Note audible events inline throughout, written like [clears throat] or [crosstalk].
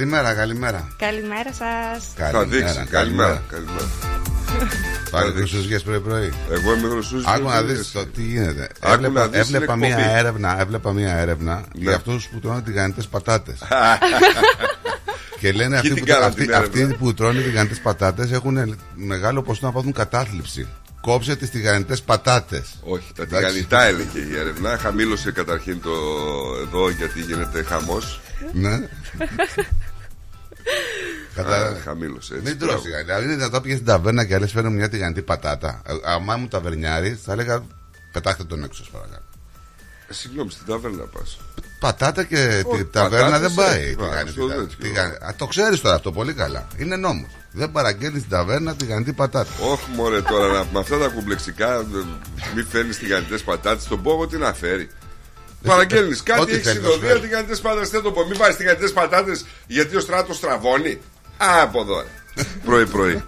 Καλημέρα, καλημέρα. Καλημέρα σας. Θα δείξει. Καλημέρα. καλημέρα. Πάλι δείξει. χρυσούζιε πρωί-πρωί. Εγώ είμαι γνωστός. Άκου να δεις το τι γίνεται. Άκου Έβλεπα, να δεις την έβλεπα μία εκπομπή. έρευνα, έβλεπα μία έρευνα Ναι. για αυτούς που τρώνε τηγανιτές πατάτες. [laughs] και λένε αυτοί την που, κάνανε αυτοί, την έρευνα; αυτοί που τρώνε τηγανιτές πατάτες έχουν μεγάλο ποσοστό να πάθουν κατάθλιψη. Κόψε τις τηγανιτές πατάτες. Όχι, τα Εντάξει. τηγανιτά έλεγε η έρευνα. Χαμήλωσε καταρχήν το εδώ γιατί γίνεται χαμός. ναι. [laughs] Κατά... Χαμήλωσε. έτσι, Μην τρώσει. μπράβο. Δηλαδή είναι δυνατόν πήγε στην ταβέρνα και λες φέρνω μια τηγανιτή πατάτα. Ε, Αμά μου ταβερνιάρη, θα έλεγα πετάχτε τον έξω, σας παρακαλώ. Ε, Συγγνώμη, στην ταβέρνα πας. Πατάτα και Όχι, τη ταβέρνα πατάτες, δεν ε, πάει. βάζεις τηγανιτή το τα- τέτοιο. τηγα- Α, Το ξέρεις τώρα αυτό πολύ καλά. Είναι νόμος. Δεν παραγγέλνεις στην ταβέρνα τηγανιτή πατάτα. Όχι μωρέ τώρα να- με αυτά τα κουμπλεξικά ε, Μη φέρνεις τηγανιτές πατάτες Στον πόγο τι να φέρει Παραγγέλνεις κάτι, ό,τι έχεις θέλεις να συνοδεία φέρει. τηγανιτές πατάτες. Δεν το πω. Μην βάζεις τηγανιτές πατάτες γιατί ο στράτος τραβώνει. Α, από εδώ. Πρωί-πρωί.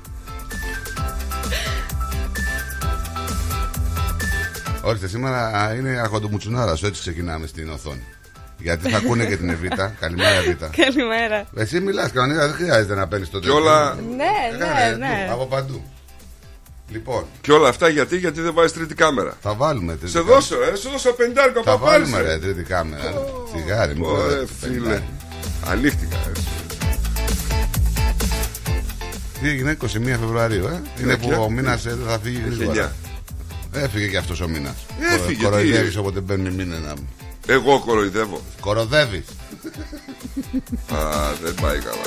Ορίστε, σήμερα είναι αρχοντομουτσουνάρας σου, έτσι ξεκινάμε στην οθόνη. Γιατί θα ακούνε και την Εβίτα. [laughs] Καλημέρα, Εβίτα. Καλημέρα. Εσύ μιλάς κανονικά, δεν χρειάζεται να παίρνεις το Και όλα, Ναι, Ε, ναι, ναι. Από παντού. Λοιπόν, και όλα αυτά γιατί, γιατί δεν βάζεις τρίτη κάμερα; θα βάλουμε τρίτη Σε κάμερα. δώσω, ε, σε δώσω πεντάρικο Θα από βάλουμε πάλι. ρε τρίτη κάμερα. Σιγάρι, μην Ωραία, το φίλε. Ανοίχτηκα. Ε. Τι έγινε 21 Φεβρουαρίου, ε; Είναι που ποια; ο μήνα θα φύγει γρήγορα. εννιά. Έφυγε και αυτός ο μήνα. Έφυγε, Κοροϊδεύεις τι; όποτε μπαίνει μήνα να μου. Εγώ κοροϊδεύω. Κοροδεύει. Α, δεν πάει καλά.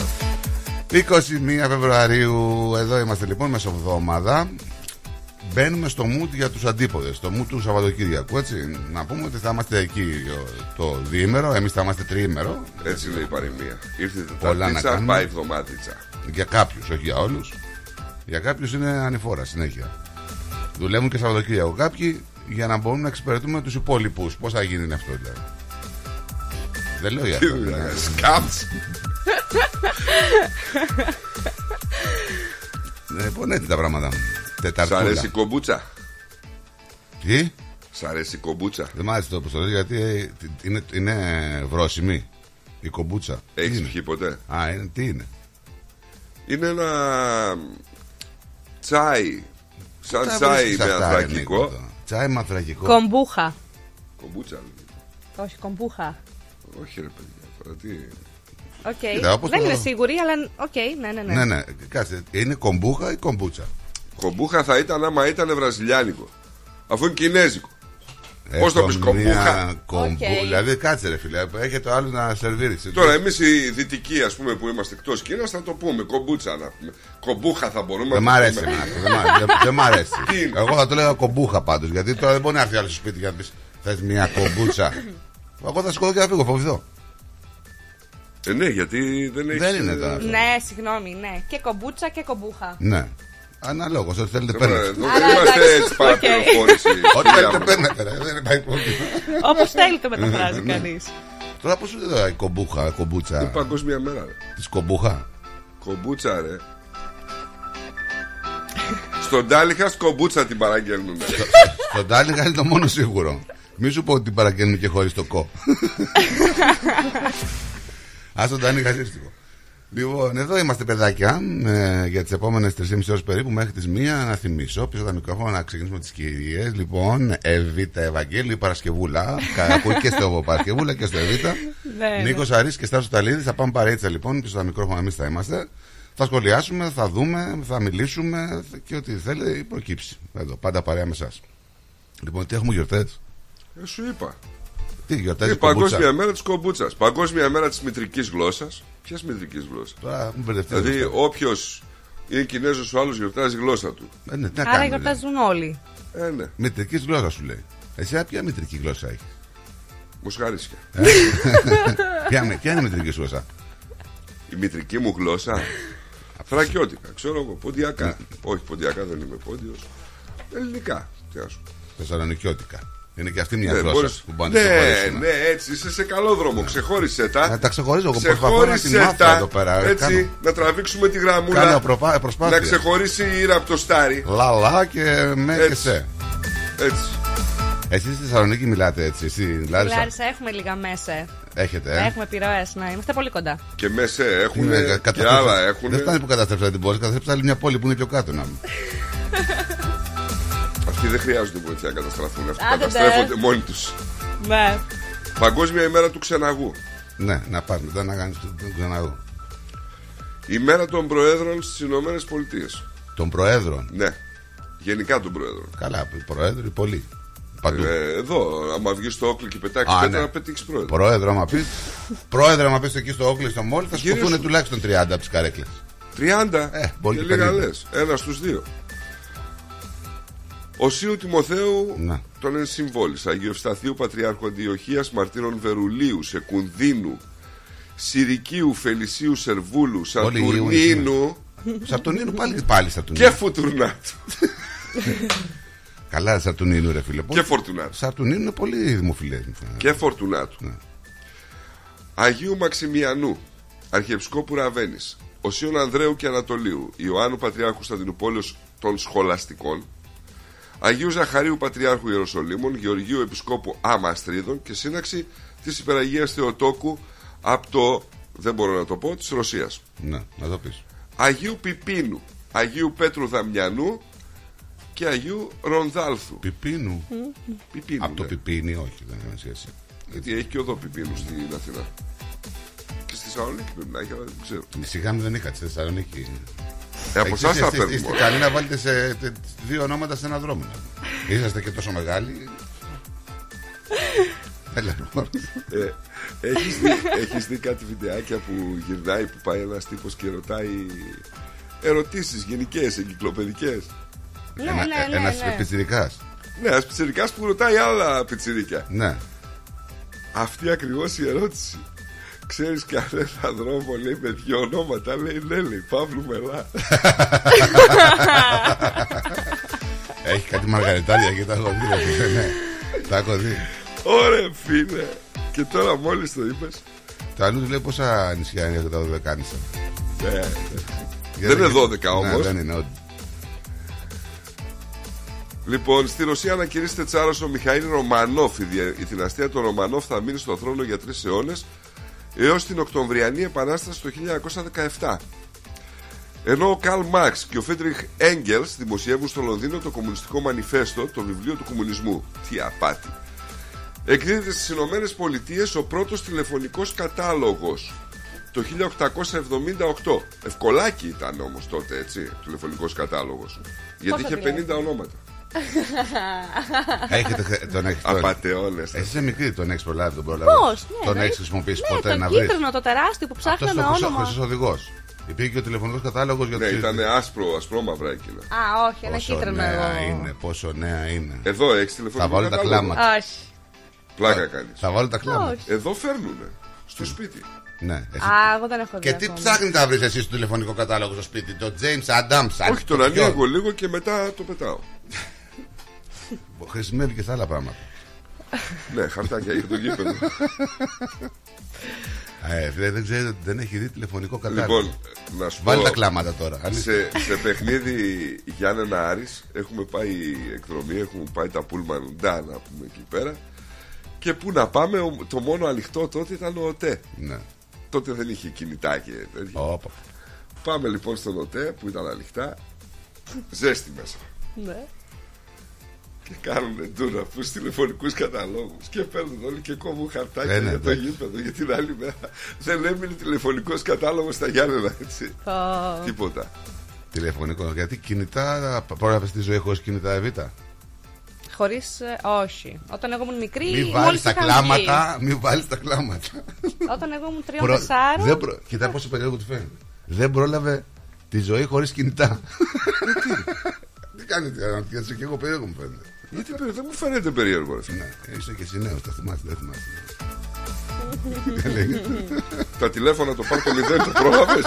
21 Φεβρουαρίου, εδώ είμαστε λοιπόν μεσοβδόμαδα. Μπαίνουμε στο mood για τους αντίποδες, στο mood του Σαββατοκύριακου. Έτσι. Να πούμε ότι θα είμαστε εκεί το διήμερο, εμείς θα είμαστε τριήμερο. Έτσι λέει η παροιμία. Ήρθε η Πολλά να Τεταρτίτσα, κάνουμε. πάει εβδομάδιτσα. Για κάποιους, όχι για όλους. Για κάποιους είναι ανηφόρα συνέχεια. Δουλεύουν και Σαββατοκύριακο κάποιοι για να μπορούν να εξυπηρετούμε τους υπόλοιπους. Πώς θα γίνει αυτό δηλαδή; Δεν λέω για Τι αυτό. δουλειάς, ναι. Σκάμψ. Λοιπόν, έτσι τα πράγματα. Σ' Τεταρτούλα. αρέσει η κομπούτσα; Τι; Σ' αρέσει η κομπούτσα; Δεν μ' άρεσε το όπως γιατί ε, είναι, είναι βρόσιμη η κομπούτσα. Τι Έχεις είναι; πιει ποτέ; Α, είναι, τι είναι; Είναι ένα τσάι. Σαν Τα τσάι βρίσκεις με αυτά, ρε, Νίκο, ανθρακικό. τώρα. Τσάι με ανθρακικό. Κομπούχα. Κομπούτσα. Όχι, κομπούχα. Όχι ρε παιδιά. Τώρα τι; Οκ. Κοίτα, όπως Δεν το- είμαι σίγουρη, αλλά οκ, ναι, ναι, ναι. Ναι, ναι, κάτσε. Είναι κομπούχα ή κομπούτσα; Κομπούχα θα ήταν άμα ήταν βραζιλιάνικο. Αφού είναι κινέζικο. Πώς το Έχω πεις, κομπούχα; μία κομπού- Οκ. Δηλαδή, κάτσε ρε φίλε, έχετε άλλο να σερβίρεις. Τώρα εμείς οι δυτικοί, ας πούμε, που είμαστε εκτός Κίνας, θα το πούμε κομπούτσα να πούμε. Κομπούχα θα μπορούμε Δεν μ' να το αρέσει πούμε. εμένα αυτό, δεν μ' αρέσει, δεν- Δεν μ' αρέσει. Τι είναι; Εγώ θα το λέγα κομπούχα πάντως Γιατί τώρα δεν μπορεί να έρθει άλλο στο σπίτι και να πεις Θες μια κομπούτσα. Εγώ θα σηκωθώ και θα φύγω, φοβηθώ. Ε, ναι, γιατί δεν έχεις. Δεν είναι τώρα. Ναι, συγγνώμη, ναι. Και κομπούτσα και κομπούχα. Ναι. Αναλόγως, ό,τι θέλετε Εδώ παίρνετε. δεν Άρα, είμαστε εντάξει, έτσι οκ. παραπληροφόρηση. [laughs] Ό,τι κυρία θέλετε μου. παίρνετε. ρε, Δεν υπάρχει πρόβλημα. [laughs] Όπως θέλει το μεταφράζει Ναι. κανείς. Τώρα πώς σου λέει η κομπούχα, Είναι κομπούτσα. παγκόσμια μέρα. ρε. Της κομπούχα; Κομπούτσα, ρε. Στον Τάλιχα κομπούτσα την παραγγέλνουν. Στον Τάλιγα είναι το μόνο σίγουρο. Μη σου πω ότι την παραγγέλνουν και χωρίς το κο. [laughs] Α τον Τάλιγα σύστημα. Λοιπόν, εδώ είμαστε παιδάκια ε, για τις επόμενες 3,5 ώρες περίπου μέχρι τις 1 να θυμίσω. Πίσω τα μικρόφωνα να ξεκινήσουμε τις κυρίες. Λοιπόν, Εβίτα Ευαγγέλη Παρασκευούλα. κα- Που και στο Παρασκευούλα και στο Εβίτα. [laughs] Ναι, Νίκος Αρής και Στάσος Ταλίδης. Θα πάμε παρέτσα λοιπόν. Πίσω τα μικρόφωνα εμείς θα είμαστε. Θα σχολιάσουμε, θα δούμε, θα μιλήσουμε και ό,τι θέλει προκύψει. Εδώ, πάντα παρέα με εσά. Λοιπόν, τι έχουμε γιορτές; Ε, σου είπα. Τι γιορτές, Είναι Παγκόσμια μέρα της κομπούτσας. Παγκόσμια μέρα της μητρικής γλώσσας. Ποιας μητρική γλώσσα; Τώρα μου μπερδευτεί. Δηλαδή, όποιος είναι Κινέζος, ο άλλος γιορτάζει γλώσσα του. Ε, ναι, τι να Άρα κάνουμε, γιορτάζουν όλοι. Ε, ναι, Μητρικής γλώσσα σου λέει. Εσύ ποια μητρική γλώσσα έχεις; μοσχαρίσια. [laughs] ποια, με- ποια είναι η μητρική σου γλώσσα; Η μητρική μου γλώσσα; Φρακιώτικα, ξέρω εγώ. Ποντιακά. Όχι, ποντιακά δεν είμαι πόντιος. Ελληνικά. Τι να σου πω. Θεσσαλονικιώτικα. Είναι και αυτή μια Ναι, γλώσσα μπορείς- που μπορεί να τη ναι, ξεχωρίσουμε. ναι, έτσι είσαι σε καλό δρόμο. Ξεχώρισε τα. Ε, τα ξεχωρίζω. Εγώ προσπαθώ να τη Ξεχώρισε μάθω τα. εδώ πέρα. Ε, Έτσι, Κάνω, να τραβήξουμε τη γραμμούλα. κάνω προπα- προσπάθεια. να ξεχωρίσει η ήρα από το στάρι. Λα λα και με και Έτσι. σε. Έτσι. Εσείς στη Θεσσαλονίκη μιλάτε έτσι. Εσύ, Λάρισα; Λάρισα, έχουμε λίγα μέσα. Έχετε, ε; Έχουμε επιρροέ, ναι. Είμαστε πολύ κοντά. Και μέσα Τι έχουν είναι, και καταστρέψα- άλλα έχουν. Δεν φτάνει που καταστρέψατε την πόλη, καταστρέψατε άλλη μια πόλη που είναι πιο κάτω να μου. [laughs] Αυτοί δεν χρειάζονται βοήθεια να καταστραφούν. Αυτοί Άντε, καταστρέφονται ντε. μόνοι τους. Ναι. Παγκόσμια ημέρα του ξεναγού. Ναι, να πας μετά να κάνεις τον ξαναδώ. Η μέρα των Προέδρων στις Ηνωμένες Πολιτείες. Των Προέδρων; Ναι. Γενικά των Προέδρων. Καλά, Προέδροι πολλοί. Παντού. Ε, εδώ, άμα βγεις στο όκλι και πετάξεις Α, πέτρα, ναι. να πετύχεις πρόεδρο. Πρόεδρο, άμα πεις. Πρόεδρε, άμα πεις εκεί στο Όκλι, στο Μόλι, θα Κυρίως- σκοτούν τουλάχιστον 30 από τις καρέκλες. 30 Ε, μπορεί και και λίγα 50. λες. Ένας στους δύο. Ο Σίου Τιμοθέου Να. τον ενσυμβόλησε. Αγίου Ευσταθείου Πατριάρχου Αντιοχίας Μαρτύρων Βερουλίου, Σεκουνδίνου, Συρικίου, Φελισίου, Σερβούλου, Όλοι οι Ιούνιοι Σατουρνίνου Σαρτουνίνου πάλι, πάλι Σαρτουνίνου. και Φουτουρνάτου. [laughs] Καλά, Σαρτουνίνου, ρε φίλε. και Φορτουνάτου. Σαρτουνίνου είναι πολύ δημοφιλέ. μου φαίνεται. Και Φορτουνάτου. Ναι. Αγίου Μαξιμιανού, Αρχιεψικόπου Ραβένης, Οσίων Ανδρέου και Ανατολίου, Ιωάννου Πατριάρχου Σταδινοπόλεως των Σχολαστικών, Αγίου Ζαχαρίου Πατριάρχου Ιεροσολύμων, Γεωργίου Επισκόπου Αμαστρίδων και σύναξη της Υπεραγίας Θεοτόκου από το, δεν μπορώ να το πω, της Ρωσίας. Ναι, να το πεις. Αγίου Πιπίνου, Αγίου Πέτρου Δαμιανού και Αγίου Ρονδάλθου. Πιπίνου; Πιπίνου. Από το ναι. πιπίνι, όχι, δεν έχει σχέση. Γιατί έχει και οδό Πιπίνου στην Αθηνά. Και στη Θεσσαλονίκη πρέπει να έχει, αλλά δεν ξέρω. Σιγά μου δεν είχα τη Θεσσαλονίκη. Ε, από εσά θα παίρνουμε. Είστε καλοί να βάλετε σε τε- δύο ονόματα σε ένα δρόμο. Είσαστε και τόσο μεγάλοι. Έλα, λοιπόν. Ε, έχεις, δει, έχεις δει κάτι βιντεάκια που γυρνάει που πάει ένας τύπος και ρωτάει ερωτήσεις γενικές, εγκυκλοπαιδικές; Ναι, Ένα- ναι, ναι. Ένας ναι. πιτσιρικάς. Ναι, ένας πιτσιρικάς που ρωτάει άλλα πιτσιρίκια Ναι. Αυτή ακριβώς η ερώτηση Ξέρεις κανένα δρόμο λέει με δυο ονόματα Λέει ναι λέει Παύλου Μελά [laughs] Έχει κάτι μαργαριτάρια και τα έχω δει. ρε φίλε, Ναι. Τα έχω δει. Ωραία φίλε Και τώρα μόλις το είπες Το αλλού του λέει πόσα νησιά είναι τα δωδεκάνησα. ναι, ναι. Γιατί- είναι 12 Ναι, όμως. δεν είναι όντως. Λοιπόν, στη Ρωσία ανακηρύσσεται τσάρα ο Μιχαήλ Ρωμανόφ. Η, δια- η δυναστεία των Ρωμανόφ θα μείνει στο θρόνο για τρεις αιώνες έως την Οκτωβριανή Επανάσταση το 1917. Ενώ ο Καλ Μάρξ και ο Φέντριχ Έγγελς δημοσιεύουν στο Λονδίνο το Κομμουνιστικό Μανιφέστο, το βιβλίο του κομμουνισμού. Τι απάτη. Εκδίδεται στις Ηνωμένες Πολιτείες ο πρώτος τηλεφωνικός κατάλογος το 1878. Ευκολάκι ήταν όμως τότε, έτσι, τηλεφωνικός κατάλογος. Γιατί Πόσα είχε τηλέφωνα; 50 ονόματα. [laughs] Έχετε, χε- τον έχεις τον- Απαταιώνε. Εσύ είσαι μικρή, τον έχεις προλάβει, τον προλάβεις. Πώς, ναι. Τον ναι. έχεις χρησιμοποιήσει ναι, ποτέ το να βρεις. κίτρινο, το τεράστιο που Αυτός ψάχναμε ο όνομα. χρυσό οδηγός. Υπήρχε και ο τηλεφωνικός κατάλογος για Ναι, τους- ήταν άσπρο, ασπρόμαυρα εκείνα. Α, όχι, ένα Πόσο κίτρινο νέα εγώ. είναι, πόσο νέα είναι. Εδώ έχεις τηλεφωνικό Θα βάλω τα κατάλογο; κλάματα. Όχι. Πλάκα κάνεις. Θα βάλω τα κλάματα. Όχι. Εδώ φέρνουνε. Στο σπίτι. Ναι, εσύ. Α, εγώ δεν έχω δει. Και τι ακόμα. ψάχνει να βρεις εσύ στο τηλεφωνικό κατάλογο στο σπίτι, το James Adams. Όχι, τον ανοίγω λίγο και μετά το πετάω. [laughs] Χρησιμεύει και σε άλλα πράγματα. ναι, χαρτάκια για το γήπεδο. Ε, φίλε, δεν ξέρετε ότι δεν έχει δει τηλεφωνικό κατάλογο. Λοιπόν, να σου Βάλει πω, τα κλάματα τώρα. αλήθεια. σε, σε παιχνίδι Γιάννενα Άρης έχουμε πάει εκδρομή, έχουμε πάει τα Πούλμαν Ντά να πούμε εκεί πέρα. Και πού να πάμε, ο- το μόνο ανοιχτό τότε ήταν ο ΟΤΕ. Ναι. Τότε δεν είχε κινητά και τέτοια. Όπα. Πάμε λοιπόν στον ΟΤΕ που ήταν ανοιχτά. Ζέστη μέσα. Ναι. Και κάνουν ντούρα αυτούς του τηλεφωνικούς καταλόγους. Και παίρνουν όλοι και κόβουν χαρτάκια Ε, ναι, για το ναι. γήπεδο. Για την άλλη μέρα δεν έμεινε τηλεφωνικός κατάλογος στα Γιάννενα, έτσι. Το... Τίποτα. Τηλεφωνικό. Γιατί κινητά. Πρόλαβε της ζωής χωρίς κινητά Εβίτα. Χωρίς. όχι. Όταν εγώ ήμουν μικρή. Μην βάλεις μόλις τα είχαν κλάματα. Μην βάλεις τα κλάματα. βγει. Όταν εγώ ήμουν Προ- τριών-τεσσάρων. δεν προ... Κοιτά πόσο περίεργο του φαίνεται. Δεν πρόλαβε τη ζωή χωρίς κινητά. Τι; Κάνετε, αναρωτιέσαι και εγώ περίεργο μου φαίνεται. Γιατί περί- δεν μου φαίνεται περίεργο. ρε φίλε. Ναι, είσαι και εσύ νέος, τα θυμάσαι, δεν θυμάσαι. Τι έλεγε. Τα τηλέφωνα το πάρ το μηδέν το πρόλαβες.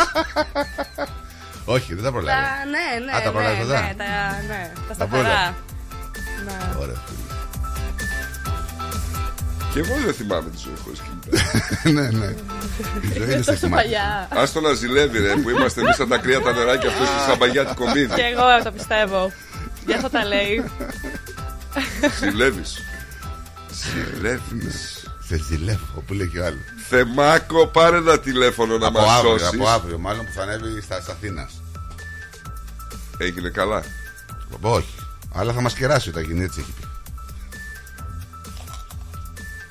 Όχι, δεν τα προλάβει. Τα, ναι, ναι. Α, τα προλάβεις ναι, αυτά. ναι, τα, ναι, τα πρόλαβες. σταθερά. Ναι. Ωραία, φίλε. Και εγώ δεν θυμάμαι τη ζωή χωρίς κινητά. ναι, ναι. Η ζωή είναι Είναι στα τόσο θυμάται. παλιά. Άστο να ζηλεύει, ρε, που είμαστε εμείς σαν τα κρύα τα νεράκια αυτός στη σαμπαγιά του Και κομίδι. εγώ το πιστεύω. Γι' αυτό τα λέει. Ζηλεύεις. Ζηλεύεις. Σε ζηλεύω, που λέει και ο άλλος. Θεμάκο, πάρε ένα τηλέφωνο να Από μας αύριο, σώσεις. από αύριο, μάλλον που θα ανέβει στα Αθήνας. Έγινε καλά. Όχι. Αλλά θα μας κεράσει όταν γίνει έτσι έχει πει.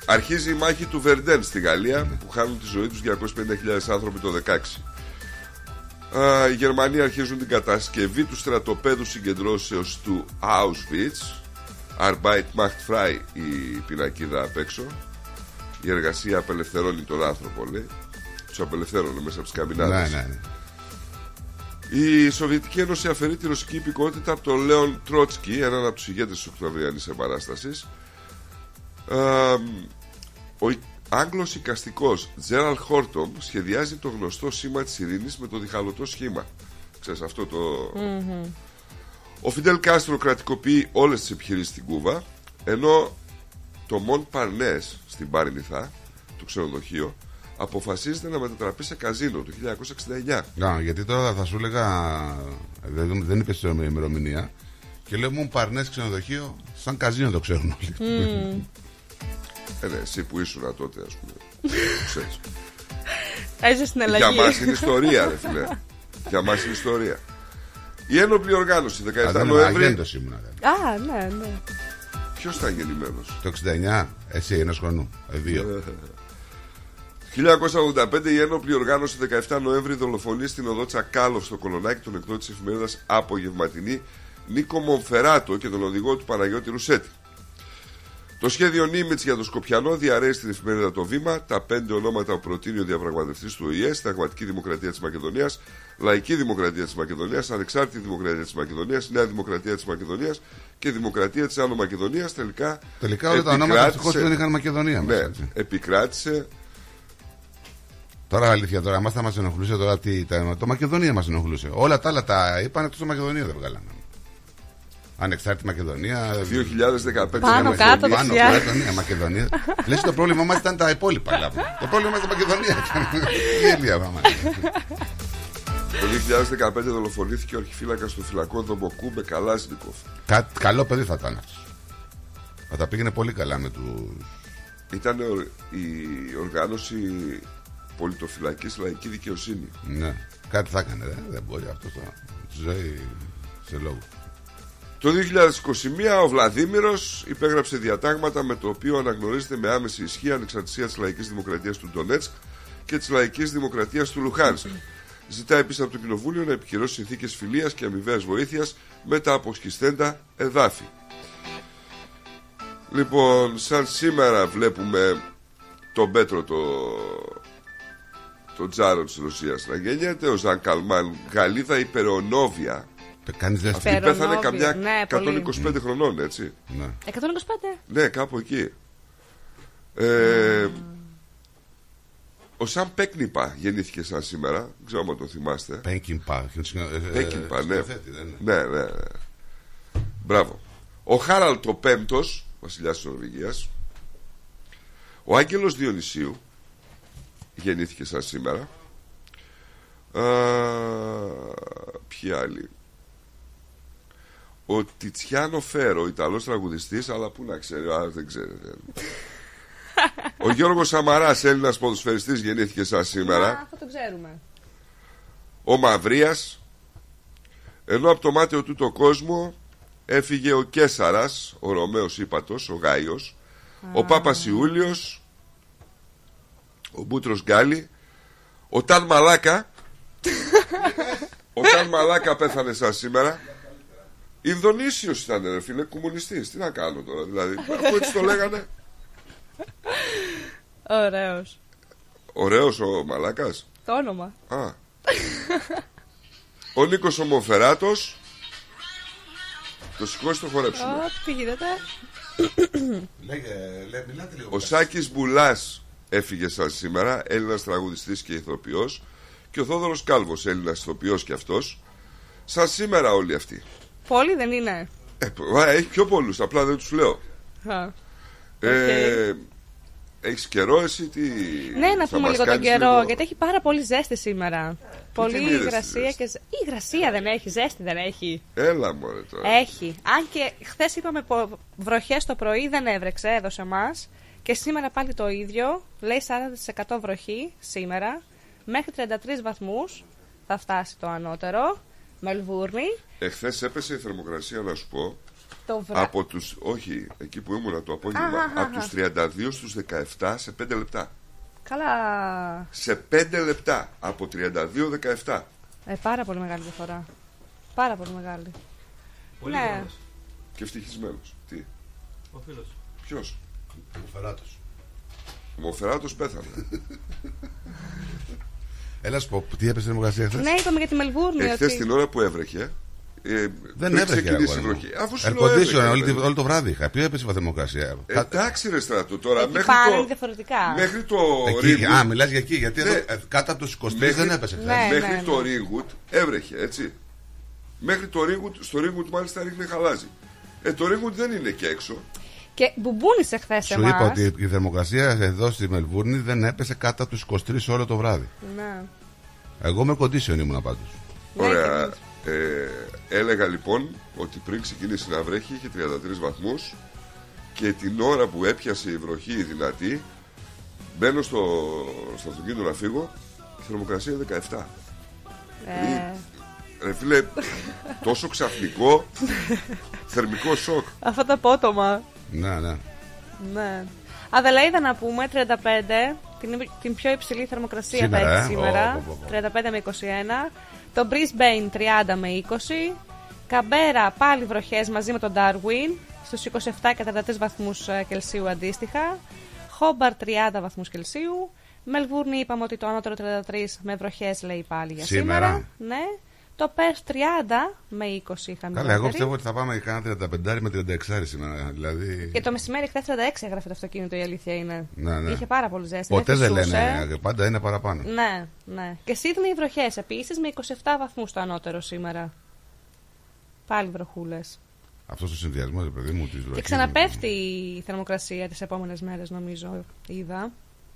Αρχίζει η μάχη του Βερντέν στη Γαλλία που χάνουν τη ζωή τους 250.000 άνθρωποι το 16. Α, οι Γερμανοί αρχίζουν την κατασκευή του στρατοπέδου συγκεντρώσεως του Auschwitz. Arbeit macht frei η πινακίδα απ' έξω. Η εργασία απελευθερώνει τον άνθρωπο, λέει. Τους απελευθέρωνε μέσα από τις καμινάδες. Ναι, ναι, ναι. Η Σοβιετική Ένωση αφαιρεί τη ρωσική υπηκότητα από τον Λέον Τρότσκι, έναν από τους ηγέτες της Οκτωβριανής Επανάστασης. Ο Άγγλος οικαστικός Τζέραλ Χόρτομ σχεδιάζει το γνωστό σήμα της ειρήνης με το διχαλωτό σχήμα. Ξέρεις αυτό το. Ο Φιντέλ Κάστρο κρατικοποιεί όλες τις επιχειρήσεις στην Κούβα, ενώ το Μον Παρνέ στην Πάρνηθα, το ξενοδοχείο, αποφασίζεται να μετατραπεί σε καζίνο το 1969. Να, γιατί τώρα θα σου έλεγα. Δεν, δεν είπες την ημερομηνία. Και λέω μου παρνέ ξενοδοχείο, σαν καζίνο το ξέρουν όλοι. Ε, ναι, εσύ που ήσουν τότε, ας πούμε. το ξέρεις. Έζησε στην Για αλλαγή. μας είναι ιστορία, ρε φιλέ. Για μας είναι ιστορία. Η ένοπλη οργάνωση 17 Α, δεν Νοέμβρη. αγέντος ήμουνα. ρε. Α, ναι, ναι. Ποιος ήταν γεννημένο. Το 69, εσύ ενό χρονού. Ε, δύο. 1985 η ένοπλη οργάνωση 17 Νοέμβρη δολοφονεί στην οδό Τσακάλοφ στο Κολονάκι τον εκδότη της εφημερίδας Απογευματινή Νίκο Μομφεράτο και τον οδηγό του Παναγιώτη Ρουσέτη. Το σχέδιο Νίμιτς για το Σκοπιανό διαρρέει στην εφημερίδα Το Βήμα τα πέντε ονόματα που προτείνει ο διαπραγματευτής του ΟΗΕ, Συνταγματική Δημοκρατία της Μακεδονίας, Λαϊκή Δημοκρατία της Μακεδονίας, Ανεξάρτητη Δημοκρατία της Μακεδονίας, Νέα Δημοκρατία της Μακεδονίας και Δημοκρατία της Άνω Μακεδονίας. Τελικά, Τελικά όλα τα ονόματα επικράτησε- ευτυχώς δεν είχαν Μακεδονία μέσα. Ναι, έτσι. επικράτησε Τώρα αλήθεια, τώρα εμά θα μας ενοχλούσε τώρα τι, τα, το Μακεδονία μας ενοχλούσε. Όλα τα άλλα τα είπαν εκτό το Μακεδονία δεν βγάλανε. Ανεξάρτητη Μακεδονία. 2015 Πάνω, Μακεδονία. κάτω, Πάνω, δεξιά. Μακεδονία, Μακεδονία. Λες το πρόβλημα μας ήταν τα υπόλοιπα. λάβουμε. το πρόβλημα μας ήταν η Μακεδονία. [laughs] Γέλια, μάμα. Το 2015 δολοφονήθηκε ο αρχιφύλακας του φυλακό Δομποκούμπε Καλάσνικοφ. Κα- Καλό παιδί θα ήταν αυτό. Θα τα πήγαινε πολύ καλά με του. Ήταν ο- η οργάνωση πολιτοφυλακής λαϊκή δικαιοσύνη. Ναι, κάτι θα έκανε. Ρε. Δεν μπορεί αυτός τώρα. Στη ζωή σε λόγο. Το 2021 ο Βλαδίμηρος υπέγραψε διατάγματα με το οποίο αναγνωρίζεται με άμεση ισχύ ανεξαρτησία της λαϊκής δημοκρατίας του Ντονέτσκ και της λαϊκής δημοκρατίας του Λουχάνσκ. Ζητά επίσης από το Κοινοβούλιο να επικυρώσει συνθήκες φιλίας και αμοιβαίας βοήθειας με τα αποσχιστέντα εδάφη. Λοιπόν, σαν σήμερα βλέπουμε τον Πέτρο το, το τζάρο της Ρωσίας να γεννιέται, ο Ζαν Καλμάν Γαλλίδα υπερονόβια Κάνεις ζέστη. αυτή πέθανε Υπερονόβια, καμιά ναι, πολύ. 125 χρονών, έτσι. Ναι. 125. Ναι, κάπου εκεί. Ε, ο Σαν Πέκνιπα γεννήθηκε σαν σήμερα. Δεν ξέρω αν τον θυμάστε. Πέκινπα. Πέκινπα, ναι. σκηνοθέτη, δεν είναι. Ναι, ναι, ναι. Μπράβο. Ο Χάραλτ ο Πέμπτος, βασιλιάς της Νορβηγίας. Ο Άγγελος Διονυσίου. γεννήθηκε σαν σήμερα. Α, ποιοι άλλοι; Ο Τιτσιάνο Φέρο, Ιταλός τραγουδιστής, αλλά πού να ξέρει, α, δεν ξέρετε. [laughs] Ο Γιώργος Σαμαράς, Έλληνας ποδοσφαιριστής, γεννήθηκε σαν σήμερα. Α, αυτό το ξέρουμε. Ο Μαυρίας. Ενώ από το μάτιο του το κόσμο έφυγε ο Κέσαρας, ο Ρωμαίος Ήπατος, ο Γάιος, ο Πάπας Ιούλιος, ο Μπούτρος Γκάλι, ο Ταν Μαλάκα. [laughs] ο Ταν Μαλάκα πέθανε σαν σήμερα. Ινδονήσιος ήταν ρε φίλε, κομμουνιστής. Τι να κάνω τώρα, δηλαδή, αφού έτσι το λέγανε. Ωραίος. Ωραίος ο Μαλάκας; Το όνομα. Α. ο Νίκος ο Μοφεράτος. Το σηκώσει το χορέψουμε. Ω, τι γίνεται; Λέγε, λέ, μιλάτε λίγο. Ο Σάκης Μπουλάς έφυγε σαν σήμερα, Έλληνας τραγουδιστής και ηθοποιός και ο Θόδωρος Κάλβος, Έλληνας ηθοποιός και αυτός. Σαν σήμερα όλοι αυτοί. Πολύ δεν είναι. Ε, μα, έχει πιο πολλούς, απλά δεν τους λέω. Α. Ε, έχεις καιρό εσύ τι Ναι, να θα πούμε μας λίγο τον κάνεις καιρό, λίγο; γιατί έχει πάρα πολύ ζέστη σήμερα. Πολύ την είδες τη υγρασία ζέστη; και. ζε- Η υγρασία δεν έχει, ζέστη δεν έχει. Έλα μωρέ τώρα Έχει. Αν και χθες είπαμε βροχές το πρωί, δεν έβρεξε εδώ σε εμά. Και σήμερα πάλι το ίδιο. Λέει 40% βροχή σήμερα. Μέχρι 33 βαθμούς θα φτάσει το ανώτερο. Μελβούρνη. Εχθές έπεσε η θερμοκρασία να σου πω Το βράδυ. Από τους, όχι, εκεί που ήμουνα το απόγευμα Αχ, αχ, Από τους 32 στους 17 σε 5 λεπτά Καλά. Σε 5 λεπτά Από 32-17 Ε, πάρα πολύ μεγάλη διαφορά. Πάρα πολύ μεγάλη. Πολύ Ναι. γρήγορος. Και ευτυχισμένος Τι, Ο φίλος. ποιος; Ο Φεράτος. Ο Μοφεράτος πέθανε Έλα σου πω, τι έπεσε στην δημοκρασία χθες; Ναι, είπαμε για τη Μελβούρνη. Εχθές ότι... την ώρα που έβρεχε ε, Δεν πριν έβρεχε. ξεκινήσει η αγόρι μου. βροχή Αφού σου Air λέω έβρεχε, condition όλη, ρε. τη- όλο το βράδυ είχα. Ποιο έπεσε η βαθμοκρασία; Ε, Εντάξει ρε στρατό τώρα Εκεί μέχρι πάνε το, διαφορετικά. μέχρι το Εκεί, Ringwood- α, μιλάς για εκεί. Γιατί Ναι. εδώ, ε, κάτω από τους 23 Μέχρι- δεν έπεσε χθες. Ναι. Μέχρι το Ringwood έβρεχε έτσι Μέχρι το Ringwood Στο Ringwood μάλιστα ρίχνει χαλάζι ε, Το Ringwood δεν είναι εκεί έξω Και μπουμπούνισε χθες Σου εμάς. είπα ότι η θερμοκρασία εδώ στη Μελβούρνη δεν έπεσε κάτω από τους 23 όλο το βράδυ. Ναι. Εγώ με condition ήμουν πάντω. Ναι, Ωραία. Ε, έλεγα λοιπόν ότι πριν ξεκινήσει να βρέχει είχε 33 βαθμούς και την ώρα που έπιασε η βροχή η δυνατή μπαίνω στο, στο αυτοκίνητο να φύγω η θερμοκρασία είναι 17. Ε, Ρε φίλε, τόσο ξαφνικό θερμικό σοκ. αυτό το απότομα. Ναι, ναι. Ναι. Αδελαίδα να πούμε, 35, την, την πιο υψηλή θερμοκρασία Σήμερα, θα έχεις ε. σήμερα. Ω, πω, πω, πω. 35 με 21. Το Brisbane 30 με 20. Καμπέρα πάλι βροχές μαζί με τον Darwin στους 27 και 33 βαθμούς ε, Κελσίου αντίστοιχα. Χόμπαρ 30 βαθμούς Κελσίου. Μελβούρνη είπαμε ότι το ανώτερο 33 με βροχές λέει πάλι για σήμερα. Σήμερα. Ναι. Το Perth 30 με 20 είχαμε. Καλά, εγώ πιστεύω ότι θα πάμε για κάνα 35 με 36 σήμερα. Δηλαδή. Και το μεσημέρι χθες 36 έγραφε το αυτοκίνητο, η αλήθεια είναι. Ναι, ναι. Είχε πάρα πολύ ζέστη. Ποτέ δεν φυσούσε. λένε, πάντα είναι παραπάνω. Ναι, ναι. Και Σίδνεϊ βροχές επίσης με 27 βαθμούς το ανώτερο σήμερα. Πάλι βροχούλες. Αυτός ο συνδυασμός, παιδί μου, της βροχής. Και ξαναπέφτει η θερμοκρασία τις επόμενες μέρες, νομίζω. Είδα.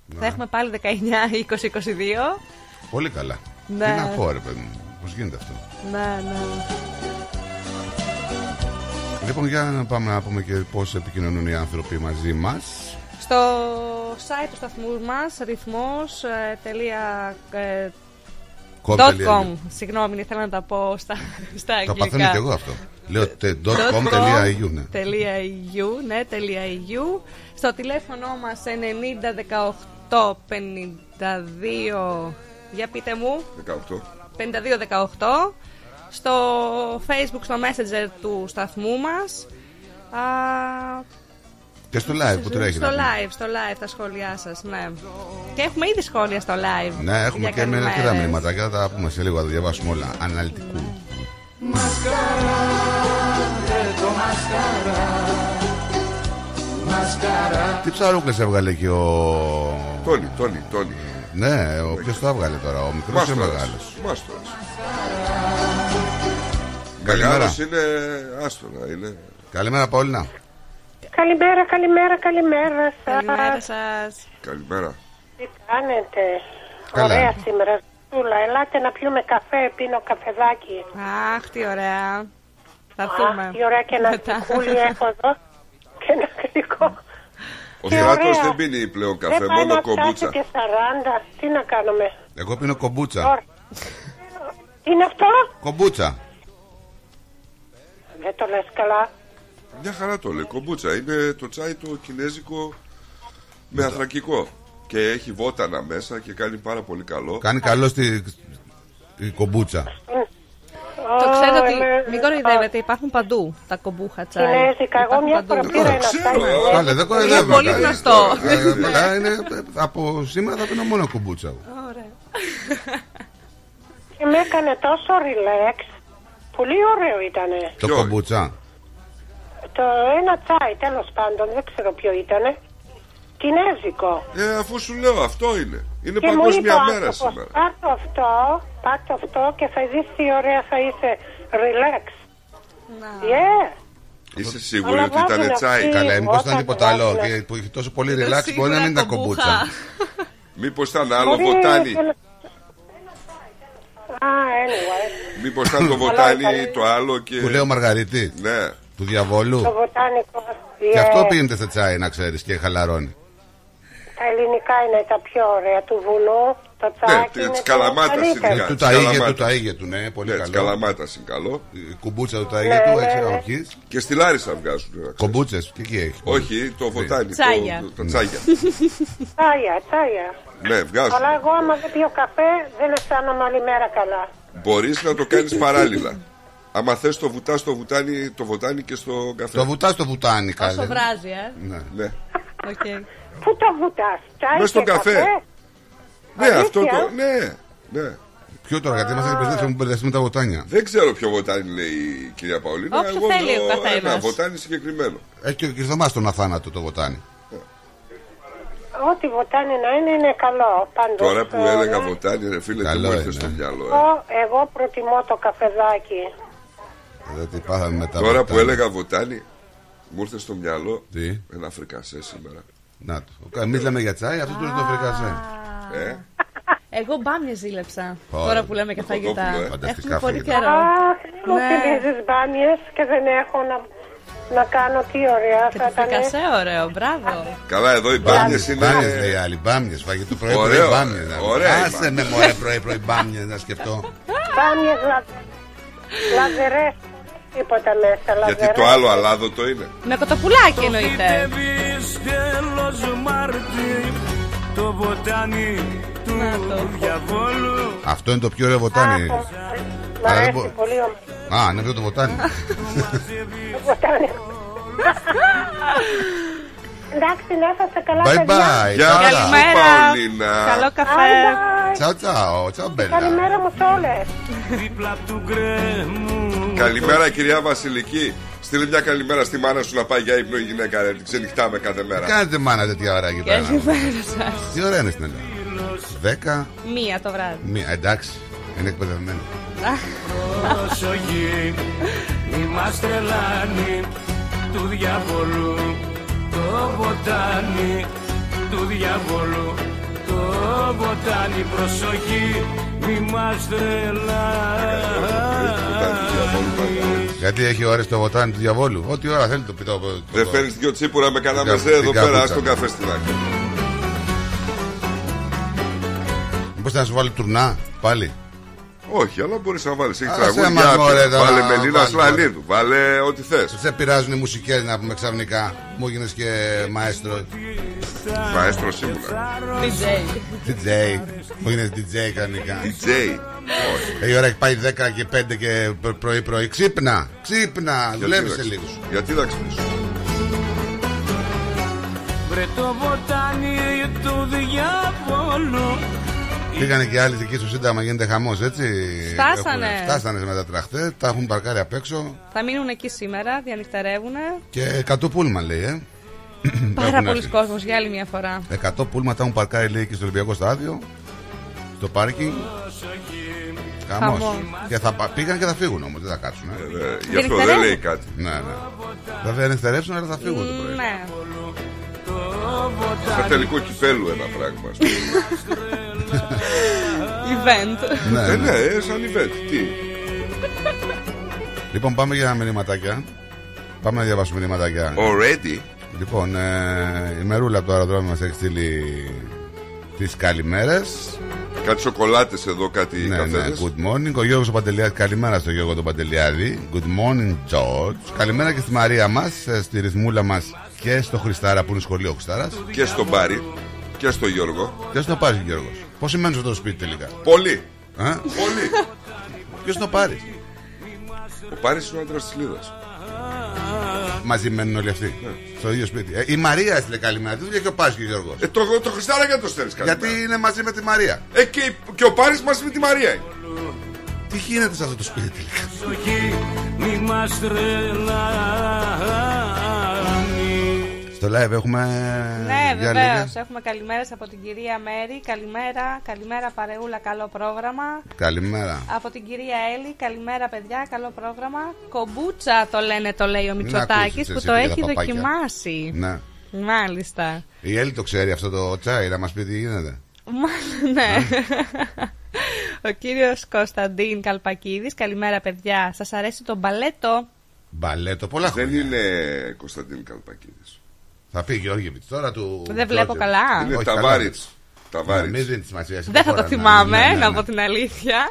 Ναι. Θα έχουμε πάλι 19, 20, 22. Πολύ καλά. Ναι. Τι να πω, ρε παιδί μου, πώς γίνεται αυτό; Ναι, ναι. Λοιπόν, για να πάμε να πούμε και πώς επικοινωνούν οι άνθρωποι μαζί μας. Στο site του σταθμού μας, ρυθμός. ε, τελεία, ε, dot .com. Συγγνώμη, ήθελα να τα πω στα, στα Το αγγλικά. παθαίνω κι εγώ αυτό. Λέω τε- .com.au, ναι. .eu, ναι, .eu. Στο τηλέφωνο μας 90 18 52 για πείτε μου 18. 52-18 στο facebook στο messenger του σταθμού μας Α, Και στο live που τρέχει. στο να πούμε. live, στο live τα σχόλιά σας, ναι και έχουμε ήδη σχόλια στο live Ναι, έχουμε για και με καλημέρες. αρκετά μηνύματα και θα τα πούμε σε λίγο, θα τα διαβάσουμε όλα. Αναλυτικού. Τι ψαρούκλες έβγαλε και ο... Τόνι, Τόνι, Τόνι. Ναι, ο ποιος το έβγαλε τώρα, ο μικρός ή ο Μάστορας. μεγάλος. Μάστορας. Καλημέρα. Μεγάλος είναι άστορα, είναι. Καλημέρα Παόλινα. Καλημέρα, καλημέρα, καλημέρα σας. Καλημέρα σας Καλημέρα. Τι κάνετε; Καλά. Ωραία σήμερα. Ζούλα, ελάτε να πιούμε καφέ, πίνω καφεδάκι. Αχ, τι ωραία. Θα έρθουμε. Αχ, τι ωραία και ένα Μετά. τσικούλι έχω εδώ. Και ένα γλυκό. Ο Τι Στράτος ωραία. δεν πίνει πλέον Δεν καφέ, πάει μόνο να κομπούτσα. φτάσει και 40. Τι να κάνουμε; Εγώ πίνω κομπούτσα. Ωραία. Τι είναι αυτό; Κομπούτσα. Δεν το λες καλά. Μια χαρά το λέει, κομπούτσα. Είναι το τσάι το κινέζικο με ανθρακικό. Και έχει βότανα μέσα και κάνει πάρα πολύ καλό. Κάνει καλό στη η κομπούτσα. Το ξέρετε ότι είμαι- μην κοροϊδεύετε, υπάρχουν παντού τα κομπούχα τσάι. Κινέζικα. Εγώ Υπάρχουν μια παντού. φορά πήρα ένα ξέρω, τσάι. ε. Κάλε, δεν κοροϊδεύω. Είναι πολύ καλά. γνωστό. Ε, καλά, είναι, από σήμερα θα πίνω μόνο κομπούτσα. Ωραία. Και με έκανε τόσο relax. Πολύ ωραίο ήτανε. Το Ποιο; κομπούτσα. Το ένα τσάι, τέλος πάντων, δεν ξέρω ποιο ήτανε. Κινέζικο. Ε, αφού σου λέω, αυτό είναι. Είναι Και μου είπε παγκόσμια ο μέρα άνθρωπος, σήμερα. πάρ' το αυτό, πάρ' το αυτό και θα δεις τι ωραία θα είσαι. Relax. Yeah. Είσαι σίγουρη Αλλά ότι ήταν βάζουν τσάι; αυτοί- Καλά, μήπω ήταν όταν τίποτα άλλο. βάζουνε- Και που είχε τόσο πολύ relax μπορεί να μην ήταν κομπούτσα. [laughs] Μήπως ήταν άλλο Μπορεί- βοτάνι; Α, anyway. Μήπως ήταν το βοτάνι το άλλο και... Που λέει ο Μαργαρίτη Ναι. του διαβόλου. Το βοτάνικο. Και Yeah. αυτό πίνεται σε τσάι, να ξέρεις, και χαλαρώνει. Τα ελληνικά είναι τα πιο ωραία. Του βουνού, το Ναι, τσάκι της είναι το Καλαμάτας καλύτερο. ειδικά. Του της τα ήγε Καλαμάτας. του, τα ήγε του, ναι, πολύ Ναι, της καλό. Καλαμάτας είναι καλό. Η κουμπούτσα του τα Ναι, ήγε του, ναι, έτσι ναι. να πιείς. Και στη Λάρισα βγάζουν. να ξέρεις. Κομπούτσες, και εκεί έχεις. Όχι, το βοτάνι. το- Τσάγια. το- Τα τσάγια. Τσάγια, τσάγια. Ναι, βγάζουν. Αλλά εγώ άμα δεν πιω καφέ δεν αισθάνομαι όλη μέρα καλά. Μπορείς να το κάνεις παράλληλα. Άμα θες το βουτάς στο βουτάνι, το βοτάνι και στο καφέ. Το βουτάς στο βουτάνι, Όσο καλά. βράζει, ε. Ναι. Ναι, Οκ. Πού το βουτάς, τσάι Μες στον και καφέ. ναι Αλήθεια; αυτό το... Ναι, ναι. Ποιο τώρα, γιατί μας έχει μπερδέψει μου μπερδευτεί με τα βουτάνια. Δεν ξέρω ποιο βοτάνι λέει η κυρία Παολίνα. Όποιο Εγώ θέλει λέω ο καθένας. Ένα βοτάνι συγκεκριμένο. Έχει και ο Κυρθωμά τον αθάνατο το βουτάνι. Ό,τι βοτάνι να είναι είναι καλό. Πάντως, Τώρα που ε, έλεγα ναι. βοτάνι, ρε φίλε, τι Καλό μου ήρθε είναι. στο μυαλό. ε. Εγώ, εγώ προτιμώ το καφεδάκι. Δηλαδή πάθαμε με τα Τώρα που βουτάνια. έλεγα βοτάνι, μου ήρθε στο μυαλό Τι, ένα φρικασέ σήμερα. Να το. Εμείς λέμε για τσάι, αυτός του το φρικασέ. Ε, Εγώ μπάμια ζήλεψα. Ωραία. Τώρα που λέμε για φαγητά. Κοτόπουλο, ε. Φανταστικά Έχουμε πολύ φαγητά. καιρό. Αχ, μου Ναι. θυμίζεις μπάνιες και δεν έχω να, να κάνω τι ωραία Και θα το ήταν. φρικασέ ωραίο, μπράβο. καλά, εδώ οι μπάνιες Μπάμιε λέει είναι. άλλοι, μπάμιε. Φαγητό πρωί πρωί Ωραίο, μπάμιε. ωραία οι Άσε μπάμιες. με μωρέ πρωί πρωί μπάμιε να σκεφτώ. Μπάνιες λα... λαζερές, τίποτα μέσα, λαζερές. Γιατί το άλλο αλάδοτο είναι. Με κοτοπουλάκι εννοείται. Φυτεύεις τέλος Μάρτη Το βοτάνι του Να το. διαβόλου Αυτό είναι το πιο ωραίο βοτάνι. Μ' Αλλά δεν αρέσει μπο- πολύ ο Α, είναι αυτό το βοτάνι. το βοτάνι. Εντάξει, να είσαστε καλά, Bye παιδιά. bye. Γεια Ciao, σου, ciao. Καλημέρα. Παολίνα. Καλό Bye καφέ. bye. Ciao, ciao. Ciao, bella. Καλημέρα μου σε όλες. Δίπλα απ' του γκρέμου Καλημέρα κυρία Βασιλική. Στείλε μια καλημέρα στη μάνα σου να πάει για ύπνο η γυναίκα, ρε. Την ξενυχτάμε κάθε μέρα. Κάνετε μάνα τέτοια ώρα εκεί πέρα. Καλημέρα σας. Τι ώρα είναι στην Ελλάδα. Δέκα, Μία το βράδυ. μία. Εντάξει, είναι εκπαιδευμένο. προσοχή Μη μας τρελάνει του διαβόλου Το βοτάνι του διαβόλου Το βοτάνι προσοχή Μη μας τρελάνει Γιατί έχει ώρες το βοτάνι του διαβόλου. Ό,τι ώρα θέλει το πιτό. Δεν φέρνεις δυο τσίπουρα με κανένα Την μεζέ κα- εδώ την πέρα. καπούτσα. Α τον καφέ στην άκρη. Μήπως να σου βάλει τουρνά πάλι. Όχι, αλλά μπορείς να βάλεις. Έχει Άσε τραγούδια. μας, μωρέ, τώρα, Βάλε Μελίνα βάλει, Σλανίδου. Βάλε ό,τι θες. Σε πειράζουν οι μουσικές να πούμε ξαφνικά. Μου έγινες και μαέστρο. Μαέστρος σίγουρα. DJ. DJ. Μου έγινες DJ κανονικά. DJ. Όχι. Ε, Η ώρα έχει πάει 10 και 5 και προ- πρωί πρωί. Ξύπνα, ξύπνα. Γιατί Δουλεύει να σε ξυπνήσω. λίγος. Γιατί να ξυπνήσω; Βρε το βοτάνι του διαβόλου Πήγανε και άλλοι εκεί στο Σύνταγμα, γίνεται χαμός, έτσι. Φτάσανε. Έχουν- φτάσανε με τα τραχτέ, τα έχουν παρκάρει απ' έξω Θα μείνουν εκεί σήμερα, διανυκτερεύουν. και 100 πούλμα λέει, ε. Πάρα Έχουν πολλοί έρθει. κόσμος για άλλη μια φορά. 100 πούλμα τα έχουν παρκάρει λέει και στο Ολυμπιακό Στάδιο, στο πάρκινγκ. Χαμός. Χαμός. Και θα πα- πήγαν και θα φύγουν όμως, δεν θα κάτσουν. Ε. Ε, Γι' αυτό δεν λέει κάτι. Ναι, ναι. Δεν θα ενθερεύσουν, αλλά θα φύγουν το πρωί. Ναι. Το Στο βοτάνι τελικό κυπέλου ένα πράγμα. ας πούμε. [laughs] Event. Ναι, Ε, ναι. ναι, ε, σαν event. Τι; Λοιπόν, πάμε για μηνυματάκια. Πάμε να διαβάσουμε μηνυματάκια. Already; Λοιπόν, ε, η Μερούλα από το αεροδρόμιο μας έχει στείλει τις καλημέρες. Κάτι σοκολάτες εδώ, κάτι Ναι, ναι, καφέδες. good morning. Ο Γιώργος Παντελιάδης, καλημέρα στο Γιώργο τον Παντελιάδη. Good morning, George. Καλημέρα και στη Μαρία μας, στη ρυθμούλα μας και στο Χριστάρα που είναι σχολείο Χριστάρα. Και στον Μπάρι. Και στο Γιώργο. Ποιο το πάρει, Γιώργος. Πώς σημαίνεις αυτό το σπίτι τελικά; Πολύ. Ε; Πολύ. Ποιο το πάρει. Ο Πάρης είναι ο άντρας της Λίδας. Μαζί μένουν όλοι αυτοί. Στο ίδιο σπίτι. Ε, η Μαρία έστειλε καλημέρα. Τι δουλειά και ο Πάρη και ο Γιώργος. Ε, το, το Χριστάρα γιατί το στέλνεις κάτι. Γιατί είναι μαζί με τη Μαρία. Ε, και, και ο Πάρης μαζί με τη Μαρία είναι. Τι γίνεται σε αυτό το σπίτι τελικά; Ψοχή μη μας τρελάνει Στο live έχουμε. Ναι, για βεβαίως. λίγα. Έχουμε καλημέρες από την κυρία Μέρη. Καλημέρα, καλημέρα παρεούλα, καλό πρόγραμμα. Καλημέρα. Από την κυρία Έλλη, καλημέρα παιδιά, καλό πρόγραμμα. Κομπούτσα το λένε, το λέει ο Μητσοτάκης ακούσεις που εσύ το για τα έχει παπάκια. δοκιμάσει. Ναι. Μάλιστα. Η Έλλη το ξέρει αυτό το τσάι, να μας πει τι γίνεται. Μα- ναι. Ο κύριος Κωνσταντίν Καλπακίδης, καλημέρα παιδιά. Σας αρέσει το μπαλέτο; Μπαλέτο, πολλά Δεν χρόνια. είναι Κωνσταντίν Καλπακίδης. Θα πει Γεώργιεβιτ τώρα του. Δεν βλέπω Τζόρτζεβιτ. καλά. Είναι όχι, Ταβάριτς. Ναι, Μην Ταβάριτς. δίνεις σημασία. σε Δεν θα χώρα, το ναι, θυμάμαι, ναι, ναι, ναι. να πω την αλήθεια.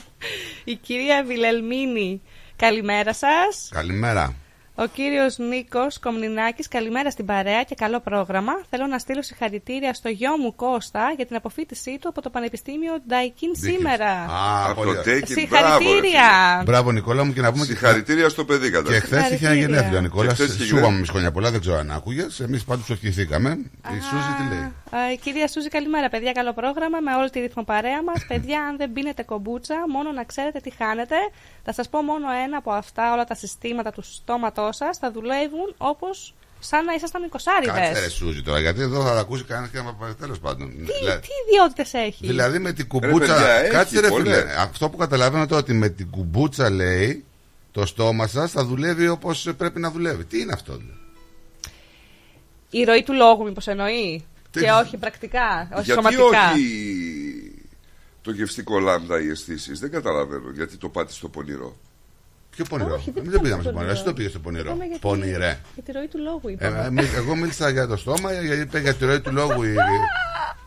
[laughs] Η κυρία Βιλελμίνη, καλημέρα σας. Καλημέρα. Ο κύριος Νίκος Κομνηνάκης, καλημέρα στην παρέα και καλό πρόγραμμα. Θέλω να στείλω συγχαρητήρια στο γιο μου Κώστα για την αποφύτισή του από το Πανεπιστήμιο Νταϊκίν σήμερα. Α, Από πολύ το ωραία. Take It, μπράβο, ρε Συγχαρητήρια! Μπράβο, Νικόλα μου, και να πούμε φίλε. και Συγχαρητήρια στο παιδί Και κατά. χθες είχε ένα Συγχαρητήρια. γενέθλιο ο Νικόλα. Και χθες είχε Σου γενέθλια. είπαμε χρόνια πολλά, δεν ξέρω αν άκουγες. Εμείς πάντως το ευχηθήκαμε. Η Σούζη τι λέει; Α, η κυρία Σούζη, καλημέρα, παιδιά. Καλό πρόγραμμα με όλη τη ρυθμό παρέα μας. [clears throat] παιδιά, αν δεν πίνετε κομπούτσα, μόνο να ξέρετε τι χάνετε. Θα σας πω μόνο ένα από αυτά. Όλα τα συστήματα του στόματό σας θα δουλεύουν όπως σαν να ήσασταν Κάτσε ρε 20 Σούζη τώρα, γιατί εδώ θα τα ακούσει κανένας και να τέλος πάντων. Τι, Δηλα- τι ιδιότητες έχει; Δηλαδή με την κουμπούτσα. παιδιά, έχει Κάτσε ρε φίλε. πολλές. Αυτό που καταλαβαίνω τώρα ότι με την κουμπούτσα λέει το στόμα σας θα δουλεύει όπως πρέπει να δουλεύει. Τι είναι αυτό δηλαδή; Η ροή του λόγου, μήπως εννοεί; Τι- Και όχι πρακτικά, όχι Γιατί σωματικά. όχι το γευστικό λάμδα οι αισθήσεις. Δεν καταλαβαίνω γιατί το πάτε στο πονηρό. Ποιο πονηρό. Όχι, δεν Εμείς δεν πήγαμε πήγαμε στο στο πονηρό. Εσύ πονηρό. το πήγε στο πονηρό. Είπαμε για τη- Πονηρέ. Για τη ροή του λόγου, Ε, είπαμε. εμείς- εγώ μίλησα για το στόμα, γιατί είπε για τη ροή του λόγου. η-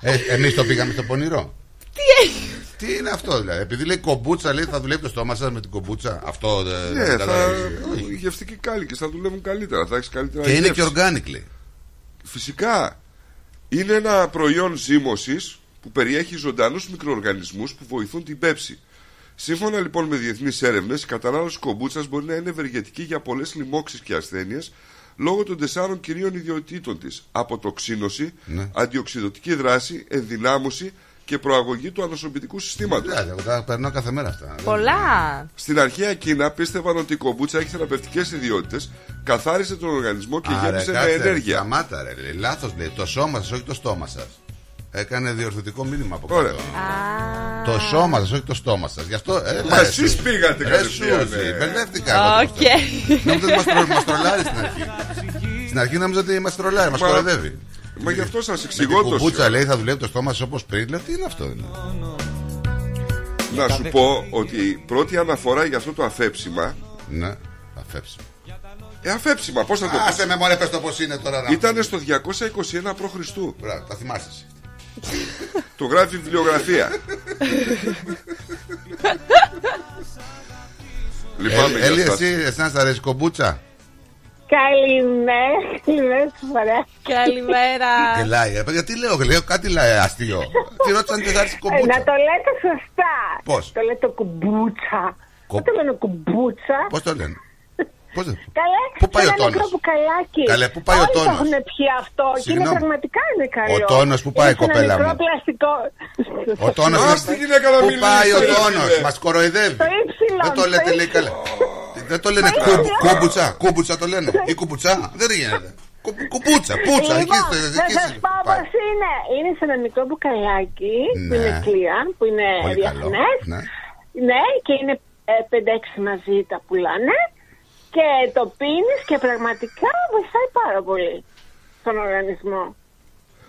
Ε, Εμείς το πήγαμε στο πονηρό. Τι έχει. Τι είναι αυτό δηλαδή; Επειδή λέει κομπούτσα, λέει θα δουλεύει το στόμα σας με την κομπούτσα. Αυτό δεν Ναι, δεν θα... καταλαβαίνεις. οι γευστικοί κάλικε θα δουλεύουν καλύτερα. Θα έχεις καλύτερα Και είναι γεύση. και organically. Φυσικά. Είναι ένα προϊόν ζύμωσης που περιέχει ζωντανούς μικροοργανισμούς που βοηθούν την πέψη. Σύμφωνα λοιπόν με διεθνείς έρευνες, η κατανάλωση κομπούτσας μπορεί να είναι ευεργετική για πολλές λοιμώξεις και ασθένειες λόγω των τεσσάρων κυρίων ιδιωτήτων της. Αποτοξίνωση, Ναι. αντιοξυδοτική δράση, ενδυνάμωση και προαγωγή του ανοσοποιητικού συστήματος. Δηλαδή, εγώ τα περνάω κάθε μέρα αυτά. Πολλά. Στην αρχαία Κίνα πίστευαν ότι η κομπούτσα έχει θεραπευτικές ιδιότητες, καθάρισε τον οργανισμό και Άρα, γέμισε με κάτσε, ενέργεια. Σταμάτα, ρε. λέει. Λάθος λέει. Το σώμα σας, όχι το στόμα σας. Έκανε διορθωτικό μήνυμα από Ωραία. κάτω. Α, Το σώμα σας, όχι το στόμα σας. Γι' αυτό. Ε, Μα ρε, εσείς Σούζη. πήγατε Ρε, κατευθείαν, Σούζη, ε. Μπερδεύτηκα. εγώ Οκ. τώρα. Νόμιζα ότι μας τρο- μας τρολάρει στην αρχή. Στην αρχή νόμιζα ότι μας τρολάρει, μας Μα- κοροϊδεύει. Μα γι' αυτό σας Με εξηγώ την το κουμπούτσα λέει θα δουλεύει το στόμα σας όπως πριν. Λέω τι είναι αυτό. είναι. Να σου πω ότι η πρώτη αναφορά για αυτό το αφέψημα. Ναι, θα φέψω. Ε, αφέψιμα, πώς θα το Άσε πεις; με μωρέ, πες το πώς είναι τώρα. να- Ήταν στο 221 π.Χ. Μπράβο, τα θυμάσαι εσύ. Το γράφει η βιβλιογραφία. Λυπάμαι Ε, Έλλη, για εσύ, αυτά. εσένα σ' αρέσει κομπούτσα; Καλημέρα, καλημέρα σας φορά. Καλημέρα. Γελάει, ε, παιδιά, τι λέω, λέω κάτι λέει αστείο. Τι ρώτησαν τι σ' αρέσει Ε, κομπούτσα. να το λέτε σωστά. Πώς; Το λέτε κουμπούτσα. Κο- Δεν το λένε κουμπούτσα. Πώς το λένε; Πώς δεν- Καλέ, Πού πάει σε ο ένα τόνος; μικρό μπουκαλάκι. Καλέ, πού πάει ο Όλοι το τόνος; έχουν πιει αυτό και είναι Συγγνώμη. πραγματικά είναι καλό. Ο τόνος που πάει, Είναι σε ένα κοπέλα μικρό μου; πλαστικό. Ο τόνος. Ας τη γυναίκα να Πού μιλήσει, πάει ο ρε, τόνος, φίλε. μας κοροϊδεύει. Το ύψιλον, Δεν το το λέτε λέει καλά. Δεν το λένε Το κου- ύψιλον. κούμπουτσα, κούμπουτσα το λένε. Ή κουμπουτσά, δεν γίνεται. Κου- Κουμπούτσα, πούτσα, εκεί Λοιπόν, στο- να εκεί σας στο- πω πάει. πώς είναι. Είναι σε ένα μικρό μπουκαλάκι που Ναι. είναι κλίαν, που είναι Πολύ καλό, διεθνές. ναι. Ναι, και είναι 5-6 μαζί τα πουλάνε. Και το πίνεις και πραγματικά βοηθάει πάρα πολύ στον οργανισμό.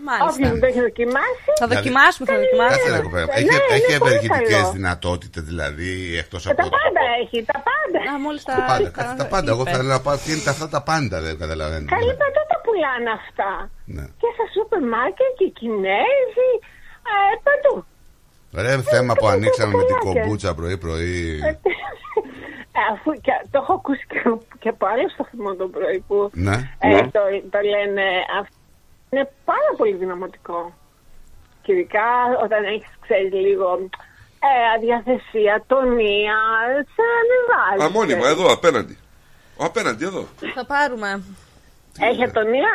Μάλιστα. Όποιος δεν το έχει δοκιμάσει. Θα Δηλαδή- δοκιμάσουμε, θα δοκιμάσουμε. Κάτσε ρε κοπέλα. Ναι, Έχει, είναι έχει πολύ ευεργετικέ καλό. δυνατότητες δηλαδή εκτός Ε, από. τα πάντα έχει, τα πάντα. Α, μόλις τα... Τα πάντα, τα- κάτσε τα πάντα. Εγώ είπε. θέλω να πάω τι είναι αυτά τα πάντα, δεν καταλαβαίνω. Καλή παντού τα πουλάνε αυτά. Ναι. Και στα σούπερ μάρκετ και οι Κινέζοι. Ε, παντού. Ρε θέμα που τα ανοίξαμε με την κοπελάκια. κομπούτσα πρωί-πρωί. Ε, Αφού και, το έχω ακούσει και, και από άλλο σταθμό το πρωί που Ναι. ε, το, το λένε. αυ- Είναι πάρα πολύ δυναμωτικό. Και ειδικά όταν έχεις ξέρεις λίγο ε, αδιαθεσία, τονία, σε ανεβάζει. Α, μόνιμα, εδώ απέναντι. Ο απέναντι, εδώ. Θα πάρουμε. Έχει ατονία.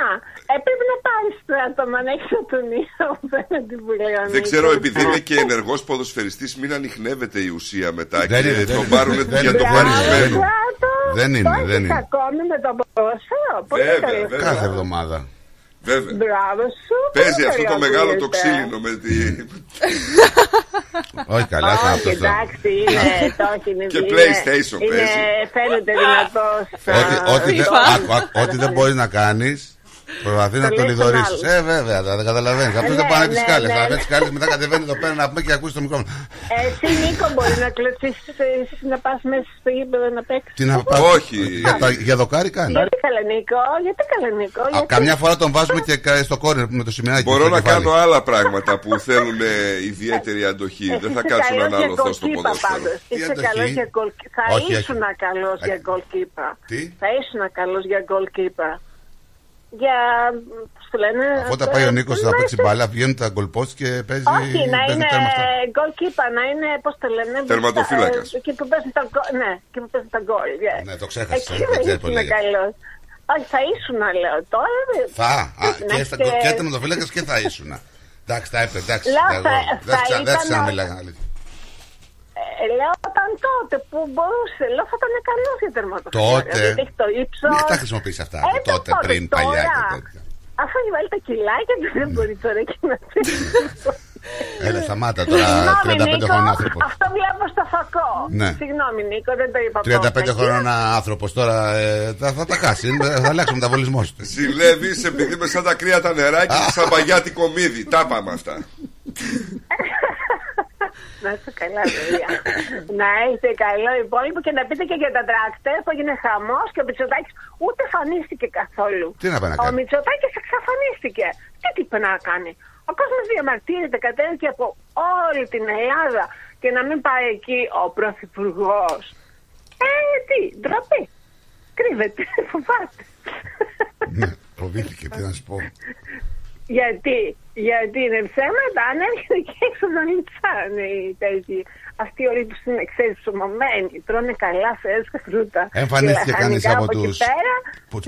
Ε, πρέπει να πάρεις το άτομα να έχεις ατονία [laughs] απέναντι που λέει ο Δεν ξέρω, Νίκος. επειδή είναι και ενεργός ποδοσφαιριστής, μην ανοιχνεύεται η ουσία μετά Δεν και είναι, δεν τον είναι. πάρουν Δεν για είναι. το Δεν είναι, παρισμένο. δεν Δεν είναι, Το δεν έχεις είναι. ακόμη με το ποδόσφαιρο. Πολύ Βέβαια, καλό. βέβαια. Κάθε εβδομάδα. Βέβαια. Μπράβο σου. Παίζει πολύ αυτό το καλό μεγάλο το ακούγεται. ξύλινο με τη. [laughs] Όχι καλά, θα Όχι, αυτό. το- εντάξει, είναι, [laughs] το όχι, είναι, Και είναι- PlayStation είναι, παίζει. Φαίνεται δυνατός. Ό,τι, ό,τι, δεν, FIFA. άκου, άκου, ό,τι δεν μπορείς να κάνεις, προσπαθεί να Το το λέει στον λιδωρήσει. άλλο. Ε, βέβαια, δεν δεν καταλαβαίνεις. Αυτό Ναι, δεν πάνε τι ναι, σκάλες. ναι, Θα ναι. τι σκάλες, μετά κατεβαίνει εδώ πέρα να πούμε και ακούσει το μικρόφωνο. Εσύ Νίκο μπορεί να κλωτσίσεις εσύ να πας μέσα στο γήπεδο να παίξεις. Τι να πα- Όχι. Για, τα- για δοκάρι κάνει. Γιατί καλά Νίκο, γιατί καλά Νίκο. Α, γιατί- καμιά φορά τον βάζουμε και κα- στο κόρνερ με το σημεράκι. Μπορώ στο να κεφάλι. κάνω άλλα πράγματα που θέλουν ε, ιδιαίτερη αντοχή. Εσύ Δεν θα είσαι κάτσω να καλός για αναλωθώ στο goalkeeper ποδόσφαιρο. πάντως. Τι Είσαι αντοχή; καλός για goal... Θα Όχι, όχι. ήσουν καλός για Ε, goalkeeper. Τι; Θα ήσουν καλός για goalkeeper. Για... Πώς το λένε... Αφού τα πάει ο Νίκος να να παίξει είσαι- μπάλα, βγαίνουν τα γκολπόστ και παίζει. Όχι, να παίζει είναι τέρμα αυτά. goalkeeper, να είναι, πώς το λένε... Τερματοφύλακας. ε, Εκεί που παίζουν τα γκολ, ναι, εκεί που παίζουν τα γκολ. yeah. Ναι, το ξέχασες, Εκεί δεν δεν ξέρεις πώς ήσουν λέγεται. καλός. Όχι, θα ήσουν, λέω. Τώρα δεν- Θα, α, πρέπει να και, στα, έχετε- και τερματοφύλακα και θα ήσουν. Εντάξει, τα έπρεπε, εντάξει. Λέω, εγώ- θα- Δεν θα ξα- δεν ήταν ξαναμιλάγα. ο- αλήθεια. Ε, λέω όταν τότε που μπορούσε, λέω θα ήταν καλός για τερματοφύλακα. Τότε. Γιατί έχει το ύψος. Μην τα χρησιμοποιείς αυτά, Ε, το τότε, πότε, πριν, παλιά τώρα. και τέτοια. Αφού έχει βάλει τα κιλάκια του, δεν μπορεί τώρα και να [laughs] Έλα, σταμάτα τώρα, Συγγνώμη, 35 Νίκο, χρόνων άνθρωπος. Αυτό βλέπω στο φακό. Ναι. Συγγνώμη, Νίκο, δεν το είπα 35 πρώτα. χρόνων άνθρωπος τώρα ε, θα, θα τα χάσει. ε, Θα αλλάξει ο μεταβολισμό τους. Ζηλεύεις επειδή με σαν τα κρύα τα νεράκια και [laughs] σαν παγιάτικο μύδι. Τα πάμε αυτά. [laughs] Να είστε καλά, παιδιά. να είστε καλό υπόλοιπο και να πείτε και για τα τρακτέρ που έγινε χαμός και ο Μητσοτάκης ούτε εμφανίστηκε καθόλου. Τι να πάει να Ο κάνει; Μητσοτάκης εξαφανίστηκε. Τι τι είπε να κάνει; Ο κόσμος διαμαρτύρεται, κατέβηκε από όλη την Ελλάδα και να μην πάει εκεί ο Πρωθυπουργός. Ε, τι, ντροπή. Κρύβεται, [laughs] φοβάται. Ναι, φοβήθηκε, τι να σου πω. [laughs] Γιατί, γιατί είναι ψέματα, αν έρχεται και έξω να λιτσάνε οι τέτοιοι. Αυτοί όλοι που είναι εξαισθησομωμένοι, τρώνε καλά φρέσκα φρούτα. Εμφανίστηκε και κανείς λαχανικά από εκεί του πέρα.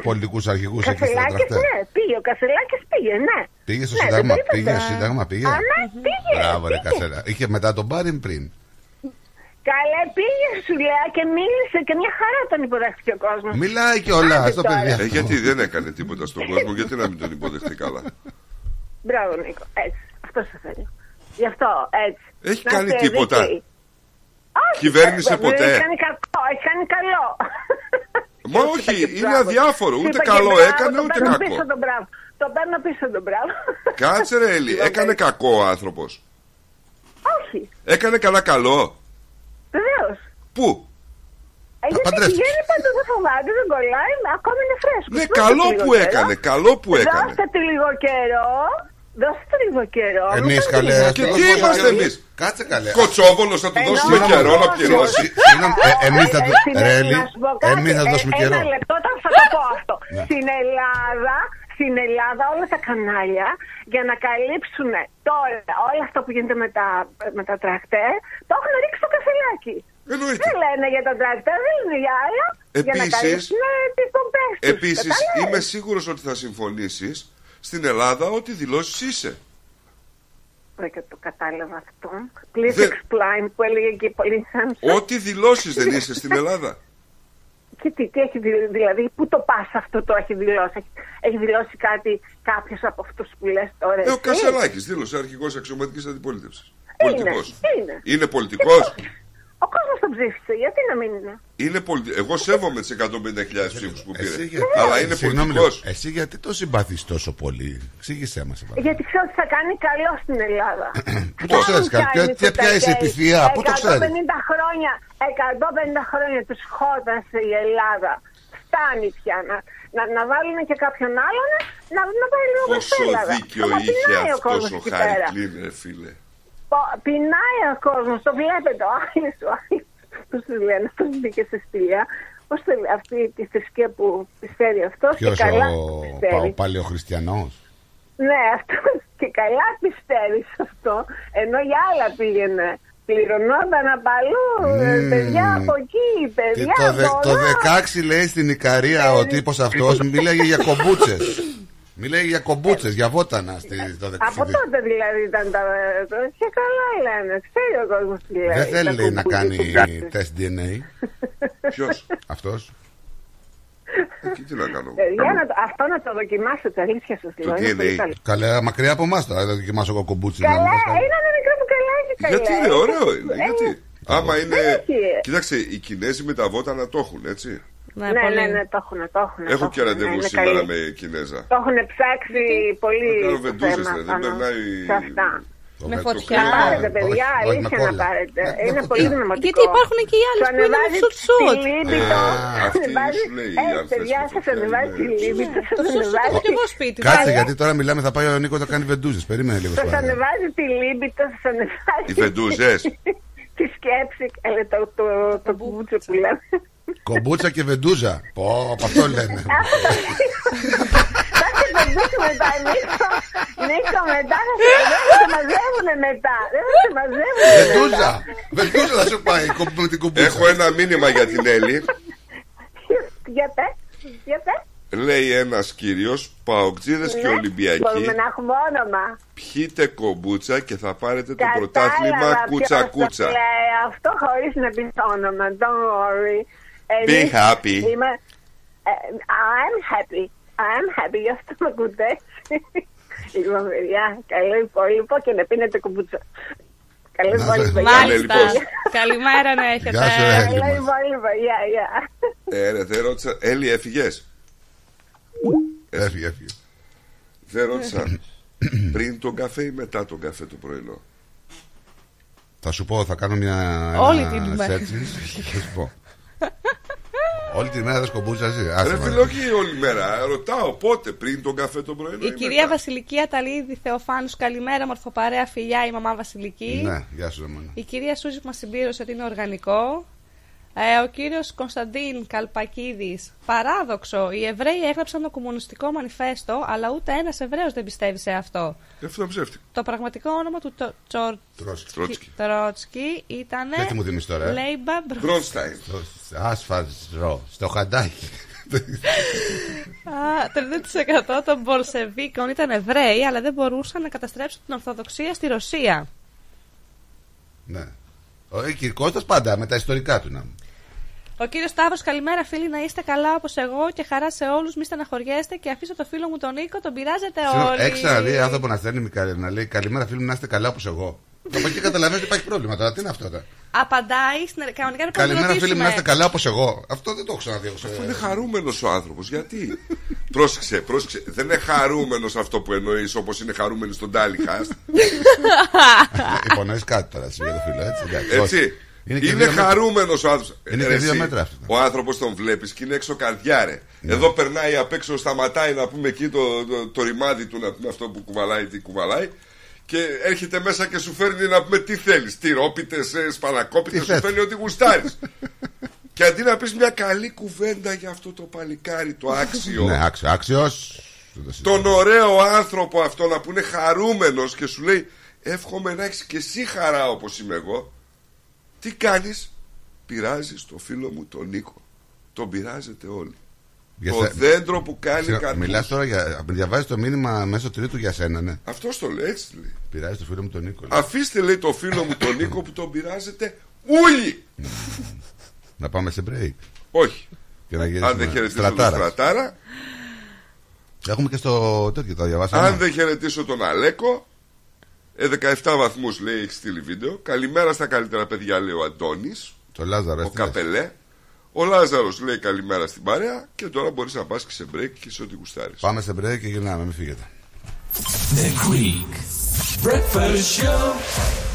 πολιτικούς αρχηγούς εκεί στα Κασελάκης, τραχτέ. ναι, πήγε. Ο Κασελάκης πήγε, ναι. Πήγε στο Ναι, Σύνταγμα, δεν το πήγε είπατε. στο Σύνταγμα, πήγε. Α, ναι, πήγε. Μπράβο, ρε πήγε. Κασέλα. Είχε μετά τον πάρει πριν. Καλά, πήγε σου λέει και μίλησε και μια χαρά τον υποδέχτηκε ο κόσμος. Μιλάει κιόλας Άντε στο τώρα. παιδί Ε, αυτό. γιατί δεν έκανε τίποτα στον κόσμο, γιατί να μην τον υποδεχτεί καλά. Μπράβο, Νίκο. Έτσι. Αυτό σε θέλω. Γι' αυτό, έτσι. Έχει Να κάνει είστε τίποτα. δίκαιοι. Όχι, Κυβέρνησε ε, ποτέ. Έχει κάνει κακό, έχει κάνει καλό. Μα όχι, Είπα και είναι μπράβο. αδιάφορο. Ούτε Είπα και καλό μπράβο, έκανε, το ούτε παίρνω κακό. Πίσω τον μπράβο. Το παίρνω πίσω τον μπράβο. Κάτσε ρε Έλλη, έκανε κακό ο άνθρωπος. Όχι, Έκανε καλά καλό. βεβαίως. Πού; Ε, γιατί παντρεύτηκε. πηγαίνει παντού, δεν φοβάται, δεν κολλάει, ακόμη είναι φρέσκος. Ναι, Δώστε καλό του λίγο που καιρό. έκανε, καλό που έκανε. Δώστε του λίγο καιρό. Δώστε του λίγο καιρό. Εμείς Μην καλέ. κάνετε Και αυτό τι δώσουμε είμαστε καιρό. εμείς; Κάτσε καλέ. Κοτσόβολος θα του Ενώ δώσουμε να καιρό να δώσω. πληρώσει. Συγγνώμη, εμείς θα Ε, του. στην- Ρέλι, να σου πω κάτι. εμείς θα του Ε, δώσουμε καιρό. Ένα λεπτό, όταν θα το πω αυτό. Στην Ελλάδα, στην Ελλάδα όλα τα κανάλια για να καλύψουν τώρα όλα αυτά που γίνεται με τα, με τα τρακτέρ, το έχουν ρίξει στο καφελάκι. Εννοείται. Δεν λένε για τα τρακτέρ, δεν λένε για άλλα. για να Επίσης- καλύψουν τις πομπές τους. Επίσης, Κατάλαβες; είμαι σίγουρος ότι θα συμφωνήσεις στην Ελλάδα ότι δηλώσεις είσαι. Βρε, και το κατάλαβα αυτό. Please Δεν- explain που έλεγε και η πολύ Ό,τι δηλώσεις δεν είσαι στην Ελλάδα. Και τι, τι έχει δηλώσει, δηλαδή, πού το πας αυτό το έχει δηλώσει; Έχει, έχει δηλώσει κάτι κάποιος από αυτούς που λες τώρα. Ε, ο εσύ; Κασελάκης δήλωσε αρχηγός αξιωματική αντιπολίτευσης. Είναι, Πολιτικός. είναι. Είναι πολιτικός; Ο κόσμος το ψήφισε, γιατί να μην είναι; Είναι πολι... Εγώ σέβομαι τις 150.000 ψήφους που πήρε. Εσύ γιατί, Αλλά είναι Συγγνώμη, πολιτικός. εσύ γιατί το συμπαθείς τόσο πολύ; Εξήγησέ μα. Γιατί ξέρω ότι θα κάνει καλό στην Ελλάδα. [clears throat] Πού το ξέρεις, Φτάνουν ποια- πια οι ποια- ποια είσαι Μητσοτακέοι. επιθεία, πού το ξέρεις; 150 χρόνια, 150 χρόνια τους χώτασε η Ελλάδα. Φτάνει πια να, να, να βάλουν και κάποιον άλλον να, να πάει λίγο Πόσο Ελλάδα. δίκιο Άμα είχε πεινάει ο αυτός κόσμος ο εκεί πέρα; Χάρη ρε φίλε. Πο- Πεινάει ο κόσμος, το βλέπετε. Ο Άγιος, ο Άγιος, πώς τους λένε, αυτός μπήκε στη στήλια. Πώς το λέει, αυτή τη θρησκεία που πιστεύει αυτός Ποιος και καλά ο, πιστεύει. ο παλαιοχριστιανός; Ναι, αυτό και καλά πιστεύει σε αυτό. Ενώ για άλλα πήγαινε. Πληρωνόταν από αλλού, ε, Μμμ. παιδιά από εκεί, παιδιά Το, δε- από το εδώ. 16 λέει στην Ικαρία ο τύπος αυτός μίλαγε για κομπούτσες. [laughs] Μίλαγε για κομπούτσες, για βότανα στη, το 16. Από τότε δηλαδή ήταν τα. το- Και καλά λένε, ξέρει ο κόσμος τι λέει. Δεν θέλει τα λέει, να κουμπούζια κάνει που κάνει. τεστ DNA. Ποιος; Αυτός. Εκεί τι να κάνω. Παιδιά, να το- αυτό να το δοκιμάσετε, αλήθεια σα λέω. Το είναι DNA. πολύ καλό. Καλά, μακριά από εμάς τώρα. Δεν δοκιμάσω εγώ κομπούτσες. Καλά, είναι ένα μικρό που καλά έχει καλά. Γιατί είναι ωραίο είναι. Ε, Γιατί. Άμα είναι. έχει. Κοίταξε, οι Κινέζοι με τα βότανα το έχουν, έτσι. Ναι, Ναι, πολύ. ναι, ναι, το έχουν, το έχουν. Έχω το και έχουν, ραντεβού ναι, είναι σήμερα καλή. με Κινέζα. Το έχουν ψάξει πολύ Θα κάνω το βεντούζες, θέμα ρε, δεν πάνω περνάει. σε αυτά. Με Το φωτιά. κρύο- Πάρετε, παιδιά, όχι, όχι με αλήθεια να κόλλα. πάρετε. Με- με Είναι φωτιά. πολύ δυναμωτικό. Γιατί υπάρχουν και οι άλλες Σου που είναι ανεβάζεις σουτ σουτ. τη λίμπητο. Α, αυτή Ανεβάζει- σου λέει η Ε, άλλη παιδιά, θέση σας φωτιά, ανεβάζει τη είναι. λίμπητο. Το Σας σουτ σουτ έχω ανεβάζει και εγώ σπίτι. Κάτσε Βάλε. γιατί τώρα μιλάμε, θα πάει ο Νίκο να κάνει βεντούζες. Περίμενε λίγο. Σας σπάρα. ανεβάζει τη λίμπητο, σας ανεβάζει... Οι βεντούζες. Τη σκέψη, ε, το, το, το κουμπούτσο που λέμε. Κομπούτσα και βεντούζα. Πω, από αυτό λένε. Θα σε πεντούσω μετά, Νίκο. Νίκο, μετά θα σε δεν θα σε μαζεύουνε μετά. Δεν θα σε μαζεύουνε μετά. Βεντούζα! Βεντούζα θα σου πάει κο- με την κομπούτσα. Έχω ένα μήνυμα για την Έλλη. Για πες, για πες. Λέει ένας κύριος, Παοκτζίδες και Ναι, Ολυμπιακοί, Μπορούμε να έχουμε όνομα. πιείτε κομπούτσα και θα πάρετε το Κατάλαβα πρωτάθλημα ποιος κούτσα το κούτσα. λέει αυτό χωρίς να πεις το όνομα. Don't worry. Be Εμείς happy. [laughs] Είμαι... ε, I'm happy. I'm happy. Γι' αυτό με ακούτε έτσι. Λοιπόν, παιδιά, καλό υπόλοιπο και να πίνετε κουμπούτσα. Καλό Να σε- υπόλοιπο. Μάλιστα. Μάλιστα. λοιπόν. Καλημέρα να έχετε. Γεια σου, ρε. Καλό υπόλοιπο. Γεια, γεια. Ε, ρε, δεν ρώτησα. Έλλη, έφυγε. Έφυγε, έφυγε. Δεν ρώτησα. πριν τον καφέ ή μετά τον καφέ το πρωινό. Θα σου πω, θα κάνω μια. Όλη ένα την ημέρα. search. Θα σου πω. [laughs] Όλη τη μέρα δεν σκομπούτσα εσύ. Άσε Ρε με. φίλε, όχι όλη μέρα. Ρωτάω πότε, πριν τον καφέ το πρωινό. Η ή κυρία μετά. Βασιλική Αταλίδη Θεοφάνους, καλημέρα, μορφοπαρέα φιλιά, η μαμά Βασιλική. Ναι, γεια σου, Ρωμανά. Η κυρία Σούζη που μας συμπλήρωσε ότι είναι οργανικό. Ε, ο κύριος Κωνσταντίν Καλπακίδης, παράδοξο. Οι Εβραίοι έγραψαν το κομμουνιστικό μανιφέστο, αλλά ούτε ένας Εβραίος δεν πιστεύει σε αυτό. Ε, Αυτό είναι ψεύτικο. Το πραγματικό όνομα του Το- Τσορ- Τρόσκι. Τρότσκι. Τρότσκι ήταν. Γιατί μου δίνεις τώρα, ε; Λέιμπα Μπρο- Γκρόνσταϊν. Άσφαλτρο, στο χαντάκι. Α, 30% των Μπολσεβίκων ήταν Εβραίοι, αλλά δεν μπορούσαν να καταστρέψουν την Ορθοδοξία στη Ρωσία. Ναι. Ο Κυρκώστας πάντα με τα ιστορικά του να μου. Ο κύριος Σταύρος, καλημέρα φίλοι, να είστε καλά όπως εγώ και χαρά σε όλους. Μη στεναχωριέστε και αφήσω το φίλο μου τον Νίκο, τον πειράζετε όλοι. Έχει ξαναδεί άνθρωπο να στέλνει Μικαρέ, να λέει Καλημέρα φίλοι μου, να είστε καλά όπως εγώ. Από εκεί καταλαβαίνεις ότι υπάρχει πρόβλημα τώρα. Τι είναι αυτό τώρα. Απαντάει στην κανονικά να Καλημέρα φίλοι μου, να είστε ρωτήσουμε. καλά όπως εγώ. Αυτό δεν το έχω ξαναδεί. εγώ σε- Είναι χαρούμενος ο άνθρωπος. Γιατί; πρόσεξε, πρόσεξε. Δεν είναι χαρούμενος αυτό που εννοείς όπως είναι χαρούμενοι στον Τάλιχαστ. Υπονοείς κάτι τώρα εσύ για το φίλο, έτσι. εντάξει. Όχι. Έτσι. Είναι Είναι, και δύο μέτρα. χαρούμενος ο άνθρωπος. Είναι και δύο μέτρα αυτό. Ο άνθρωπος τον βλέπεις και είναι έξω καρδιάρε. Εδώ περνάει απ' έξω, σταματάει να πούμε εκεί το, το, το ρημάδι του, να πούμε αυτό που κουβαλάει, τι κουβαλάει. Και έρχεται μέσα και σου φέρνει να πούμε τι θέλεις. Τυρόπιτες, σπανακόπιτες, Τι σου θες. φέρνει ό,τι γουστάρεις. και αντί να πεις μια καλή κουβέντα για αυτό το παλικάρι, το άξιο. Ναι, άξιο. Άξιος. τον ωραίο άνθρωπο αυτό να που είναι χαρούμενος και σου λέει εύχομαι να έχεις και εσύ χαρά όπως είμαι εγώ τι κάνεις; Πειράζεις το φίλο μου τον Νίκο τον πειράζετε όλοι το δέντρο που κάνει καρπούς Μιλάς τώρα για. Διαβάζεις το μήνυμα μέσω τρίτου για σένα, ναι. αυτός το λέει έτσι λέει Πειράζεις το φίλο μου τον Νίκο. λέει. αφήστε λέει το φίλο μου τον Νίκο που τον πειράζετε όλοι [laughs] Να πάμε σε break. όχι Και να αν δεν γυρίσουμε. χαιρετήσω τον Στρατάρα. Στρατάρα Έχουμε και στο τέτοιο, το διαβάσαμε. αν δεν χαιρετήσω τον Αλέκο ε, 17 βαθμούς λέει έχει στείλει βίντεο καλημέρα στα καλύτερα παιδιά λέει ο Αντώνης Το Λάζαρο, ο έτσι λες; Καπελέ. Ο Λάζαρος λέει καλημέρα στην παρέα και τώρα μπορείς να πας και σε break και σε ό,τι γουστάρεις. Πάμε σε break και γυρνάμε, μην φύγετε. The Greek Breakfast Show.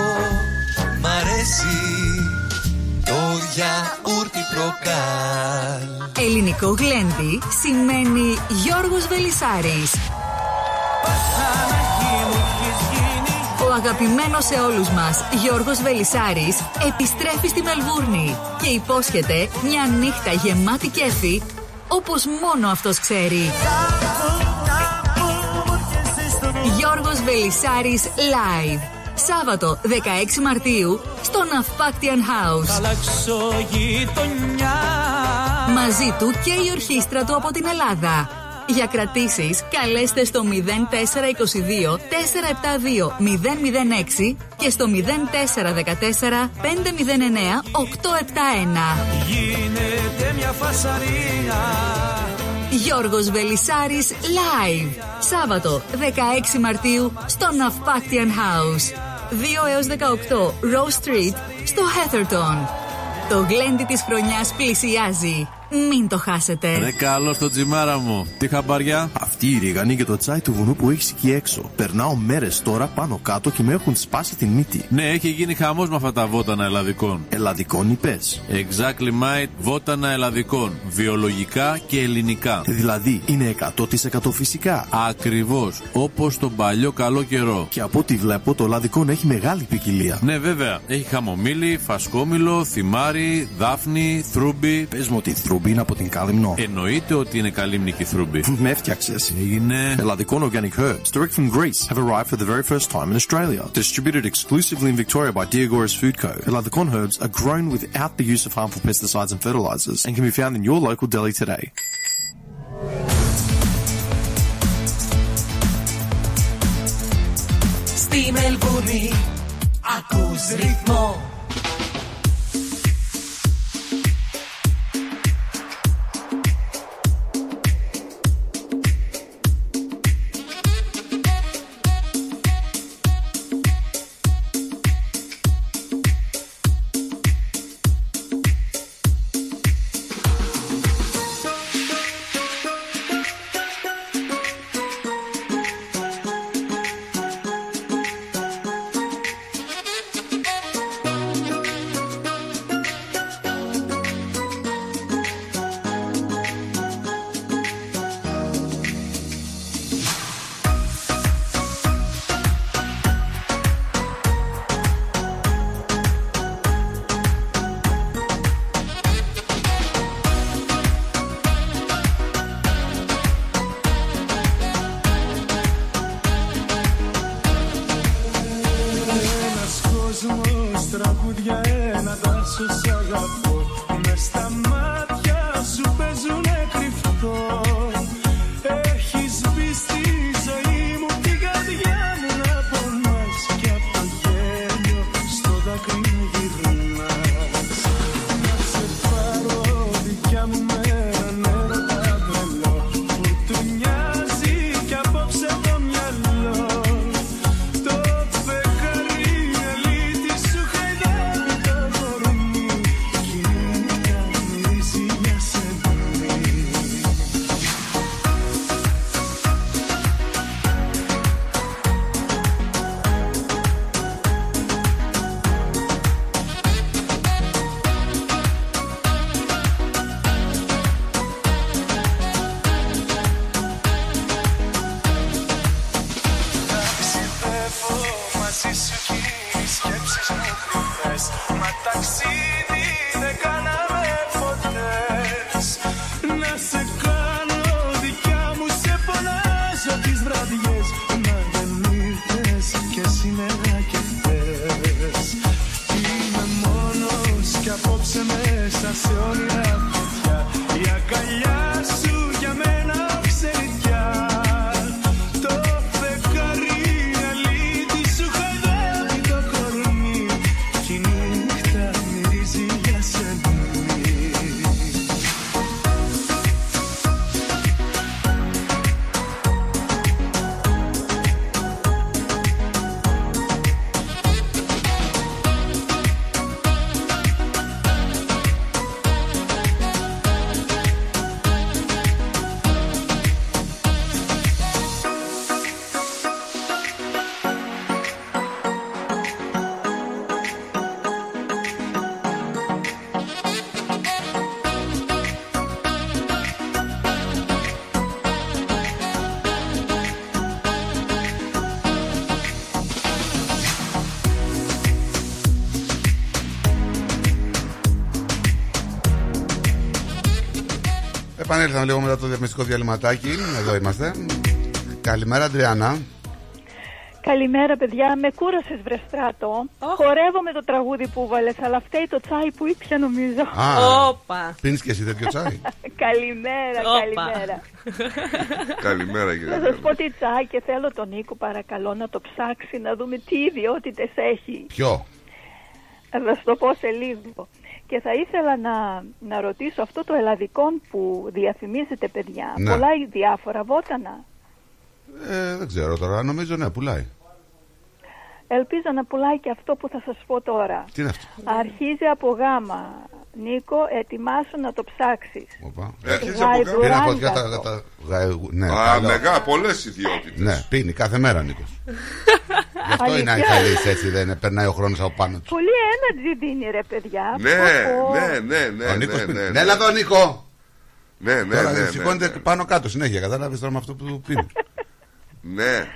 το γιαούρτι προκάλ Ελληνικό γλέντι σημαίνει Γιώργος Βελισάρης. Ο αγαπημένος σε όλους μας Γιώργος Βελισάρης επιστρέφει στη Μελβούρνη και υπόσχεται μια νύχτα γεμάτη κέφι όπως μόνο αυτός ξέρει. Γιώργος Βελισάρης Live. Σάββατο 16 Μαρτίου στο Ναυπάκτιαν House. Αλλάξω γειτονιά Μαζί του και η ορχήστρα του από την Ελλάδα. Για κρατήσεις καλέστε στο 0422 472 006 και στο 0414 509 871. Γίνεται μια φασαρία Γιώργος Βελισάρης Live. Σάββατο 16 Μαρτίου στο Ναυπάκτιαν House. 2 έως 18 Rose Street στο Heatherton. Το γλέντι της χρονιάς πλησιάζει. Μην το χάσετε. Ρε καλός στο τζιμάρα μου. Τι χαμπαριά. Αυτή η ρίγανη και το τσάι του βουνού που έχεις εκεί έξω. Περνάω μέρες τώρα πάνω κάτω και με έχουν σπάσει την μύτη. Ναι, έχει γίνει χαμός με αυτά τα βότανα ελλαδικών. Ελλαδικών είπες. Exactly mate, βότανα ελλαδικών. Βιολογικά και ελληνικά. Δηλαδή είναι 100% φυσικά. Ακριβώς. Όπως τον παλιό καλό καιρό. Και από ό,τι βλέπω το ελλαδικό έχει μεγάλη ποικιλία. Ναι, βέβαια. Έχει χαμομήλι, φασκόμηλο, θυμάρι, δάφνη, θρούμπι. Πες μου ότι θρούμπι είναι από την κάλυμνο. Εννοείται ότι είναι καλύμνικη θρούμπι. Με έφτιαξε. Έγινε. Ελλαδικών organic herbs, direct from Greece, have arrived for the very first time in Australia. Distributed exclusively in Victoria by Diagoras Food Co. Eladicon herbs are grown without the use of harmful pesticides and fertilizers and can be found in your local deli today. Στη Μελβούνι ακούς ρυθμό Επανέλθαμε λίγο μετά το διαφημιστικό διαλυματάκι. Εδώ είμαστε. Καλημέρα, Αντριάννα. Καλημέρα, παιδιά. Με κούρασες, βρεστράτο. Χορεύω με το τραγούδι που βάλες, αλλά φταίει το τσάι που ήπια, νομίζω. Α, Όπα. πίνεις και εσύ τέτοιο τσάι; [laughs] καλημέρα, Όπα. καλημέρα. [laughs] Καλημέρα, Θα κύριε. σας πω τι τσάι και θέλω τον Νίκο, παρακαλώ, να το ψάξει, να δούμε τι ιδιότητες έχει. Ποιο; Θα σου το πω σε λίγο. Και θα ήθελα να, να ρωτήσω αυτό το ελλαδικό που διαφημίζετε, παιδιά. Ναι. Πολλά ή διάφορα βότανα. Ε, δεν ξέρω τώρα. Νομίζω ναι, πουλάει. Ελπίζω να πουλάει και αυτό που θα σας πω τώρα. Τι είναι αυτό; Αρχίζει από γάμα. Νίκο, ετοιμάσου να το ψάξεις. Οπα. Ε, αρχίζει από Γαϊδουράνγκατο. Πήρα φωτιά τα. τα- γα- Ναι, Α, καλό. μεγά, πολλές ιδιότητες. Ναι, πίνει κάθε μέρα, Νίκος. [laughs] Γι' αυτό είναι Αλήθεια. αϊχαλή έτσι, δεν είναι, περνάει ο χρόνος από πάνω του. Πολύ energy δίνει ρε παιδιά. Ναι, Πω, πω. ναι, ναι, ναι. Ο Νίκος ναι, πίνει. ναι, Ναι, έλα εδώ, Νίκο! Ναι, ναι, Τώρα ναι, ναι, σηκώνεται ναι. πάνω κάτω συνέχεια. Κατάλαβες τώρα με αυτό που πίνει. [laughs] Ναι.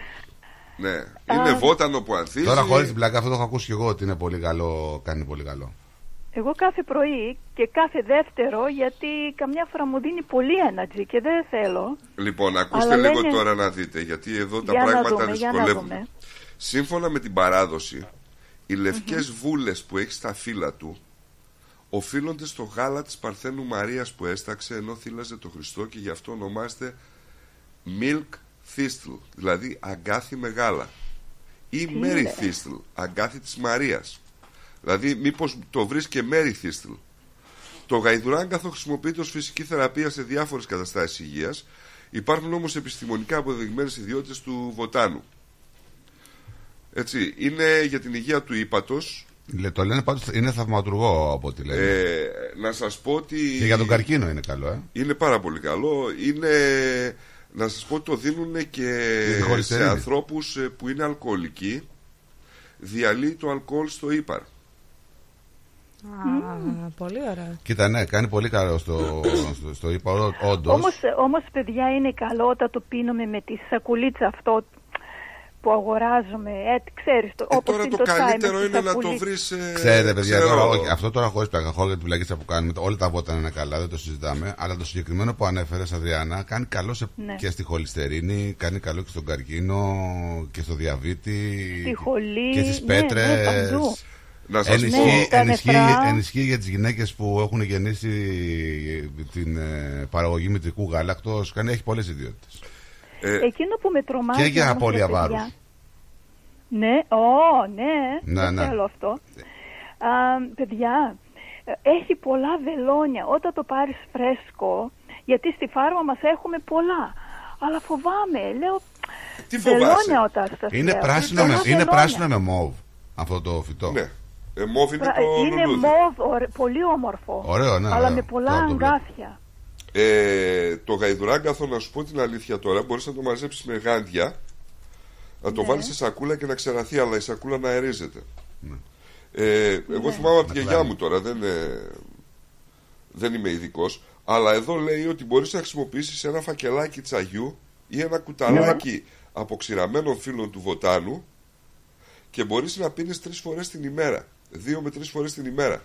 Ναι. Είναι βότανο που ανθίζει. Τώρα χωρίς την πλάκα, αυτό το έχω ακούσει και εγώ ότι είναι πολύ καλό. Κάνει πολύ καλό. Εγώ κάθε πρωί και κάθε δεύτερο γιατί καμιά φορά μου δίνει πολύ energy και δεν θέλω. Λοιπόν, ακούστε Αλλά λίγο λένε- τώρα να δείτε, γιατί εδώ τα Για να πράγματα δούμε, για να δυσκολεύουν. δούμε. Σύμφωνα με την παράδοση, οι λευκές βούλες που έχει στα φύλλα του οφείλονται στο γάλα της Παρθένου Μαρίας που έσταξε ενώ θύλαζε το Χριστό και γι' αυτό ονομάζεται milk thistle, δηλαδή αγκάθι με γάλα. Ή Mary λες; thistle, αγκάθι της Μαρίας. Δηλαδή μήπως το βρεις και Mary thistle. Το γαϊδουράγκαθο χρησιμοποιείται ως φυσική θεραπεία σε διάφορες καταστάσεις υγείας. Υπάρχουν όμως επιστημονικά αποδεδειγμένες ιδιότητες του βοτάνου. Έτσι, είναι για την υγεία του ύπατος. Λέ- Το λένε πάντως είναι θαυματουργό από ό,τι λένε. Ε, να σας πω ότι... Και για τον καρκίνο είναι καλό, ε. Είναι πάρα πολύ καλό. Είναι... Να σας πω ότι το δίνουν και Για τη σε χολυστερίνη. ανθρώπους ε, που είναι αλκοολικοί. Διαλύει το αλκοόλ στο ύπαρ. Α, πολύ ωραία. Κοίτα, ναι, κάνει πολύ καλό στο, στο, στο είπα, όντως. Όμως, όμως παιδιά είναι καλό όταν το πίνουμε με τη σακουλίτσα αυτό που αγοράζουμε. Ε, ξέρεις, το, Ε, όπως τώρα είναι το το τσάι με καλύτερο της είναι να το σακουλίτσας. βρεις... ε, Ξέρετε, παιδιά, ξέρω, τώρα, όχι, αυτό τώρα χωρίς πλάκα, χωρί την πλακίτσα που κάνουμε, όλα τα βότα είναι καλά, δεν το συζητάμε. Αλλά το συγκεκριμένο που ανέφερες, Αδριάννα, κάνει καλό σε, Ναι. και στη χολυστερίνη, κάνει καλό και στον καρκίνο και στο διαβήτη. Στη χολή, και στις ναι, πέτρε. ναι, παντού. Να σας ενισχύει, Ναι, τα ενισχύει, νεφρά. ενισχύει για τις γυναίκες που έχουν γεννήσει την ε, παραγωγή μητρικού γάλακτος κάνει, έχει πολλές ιδιότητες Ε, Εκείνο που με τρομάζει και για όμως, απώλεια ρε παιδιά, βάρους Ναι, ω, ναι, Ναι, δεν ναι. θέλω αυτό. Α, παιδιά, ε, έχει πολλά βελόνια. Όταν το πάρεις φρέσκο, γιατί στη φάρμα μας έχουμε πολλά. Αλλά φοβάμαι, λέω, Τι φοβάσαι; βελόνια όταν σας είναι, λέω. πράσινο με, Πολλά είναι βελόνια. πράσινο με μόβ αυτό το φυτό Ναι. Ε, μόβ είναι Πρα- το είναι λουλούδι. μοβ, ωραί- πολύ όμορφο. Ωραίο, ναι, Αλλά ωραίο. με πολλά Τώρα το βλέπω. αγκάθια. Ε, το γαϊδουράγκαθο, να σου πω την αλήθεια τώρα, μπορείς να το μαζέψεις με γάντια, να το Ναι. βάλεις σε σακούλα και να ξεραθεί, αλλά η σακούλα να αερίζεται. Ε, εγώ Ναι. θυμάμαι από τη Να γιαγιά κλάνει. μου τώρα, δεν, ε, δεν είμαι ειδικός, αλλά εδώ λέει ότι μπορείς να χρησιμοποιήσεις ένα φακελάκι τσαγιού ή ένα κουταλάκι Ναι. αποξηραμένων φύλων του βοτάνου και μπορείς να πίνεις τρεις φορές την ημέρα. Δύο με τρεις φορές την ημέρα.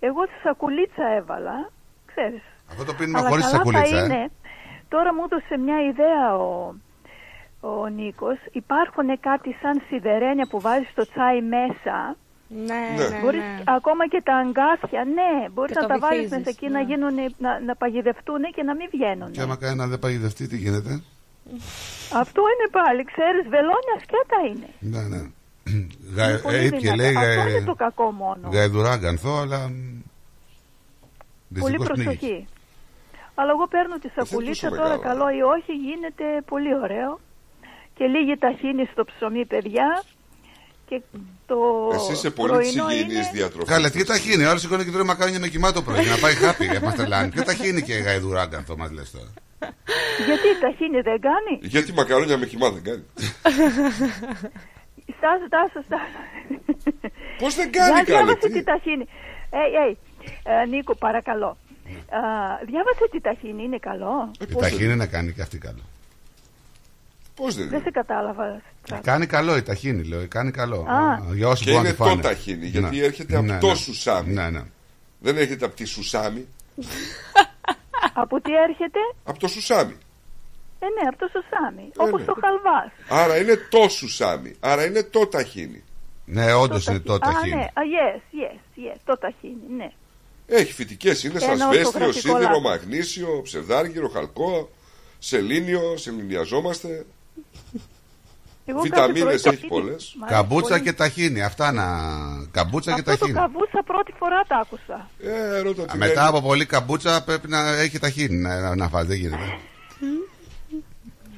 Εγώ τη σακουλίτσα έβαλα, ξέρεις. αυτό το πίνουμε Αλλά χωρίς καλά σακουλίτσα θα ε. είναι. Τώρα μου έδωσε μια ιδέα ο, ο Νίκος. Υπάρχουν κάτι σαν σιδερένια που βάζεις το τσάι μέσα Ναι, Ναι. ναι, Μπορείς, ναι. ακόμα και τα αγκάθια, ναι, μπορείς Και να το τα βάλεις βυθίζεις, μέσα εκεί ναι. να, γίνουν, να, να παγιδευτούν και να μην βγαίνουν. Και άμα κανένα δεν παγιδευτεί, τι γίνεται; Αυτό είναι πάλι, ξέρεις, βελόνιας σκέτα είναι. Ναι, ναι. Γα- Πολύ ε, και δυνατά. λέει Αυτό είναι γα- το κακό μόνο. γαϊδουράγκανθο, αλλά. μ, Πολύ δυστυχώς πνίγηκε. προσοχή. Αλλά εγώ παίρνω τη τόσο σακουλίτσα τώρα, μεγάλο. καλό ή όχι, γίνεται πολύ ωραίο. Και λίγη ταχύνη στο ψωμί, παιδιά. Και το Εσύ είσαι πολύ πρωινό υγιεινή είναι... διατροφής. Καλά, τι ταχύνει. Ο άλλος σηκώνει και τρώει μακάρονια με κοιμά το πρωί. να πάει χάπι. ε, Μας τρελάνει. Ποιο ταχύνει και γαϊδουράγκανθο, μας λες τώρα. Γιατί η ταχύνη δεν κάνει; Γιατί μακαρόνια με κοιμά δεν κάνει; [laughs] Στάσου, στάσου, στάσου. Πώς δεν κάνει Για καλέ. διάβασε τι; τη ταχύνη. Ε, ε, ε, Νίκο, παρακαλώ. Α, διάβασε τη ταχύνη, είναι καλό. Ε, Η πώς δεν- ταχύνη να κάνει και αυτή καλό. Πώς δεν Δεν είναι. σε κατάλαβα. Ε, Κάνει καλό η ταχύνη, λέω. ε, Κάνει καλό. Α. Ε, Για όσοι Και μπορούν να είναι τη φάνε. το ταχύνι, γιατί Ναι. έρχεται από Ναι, το ναι. σουσάμι. Ναι, ναι. Δεν έρχεται από τη σουσάμι. Από τι έρχεται; Από το σουσάμι. Ε, ναι, από το σωσάμι. Όπως ναι. το χαλβάς. Άρα είναι το σουσάμι. Άρα είναι το ταχύνι. Ναι, όντως είναι το Α, ταχύνη. ναι. Α, yes, yes, yes. Το ταχύνι, ναι. Έχει φυτικές είναι Ένα ασβέστιο, ορθογραφικό σίδηρο, λάθος. μαγνήσιο, ψευδάργυρο, χαλκό, σελήνιο, σεληνιαζόμαστε. Εγώ κάθε Βιταμίνες πρωί έχεις ταχύνι. πολλές. Μ' αρέσει Καμπούτσα πολύ. και ταχύνη. Αυτά να. Καμπούτσα και Αυτό το ταχύνη. καβούτσα πρώτη φορά τα άκουσα. Ε, ρώτα τι Μετά λένε. από πολύ καμπούτσα πρέπει να έχει ταχύνη να, να, να φας, δεν γίνεται.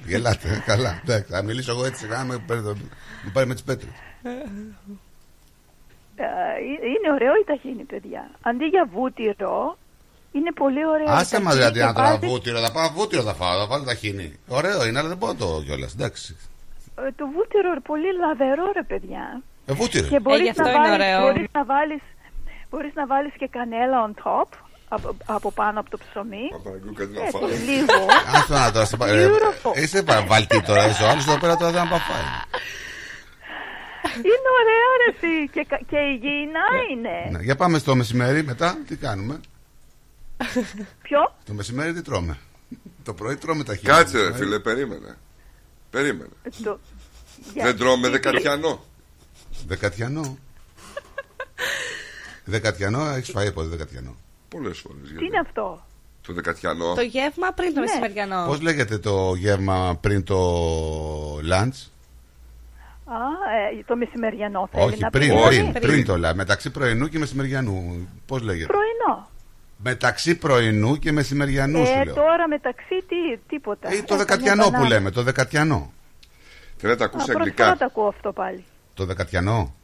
Γελάτε, ε, καλά. Εντάξει, θα μιλήσω εγώ έτσι, να με πάρει το- μου πάρει με τις πέτρες. Ε, ε, είναι ωραίο η ταχύνη, παιδιά. Αντί για βούτυρο, είναι πολύ ωραίο. Άσε μας δηλαδή να τώρα βούτυρο. βούτυρο, θα πάω βούτυρο θα φάω, θα βάλω ταχύνη. Ωραίο είναι, αλλά δεν μπορώ το κιόλας, εντάξει. Ε, το βούτυρο είναι πολύ λαδερό, ρε παιδιά. Ε, βούτυρο. Και μπορείς γι' αυτό να είναι βάλεις, ωραίο. Μπορείς να βάλεις, μπορείς να βάλεις και κανέλα on top, από, από πάνω από το ψωμί. Απαραγκού κάτι να Έτσι, φάω. λίγο. [laughs] Άστο να τώρα, σε πα- ε, Beautiful. είσαι βαλτή τώρα, είσαι ο άλλος εδώ πέρα τώρα δεν θα πάει. είναι ωραίο, ρε εσύ. Και, κα- και υγιεινά είναι. Ναι, Για πάμε στο μεσημέρι, μετά τι κάνουμε; Ποιο; Το μεσημέρι τι τρώμε; Το πρωί τρώμε ταχύνη. Κάτσε ρε φίλε, περίμενε. Περίμενε. Το... Για- Δεν τρώμε τι- δεκατιανό. Δεκατιανό. Δεκατιανό, έχεις φάει ποτέ δεκατιανό; Πολλές φορές. Τι είναι αυτό; Το δεκατιανό. Το γεύμα πριν το Ναι. μεσημεριανό. Πώς λέγεται το γεύμα πριν το lunch, Α, ε, το μεσημεριανό θέλει Όχι, να πριν, πει. πριν, πριν. πριν, το lunch. Μεταξύ πρωινού και μεσημεριανού. Πώς λέγεται; Πρωινό. Μεταξύ πρωινού και μεσημεριανού σου Ε, λέω. τώρα μεταξύ τι, τίποτα. Ε, το Έκανα δεκατιανό που μπανάνα. λέμε, το δεκατιανό. Θέλει να τα Α, ακούσει πρώτη αγγλικά. φορά το ακούω αυτό πάλι. Το δεκατιανό;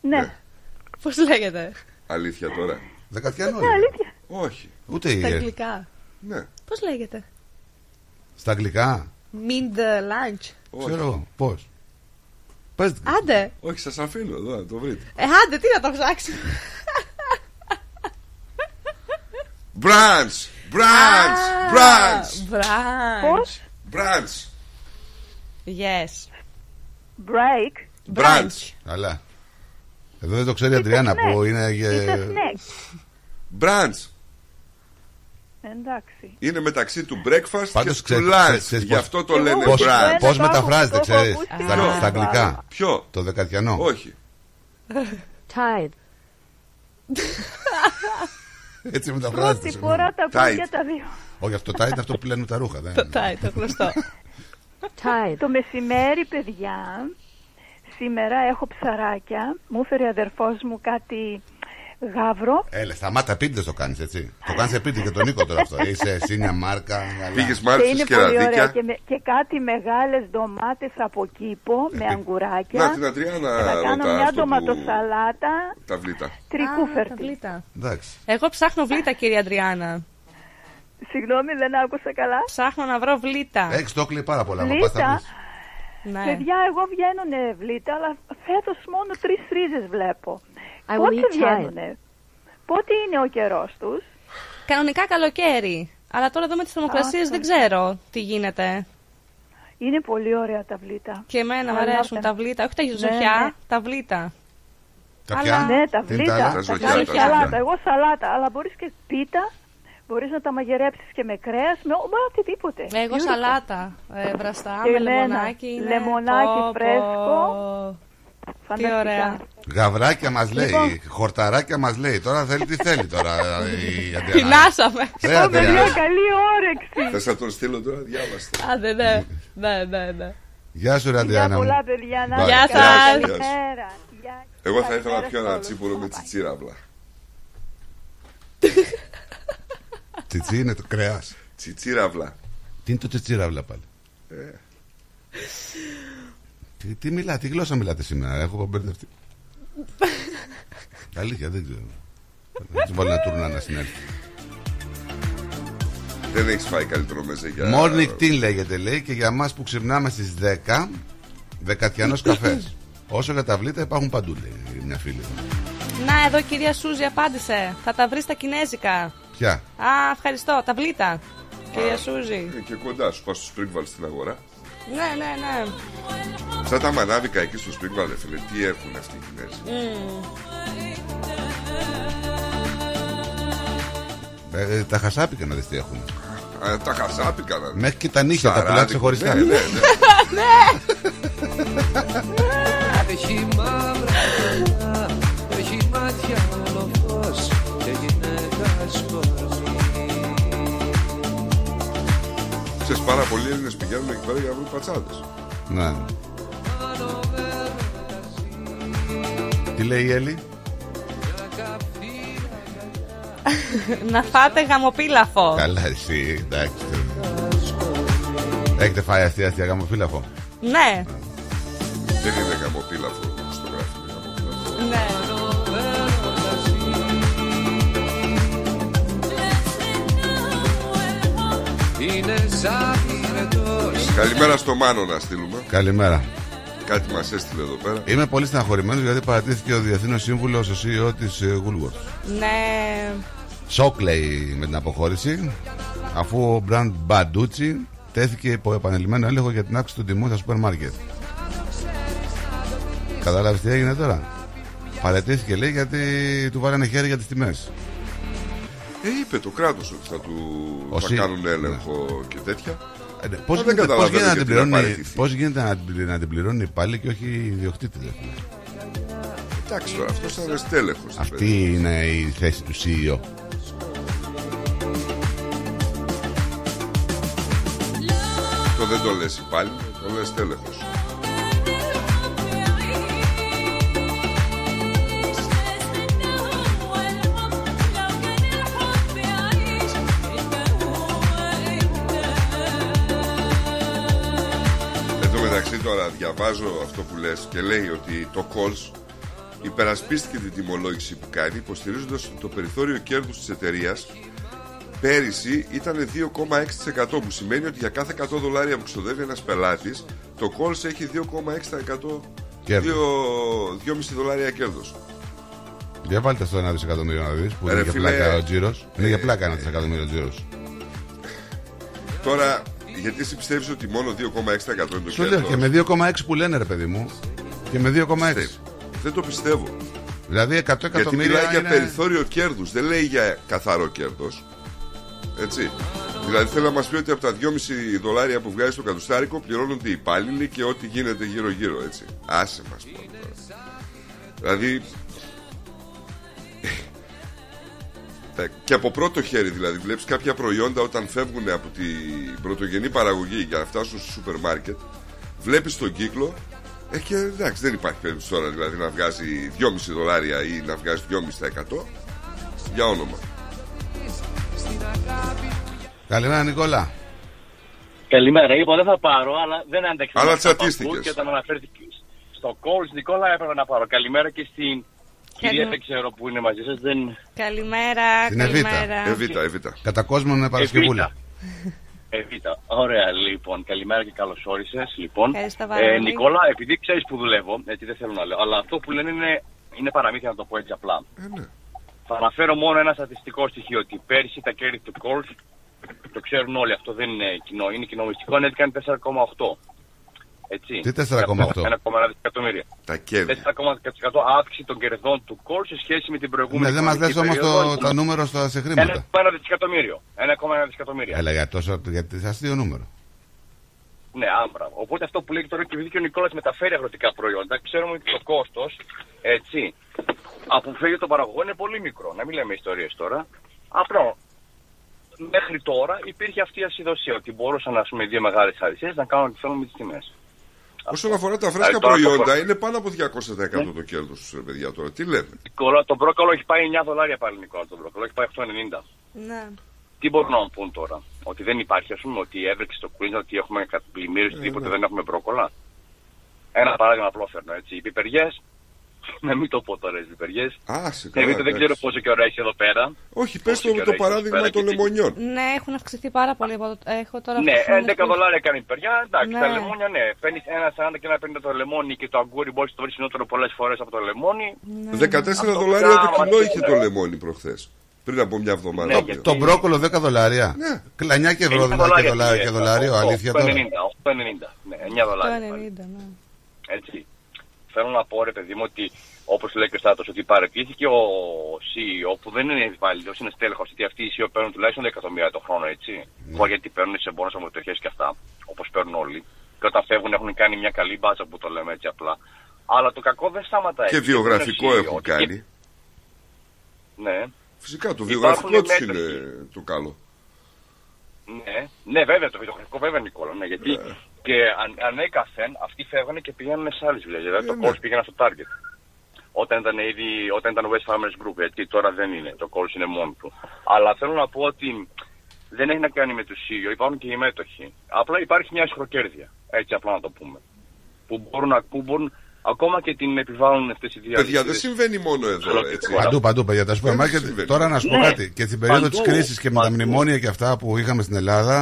Ναι, Ναι. Πώς λέγεται; Αλήθεια τώρα. Δεκατιανό. ναι, είναι. αλήθεια. Όχι. Ούτε Στα η- αγγλικά. Ναι. Πώς λέγεται; στα αγγλικά. Mean the lunch. Όχι. Ξέρω εγώ. Πώς. Πες Άντε. Όχι, σας αφήνω εδώ να το βρείτε. Ε, άντε, τι να το ψάξει. Branch! Branch! Branch! Branch. Πώς; Branch! Yes. Break. Branch! Καλά. Εδώ δεν το ξέρει η Αντριάννα snack. που είναι. It's a ε, snack. Branch! Εντάξει. Είναι μεταξύ του breakfast Πάντως και ξέρεις- του lunch. ξέρεις- ξέρεις Γι' πώς- αυτό το Εγώ λένε Πώς, Branch. branch. πώς Το έχω- μεταφράζεται, το έχω ξέρεις, ακούσει στα, στην στα αγγλικά. Ελλάδα. Ποιο; Το δεκατιανό. Όχι. Tide. [laughs] Έτσι μεταφράζεται. Πρώτη συγγνώμη. φορά τα ακούω Tight. και τα δύο. Όχι, αυτό το είναι αυτό που λένε τα ρούχα. δεν Το είναι. τάι, το γνωστό. Tide. [laughs] Το μεσημέρι, παιδιά, σήμερα έχω ψαράκια. Μου έφερε αδερφός μου κάτι γάβρο. Έλα, σταμάτα πίτε το κάνεις έτσι. Το κάνεις επίτε και τον Νίκο τώρα αυτό. [laughs] Είσαι εσύ μια μάρκα. καλά. Πήγες Και μάλιστα είναι στι πολύ ωραία. κεραδίκια. Και, με- και κάτι μεγάλες ντομάτες από κήπο με αγκουράκια. Να την Αντριάννα Και να κάνω ρωτά μια αυτό που... ντοματοσαλάτα Τα βλήτα. τρικούφερτη. Α, τα βλήτα. Εντάξει. Εγώ ψάχνω βλήτα, κύριε Αντριάννα. Συγγνώμη, δεν άκουσα καλά. Ψάχνω να βρω βλήτα. Έχεις το κλει πάρα πολλά. Βλήτα. Μα πας τα βρεις. Ναι. Παιδιά, εγώ βγαίνουνε βλήτα, αλλά φέτος μόνο τρεις ρίζες βλέπω. I will Πότε eat tide. βγαίνουνε, πότε είναι ο καιρός τους; Κανονικά καλοκαίρι. Αλλά τώρα εδώ με τις θερμοκρασίες Α, δεν ξέρω τι γίνεται. Είναι πολύ ωραία τα βλήτα. Και εμένα μου I love αρέσουν them. τα βλήτα. Όχι τα Ναι, ζωχιά, ναι. τα βλήτα. Τα Αλλά- πια; Ναι, τα Τι είναι βλήτα, άλλα; Τα τα ζωχιά, κάνεις τα σαλάτα. ζωχιά. Εγώ σαλάτα, αλλά μπορείς και πίτα, μπορείς να τα μαγειρέψεις και με κρέας, με ό, οτιδήποτε. Εγώ Beautiful. σαλάτα. Ε, βραστά, Και με εμένα. λεμονάκι. είναι. Λεμονάκι Πω, πω. φρέσκο. Φανταστικά. ωραία. Γαβράκια μας λέει, Λοιπόν. χορταράκια μας λέει. Τώρα θέλει τι θέλει τώρα. η Αντριάννα. Πεινάσαμε. Ε, Ω, Αντριάννα. παιδιά, καλή όρεξη. Θες να τον στείλω τώρα, διάβαστε. Άντε, ναι. Ναι, ναι, ναι. Γεια σου, ρε Γεια Αντριάννα. μου. πολλά, παιδιά. Να Bye. Γεια είστε καλά. σας. Καλημέρα. Γεια. Εγώ θα ήθελα να Καλημέρα πιω σε ένα όλους. τσίπουρο με τσιτσίραβλα. [laughs] Τσιτσί είναι το κρέας. Τσιτσίραβλα. Τι είναι το τσιτσίραβλα πάλι; Ε, Τι, τι μιλά, τι γλώσσα μιλάτε σήμερα, έχω μπερδευτεί. [laughs] Αλήθεια, δεν ξέρω. Να τους βάλω ένα τουρνά να συνέλθει. δεν έχεις φάει καλύτερο μεζέ για... Morning tea λέγεται, λέει, και για μας που ξυπνάμε στις 10, δεκατιανός καφές. [laughs] Όσο για τα βλήτα υπάρχουν παντού, λέει μια φίλη μου. Να, εδώ η κυρία Σούζη απάντησε. Θα τα βρει στα κινέζικα. Ποια, Α, ευχαριστώ. Τα βλήτα. Κυρία Σούζη. Ε, Και κοντά σου, πας στο Springval στην αγορά. Ναι, ναι, ναι. Σαν τα μανάβικα εκεί στο Springval, ρε φίλε, τι έχουν αυτοί οι Κινέζοι; ε, τα χασάπικα να δεις τι έχουν. Α, τα χασάπικα να Μέχρι και τα νύχια, τα Σαράδικο. πουλάνε ξεχωριστά. Ναι, ναι, [laughs] ναι. Έχει μαύρα μαλλιά, έχει μάτια όλο φως και γυναίκα σπορνή. Ξέρεις, πάρα πολλοί Έλληνες πηγαίνουν εκεί πέρα για να βρουν πατσάδες. Ναι. Τι λέει η Έλλη; να φάτε γαμοπίλαφο. Καλά εσύ, εντάξει. Έχετε φάει αστεία αστεία γαμοφύλαφο. Ναι, Δεν είναι γαμοπίλαφο στο γράφει. είναι γαμοπίλαφο. ναι. Είναι ζάπηρετος Καλημέρα στο Μάνο να στείλουμε. Καλημέρα. Κάτι μας έστειλε εδώ πέρα. Είμαι πολύ στεναχωρημένος γιατί παρατήθηκε ο Διεθνή Σύμβουλος, ο CEO της Woolworths. Ναι. Σοκ λέει με την αποχώρηση, αφού ο brand Μπαντούτσι τέθηκε υπό επανελειμμένο έλεγχο για την αύξηση των τιμών στα σούπερ μάρκετ. Κατάλαβες τι έγινε τώρα; Παρατήθηκε λέει γιατί του βάλανε χέρι για τις τιμές. Ε, είπε το κράτος ότι θα του Ο θα Σι- κάνουν έλεγχο και τέτοια. Πώς Μα δεν γίνεται, πώς καταλαβαίνω γίνεται, να γιατί την να πληρώνει, παραιτηθεί. πώς γίνεται να, την- να την πληρώνει πάλι και όχι η ιδιοκτήτη. δε. Εντάξει τώρα, αυτός ήταν στέλεχος. Αυτή είναι η θέση του E CEO. Το δεν το λες πάλι, το λες τέλεχος. Διαβάζω αυτό που λες και λέει ότι το Coles υπερασπίστηκε την τιμολόγηση που κάνει υποστηρίζοντας ότι το περιθώριο κέρδους της εταιρείας πέρυσι ήταν 2,6% που σημαίνει ότι για κάθε 100 δολάρια που ξοδεύει ένας πελάτης το Coles έχει 2,6% Κέρδος. 2,5 δολάρια κέρδος. Για βάλτε στο ένα δισεκατομμύριο να δεις που Ρε είναι για φίλε, πλάκα ο τζίρος. Είναι για ε, πλάκα ένα δισεκατομμύριο τζίρος. Τώρα, γιατί εσύ πιστεύεις ότι μόνο 2,6% είναι το Σου λέω κέρδος. και με 2,6 που λένε ρε παιδί μου. Και με 2,6. Δεν το πιστεύω. Δηλαδή 100 Γιατί εκατομμύρια. μιλάει για είναι... περιθώριο κέρδους, δεν λέει για καθαρό κέρδος. Έτσι. Δηλαδή θέλω να μας πει ότι από τα 2,5 δολάρια που βγάζει το κατουστάρικο πληρώνονται οι υπάλληλοι και ό,τι γίνεται γύρω-γύρω, έτσι. Άσε μας πω τώρα. Δηλαδή. Ε, Και από πρώτο χέρι δηλαδή βλέπεις κάποια προϊόντα όταν φεύγουν από την πρωτογενή παραγωγή για να φτάσουν στο σούπερ μάρκετ βλέπεις τον κύκλο ε, και εντάξει δεν υπάρχει περίπτωση τώρα δηλαδή να βγάζει 2,5 δολάρια ή να βγάζει 2,5% για όνομα. Καλημέρα Νικόλα. Καλημέρα. Είπα δεν θα πάρω, αλλά δεν άντεξα. Αλλά να τα τσατίστηκες. ακούω Και όταν αναφέρθηκες στο calls, Νικόλα, έπρεπε να πάρω. Καλημέρα και στην κυρία, δεν ξέρω που είναι μαζί σας. Δεν... Καλημέρα, Την Εβίτα. καλημέρα. Εβίτα, Εβίτα. Κατά κόσμο είναι Παρασκευούλα. Εβίτα. Ωραία, λοιπόν. Καλημέρα και καλώς όρισες. Λοιπόν, Ευχαριστώ πάρα ε, πολύ. Νικόλα, επειδή ξέρεις που δουλεύω, έτσι δεν θέλω να λέω, αλλά αυτό που λένε είναι, είναι παραμύθια, να το πω έτσι απλά. Θα αναφέρω μόνο ένα στατιστικό στοιχείο ότι πέρσι τα κέρδη του calls, το ξέρουν όλοι, αυτό δεν είναι κοινό, είναι κοινομιστικό, ανέβηκαν 4,8. Έτσι. Τι 4,8? 1,1 δισεκατομμύρια. Τα κέρδη. 4,1% αύξηση των κερδών του κόλ σε σχέση με την προηγούμενη Ναι, δεν μας λες οικονομική όμω περίοδο. το, το νούμερο στο, σε χρήματα. 1,1 δισεκατομμύριο. 1,1 δισεκατομμύρια. Έλα για τόσο, γιατί είναι αστείο νούμερο. Ναι, άμπρα. Οπότε αυτό που λέει τώρα και επειδή και ο Νικόλας μεταφέρει αγροτικά προϊόντα, ξέρουμε ότι το κόστος, έτσι, από που φεύγει το παραγωγό είναι πολύ μικρό. Να μην λέμε ιστορίες τώρα. Απλό. Μέχρι τώρα υπήρχε αυτή η ασυδοσία ότι μπορούσαν ας πούμε, οι δύο μεγάλες αλυσίε να κάνουν ό,τι θέλουν με τις τιμές. Όσον αφορά τα φρέσκα Δηλαδή, τώρα το προϊόντα, προ- είναι πάνω από 200% το κέρδος του, παιδιά τώρα. Τι λέμε; Νικόλα, το μπρόκολο έχει πάει 9 δολάρια πάλι, Νικόλα. Το μπρόκολο έχει πάει 8,90. Ναι. Τι μπορούν να μου πούν τώρα, Ότι δεν υπάρχει, ας πούμε, ότι έβρεξε στο Queensland, ότι έχουμε πλημμύρε, τίποτε, δεν έχουμε μπρόκολα. Ένα παράδειγμα απλό φέρνω έτσι. Οι πιπεριές, να μην το πω τώρα, οι πιπεριέ. Άσε, Ναι, καλά, δεν ξέρω εντάξει. πόσο καιρό έχει εδώ πέρα. Όχι, πες Πόσο το, καιρό το έχει εδώ παράδειγμα πέρα των και τι- λεμονιών. Ναι, έχουν αυξηθεί πάρα πολύ. από το- Έχω τώρα Ναι, αυτές τις 11 ημέρες δολάρια έκανε η πιπεριά. Εντάξει, Ναι. τα λεμόνια, ναι. Παίρνει ένα 40 και ένα 50 το λεμόνι και το αγκούρι μπορείς να το βρεις φθηνότερο πολλές φορές από το λεμόνι. 14 Αυτό δολάρια το πράγμα, κιλό ναι. είχε το λεμόνι προχθές. Πριν από μια εβδομάδα. Ναι, δύο. γιατί- Το μπρόκολο 10 δολάρια. Ναι. Κλανιά και ευρώ 9 δηλαδή και, δολάρια, δολάρια και δολάριο, αλήθεια τώρα. 8,90, 8,90. Ναι, 9 Το δολάρια. 90, ναι. Έτσι. Θέλω να πω, ρε παιδί μου, ότι όπως λέει και ο Στάτος, ότι παρετήθηκε ο CEO που δεν είναι υπάλληλο, είναι στέλεχος, γιατί αυτοί οι CEO παίρνουν τουλάχιστον 10 εκατομμύρια το χρόνο, έτσι. Ναι. Mm. γιατί παίρνουν σε μπόνου αμορφωτοχέ και αυτά, όπως παίρνουν όλοι. Και όταν φεύγουν έχουν κάνει μια καλή μπάτσα που το λέμε έτσι απλά. Αλλά το κακό δεν σταματάει. Και εκεί. βιογραφικό Είναι ο CEO, έχουν ότι- κάνει. Ναι. Φυσικά το Υπάρχουν βιογραφικό τους μέτοχοι. είναι το καλό. Ναι, ναι, βέβαια το βιογραφικό βέβαια Νικόλα. Ναι, γιατί και αν, ανέκαθεν αυτοί φεύγανε και πήγαιναν σε άλλες δουλειές. Δηλαδή το ναι. Coles πήγαινε στο Target. Όταν ήταν, ήδη, όταν ήταν West Farmers Group, γιατί τώρα δεν είναι. Το Coles είναι μόνο του. Αλλά θέλω να πω ότι δεν έχει να κάνει με τους CEO, υπάρχουν και οι μέτοχοι. Απλά υπάρχει μια ισχροκέρδεια. Έτσι απλά να το πούμε. Που μπορούν, να- που μπορούν ακόμα και την επιβάλλουν αυτές οι δύο Παιδιά, δεν αλυσίδες. συμβαίνει μόνο εδώ, έτσι. Παντού, παντού, παιδιά. Τα σούπερ Δεν μάρκετ. συμβαίνει. Τώρα να σου πω Ναι. κάτι. Και στην περίοδο της Παντού, κρίσης και με τα παντού. μνημόνια και αυτά που είχαμε στην Ελλάδα,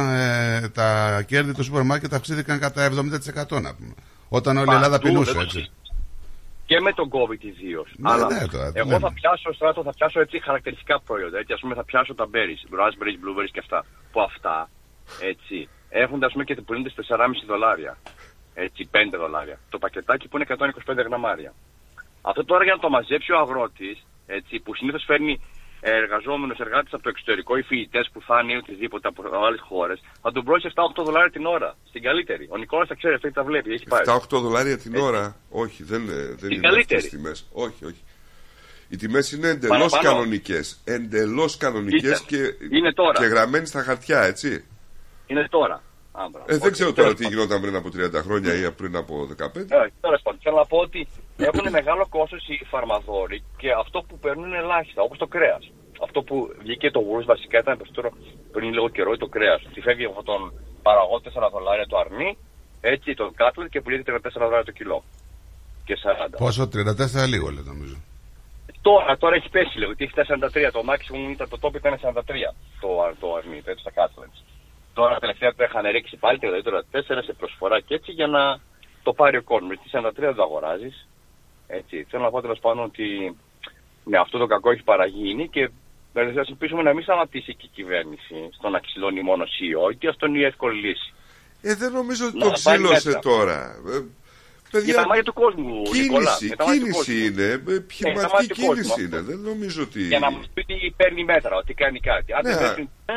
ε, τα κέρδη του σούπερ μάρκετ αυξήθηκαν κατά 70% να πούμε. Όταν όλη η Ελλάδα Παντού, πεινούσε, δεν έτσι. Και με τον COVID ιδίως. Ναι, Αλλά ναι, τώρα, τι εγώ λέμε. θα πιάσω, στράτο, θα πιάσω έτσι χαρακτηριστικά προϊόντα. Έτσι, ας πούμε, θα πιάσω τα berries, raspberries, blueberries και αυτά. Που αυτά, έτσι, έχουν ας πούμε και που είναι 4,5 δολάρια. Έτσι, 5 δολάρια. Το πακετάκι που είναι 125 γραμμάρια. Αυτό τώρα για να το μαζέψει ο αγρότης, έτσι, που συνήθως φέρνει εργαζόμενους εργάτες από το εξωτερικό ή φοιτητές που θα είναι ή οτιδήποτε από άλλες χώρες, θα τον μπρώσει 7-8 δολάρια την ώρα. Στην καλύτερη. Ο Νικόλας τα ξέρει, αυτό τα βλέπει, έχει πάει. 7-8 δολάρια την ώρα. Όχι, δεν, ε, δεν είναι καλύτερη. αυτές τις τιμές. Όχι, όχι. Οι τιμές είναι εντελώς Παραπάνω. κανονικές. Εντελώς κανονικές Κοίτα, και, είναι τώρα. και γραμμένες στα χαρτιά, έτσι. Είναι τώρα. Α, μπράβο. Ε, δεν Οκ, ξέρω τέλος τώρα τι γινόταν πριν από 30 χρόνια ή πριν από 15. Ε, Τέλος πάντων, θέλω να πω ότι έχουν μεγάλο κόστος οι φαρμαδόροι και αυτό που παίρνουν είναι ελάχιστα, όπως το κρέας. Αυτό που βγήκε το Woolworths βασικά ήταν περισσότερο πριν λίγο καιρό το κρέας. Ότι φεύγει από τον παραγωγό 4 δολάρια το αρνί, έτσι το cutlet και πουλείται 34 δολάρια το κιλό. Και 40. Πόσο, 34 λίγο λέει νομίζω. Τώρα, τώρα έχει πέσει λίγο, γιατί έχει τα 43. Το maximum ήταν το top ήταν 43 το, το αρνί, έτσι τα κάτλετ. Τώρα τελευταία το είχαν ρίξει πάλι και δηλαδή τώρα 4 σε προσφορά και έτσι για να το πάρει ο κόσμος. Γιατί 43 δεν το αγοράζεις. Έτσι. Θέλω να πω τέλος πάντων ότι ναι, αυτό το κακό έχει παραγίνει και δηλαδή, θα ελπίσουμε να μην σταματήσει και η κυβέρνηση στο να ξυλώνει μόνος CEO, γιατί αυτό είναι η εύκολη λύση. Ε, δεν νομίζω ότι Να το πάρει ξύλωσε μέτρα. τώρα. Ε, Για παιδιά, τα μάτια του κόσμου, Νικόλά. κίνηση, για τα μάτια του κίνηση κόσμου. είναι. ε, Ναι, τα Επιχειρηματική μάτια του κόσμου κίνηση αυτό. είναι. Δεν νομίζω ότι. Για να μας πει ότι παίρνει μέτρα, ότι κάνει κάτι. Αν δεν Ναι. παίρνει, ε,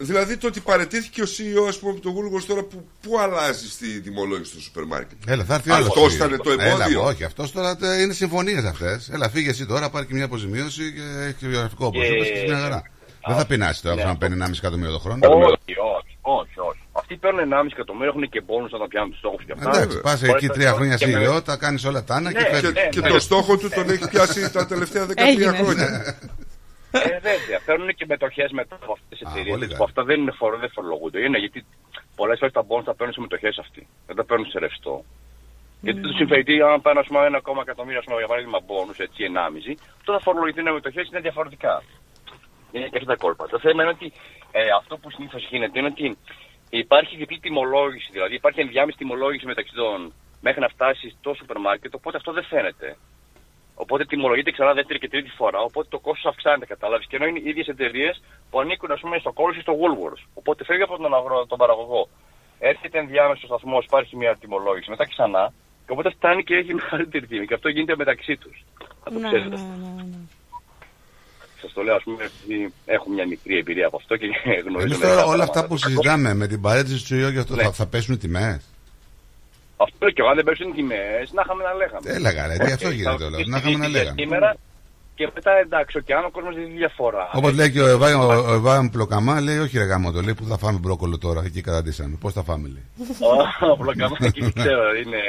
Δηλαδή το ότι παρετήθηκε ο CEO ας πούμε, από το Woolworths τώρα που, που αλλάζει στη τιμολόγηση του σούπερ μάρκετ. Έλα, θα έρθει άλλος. Αυτός ήταν το εμπόδιο. Έλα, όχι, αυτός τώρα τε- είναι συμφωνίες αυτές. Έλα, φύγε εσύ τώρα, πάρει και μια αποζημίωση και έχει και βιογραφικό όπως Και- είπες και μια χαρά. Δεν θα πεινάσεις τώρα Ναι. που θα παίρνει 1,5 εκατομμύριο το χρόνο. όχι, όχι, όχι, όχι. Αυτοί παίρνουν 1,5 εκατομμύριο, έχουν και πόνου να τα πιάνουν τους στόχους και αυτά. Εντάξει, πας Μπορεί εκεί να- τρία χρόνια και με- CEO, τα κάνεις όλα τάνα και Ναι, φεύγει. Και, ναι, και ναι. το στόχο του τον έχει πιάσει τα τελευταία 13 Έγινε. χρόνια. [laughs] Ε, βέβαια. Παίρνουν και μετοχές μετά από αυτές τι Α, εταιρείες. πολύ Που καλά. αυτά δεν είναι φορο, δεν φορολογούνται. Είναι γιατί πολλές φορές τα μπόνου τα παίρνουν σε μετοχές αυτοί. Δεν τα παίρνουν σε ρευστό. Γιατί τους συμφέρει, αν πάνε ας πούμε, ένα ακόμα εκατομμύριο, ας πούμε, για παράδειγμα, μπόνου, έτσι, 1,5, τότε θα φορολογηθούν οι μετοχές είναι διαφορετικά. Είναι και αυτά τα κόλπα. Το θέμα είναι ότι ε, αυτό που συνήθως γίνεται είναι ότι υπάρχει διπλή τιμολόγηση, δηλαδή υπάρχει ενδιάμεση τιμολόγηση μεταξύ των μέχρι να φτάσει στο σούπερ μάρκετ, οπότε αυτό δεν φαίνεται. Οπότε τιμολογείται ξανά δεύτερη και τρίτη φορά, οπότε το κόστος αυξάνεται, κατάλαβες. Και ενώ είναι οι ίδιες εταιρείες που ανήκουν ας πούμε, στο Coles ή στο Woolworths. Οπότε φεύγει από τον, αγρο, τον παραγωγό. Έρχεται ενδιάμεσο σταθμός, υπάρχει μια τιμολόγηση, μετά ξανά. Και οπότε φτάνει και έχει [laughs] μεγαλύτερη τιμή. Και αυτό γίνεται μεταξύ τους. Θα το Ναι, ξέρετε. ναι, ναι, ναι. Σας το λέω, ας πούμε, επειδή έχω μια μικρή εμπειρία από αυτό και [laughs] γνωρίζω. Εμείς μερικά τώρα όλα αυτά πράγματα. που συζητάμε με την παρέτηση του CEO και αυτό Ναι. θα, θα πέσουν οι τιμές; Αυτό και εγώ, αν δεν πέσουν τιμές, να είχαμε να λέγαμε. Έλα, καλά, τι Οκ, αυτό θα γίνεται όλο. αυξήσει Να είχαμε τη να τιμή λέγαμε. Σήμερα και μετά εντάξει, ο ο κόσμος δεν δει διαφορά. Όπως λέει και ο Εβάη ο, ο Εβάη Πλοκαμά, λέει: Όχι, ρε γάμο το λέει που θα φάμε μπρόκολο τώρα. Εκεί καταντήσαμε. Πώς θα φάμε, λέει. Ο Πλοκαμάκη δεν ξέρω, είναι.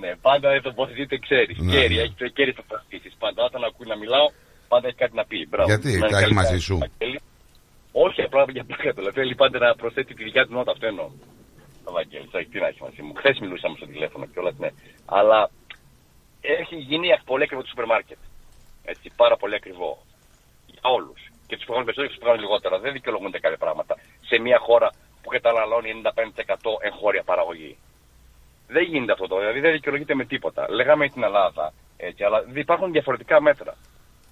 Ναι, πάντα δεν τοποθετείται, ξέρει. Ναι, Κέρι, ναι. έχει το κέρι θα τοποθετήσει. Πάντα όταν ακούει να μιλάω, πάντα έχει κάτι να πει. Μπράβο. Γιατί, Να είναι τα έχει καλή μαζί τάση, σου. Βαγγέλη. Όχι, απλά για πλάκα το λέω. Θέλει πάντα να προσθέτει τη δικιά του νότα, αυτό εννοώ. Ο Βαγγέλης, όχι, τι να έχει μαζί μου. Χθες μιλούσαμε στο τηλέφωνο και όλα, ναι. Αλλά έχει γίνει πολύ ακριβό το σούπερ μάρκετ. Έτσι, πάρα πολύ ακριβό. Για όλους. Και τους πληρώνουν περισσότερο και τους πληρώνουν λιγότερα. Δεν δικαιολογούνται κάποια πράγματα σε μια χώρα που καταναλώνει 95% εγχώρια παραγωγή. Δεν γίνεται αυτό το, δηλαδή δεν δικαιολογείται με τίποτα. Λέγαμε για την Ελλάδα, έτσι, αλλά υπάρχουν διαφορετικά μέτρα.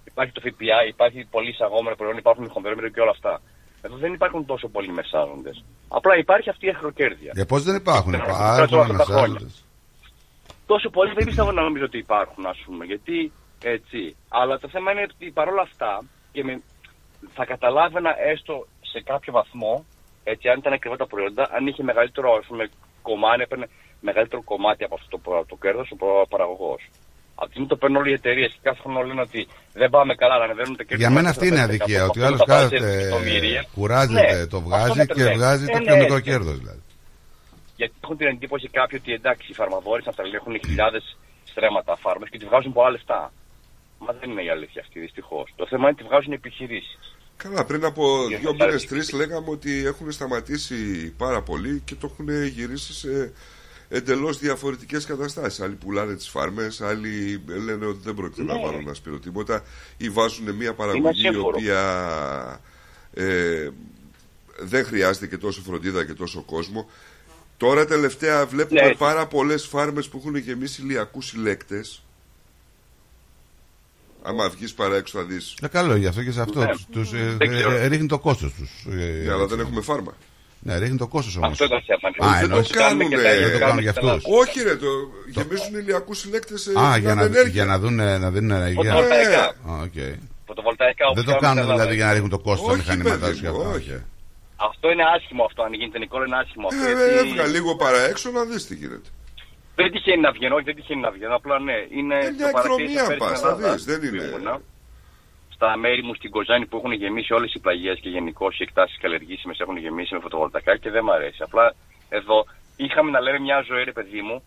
Υπάρχει το ΦΠΑ, υπάρχει πολύ εισαγόμενο προϊόν, υπάρχουν χονδρόμετρο και όλα αυτά. Εδώ δεν υπάρχουν τόσο πολλοί μεσάζοντε. Απλά υπάρχει αυτή η αχροκέρδεια. Για πώς δεν υπάρχουν; Τόσο Υπάρχουν αυτά τα χρόνια. ανασάζοντε. Τόσο πολλοί δεν πιστεύω να νομίζω ότι υπάρχουν, ας πούμε. Γιατί έτσι. Αλλά το θέμα είναι ότι παρόλα αυτά και με, θα καταλάβαινα έστω σε κάποιο βαθμό, έτσι, αν ήταν ακριβά τα προϊόντα, αν είχε μεγαλύτερο ας πούμε, κομμάτι, έπαιρνε μεγαλύτερο κομμάτι από αυτό το, το κέρδος ο παραγωγός. Από τη στιγμή το παίρνουν όλοι οι εταιρείες και κάθε χρόνο λένε ότι δεν πάμε καλά, να ανεβαίνουν τα κέρδη. Για μένα αυτή είναι 4-5%, αδικία. Ότι ο αυτό άλλος τα βάζει κάθεται, εκατομμύρια. κουράζεται, Ναι, το αυτό βγάζει με και τρελαίνει. βγάζει Ε, το ναι, πιο μικρό έτσι. κέρδος δηλαδή. Γιατί έχουν την εντύπωση κάποιοι ότι εντάξει, οι φαρμαδόροι στην Αυστραλία έχουν χιλιάδες στρέμματα φάρμε και τη βγάζουν πολλά λεφτά. Μα δεν είναι η αλήθεια αυτή, δυστυχώς. Το θέμα είναι ότι τη βγάζουν επιχειρήσεις. Καλά, πριν από Για δύο να μήνες, πάρει- τρεις λέγαμε ότι έχουν σταματήσει πάρα πολύ και το έχουν γυρίσει σε εντελώς διαφορετικές καταστάσεις. Άλλοι πουλάνε τις φάρμες, άλλοι λένε ότι δεν πρόκειται να Ναι. βάλουν να σπείρω τίποτα ή βάζουν μια παραγωγή η ασύμφορο. οποία ε, δεν χρειάζεται και τόσο φροντίδα και τόσο κόσμο. Τώρα τελευταία βλέπουμε Ναι. πάρα πολλές φάρμες που έχουν γεμίσει ηλιακούς συλλέκτες. Άμα βγεις παρά έξω θα δεις. Ε, καλό γι' αυτό και σε αυτό. Ναι. Τους, τους, ε, Δεν ξέρω. ε, ρίχνει το κόστος τους. Ναι, αλλά δεν έχουμε φάρμα. Ναι, ρίχνει το κόστος όμως. Αυτό ήταν θέμα. Α, δεν εννοείς- το κάνουνε. Δεν το κάνουν για αυτούς. Όχι ρε, το γεμίζουν ηλιακούς συλλέκτες σε Α, για να, ενέργεια. για να, δουν, να δίνουν ενέργεια. Φωτοβολταϊκά. Α, οκ. Φωτοβολταϊκά Δεν το όπως κάνουν κάνουμε δηλαδή στην για να ρίχνουν το κόστος των Όχι, μηχανήματων παιδί και μου, αυτά. όχι. οκ. Αυτό είναι άσχημο αυτό, αν γίνει τεχνικό είναι άσχημο αυτό. Ε, γιατί έβγα λίγο παρά έξω να δεις τι γίνεται. Δεν τυχαίνει να βγαίνω, όχι δεν τυχαίνει να βγαίνω. Απλά ναι, είναι. Ε, μια το παρατήρησα εκδρομία πέρυσι πας, στην θα Ελλάδα, δεις, δεν είναι- που ήμουνα. Στα μέρη μου στην Κοζάνη που έχουν γεμίσει όλες οι πλαγιές και γενικώ οι εκτάσεις καλλιεργήσιμε έχουν γεμίσει με φωτοβολταϊκά και δεν μ' αρέσει. Απλά εδώ είχαμε να λέμε μια ζωή, ρε παιδί μου,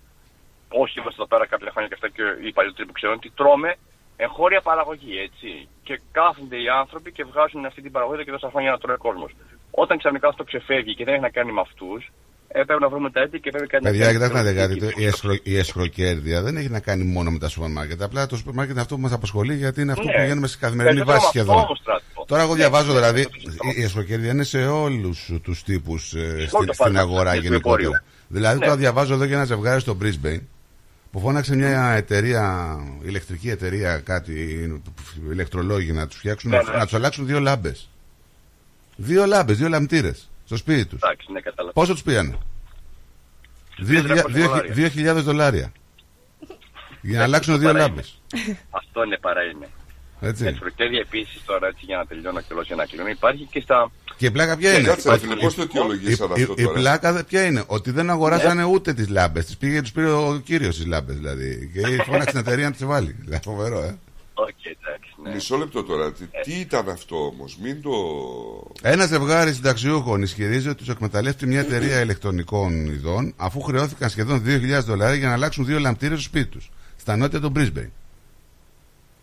όσοι είμαστε εδώ πέρα κάποια χρόνια και αυτά και οι παλιότεροι που ξέρουν, ότι τρώμε εγχώρια παραγωγή, έτσι. Και κάθονται οι άνθρωποι και βγάζουν αυτή την παραγωγή εδώ και τόσα χρόνια να τρώει ο κόσμος. Όταν ξαφνικά αυτό ξεφεύγει και δεν έχει να κάνει με αυτούς, ε, πρέπει να βρούμε τα αίτια και πρέπει κάτι Παιδιά, να κοιτάξτε να δείτε κάνουμε. κάτι. το- Η, εσχρο, η εσχροκέρδεια δεν έχει να κάνει μόνο με τα σούπερ μάρκετ. Απλά το σούπερ μάρκετ είναι αυτό που μας απασχολεί γιατί είναι αυτό Ναι. που πηγαίνουμε σε καθημερινή Περισσότερο βάση με αυτό σχεδόν. όμως, Στράτο. Τώρα, εγώ Ναι, διαβάζω ναι, δηλαδή. αυτό σωστό. Η εσχροκέρδεια είναι σε όλους τους τύπους το στην, στην φάρμακο, αγορά και του γενικότερα. εμπορίου. Δηλαδή, Ναι. τώρα διαβάζω εδώ για ένα ζευγάρι στο Brisbane που φώναξε μια εταιρεία, ηλεκτρική εταιρεία, κάτι, ηλεκτρολόγοι να τους φτιάξουν, Ναι, να, ναι. να τους αλλάξουν δύο λάμπες. Δύο λάμπες, δύο λαμπτήρες στο σπίτι τους. Εντάξει, ναι, κατάλαβα. Πόσο τους πήγανε, 2.300 δολάρια. 2.000 δολάρια. Για να αλλάξουν δύο Παρά λάμπες. Αυτό είναι παρά είναι. Έτσι. Εσχροκέρδια επίσης τώρα έτσι για να τελειώνω και όλο για να κλείνω. Υπάρχει και στα. Και η πλάκα ποια είναι; Κάτσε ρε Ότι- φίλε, πώς το αιτιολογήσαν η, αυτό η, η τώρα; πλάκα δε- ποια είναι; Ότι δεν αγοράσανε ούτε τις λάμπες. Τις πήγε, τους πήρε ο κύριος τις λάμπες δηλαδή. Και φώναξε την εταιρεία να τις βάλει. Δηλαδή, φοβερό, ε. Οκ, εντάξει. Ναι. Μισό λεπτό τώρα. Τι, τι ήταν αυτό όμως, μην το... Ένα ζευγάρι συνταξιούχων ισχυρίζει ότι τους εκμεταλλεύτηκε μια εταιρεία ηλεκτρονικών ειδών αφού χρεώθηκαν σχεδόν 2.000 δολάρια για να αλλάξουν δύο λαμπτήρες στο σπίτι του. Στα νότια των Brisbane.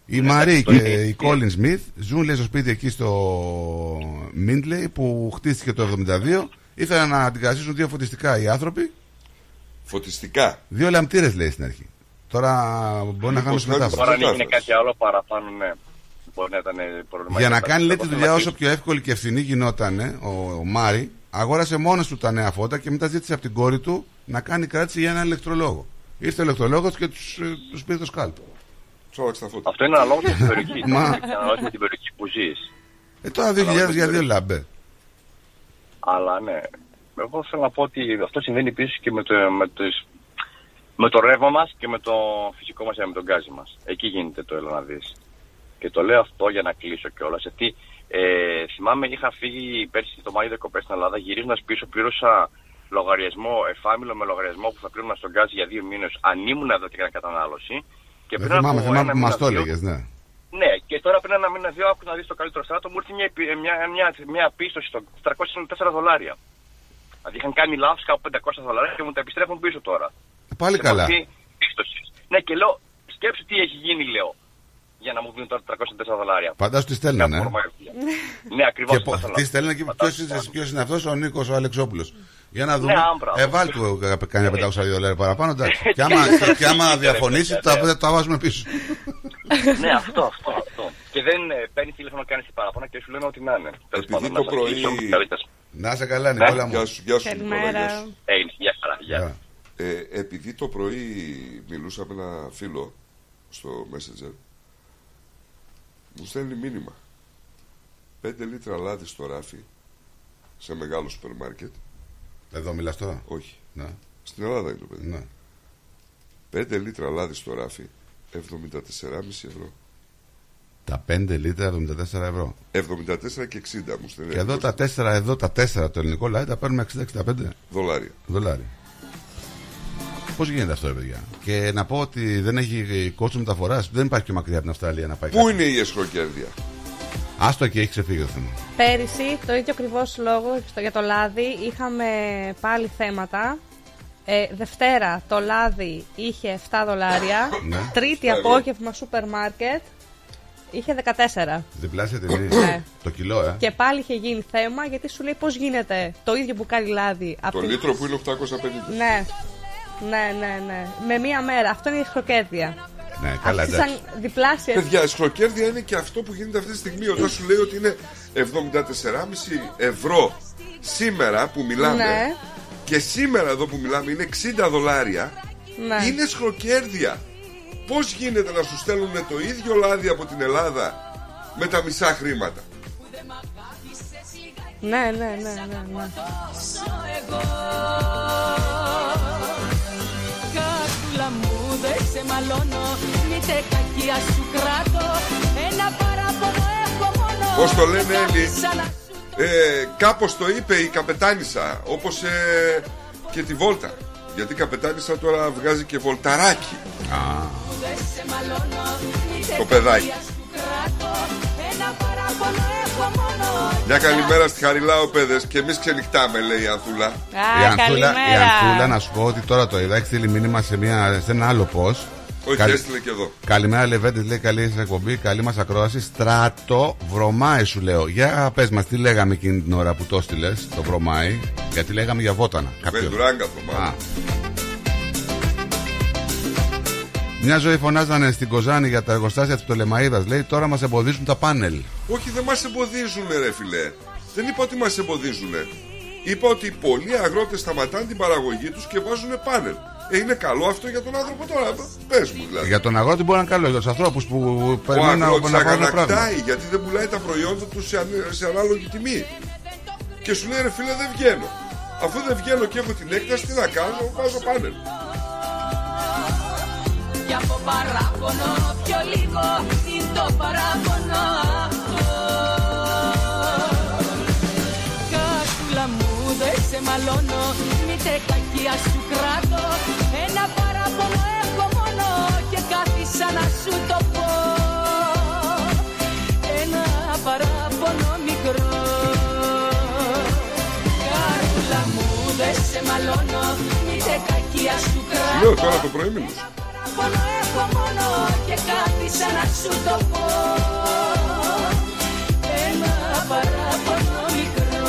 Η Μαρή αυτό και είναι- η Colin Smith ζουν λέει, στο σπίτι εκεί στο Mindley που χτίστηκε το 72. Ήθελαν να αντικαταστήσουν δύο φωτιστικά οι άνθρωποι. Φωτιστικά. Δύο λαμπτήρες λέει στην αρχή. Τώρα μπορεί να κάνουμε να μετάφραση. Τώρα αν έγινε μετάφραση. κάτι άλλο παραπάνω, ναι. Μπορεί να ήταν πρόβλημα. Για να τα κάνει λέει, τη πράγματα. δουλειά όσο πιο εύκολη και ευθυνή γινόταν ο, ο Μάρι, αγόρασε μόνος του τα νέα φώτα και μετά ζήτησε από την κόρη του να κάνει κράτηση για ένα ηλεκτρολόγο. Ήρθε ο ηλεκτρολόγος και τους τους πήρε το σκάλπ. Του άλλαξε τα φώτα. Αυτό είναι αναλόγως με την περιοχή. [laughs] Μα- Είναι αναλόγως με την περιοχή που ζεις. Ε, τώρα 2.000 για δύο λάμπε. Αλλά ναι. Εγώ θέλω να πω ότι αυτό συμβαίνει επίσης και με το, με, τις- με το ρεύμα μας και με το φυσικό μας με τον γκάζι μας. Εκεί γίνεται το έλα να δεις. Και το λέω αυτό για να κλείσω κιόλας. Γιατί ε, θυμάμαι είχα φύγει πέρσι το Μάιο δεκοπές στην Ελλάδα, γυρίζοντας πίσω, πλήρωσα λογαριασμό, εφάμιλο με λογαριασμό που θα πλήρωνα στον γκάζ για δύο μήνες, αν ήμουν εδώ και έκανα κατανάλωση. Και Δεν πριν θυμάμαι, από θυμάμαι ένα που μας μήνα, το δύο- έλεγες, ναι. Ναι, και τώρα πριν ένα μήνα, δύο, άκου να δεις το καλύτερο στράτο, μου ήρθε μια, επι- μια, μια, μια πίστοση στο 394 δολάρια. Δηλαδή είχαν κάνει λάθος κάπου 500 δολάρια και μου τα επιστρέφουν πίσω τώρα. Πάλι Σε καλά. μορφή πίστοσης. Ναι, και λέω, σκέψου τι έχει γίνει, λέω, για να μου δίνουν τώρα 304 δολάρια. Φαντάζομαι τι στέλνανε. ε. [laughs] Ναι, ακριβώς. Και πο- τι στέλνανε και ποιος είναι, ποιος είναι αυτός, ο Νίκος ο Αλεξόπουλος. Για να δούμε. Ναι, άμπρα. ε, βάλ του ε, κανένα 500 δολάρια παραπάνω, εντάξει. [laughs] και άμα, και, και άμα διαφωνήσεις, τα, τα βάζουμε πίσω. [laughs] ναι, αυτό, αυτό, αυτό. Και δεν ε, παίρνει τηλέφωνο κάνει παράπονα και σου λένε ότι να είναι. Τέλος πάντων, το να σας πρωί- κλείσω. Καλή σας. Να σε καλά, Ναι. Νικόλα μου. Γεια σου, γεια σου Νικόλα, Καλημέρα. γεια σου. Ε, γεια χαρά, γεια. Ε, επειδή το πρωί μιλούσα με ένα φίλο στο Messenger, μου στέλνει μήνυμα. 5 λίτρα λάδι στο ράφι σε μεγάλο σούπερ μάρκετ. Εδώ μιλάς τώρα; Όχι. Ναι. Στην Ελλάδα είναι το παιδί. Ναι. 5 λίτρα λάδι στο ράφι 74,5 ευρώ. Τα 5 λίτρα 74 ευρώ. 74 και 60 μου στέλνει. Και εδώ τα 4, εδώ τα 4 το ελληνικό λάδι τα παίρνουμε 60-65 Δολάρια. δολάρια. Πώς γίνεται αυτό, ρε παιδιά; Και να πω ότι δεν έχει κόστος μεταφοράς. Δεν υπάρχει και μακριά από την Αυστραλία να πάει. Πού είναι η εσχροκέρδεια. Άστο και έχει ξεφύγει το θέμα. Πέρυσι, το ίδιο ακριβώς λόγο στο- για το λάδι, είχαμε πάλι θέματα. Ε, Δευτέρα το λάδι είχε 7 δολάρια. Ναι. Τρίτη απόγευμα σούπερ μάρκετ είχε 14. Διπλάσια τιμή. [clears throat] Ναι. Το κιλό, ε. Και πάλι είχε γίνει θέμα γιατί σου λέει πώς γίνεται το ίδιο μπουκάλι λάδι. Το απ' την- λίτρο που είναι 850. Ναι. Ναι, ναι, ναι. Με μία μέρα. Αυτό είναι η χροκέρδια. Ναι, καλά, Αυτή εντάξει. σαν διπλάσια. Παιδιά, εσχροκέρδεια είναι και αυτό που γίνεται αυτή τη στιγμή. Όταν σου λέει ότι είναι 74,5 ευρώ σήμερα που μιλάμε Ναι. και σήμερα εδώ που μιλάμε είναι 60 δολάρια, Ναι. είναι εσχροκέρδεια. Πώς γίνεται να σου στέλνουν το ίδιο λάδι από την Ελλάδα με τα μισά χρήματα; Ναι, ναι, ναι, ναι. ναι. Κάτουλα μου δεν σε μαλώνω. Μήτε κακία σου κράτω Ένα παράπονο έχω μόνο. Πώς το λένε Έλλη; Σαν να ε, Κάπως το είπε η καπετάνισσα Όπως ε, και τη Βόλτα. Γιατί η καπετάνισσα τώρα βγάζει και βολταράκι δεν σε μαλώνω. Μήτε Το παιδάκι. Κακία σου κράτω Ένα παράπονο έχω μόνο Μια καλημέρα στη Χαριλάου παιδες Και εμείς ξενυχτάμε λέει η Ανθούλα Α, η, Ανθούλα, η καλημέρα. Ανθούλα, να σου πω ότι τώρα το είδα, έχει στείλει μήνυμα σε, μια, σε ένα άλλο post. Όχι Καλη- έστειλε και εδώ Καλημέρα, Λεβέντη, λέει καλή σας εκπομπή, καλή μας ακρόαση. Στράτο βρωμάει, σου λέω. Για πες μας, τι λέγαμε εκείνη την ώρα που το έστειλες, το βρωμάει; Γιατί λέγαμε για βότανα. Κάποιος. Βεντουράγκαθο μάλλον Α. Μια ζωή φωνάζανε στην Κοζάνη για τα εργοστάσια της Πτολεμαίδα. Λέει τώρα μας εμποδίζουν τα πάνελ. Όχι δεν μας εμποδίζουν ρε φιλέ Δεν είπα ότι μας εμποδίζουν Είπα ότι πολλοί αγρότες σταματάνε την παραγωγή τους Και βάζουν πάνελ ε, Είναι καλό αυτό για τον άνθρωπο τώρα; Πες μου δηλαδή Για τον αγρότη μπορεί να είναι καλό, για τους ανθρώπους που Ο περιμένουν να, αγρότης να πάρουν πράγματα. αγανακτάει γιατί δεν πουλάει τα προϊόντα του σε, ανε- σε ανάλογη τιμή. Και σου λέει ρε φίλε δεν βγαίνω. Αφού δεν βγαίνω και έχω την έκταση, τι να κάνω, βάζω πάνελ. Κι από παράπονο πιο λίγο είναι το παράπονο αυτό. Κάτουλα μου δεν σε μαλώνω Μήτε κακία σου κράτω. Ένα παράπονο έχω μόνο Και κάθισα να σου το πω. Ένα παράπονο μικρό. Κάτουλα μου δεν σε μαλώνω Μήτε κακία σου κράτω. Λέω τώρα το πρωί μιλούσα. Παράπονο έχω μόνο και κάθισα να σου το πω Ένα παράπονο μικρό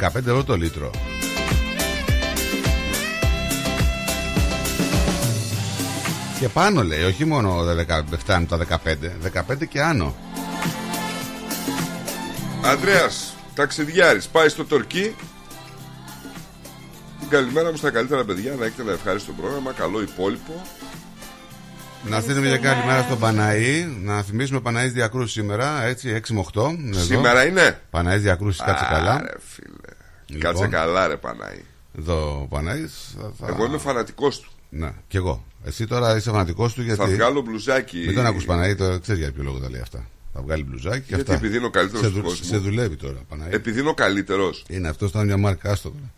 «15 ευρώ το λίτρο. Και πάνω λέει, όχι μόνο τα 10 φτάνουν τα 15, 15 και άνω. Ανδρέας, ταξιδιάρης, πάει στο Τορκί. Καλημέρα μου στα καλύτερα παιδιά, να έχετε ένα ευχάριστο πρόγραμμα, καλό υπόλοιπο. Να στείλουμε για καλημέρα στον Παναή. Να θυμίσουμε Παναή Διακρούση σήμερα, έτσι, 6 με 8. εδώ. Σήμερα είναι; Παναή Διακρούση, κάτσε Α, καλά. Ρε φίλε. Λοιπόν. Κάτσε καλά ρε Πανάη. Εδώ ο Παναγής θα, θα... Εγώ είμαι φανατικός του. Ναι, κι εγώ. Εσύ τώρα είσαι φανατικός του γιατί. Θα βγάλω μπλουζάκι. Μην τον ακούς Παναγή, το ξέρεις για ποιο λόγο τα λέει αυτά. Θα βγάλει μπλουζάκι και Γιατί αυτά. επειδή είναι ο καλύτερος σε, του δου- κόσμου. σε δουλεύει τώρα, Παναγή. Επειδή είναι ο καλύτερος. Είναι αυτός, ήταν μια μάρκα, άστο τώρα.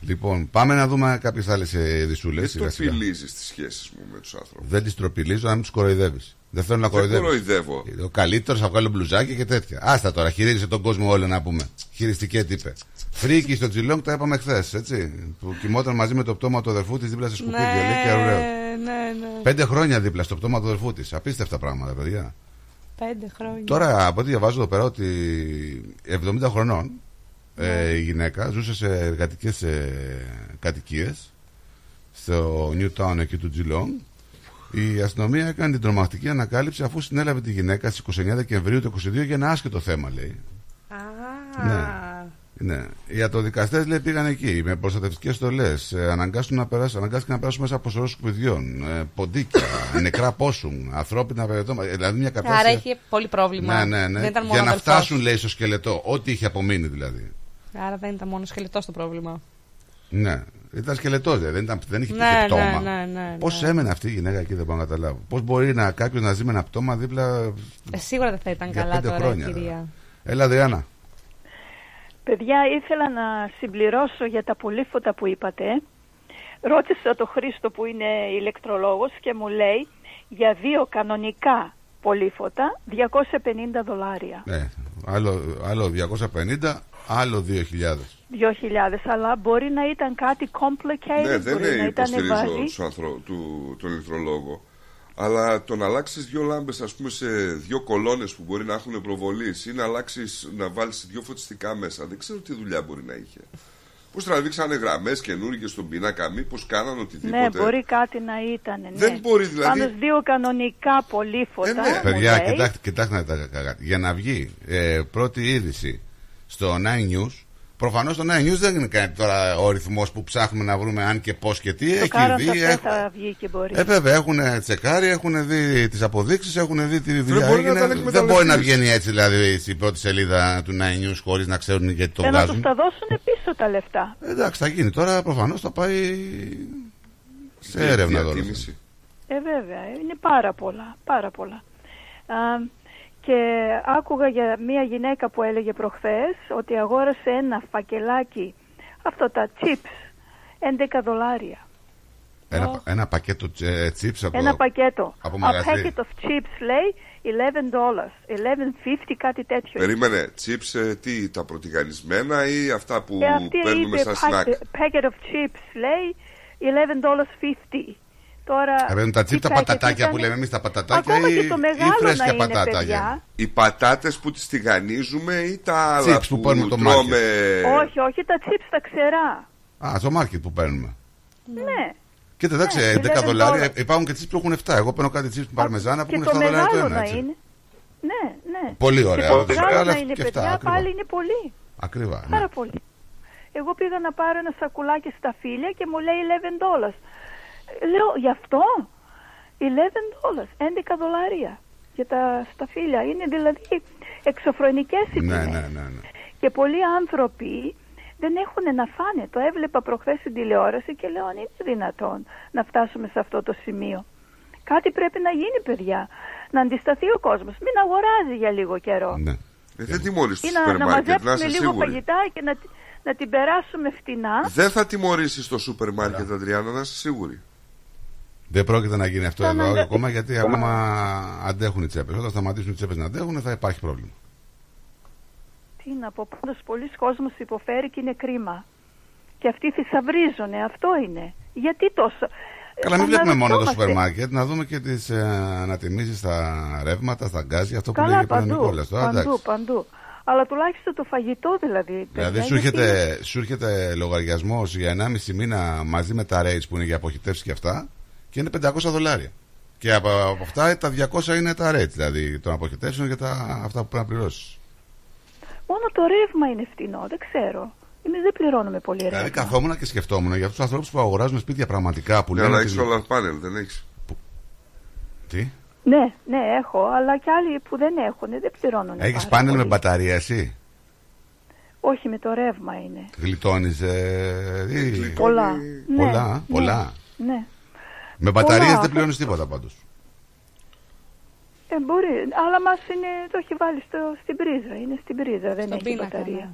Λοιπόν, πάμε να δούμε κάποιες άλλες ειδισούλε. Δεν τροπιλίζει τις σχέσεις μου με τους άνθρωπου. Δεν τις τροπιλίζω, να μην τους κοροϊδεύεις. Δεν θέλω να Δεν κοροϊδεύει. κοροϊδεύω. Ο καλύτερος θα βγάλω μπλουζάκι και τέτοια. Άστα τώρα, χειρίζεσαι τον κόσμο όλο να πούμε. Χειριστική τύπε. Φρίκη στο Τζιλόγκ τα είπαμε χθες, έτσι. Που κοιμόταν μαζί με το πτώμα του αδερφού της δίπλα σε σκουπίδι. Λέει και ωραίο. ναι, ναι. Πέντε χρόνια δίπλα στο πτώμα του αδερφού της. Απίστευτα πράγματα, παιδιά. Πέντε χρόνια. Τώρα, από ό,τι διαβάζω εδώ πέρα, ότι 70 χρονών ε, η γυναίκα ζούσε σε εργατικές ε, κατοικίες στο Newtown εκεί του Τζιλόγκ. Η αστυνομία έκανε την τρομακτική ανακάλυψη αφού συνέλαβε τη γυναίκα στις 29 Δεκεμβρίου του 22 για ένα άσχετο θέμα, λέει. Α, Ναι. Ναι. Οι ιατροδικαστέ λέει πήγαν εκεί με προστατευτικές στολές. Ε, αναγκάστηκαν να περάσουν, αναγκάστηκαν να περάσουν μέσα από σωρό σκουπιδιών, ε, ποντίκια, [coughs] νεκρά πόσουν, ανθρώπινα περαιτώματα. Ε, Δηλαδή μια κατάσταση. Άρα είχε πολύ πρόβλημα. Ναι, ναι, ναι. Δεν ήταν μόνο Για να αδελφός. φτάσουν, λέει, στο σκελετό, ό,τι είχε απομείνει δηλαδή. Άρα δεν ήταν μόνο σκελετός το πρόβλημα. Ναι. Ήταν σκελετός, δηλαδή. δεν, ήταν, δεν είχε Ναι, τύχει πτώμα. ναι, ναι, ναι, Πώς ναι. έμενε αυτή η γυναίκα εκεί, δεν μπορώ να καταλάβω. Πώς μπορεί να κάποιος να ζει με ένα πτώμα δίπλα. Ε, σίγουρα δεν θα ήταν Για καλά πέντε τώρα, χρόνια, κυρία. Έλα, Αδριάννα. Παιδιά, ήθελα να συμπληρώσω για τα πολύφωτα που είπατε. Ρώτησα το Χρήστο που είναι ηλεκτρολόγος και μου λέει για δύο κανονικά πολύφωτα 250 δολάρια. Ναι. Άλλο, άλλο 250, άλλο 2.000. 2.000, αλλά μπορεί να ήταν κάτι complicated, Ναι, δεν μπορεί να είναι ήταν υποστηρίζω βαρύ. τους ανθρω... του, τον ηλεκτρολόγο. Αλλά το να αλλάξεις δύο λάμπες, ας πούμε, σε δύο κολόνες που μπορεί να έχουν προβολής ή να αλλάξεις, να βάλεις δύο φωτιστικά μέσα, δεν ξέρω τι δουλειά μπορεί να είχε. Πώς τραβήξανε γραμμές καινούργιες στον πίνακα, μήπως κάναν οτιδήποτε. Ναι, μπορεί κάτι να ήταν. Ναι. Δεν μπορεί, δηλαδή- Πάντως δύο κανονικά πολύφωτα. Ε, ναι. μου Παιδιά, λέει. κοιτάξτε, κοιτάξτε να τα κάτι. Για να βγει ε, πρώτη είδηση στο 9 News, προφανώς το 9 News δεν είναι κάτι τώρα ο ρυθμός που ψάχνουμε να βρούμε αν και πώς και τι. Το Έχει Current δει. Affair Έχουν, θα βγει και μπορεί. ε, βέβαια, έχουν τσεκάρει, έχουν δει τις αποδείξεις, έχουν δει τι δουλειά μπορεί να έγινε. τα Δεν εκμεταλλευτείς. μπορεί να βγαίνει έτσι δηλαδή στην πρώτη σελίδα του 9 News χωρίς να ξέρουν γιατί το Και να τους βγάζουν. τα δώσουν πίσω τα λεφτά. Ε, Εντάξει, θα γίνει τώρα, προφανώς θα πάει σε Δια- έρευνα τώρα. διατίμηση. Ε, βέβαια, είναι πάρα πολλά, πάρα πολλά. Α, και άκουγα για μια γυναίκα που έλεγε προχθές ότι αγόρασε ένα φακελάκι, αυτό τα chips, 11 δολάρια. Ένα, ένα πακέτο ε, chips από. Ένα πακέτο. από A μαγαζί. packet of chips λέει 11 dollars, 11.50 κάτι τέτοιο. Περίμενε, chips ε, τι, τα προτιγανισμένα ή αυτά που Και αυτή παίρνουμε είπε σαν snack; packet, packet of chips λέει 11 dollars 50. Τώρα, Ε, παίρνουν τα τι τσίπ τα packet πατατάκια ήταν; που λέμε εμείς τα πατατάκια Ακόμα ή, και το ή μεγάλο φρέσκια να είναι, πατάτα. παιδιά. Γιάννη. Οι πατάτες που τις τηγανίζουμε ή τα άλλα Chips που που, παίρνουμε το τρώμε; Όχι, όχι, τα chips τα ξερά. Α, στο μάρκετ που παίρνουμε. Ναι. Κοίτα, εντάξει, Ναι, 11 11 δολάρια. δώλα. Υπάρχουν και τσίπ που έχουν 7. Εγώ παίρνω κάτι τσίπ που παρμεζάνα που Και έχουν το 7 δολάρια το μεγάλο ένα. να Έτσι. είναι. Ναι, ναι. Πολύ ωραία, Και το αλλά μεγάλο αλλά να είναι, και αυτά, παιδιά, ακριβά. πάλι είναι πολύ. Ακριβά. Ναι. Πάρα πολύ. Εγώ πήγα να πάρω ένα σακουλάκι στα φίλια και μου λέει 11 dollars. Ε, Λέω, γι' αυτό 11 dollars, 11 δολάρια για τα σταφύλια. Είναι δηλαδή εξωφρονικές οι Ναι, τιμές. ναι, ναι, ναι. Και πολλοί άνθρωποι δεν έχουν να φάνε. Το έβλεπα προχθές στην τηλεόραση και λέω αν είναι δυνατόν να φτάσουμε σε αυτό το σημείο. Κάτι πρέπει να γίνει παιδιά. Να αντισταθεί ο κόσμος. Μην αγοράζει για λίγο καιρό. Ναι. Ε, δεν τιμωρείς το Ή να, να σούπερ μάρκετ, να μαζέψουμε είσαι λίγο σίγουρη. φαγητά και να, να την περάσουμε φτηνά. Δεν θα τιμωρήσεις το σούπερ μάρκετ, Αντριάννα, να είσαι σίγουρη. Δεν πρόκειται να γίνει αυτό Θα εδώ αναγκα- ακόμα γιατί ακόμα αντέχουν οι τσέπες. Όταν σταματήσουν οι τσέπες να αντέχουν θα υπάρχει πρόβλημα. Τι να πω, πάντως πολλοί κόσμος υποφέρει και είναι κρίμα. Και αυτοί θησαυρίζουν, αυτό είναι. Γιατί τόσο. Καλά, μην βλέπουμε μόνο το Αναρωτιόμαστε. σούπερ μάρκετ, να δούμε και τις ε, ανατιμήσεις στα ρεύματα, στα γκάζια, αυτό που Καλά, λέγει πριν ο παντού, Νικόλας. Τώρα, παντού, εντάξει. παντού. Αλλά τουλάχιστον το φαγητό δηλαδή. Δηλαδή παιδιά, σου γιατί- έρχεται, σου έρχεται λογαριασμός για 1,5 μήνα μαζί με τα rates που είναι για αποχητεύσεις και αυτά; Και είναι 500 δολάρια. Και από, από αυτά τα 200 είναι τα rates, δηλαδή των αποχητεύσεων για τα, αυτά που πρέπει να πληρώσεις. Μόνο το ρεύμα είναι φτηνό, δεν ξέρω. Εμείς δεν πληρώνουμε πολύ ρεύμα. Δηλαδή καθόμουν και σκεφτόμουν για αυτούς τους ανθρώπους που αγοράζουν σπίτια πραγματικά που Ναι, λένε. αλλά ότι- έχεις solar panel, δεν έχεις. Τι; Ναι, ναι, έχω, αλλά και άλλοι που δεν έχουν δεν πληρώνουν. Έχεις πάρα πάνελ με πολύ. μπαταρία, εσύ; Όχι, με το ρεύμα είναι. Γλιτώνεις. Ε, ή- Πολλά. Ναι, Πολλά, ναι, πολλά. Ναι. Με μπαταρίες Πολλά. δεν πληρώνεις τίποτα πάντως. Ε, μπορεί, αλλά μας είναι, το έχει βάλει στο, στην πρίζα. Είναι στην πρίζα, δεν Στον έχει πίνακα, μπαταρία. ναι.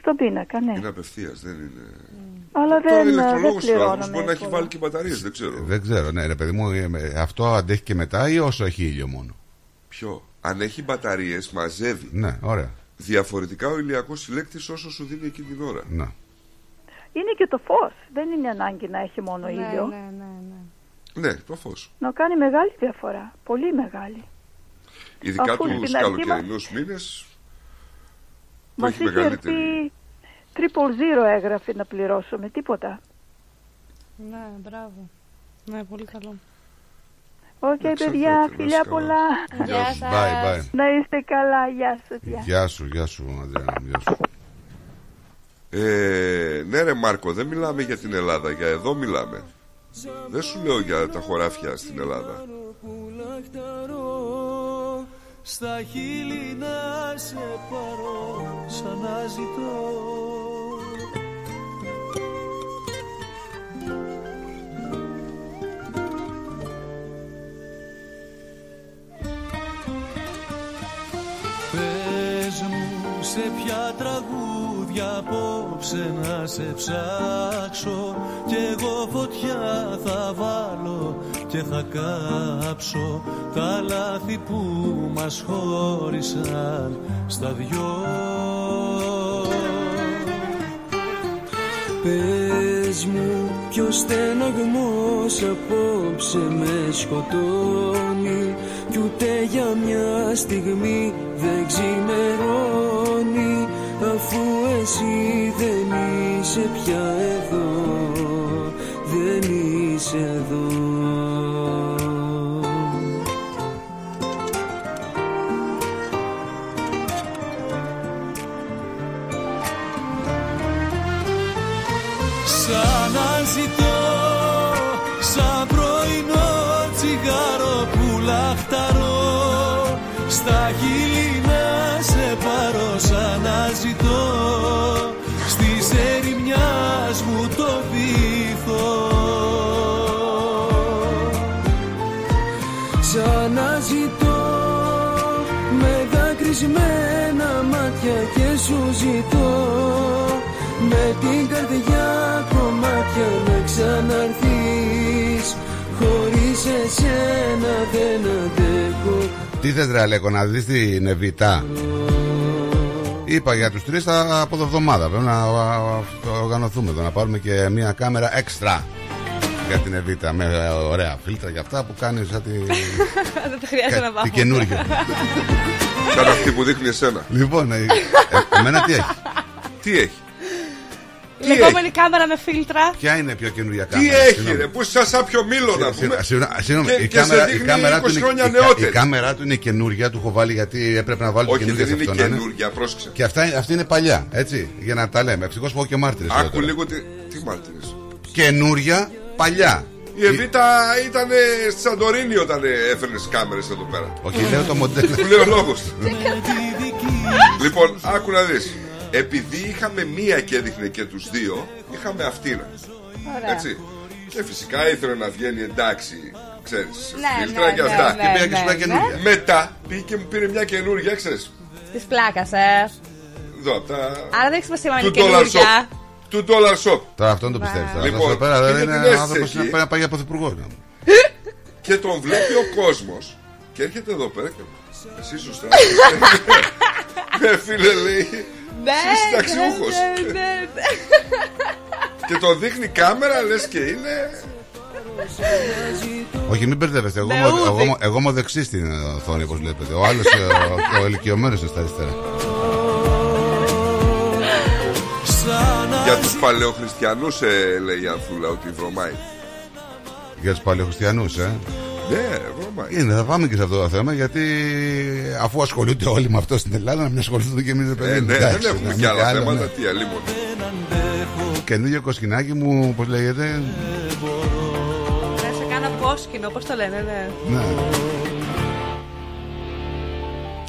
Στον πίνακα, ναι. Είναι απευθείας, δεν είναι. Αλλά Το δεν, ε, δεν ηλεκτρολόγος του πληρώνουμε. μπορεί να έχει πολλά. βάλει και μπαταρίες, δεν ξέρω. Δεν ξέρω, ναι, ρε παιδί μου, ε, με- αυτό αντέχει και μετά ή όσο έχει ήλιο μόνο; Ποιο; Αν έχει μπαταρίες, μαζεύει. Ναι, ωραία. Διαφορετικά ο ηλιακός συλλέκτης όσο σου δίνει εκείνη την ώρα. Να. Είναι και το φως. Δεν είναι ανάγκη να έχει μόνο ήλιο. Ναι, ναι, ναι. Ναι, το φως. Να κάνει μεγάλη διαφορά. Πολύ μεγάλη. Ειδικά Αφού τους στην αρχή καλοκαιρινούς μήνες. Το Μας έχει είχε μεγαλύτερη. έρθει triple zero έγραφε να πληρώσουμε. Τίποτα. Ναι, μπράβο. Ναι, πολύ καλό. Οκ, παιδιά, φιλιά πολλά. Γεια σου. Bye, bye. Να είστε καλά. Γεια σας. Γεια. Γεια σου, γεια σου, Αντρέα. Γεια σου. Ε, ναι ρε Μάρκο, δεν μιλάμε για την Ελλάδα, για εδώ μιλάμε. Δεν σου λέω για τα χωράφια στην Ελλάδα. που λαχταρώ Στα χείλη να σε πάρω σαν να ζητώ Πες μου σε ποια τραγούδια απόψε να σε ψάξω Κι εγώ φωτιά θα βάλω και θα κάψω Τα λάθη που μας χώρισαν στα δυο. Πες μου ποιος στεναγμός απόψε με σκοτώνει Κι ούτε για μια στιγμή δεν ξημερώνει Αφού εσύ δεν είσαι πια εδώ. Δεν είσαι εδώ εσένα δεν αντέχω Τι θες ρε Αλέκο να δεις την Εβιτά Είπα για τους τρεις θα από το εβδομάδα Πρέπει να α, α, το οργανωθούμε εδώ Να πάρουμε και μια κάμερα έξτρα Για την Εβιτά Με ε, ωραία φίλτρα και αυτά που κάνεις σαν τη... [laughs] Δεν χρειάζεται να κάτι πάμε. καινούργιο Σαν αυτή που δείχνει εσένα. Λοιπόν, ε, ε, εμένα τι έχει; Τι έχει; Η λεγόμενη κάμερα με φίλτρα. Ποια είναι η πιο καινούργια Τι κάμερα έχει συγγνώμη. ρε, που είσαι σαν πιο μήλο να πούμε. Συγγνώμη, συγγνώμη, Και- η και σε κάμερα, η δείχνει κάμερα 20 του είναι, χρόνια η, κα- η νεότερη. κάμερα του είναι καινούργια, του έχω βάλει γιατί έπρεπε να βάλω Όχι, καινούργια δεν σε είναι αυτό να είναι. καινούργια, πρόσεξε. Και αυτά, αυτή είναι παλιά, έτσι, για να τα λέμε. Ευτυχώς που έχω και μάρτυρες. Άκου λίγο τι, τι μάρτυρες. Καινούρια, παλιά. Η Εβίτα ήταν στη Σαντορίνη όταν έφερνες κάμερες εδώ πέρα. Όχι, λέω το μοντέλο. Που λέει ο λόγος. [laughs] λοιπόν, άκου να δεις. Επειδή είχαμε μία και έδειχνε και τους δύο, είχαμε αυτήν. Ωραία. Έτσι. Και φυσικά ήθελε να βγαίνει εντάξει, ξέρεις, Ναι, φίλτρα ναι, και ναι, αυτά. ναι, Και πήρα και ναι, σου μια ναι. καινούρια. Μετά πήγε και μου πήρε μια καινούρια, ξέρεις. Της πλάκας, ε. Εδώ, από τα. Άρα δεν έχεις σημασία αν Του είναι dollar καινούργια. shop. Του dollar shop. Τώρα αυτόν το πιστεύεις. Λοιπόν, Λοιπόν, εδώ πέρα και δεν με είναι την αίσθηση άνθρωπος εκεί. να πάει να πάει για πρωθυπουργό. [laughs] Και τον βλέπει ο κόσμος και έρχεται εδώ πέρα και. Εσύ σωστά. Ναι, [laughs] [laughs] φίλε, λέει. Ναι, Είσαι συνταξιούχος. ναι, ναι, ναι. Και τον δείχνει κάμερα, λες και είναι. Όχι, μην μπερδεύεστε. Εγώ, Ναι, είμαι- εγώ, ούτε. είμαι- εγώ είμαι δεξί στην οθόνη, όπως βλέπετε. Ο άλλος, ο, ο ηλικιωμένος στα αριστερά. Για τους παλαιοχριστιανούς, ε, λέει η Ανθούλα, ότι βρωμάει. Για τους παλαιοχριστιανούς, ε. Ναι, βρωμάει. Είναι, θα πάμε και σε αυτό το θέμα γιατί αφού ασχολούνται όλοι με αυτό στην Ελλάδα, να μην ασχοληθούμε και εμείς, παιδί. Ε, μου. ναι, Εντάξει, δεν έχουμε να κι μην άλλα άλλο, θέματα. ναι. Τι αλλήμον. Καινούργιο κοσκινάκι μου, πώς λέγεται; Ναι, σε κάνα πόσκινο, πώς το λένε, ναι. Ναι.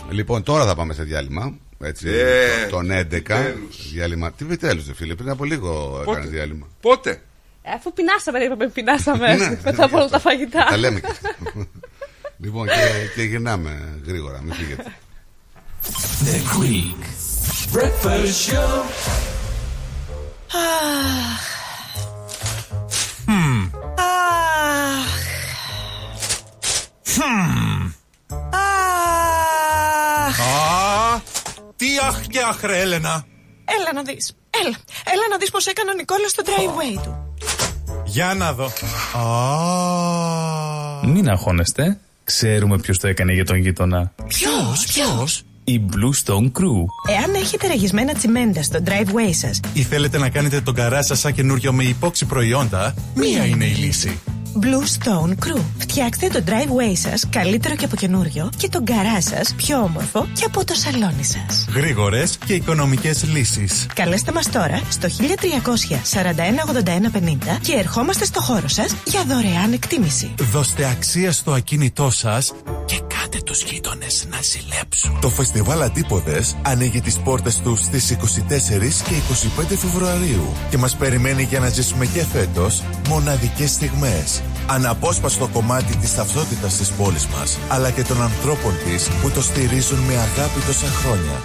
Λοιπόν, τώρα θα πάμε σε διάλειμμα. Έτσι, Ε, τον 11 επιτέλους. διάλειμμα. Τι βιτέλου, φίλε, πριν από λίγο Πότε; έκανες διάλειμμα. Πότε; Ε, Αφού πεινάσαμε, είπαμε, πεινάσαμε μετά από όλα τα φαγητά. Τα λέμε και αυτά. [laughs] λοιπόν, και, και γυρνάμε γρήγορα, μην φύγετε. The Greek Breakfast Show. Μμμ. Χμ. Α, Τι αχ και αχ ρε Έλενα Έλα να δεις. Έλα. Έλα να δεις πως έκανε ο Νικόλας στο driveway του. Για να δω Α, Μην αγχώνεστε. Ξέρουμε ποιος το έκανε για τον γείτονα. Ποιος, ποιος; Η Blue Stone Crew. Εάν έχετε ραγισμένα τσιμέντα στο driveway σας, Ή θέλετε να κάνετε τον καρά σας σαν καινούριο με υπόξη προϊόντα Μία είναι η λύση Blue Stone Crew. Φτιάξτε το driveway σας καλύτερο και από καινούριο και τον καρά σας πιο όμορφο και από το σαλόνι σας. Γρήγορες και οικονομικές λύσεις Καλέστε μας τώρα στο 1300 41 81 50 και ερχόμαστε στο χώρο σας για δωρεάν εκτίμηση. Δώστε αξία στο ακίνητό σας και κάτε τους γείτονες να ζηλέψουν. Το φεστιβάλ Αντίποδες ανοίγει τις πόρτες του στις 24 και 25 Φεβρουαρίου και μας περιμένει για να ζήσουμε και φέτος μοναδικές στιγμές. Αναπόσπαστο κομμάτι της ταυτότητας της πόλης μας, αλλά και των ανθρώπων της που το στηρίζουν με αγάπη τόσα χρόνια.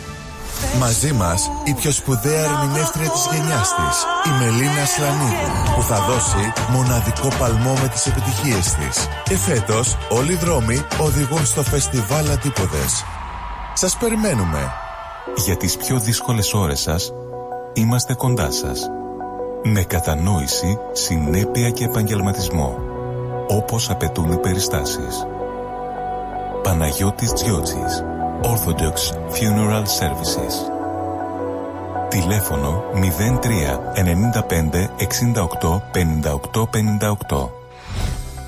Μαζί μας η πιο σπουδαία ερμηνεύτρια της γενιάς της, η Μελίνα Σλανίδου, που θα δώσει μοναδικό παλμό με τις επιτυχίες της. Και φέτος όλοι οι δρόμοι οδηγούν στο φεστιβάλ Αντίποδες. Σας περιμένουμε. Για τις πιο δύσκολες ώρες σας, είμαστε κοντά σας. Με κατανόηση, συνέπεια και επαγγελματισμό. Όπως απαιτούν οι περιστάσεις. Παναγιώτης Τζιότσης. Orthodox Funeral Services. Τηλέφωνο 03 95 68 58 58.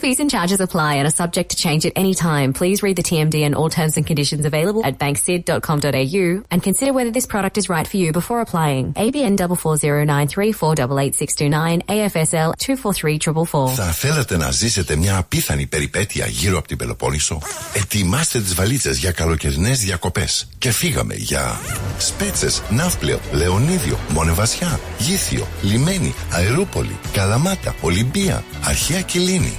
Fees and charges apply and are subject to change at any time. Please read the TMD and all terms and conditions available at banksid.com.au and consider whether this product is right for you before applying. ABN 44093488629 AFSL 243444. Θα θέλατε να ζήσετε μια απίθανη περιπέτεια γύρω από την Πελοπόννησο. Ετοιμάστε τις βαλίτσες για καλοκαιρινές διακοπές. Και φύγαμε για Σπέτσες, Ναύπλαιο, Λεωνίδιο, Μονεβασιά, Γήθιο, Λιμένη, Αερούπολη, Καλαμάτα, Ολυμπία, Αρχαία Κιλίνη.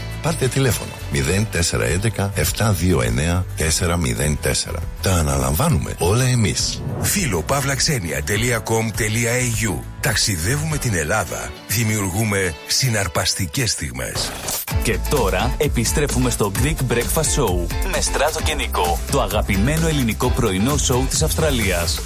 Πάρτε τηλέφωνο 0411 729 404. Τα αναλαμβάνουμε όλα εμείς. Φίλο-παύλαξενια.com.au Ταξιδεύουμε την Ελλάδα. Δημιουργούμε συναρπαστικές στιγμές. Και τώρα επιστρέφουμε στο Greek Breakfast Show με Στράτο και Νικό, το αγαπημένο ελληνικό πρωινό σοου της Αυστραλίας.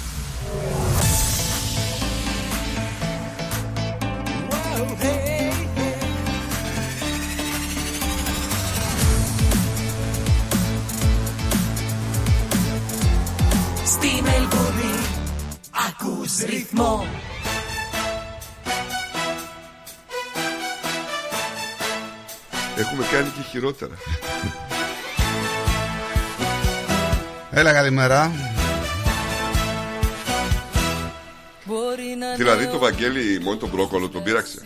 Ρυθμό Έχουμε κάνει και χειρότερα. Έλα καλημέρα. δηλαδή το Βαγγέλη μόνο τον μπρόκολο τον πείραξε.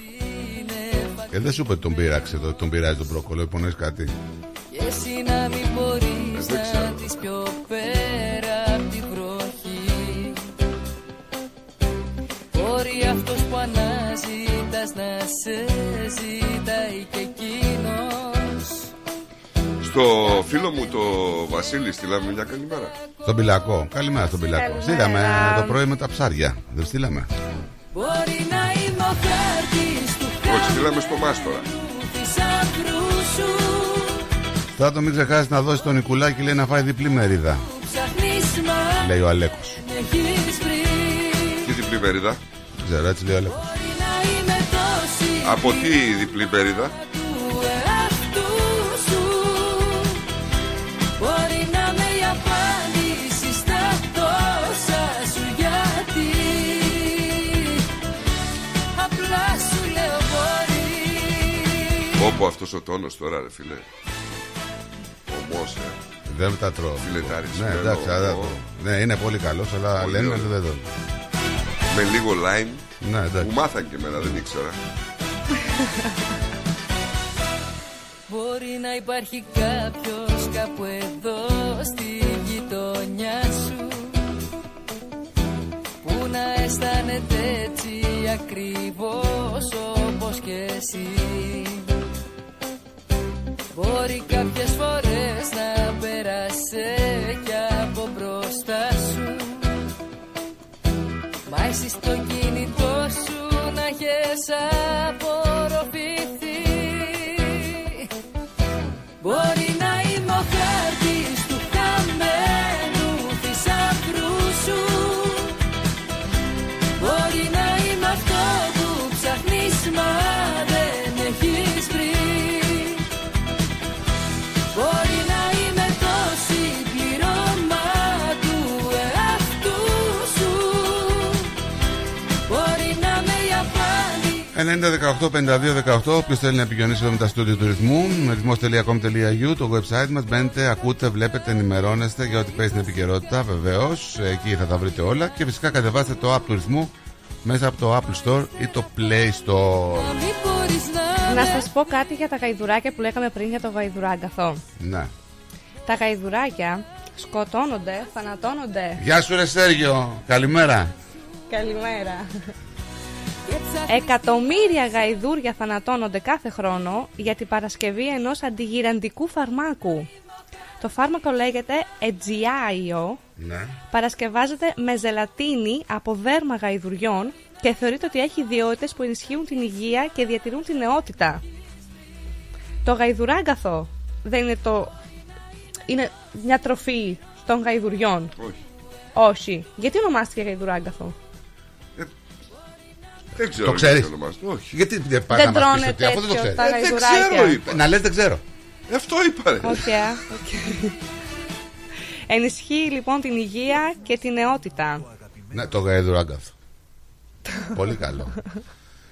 Ε, δεν σου είπε ότι τον πείραξε, το- τον πειράζει τον πρόκολο, υπονοείς κάτι. Και εσύ να μην μπορείς να δεις πιο πέρα αναζητάς να σε ζητάει και εκείνος Στο φίλο μου το Βασίλη στείλαμε μια καλημέρα. Στον πιλακό. Καλημέρα στον πιλακό. Καλημέρα. Στείλαμε το πρωί με τα ψάρια. Δεν στείλαμε. Μπορεί να είμαι ο χάρτης του Όχι, στείλαμε στο μάστορα. θησαυρού σου Στράτο μην ξεχάσεις να δώσεις τον Νικουλάκη λέει να φάει διπλή μερίδα. Ψάχνεις μας Λέει ο Αλέκος. με έχεις βρει Τι διπλή μερίδα; Δεν ξέρω, έτσι λέει ο Αλέκος. Να είμαι τόση Από τι διπλή μερίδα. του εαυτού σου Μπορεί να με η απάντηση στα τόσα σου γιατί Απλά σου λέω μπορεί Όπου αυτός ο τόνος τώρα ρε φίλε. Ομός ε. Δεν τα τρώω. Φιλετάρης. Ναι, θέλω, εντάξει, αλλά- ο- ναι, είναι πολύ καλός, αλλά Πολύ λένε ωραίο. ότι δεν το. Με λίγο lime. Ναι, εντάξει. Μου μάθαν και εμένα, δεν ήξερα. [laughs] Μπορεί να υπάρχει κάποιος κάπου εδώ στη γειτονιά σου Που να αισθάνεται έτσι ακριβώς όπως και εσύ. Μπορεί κάποιες φορές να πέρασε κι από μπροστά σου Μα εσύ στο κινητό σου 1852-18. Όποιος θέλει να επικοινωνήσει με τα στούντιο τουρισμού, ρυθμό.com.au, το website μας. Μπαίνετε, ακούτε, βλέπετε, ενημερώνεστε για ό,τι παίζει την επικαιρότητα. Βεβαίως, εκεί θα τα βρείτε όλα. Και φυσικά κατεβάστε το app ρυθμού μέσα από το Apple Store ή το Play Store. Να σας πω κάτι για τα γαϊδουράκια που λέγαμε πριν για το γαϊδουράγκαθό. Ναι. Τα γαϊδουράκια σκοτώνονται, θανατώνονται. Γεια σου ρε Σέργιο, καλημέρα. Καλημέρα. Εκατομμύρια γαϊδούρια θανατώνονται κάθε χρόνο για την παρασκευή ενός αντιγυραντικού φαρμάκου. Το φάρμακο λέγεται Aegiaio, Ναι παρασκευάζεται με ζελατίνη από δέρμα γαϊδουριών και θεωρείται ότι έχει ιδιότητες που ενισχύουν την υγεία και διατηρούν την νεότητα. Το γαϊδουράγκαθο δεν είναι το... είναι μια τροφή των γαϊδουριών. Όχι. Όχι. Γιατί ονομάστηκε γαϊδουράγκαθο; Δεν ξέρω. Το ξέρεις γιατί ονομάζεται. Όχι. Γιατί δεν πάει Δεν να μας πεις τρώνε ότι αφού δεν το τέτοιο ξέρεις τα Ε, δεν γαϊδουράκια. ξέρω, είπα. Να λες δεν ξέρω Αυτό είπα ρε. Οκ, οκ. [laughs] Ενισχύει λοιπόν την υγεία και την νεότητα. Ναι, το γαϊδουράγκαθο [laughs] Πολύ καλό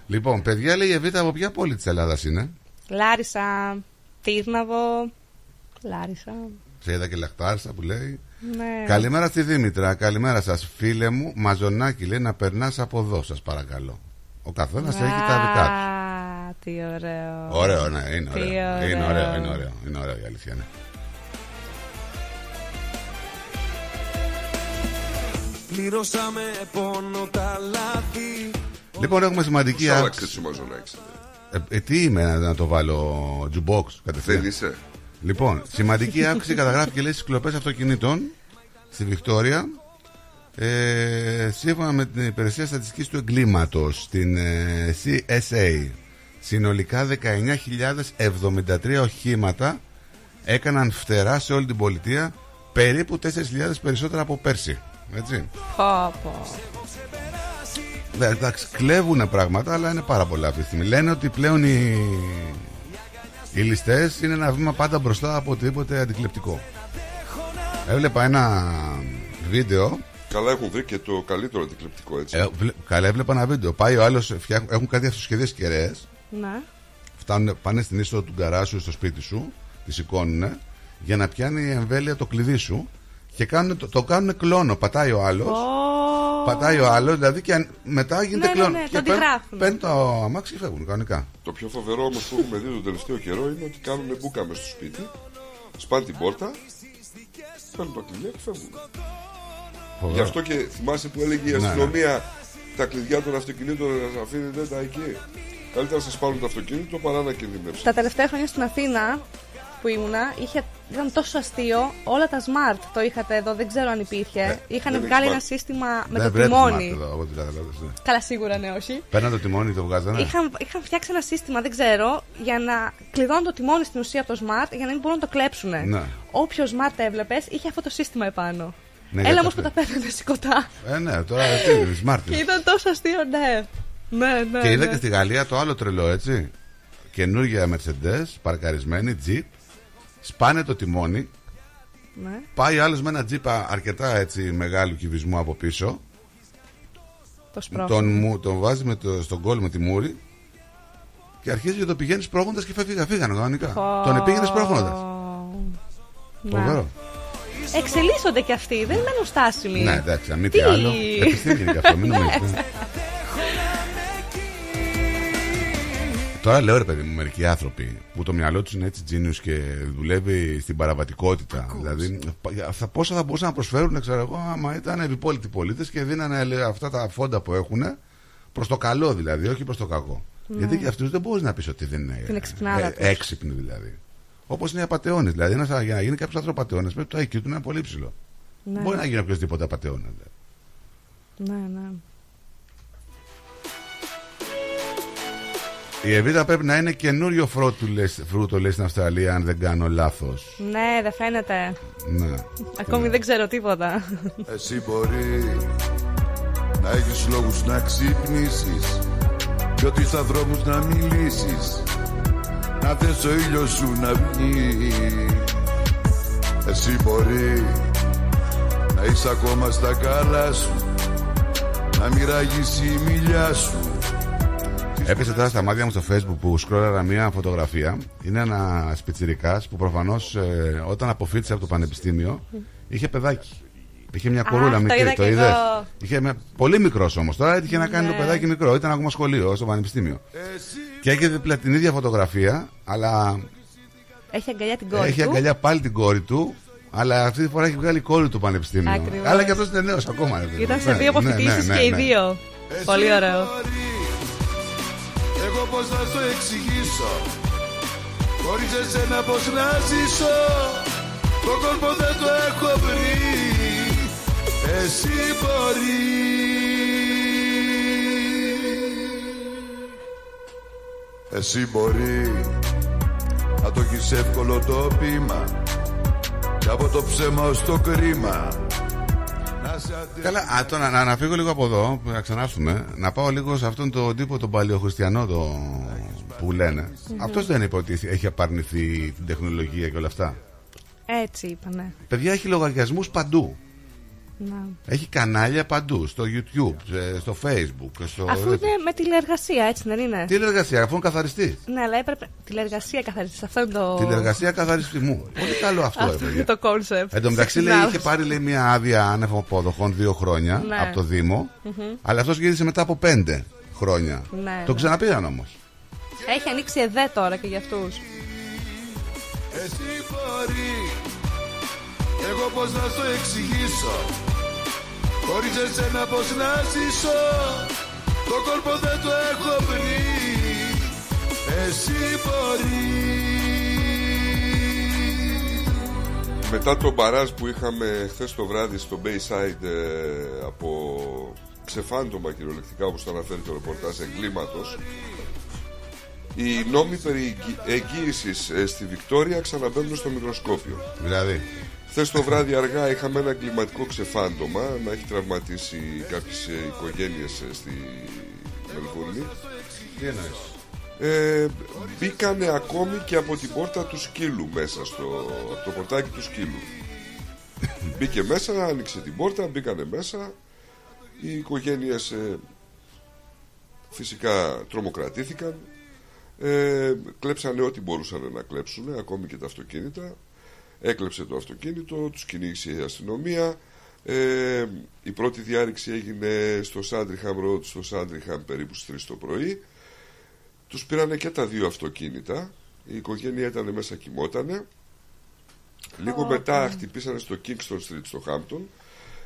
Λοιπόν, παιδιά λέει η Εβίτα από ποια πόλη της Ελλάδας είναι; Λάρισα, Τύρναβο, Λάρισα. Σε είδα και λαχτάρισα που λέει Ναι. Καλημέρα στη Δήμητρα, καλημέρα σας Φίλε μου, μαζονάκι λέει να περνάς από εδώ σας παρακαλώ Ο καθένας έχει τα δικά του Α, τι ωραίο. Ωραίο, ναι, είναι Τι ωραίο. Είναι ωραίο, είναι ωραίο. Είναι ωραίο η αλήθεια, ναι. Πληρώσαμε πόνο τα λάθη Λοιπόν, έχουμε σημαντική Σ' άλλαξε αύξηση. σου μαζονάκι. Ε, ε, τι είμαι να, να το βάλω τζουμπόξ κατευθείαν. Δεν είσαι. Λοιπόν, σημαντική αύξηση καταγράφηκε λέει στις κλοπές αυτοκινήτων στη Βικτόρια. Ε, σύμφωνα με την υπηρεσία στατιστικής του εγκλήματος στην ε, CSA συνολικά 19.073 οχήματα έκαναν φτερά σε όλη την πολιτεία περίπου 4.000 περισσότερα από πέρσι έτσι Πω, πω. Ναι, εντάξει, κλέβουν πράγματα, αλλά είναι πάρα πολλά αυτή τη στιγμή. Λένε ότι πλέον οι, οι ληστές είναι ένα βήμα πάντα μπροστά από οτιδήποτε αντικλεπτικό. Έβλεπα ένα βίντεο Καλά έχουν βρει και το καλύτερο αντικλεπτικό έτσι. Ε, βλέ- καλά, έβλεπα ένα βίντεο. Πάει ο άλλος, έχουν κάτι αυτοσχεδίες κεραίες. Ναι. Φτάνουν, πάνε στην είσοδο του γκαράσου στο σπίτι σου, τη σηκώνουν για να πιάνει η εμβέλεια το κλειδί σου και κάνουν, το, το κάνουν κλόνο. Πατάει ο άλλος. Πατάει ο άλλος, δηλαδή και αν- μετά γίνεται Ναι, ναι, κλόνο. ναι, και το παίρνουν- αντιγράφουν. Παίρνουν το αμάξι και φεύγουν κανονικά. Το πιο φοβερό όμως που έχουμε δει τον τελευταίο καιρό είναι ότι κάνουν μπουκα μες στο σπίτι, σπάνε την πόρτα, παίρνουν τα κλειδιά και φεύγουν. Φοβερό. Γι' αυτό και θυμάσαι που έλεγε η Ναι, ναι. αστυνομία τα κλειδιά των αυτοκινήτων να σας αφήνετε τα εκεί. Καλύτερα να σας πάρουν το αυτοκίνητο παρά να κινδυνεύσουν. Τα τελευταία χρόνια στην Αθήνα που ήμουνα είχε, ήταν τόσο αστείο. Όλα τα smart το είχατε εδώ, δεν ξέρω αν υπήρχε. Είχαν δεν βγάλει έχει ένα smart. σύστημα με Δεν το βρέπει τιμόνι. smart εδώ, από ό,τι καταλάβες, ναι. Καλά, σίγουρα ναι, όχι. Παίρναν το τιμόνι, το βγάζανε. Είχαν, είχαν φτιάξει ένα σύστημα, δεν ξέρω, για να κλειδώνουν το τιμόνι στην ουσία από το smart για να μην μπορούν να το κλέψουν. Ναι. Όποιο smart έβλεπες είχε αυτό το σύστημα επάνω. Ναι, Έλα γιατί όμως αυτό- που τα παίρνανε σηκωτά. Ε, ναι, τώρα τι είναι, smart. Και ήταν τόσο αστείο, ναι. Ναι, ναι. Και είδα ναι. και στη Γαλλία το άλλο τρελό, έτσι. Καινούργια Mercedes, παρκαρισμένη, Jeep. Σπάνε το τιμόνι. Ναι. Πάει άλλος με ένα Jeep αρκετά έτσι μεγάλου κυβισμού από πίσω. Το σπρώχνει. Τον, μου, τον βάζει με το, στον κόλ με τη μούρη. Και αρχίζει και το πηγαίνει σπρώχνοντα και φεύγει. Φύγανε κανονικά. Πω. Τον επήγαινε σπρώχνοντας. Ναι. Φοβερό. Εξελίσσονται κι αυτοί, δεν μένουν στάσιμοι. Ναι, εντάξει, αν μη τι; Τι; άλλο. Επιστήμη είναι και αυτό, μην Ναι. νομίζεις. ναι. Τώρα λέω ρε παιδί μου, μερικοί άνθρωποι που το μυαλό τους είναι έτσι genius και δουλεύει στην παραβατικότητα. Δηλαδή, θα, πόσα θα μπορούσαν να προσφέρουν, ξέρω εγώ, άμα ήταν επιπόλυτοι πολίτες και δίνανε λέει, αυτά τα φόντα που έχουν προς το καλό δηλαδή, όχι προς το κακό. Ναι. Γιατί και αυτούς δεν μπορείς να πεις ότι δεν είναι Την εξυπνάδα ε, τους. έξυπνοι δηλαδή. Όπως είναι οι απαταιώνες. Δηλαδή, ένας, για να γίνει κάποιος άνθρωπο απαταιώνα, πρέπει το IQ του να είναι πολύ ψηλό. Ναι. Μπορεί να γίνει οποιοδήποτε απαταιώνας. Δηλαδή. Ναι, ναι. Η Εβίτα πρέπει να είναι καινούριο φρούτο, λες, φρούτο λέει στην Αυστραλία, αν δεν κάνω λάθος. Ναι, δεν φαίνεται. Ναι. Ακόμη δεν ξέρω τίποτα. Εσύ μπορεί να έχεις λόγους να ξυπνήσεις Κι ότι στα δρόμους να μιλήσεις Να θες ο ήλιος σου να βγει Εσύ μπορεί να είσαι ακόμα στα καλά σου Να μοιραγείς η μιλιά σου Έπεσε τώρα στα μάτια μου στο facebook που σκρόλαρα μια φωτογραφία. Είναι ένας πιτσιρικάς που προφανώς όταν αποφύτησε από το πανεπιστήμιο είχε παιδάκι. Είχε μια Α, κορούλα το μικρή, είδα το κι είδες; εγώ. Είχε μια... Πολύ μικρός όμως. Τώρα έτυχε να κάνει Ναι. το παιδάκι μικρό. Ήταν ακόμα σχολείο, στο πανεπιστήμιο. Και έχει δίπλα την ίδια φωτογραφία, αλλά Έχει αγκαλιά την κόρη έχει του. αγκαλιά πάλι την κόρη του. Αλλά αυτή τη φορά έχει βγάλει κόρη του πανεπιστήμιο. Ακριβώς. Αλλά και αυτός είναι νέος ακόμα. ρε παιδί. Ήταν σε Ναι, δύο ναι, ναι, αποφοιτήσεις ναι, και οι ναι. δύο. Πολύ ωραίο. Εγώ πως θα σου εξηγήσω Χωρίς εσένα πως να ζήσω Το κόλπο δεν το έχω βρει Εσύ μπορείς Εσύ μπορείς Να το έχεις εύκολο το πείμα Και από το ψέμα ως το κρίμα Να σε αντε- Καλά, α, τώρα να, να φύγω λίγο από εδώ, να ξανάρθουμε. Να πάω λίγο σε αυτόν τον τύπο, τον παλαιοχριστιανό το, που λένε. Μμμ. Αυτός δεν είπε ότι έχει απαρνηθεί την τεχνολογία και όλα αυτά. Έτσι είπανε. Παιδιά έχει λογαριασμούς παντού. Να. Έχει κανάλια παντού. Στο YouTube, σε- στο Facebook. Στο... Αφού είναι με τηλεργασία, έτσι δεν είναι; Τηλεργασία, αφού είναι καθαριστής. Ναι, αλλά έπρεπε. Τηλεργασία καθαριστής. Αυτό είναι το. Τηλεργασία καθαριστής μου. Πολύ καλό αυτό, Αυτό ρε είναι παιδιά. το concept. Εν τω μεταξύ λέει είχε πάρει λέει, μια άδεια άνευ αποδοχών δύο χρόνια Ναι. από το Δήμο. Μμμ. Αλλά αυτός γύρισε μετά από πέντε χρόνια. Ναι, Το ναι. ξαναπήραν όμως. Έχει ανοίξει ΕΔΕ τώρα και για αυτούς. Εσύ μπορεί Εγώ πως να στο εξηγήσω; Χωρίς εσένα πως να ζήσω; Το κόλπο δεν το έχω βρει Εσύ μπορείς Μετά τον μπαράζ που είχαμε χθες το βράδυ στο Bayside ε, από ξεφάντωμα κυριολεκτικά όπως το αναφέρει το ρεπορτάζ εγκλήματος οι νόμοι περί εγγύ- εγγύησης ε, στη Βικτόρια ξαναμπαίνουν στο μικροσκόπιο. Δηλαδή; Χθες το βράδυ αργά είχαμε ένα εγκληματικό ξεφάντωμα να έχει τραυματίσει κάποιες ε, οικογένειες ε, στη Μελβούρνη. Τι εννοείς; Ε, μπήκανε ακόμη και από την πόρτα του σκύλου μέσα στο από το πορτάκι του σκύλου. [laughs] Μπήκε μέσα, άνοιξε την πόρτα, μπήκανε μέσα. Οι οικογένειες ε, φυσικά τρομοκρατήθηκαν. Ε, κλέψανε ό,τι μπορούσαν να κλέψουν, ακόμη και τα αυτοκίνητα. Έκλεψε το αυτοκίνητο, τους κυνήγησε η αστυνομία. Ε, η πρώτη διάρρηξη έγινε στο Σάντριχαμ Road, στο Σάντριχαμ περίπου στις 3 το πρωί. Τους πήρανε και τα δύο αυτοκίνητα. Η οικογένεια ήταν μέσα, κοιμότανε. Λίγο μετά χτυπήσανε στο Kingston Street στο Χάμπτον.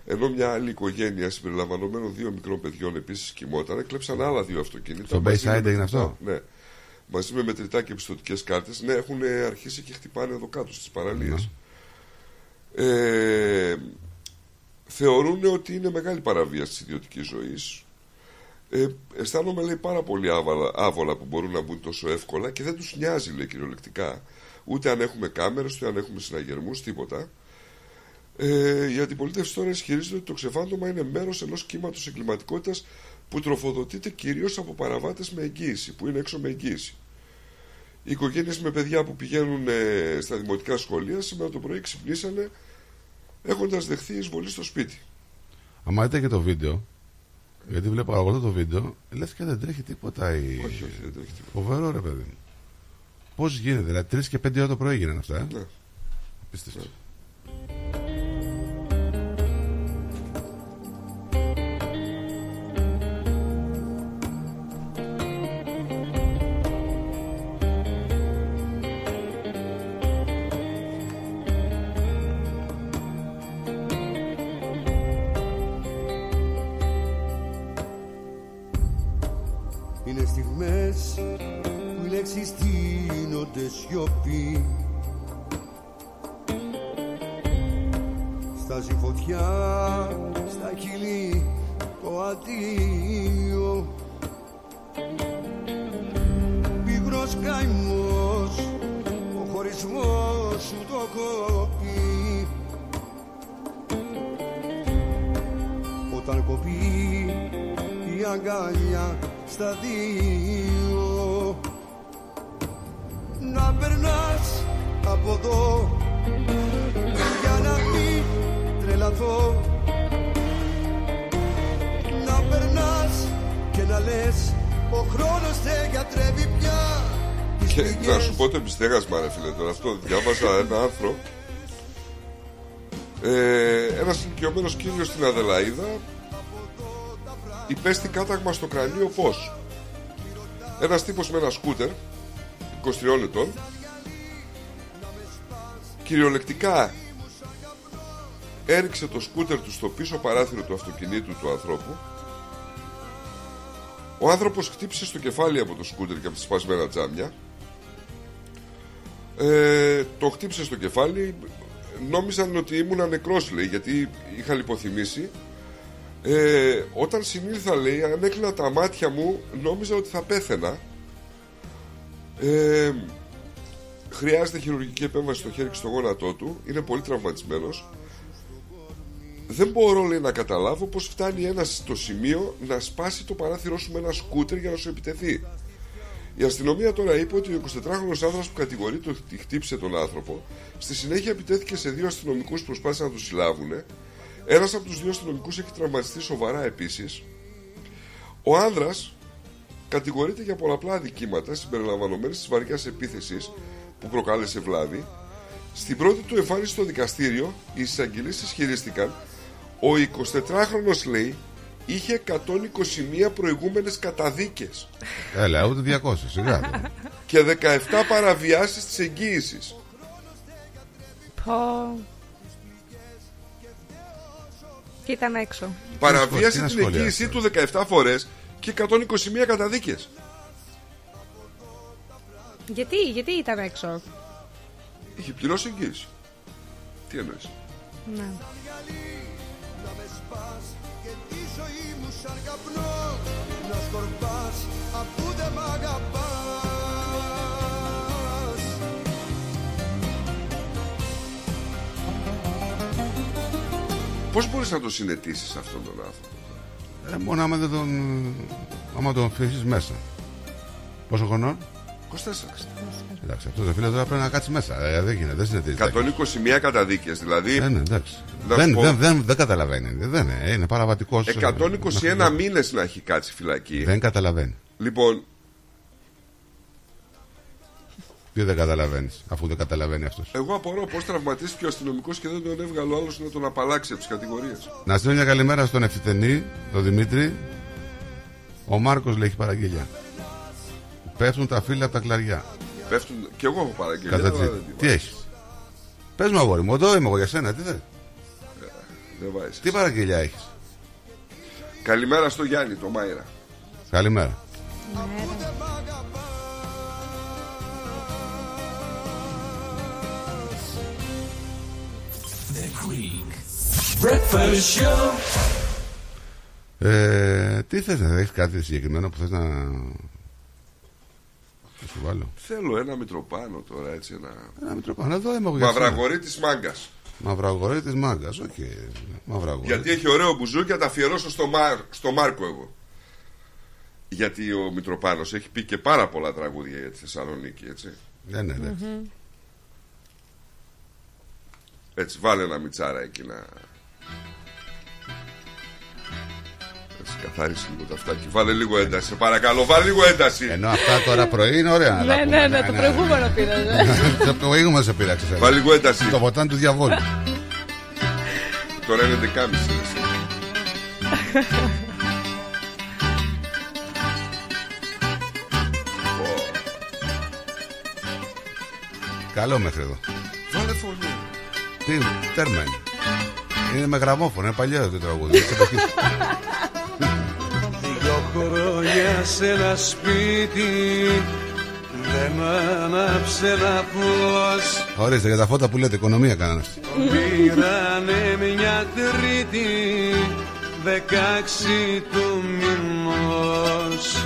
Ενώ μια άλλη οικογένεια συμπεριλαμβανομένων δύο μικρών παιδιών επίσης κοιμόταν, κλέψαν άλλα δύο αυτοκίνητα. Στο μαζί με Bayside έγινε μετρητά. αυτό; Ναι. Μαζί με μετρητά και πιστοτικές κάρτες. Ναι, έχουν αρχίσει και χτυπάνε εδώ κάτω στις παραλίες. Ε, θεωρούν ότι είναι μεγάλη παραβίαση της ιδιωτικής ζωής. Ε, αισθάνομαι λέει πάρα πολύ άβολα, άβολα που μπορούν να μπουν τόσο εύκολα και δεν τους νοιάζει λέει κυριολεκτικά ούτε αν έχουμε κάμερες, ούτε αν έχουμε συναγερμούς, τίποτα. Ε, η αντιπολίτευση τώρα ισχυρίζεται ότι το ξεφάντωμα είναι μέρος ενός κύματος εγκληματικότητας που τροφοδοτείται κυρίως από παραβάτες με εγγύηση, που είναι έξω με εγγύηση. Οι οικογένειες με παιδιά που πηγαίνουν ε, στα δημοτικά σχολεία σήμερα το πρωί ξυπνήσανε έχοντας δεχθεί εισβολή στο σπίτι. Άμα δείτε και το βίντεο, γιατί βλέπω εγώ το βίντεο, λες και δεν τρέχει τίποτα. Η... Όχι, όχι, δεν τρέχει τίποτα. Φοβερό ρε παιδί μου. Πώς γίνεται, δηλαδή 3 και 5 ώρα το πρωί γίνανε αυτά. Ε; Ναι. Απίστευτο. Είναι ηλικιωμένος κύριος στην Αδελαίδα υπέστη κάταγμα στο κρανίο πώς. Ένας τύπος με ένα σκούτερ, 23 ετών, κυριολεκτικά έριξε το σκούτερ του στο πίσω παράθυρο του αυτοκινήτου του ανθρώπου ο άνθρωπος χτύπησε στο κεφάλι από το σκούτερ και από τις σπασμένα τζάμια ε, το χτύπησε στο κεφάλι νόμιζαν ότι ήμουν νεκρός λέει γιατί είχα λιποθυμήσει. Ε, όταν συνήλθα λέει αν έκλεινα τα μάτια μου νόμιζα ότι θα πέθαινα. Ε, χρειάζεται χειρουργική επέμβαση στο χέρι και στο γόνατό του. Είναι πολύ τραυματισμένος. Δεν μπορώ λέει, να καταλάβω πως φτάνει ένας στο σημείο να σπάσει το παράθυρό σου με ένα σκούτερ για να σου επιτεθεί η αστυνομία τώρα είπε ότι ο 24χρονο άνδρας που κατηγορείται ότι χτύπησε τον άνθρωπο στη συνέχεια επιτέθηκε σε δύο αστυνομικούς που προσπάθησαν να τους συλλάβουν. Ένας από τους δύο αστυνομικούς έχει τραυματιστεί σοβαρά επίσης. Ο άνδρας κατηγορείται για πολλαπλά αδικήματα συμπεριλαμβανομένης της βαριά επίθεσης που προκάλεσε βλάβη. Στην πρώτη του εμφάνιση στο δικαστήριο, οι εισαγγελίε ισχυρίστηκαν ο 24χρονο λέει είχε 121 προηγούμενες καταδίκες Έλα, ούτε 200, σιγά. τώρα. και 17 παραβιάσεις της εγγύησης. Πω. Και ήταν έξω. Παραβίασε να την σχολιάσεις εγγύησή του 17 φορές και 121 καταδίκες. Γιατί, γιατί ήταν έξω; Είχε πληρώσει εγγύηση. Τι εννοείς; Ναι. Σκορπάς αφού δεν μ' αγαπάς Πώς μπορείς να το συνετήσεις αυτόν τον άνθρωπο; Ε, μόνο άμα δεν τον. άμα τον αφήσει μέσα. Πόσο χρονών; Εντάξει, αυτός το φίλος τώρα πρέπει να κάτσει μέσα. Ε, δεν γίνεται, δεν συνεταιρίζει. 121 καταδίκες δηλαδή. Ε, ναι, εντάξει. Να Δεν, σου πω- δεν, δεν, δεν καταλαβαίνει. Δεν είναι, είναι παραβατικός. 121 μήνες να έχει κάτσει φυλακή. Δεν καταλαβαίνει. Λοιπόν, Τι δεν καταλαβαίνεις, αφού δεν καταλαβαίνει αυτός. εγώ απορώ πώς τραυματίστηκε ο αστυνομικός και δεν τον έβγαλε ο άλλος να τον απαλλάξει από τις κατηγορίες. Να στείλω μια καλημέρα στον ευθυτενή, τον Δημήτρη. Ο Μάρκος λέει έχει παραγγελιά. Πέφτουν τα φύλλα από τα κλαριά. Πέφτουν. και εγώ έχω παραγγελία. Κατά αλλά τι, δεν την τι έχεις; Πες μου, αγόρι μου, εδώ είμαι εγώ για σένα, τι θες; Δεν βάζεις. Τι παραγγελιά έχεις; Καλημέρα στο Γιάννη, το Μάιρα. Καλημέρα. The Greek Breakfast Show. Ε, τι θες να έχεις κάτι συγκεκριμένο που θες να. Να σου βάλω. Θέλω ένα Μητροπάνο τώρα έτσι. Ένα, Ένα Μητροπάνο, εδώ είμαι εγώ για σένα. Μαυραγορίτης μάγκας. Μαυραγορίτης μάγκας, οκ. Μαυραγορή. Γιατί έχει ωραίο μπουζούκι, θα τα αφιερώσω στο, Μάρ, στο Μάρκο εγώ. Γιατί ο Μητροπάνος έχει πει και πάρα πολλά τραγούδια για τη Θεσσαλονίκη, έτσι. Ναι, ναι, ναι. Έτσι, βάλε ένα Μητσάρα εκεί να. Έτσι, καθάρισε λίγο τα αυτάκι. Βάλε λίγο ένταση, σε παρακαλώ, βάλε λίγο ένταση. Ενώ αυτά τώρα πρωί είναι ωραία να τα Ναι, πούμε. ναι, ναι, το προηγούμενο πήρα. ναι. [laughs] Το προηγούμενο σε πειράξε. εσένα. Βάλε λίγο ένταση. Το ποτάμι του διαβόλου. Τώρα είναι δεκάμιση. έτσι. Καλό μέχρι εδώ. Βάλε φωνή. Τι, τέρμα είναι. Είναι με γραμμόφωνο, είναι παλιό το τραγούδι. [laughs] σε ένα σπίτι δεν άναψε ένα φως Ορίστε για τα φώτα που λέτε, οικονομία κάνανε αυτοί. Πήρανε μια τρίτη δεκάξι του μηνός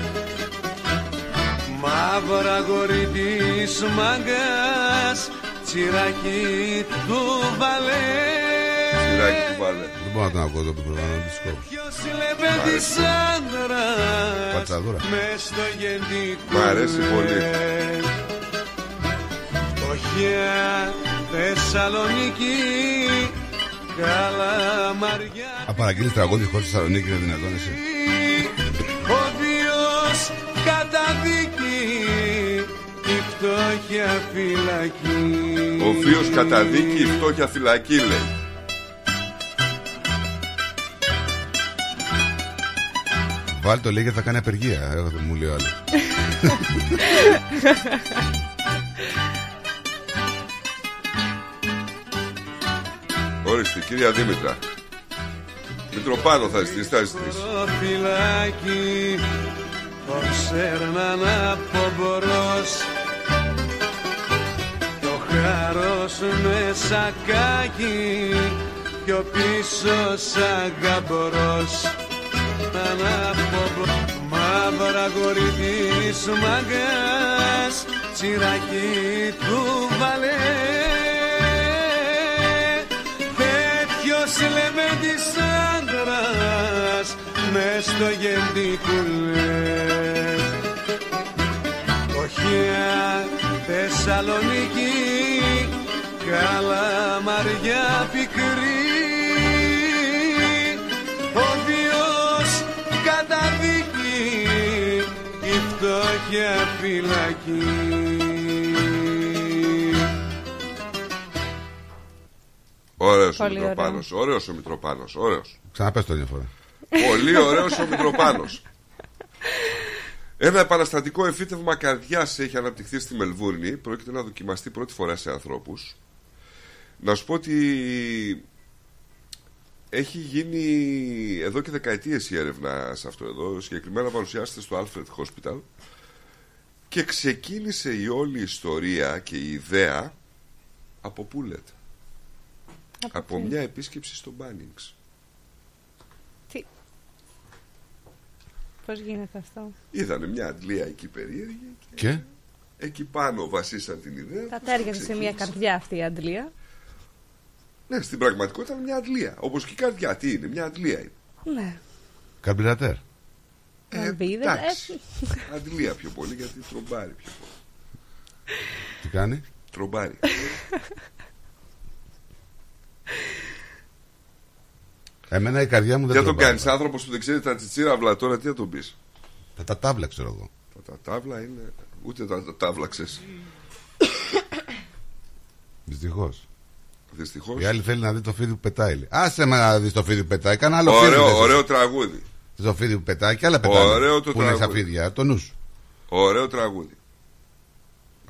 Μαύρα γορί της μαγκάς τσιράκι του βαλέ Τσιράκι του βάλε. Δεν μπορώ να τον ακούω εδώ που προβάνω τη σκόπου. Ποιος λέμε της άντρας Πατσαδούρα. μες στο γεντικό Μ' αρέσει πολύ. Οχιά Θεσσαλονίκη Καλαμαριά Αν παραγγείλεις τραγούδι χωρίς Θεσσαλονίκη είναι δυνατόν εσύ. Ο βίος καταδίκη Η φτώχεια φυλακή Ο βίος καταδίκη, η φτώχεια φυλακή λέει. Βάλει το λέει γιατί θα κάνει απεργία. Εγώ δεν μου λέει ο άλλος. [laughs] Ορίστε, κυρία Δήμητρα. Μητροπάνο θα ζητήσει, θα ζητήσει. φυλάκι Το ξέρναν από μπορός Το χάρος με σακάκι Πιο πίσω σαν γαμπορός Να από Μαύρα γορί της μαγκάς Τσιράκι του βαλέ Τέτοιος λέμε της άντρας μες στο γεντικουλέ Οχιά Θεσσαλονίκη Καλαμαριά πικρή φτώχεια φυλακή Ωραίος ο Πολύ ωραίο. Μητροπάνος, ωραίος ο Μητροπάνος, ωραίος. Ξαναπες το μια φορά. Πολύ ωραίος ο Μητροπάνος. Ένα επαναστατικό εφήτευμα καρδιάς έχει αναπτυχθεί στη Μελβούρνη. Πρόκειται να δοκιμαστεί πρώτη φορά σε ανθρώπους. Να σου πω ότι έχει γίνει εδώ και δεκαετίες η έρευνα σε αυτό εδώ. Συγκεκριμένα παρουσιάζεται στο Alfred Hospital. Και ξεκίνησε η όλη ιστορία και η ιδέα από πού λέτε; Από μια επίσκεψη στο Μπάνιγκς. Τι; Πώς γίνεται αυτό; Είδανε μια αντλία εκεί περίεργη Και εκεί πάνω βασίσαν την ιδέα. Θα τους τέριαζε και σε μια ξεκίνησε. καρδιά αυτή η αντλία. Ναι, στην πραγματικότητα είναι μια αντλία. Όπως και η καρδιά. Τι είναι, μια αντλία είναι. Ναι. καρμπυρατέρ. Βαλβίδες, εντάξει. ε, Αντλία πιο πολύ γιατί τρομπάρει πιο πολύ. Τι κάνει; Τρομπάρι. Εμένα η καρδιά μου δεν Τι θα τον τρομάζει. κάνεις, άνθρωπος που δεν ξέρει τα τσιτσίραυλα τώρα, τι θα τον πεις; Τα, τα τάβλα ξέρω εγώ. Τα, τα τάβλα είναι. Ούτε τα, τα τάβλα ξέρει. Δυστυχώς. Δυστυχώς. Η άλλη θέλει να δει το φίδι που πετάει. λέει. Άσε με να δεις το φίδι που πετάει. Κάνα άλλο Ωραίο, φίδι. δεν ωραίο θες. τραγούδι. Το φίδι που πετάει και άλλα πετάει. Ωραίο το που είναι στα τραγούδι. φίδια. Το νους σου. Ωραίο τραγούδι.